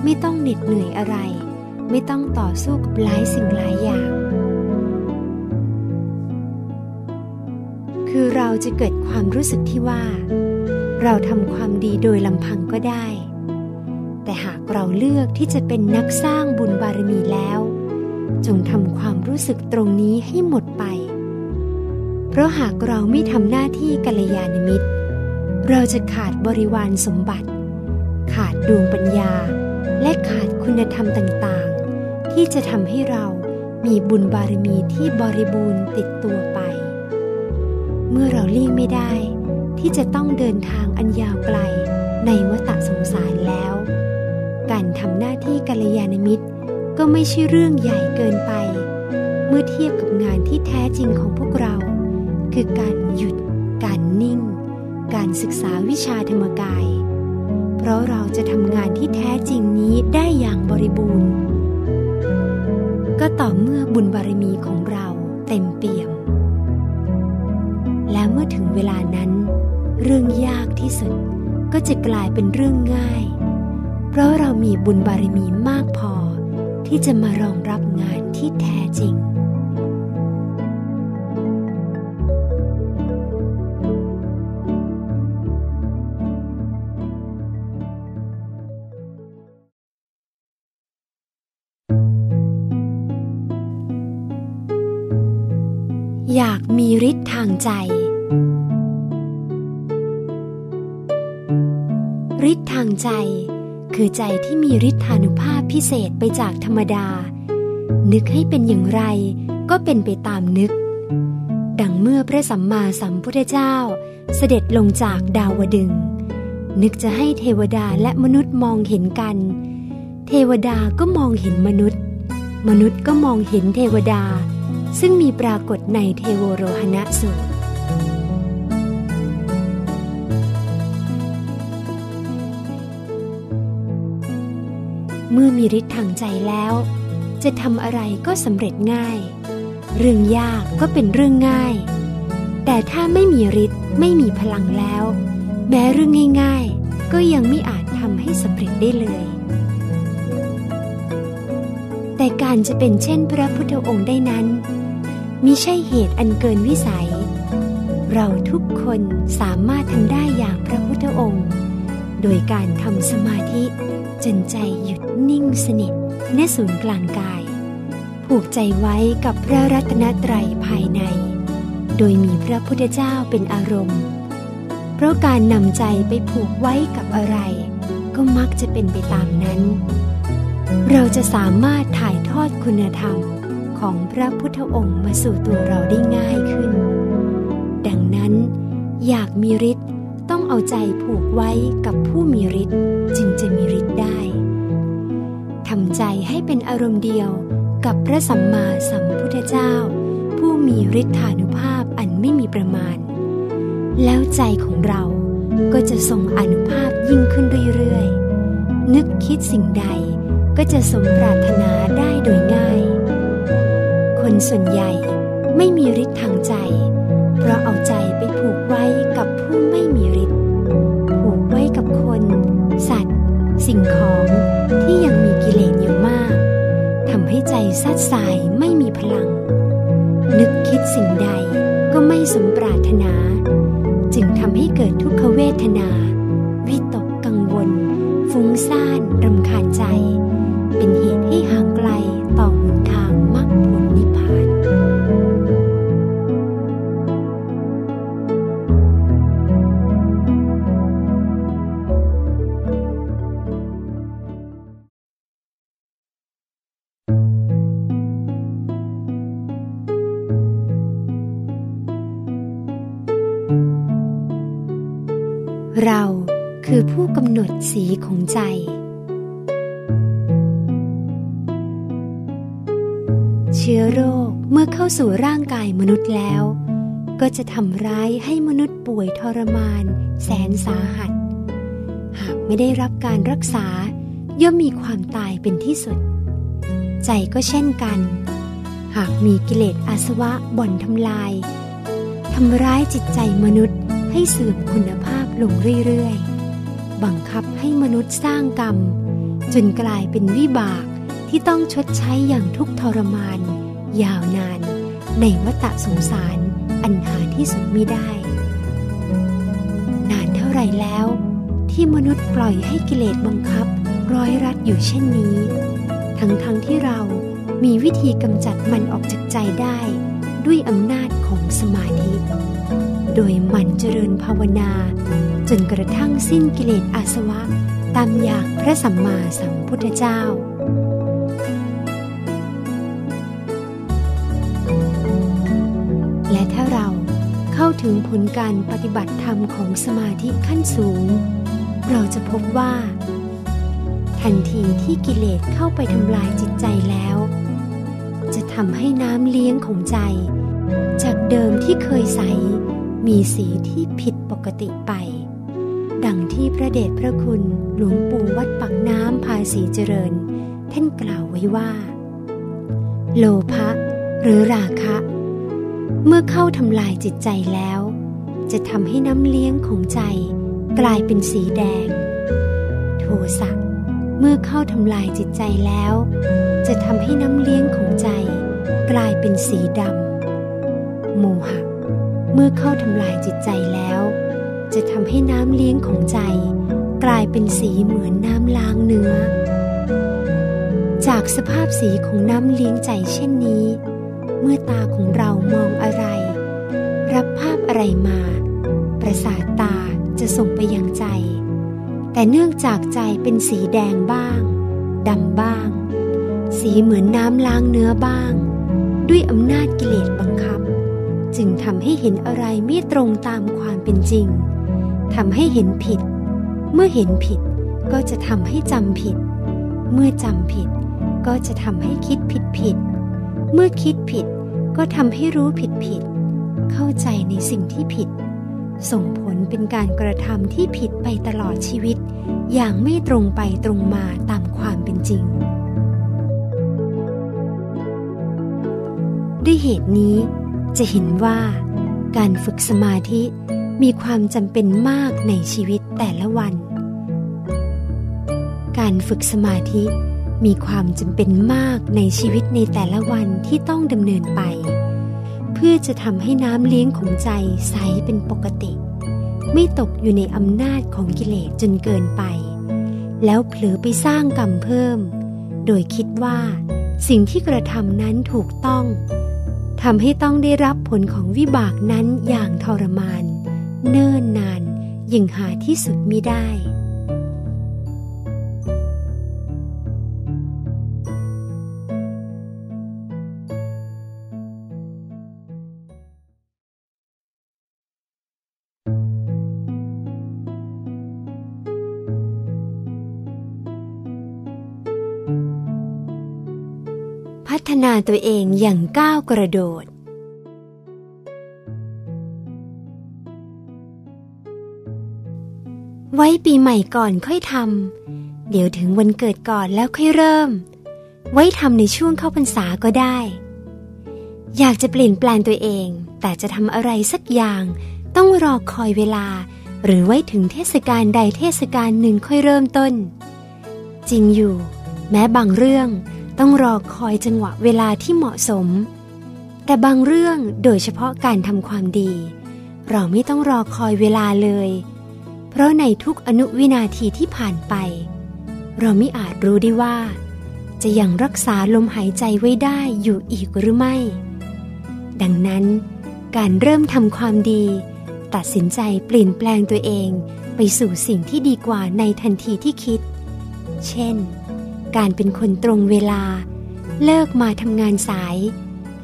ไม่ต้องเหน็ดเหนื่อยอะไร ไม่ต้องต่อสู้กับหลายสิ่งหลายอย่าง คือเราจะเกิดความรู้สึกที่ว่า เราทำความดีโดยลำพังก็ได้ แต่หากเราเลือกที่จะเป็นนักสร้างบุญบารมีแล้ว จงทำความรู้สึกตรงนี้ให้หมดไป เพราะหากเราไม่ทำหน้าที่กัลยาณมิตร เราจะขาดบริวารสมบัติ ขาดดวงปัญญาและขาดคุณธรรมต่าง ที่จะทำให้เรามีบุญบารมีที่บริบูรณ์ติดตัวไป เมื่อเราเลี่ยงไม่ได้ ที่จะต้องเดินทางอันยาวไกลในวัฏสงสารแล้ว การทำหน้าที่กัลยาณมิตรก็ไม่ใช่เรื่องใหญ่เกินไป เมื่อเทียบกับงานที่แท้จริงของพวกเรา คือการหยุด การนิ่ง การศึกษาวิชาธรรมกาย เพราะเราจะทำงานที่แท้จริงนี้ได้อย่างบริบูรณ์ ต่อเมื่อบุญบารมีของเราเต็มเปี่ยม และเมื่อถึงเวลานั้น เรื่องยากที่สุดก็จะกลายเป็นเรื่องง่าย เพราะเรามีบุญบารมีมากพอที่จะมารองรับงานที่แท้จริงางใจ ฤทธิ์ทางใจ คือใจที่มีฤทธานุภาพพิเศษไปจากธรรมดา นึกให้เป็นอย่างไรก็เป็นไปตามนึก ดังเมื่อพระสัมมาสัมพุทธเจ้า เสด็จลงจากดาวดึง นึกจะให้เทวดาและมนุษย์มองเห็นกัน เทวดาก็มองเห็นมนุษย์ มนุษย์ก็มองเห็นเทวดา ซึ่งมีปรากฏในเทโวโรหณสูตร เมื่อมีฤทธิ์ทางใจแล้ว จะทำอะไรก็สำเร็จง่าย เรื่องยากก็เป็นเรื่องง่าย แต่ถ้าไม่มีฤทธิ์ไม่มีพลังแล้ว แม้เรื่องง่าย ๆ ก็ยังไม่อาจทำให้สำเร็จได้เลยแต่การจะเป็นเช่นพระพุทธองค์ได้นั้น มิใช่เหตุอันเกินวิสัย เราทุกคนสามารถทำได้อย่างพระพุทธองค์ โดยการทำสมาธิ จนใจหยุดนิ่งสนิทณศูนย์กลางกาย ผูกใจไว้กับพระรัตนตรัยภายใน โดยมีพระพุทธเจ้าเป็นอารมณ์ เพราะการนำใจไปผูกไว้กับอะไร ก็มักจะเป็นไปตามนั้น เราจะสามารถถ่ายทอดคุณธรรม ของพระพุทธองค์มาสู่ตัวเราได้ง่ายขึ้น ดังนั้น อยากมีฤทธิ์ต้องเอาใจผูกไว้กับผู้มีฤทธิ์จึงจะมีฤทธิ์ได้ทำใจให้เป็นอารมณ์เดียวกับพระสัมมาสัมพุทธเจ้า ผู้มีฤทธานุภาพอันไม่มีประมาณ แล้วใจของเราก็จะทรงอนุภาพยิ่งขึ้นเรื่อยๆ นึกคิดสิ่งใดก็จะสมปรารถนาได้โดยง่าย คนส่วนใหญ่ไม่มีฤทธิ์ทางใจ เพราะเอาใจไปผูกไว้กับผู้ไม่มีฤทธิ์ผูกไว้กับคน สัตว์ สิ่งของที่ยังมีกิเลสอยู่มากทำให้ใจซัดสายไม่มีพลัง นึกคิดสิ่งใดก็ไม่สมปรารถนา จึงทำให้เกิดทุกขเวทนาายมนุษย์แล้ว ก็จะทำร้ายให้มนุษย์ป่วยทรมาน แสนสาหัส หากไม่ได้รับการรักษา ย่อมมีความตายเป็นที่สุด ใจก็เช่นกัน หากมีกิเลสอาสวะบ่อนทำลายทำร้ายจิตใจมนุษย์ให้เสื่อมคุณภาพลงเรื่อยๆ บังคับให้มนุษย์สร้างกรรม จนกลายเป็นวิบากที่ต้องชดใช้อย่างทุกทรมาน ยาวนาน ในวัฏสงสารอันหาที่สุดมิได้ นานเท่าไรแล้ว ที่มนุษย์ปล่อยให้กิเลสบังคับ ร้อยรัดอยู่เช่นนี้ ทั้งๆทที่เรามีวิธีกำจัดมันออกจากใจได้ด้วยอำนาจของสมาธิ โดยมันเจริญภาวนา จนกระทั่งสิ้นกิเลสอาสวะ ตามอย่างพระสัมมาสัมพุทธเจ้า ถึงผลการปฏิบัติธรรมของสมาธิขั้นสูง เราจะพบว่า ทันทีที่กิเลสเข้าไปทำลายจิตใจแล้ว จะทำให้น้ำเลี้ยงของใจ จากเดิมที่เคยใส มีสีที่ผิดปกติไป ดังที่พระเดชพระคุณหลวงปู่วัดปักน้ำภาษีเจริญ ท่านกล่าวไว้ว่า โลภะหรือราคะ เมื่อเข้าทำลายจิตใจแล้ว จะทำให้น้ำเลี้ยงของใจกลายเป็นสีแดง โทสะเมื่อเข้าทำลายจิตใจแล้ว จะทำให้น้ำเลี้ยงของใจ กลายเป็นสีดำโมหะ เมื่อเข้าทำลายจิตใจแล้ว จะทำให้น้ำเลี้ยงของใจ กลายเป็นสีเหมือนน้ำล้างเนื้อ จากสภาพสีของน้ำเลี้ยงใจเช่นนี้ เมื่อตาของเรามองอะไร รับภาพอะไรมา ประสาทตาจะส่งไปยังใจ แต่เนื่องจากใจเป็นสีแดงบ้างดำบ้าง สีเหมือนน้ำล้างเนื้อบ้าง ด้วยอำนาจกิเลสบังคับ จึงทำให้เห็นอะไรไม่ตรงตามความเป็นจริงทำให้เห็นผิด เมื่อเห็นผิดก็จะทำให้จำผิด เมื่อจำผิดก็จะทำให้คิดผิดผิด เมื่อคิดผิด ก็ทำให้รู้ผิดผิด เข้าใจในสิ่งที่ผิด ส่งผลเป็นการกระทำที่ผิดไปตลอดชีวิต อย่างไม่ตรงไปตรงมาตามความเป็นจริง ด้วยเหตุนี้จะเห็นว่า การฝึกสมาธิมีความจำเป็นมากในชีวิตแต่ละวัน การฝึกสมาธิ มีความจำเป็นมากในชีวิตในแต่ละวันที่ต้องดำเนินไป เพื่อจะทำให้น้ำเลี้ยงของใจใสเป็นปกติ ไม่ตกอยู่ในอำนาจของกิเลสจนเกินไป แล้วเผลอไปสร้างกรรมเพิ่ม โดยคิดว่าสิ่งที่กระทำนั้นถูกต้องทำให้ต้องได้รับผลของวิบากนั้นอย่างทรมาน เนิ่นนานยิ่งหาที่สุดมิได้ พัฒนาตัวเองอย่างก้าวกระโดด ไว้ปีใหม่ก่อนค่อยทำ เดี๋ยวถึงวันเกิดก่อนแล้วค่อยเริ่ม ไว้ทำในช่วงเข้าพรรษาก็ได้ อยากจะเปลี่ยนแปลงตัวเอง แต่จะทำอะไรสักอย่าง ต้องรอคอยเวลา หรือไว้ถึงเทศกาลใดเทศกาลหนึ่งค่อยเริ่มต้น จริงอยู่ แม้บางเรื่อง ต้องรอคอยจังหวะเวลาที่เหมาะสม แต่บางเรื่องโดยเฉพาะการทำความดี เราไม่ต้องรอคอยเวลาเลย เพราะในทุกอนุวินาทีที่ผ่านไป เราไม่อาจรู้ได้ว่า จะยังรักษาลมหายใจไว้ได้อยู่อีกหรือไม่ ดังนั้น การเริ่มทำความดี ตัดสินใจเปลี่ยนแปลงตัวเองไปสู่สิ่งที่ดีกว่าในทันทีที่คิด เช่น การเป็นคนตรงเวลา เลิกมาทำงานสาย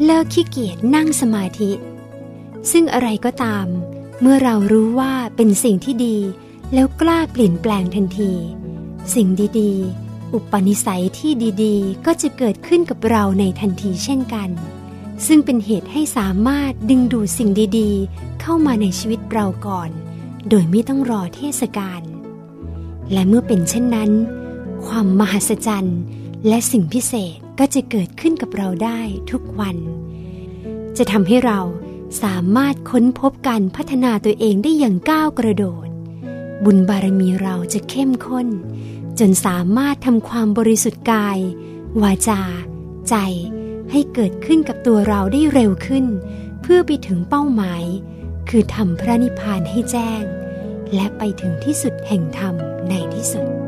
เลิกขี้เกียจนั่งสมาธิ ซึ่งอะไรก็ตาม เมื่อเรารู้ว่าเป็นสิ่งที่ดี แล้วกล้าเปลี่ยนแปลงทันที สิ่งดีๆ อุปนิสัยที่ดีๆ ก็จะเกิดขึ้นกับเราในทันทีเช่นกัน ซึ่งเป็นเหตุให้สามารถดึงดูดสิ่งดีๆ เข้ามาในชีวิตเราก่อน โดยไม่ต้องรอเทศกาลและเมื่อเป็นเช่นนั้น ความมหัศจรรย์ และสิ่งพิเศษก็จะเกิดขึ้นกับเราได้ทุกวัน จะทำให้เราสามารถค้นพบการพัฒนาตัวเองได้อย่างก้าวกระโดด บุญบารมีเราจะเข้มข้น จนสามารถทำความบริสุทธิ์กาย วาจา ใจ ให้เกิดขึ้นกับตัวเราได้เร็วขึ้น เพื่อไปถึงเป้าหมาย คือทำพระนิพพานให้แจ้ง และไปถึงที่สุดแห่งธรรมในที่สุด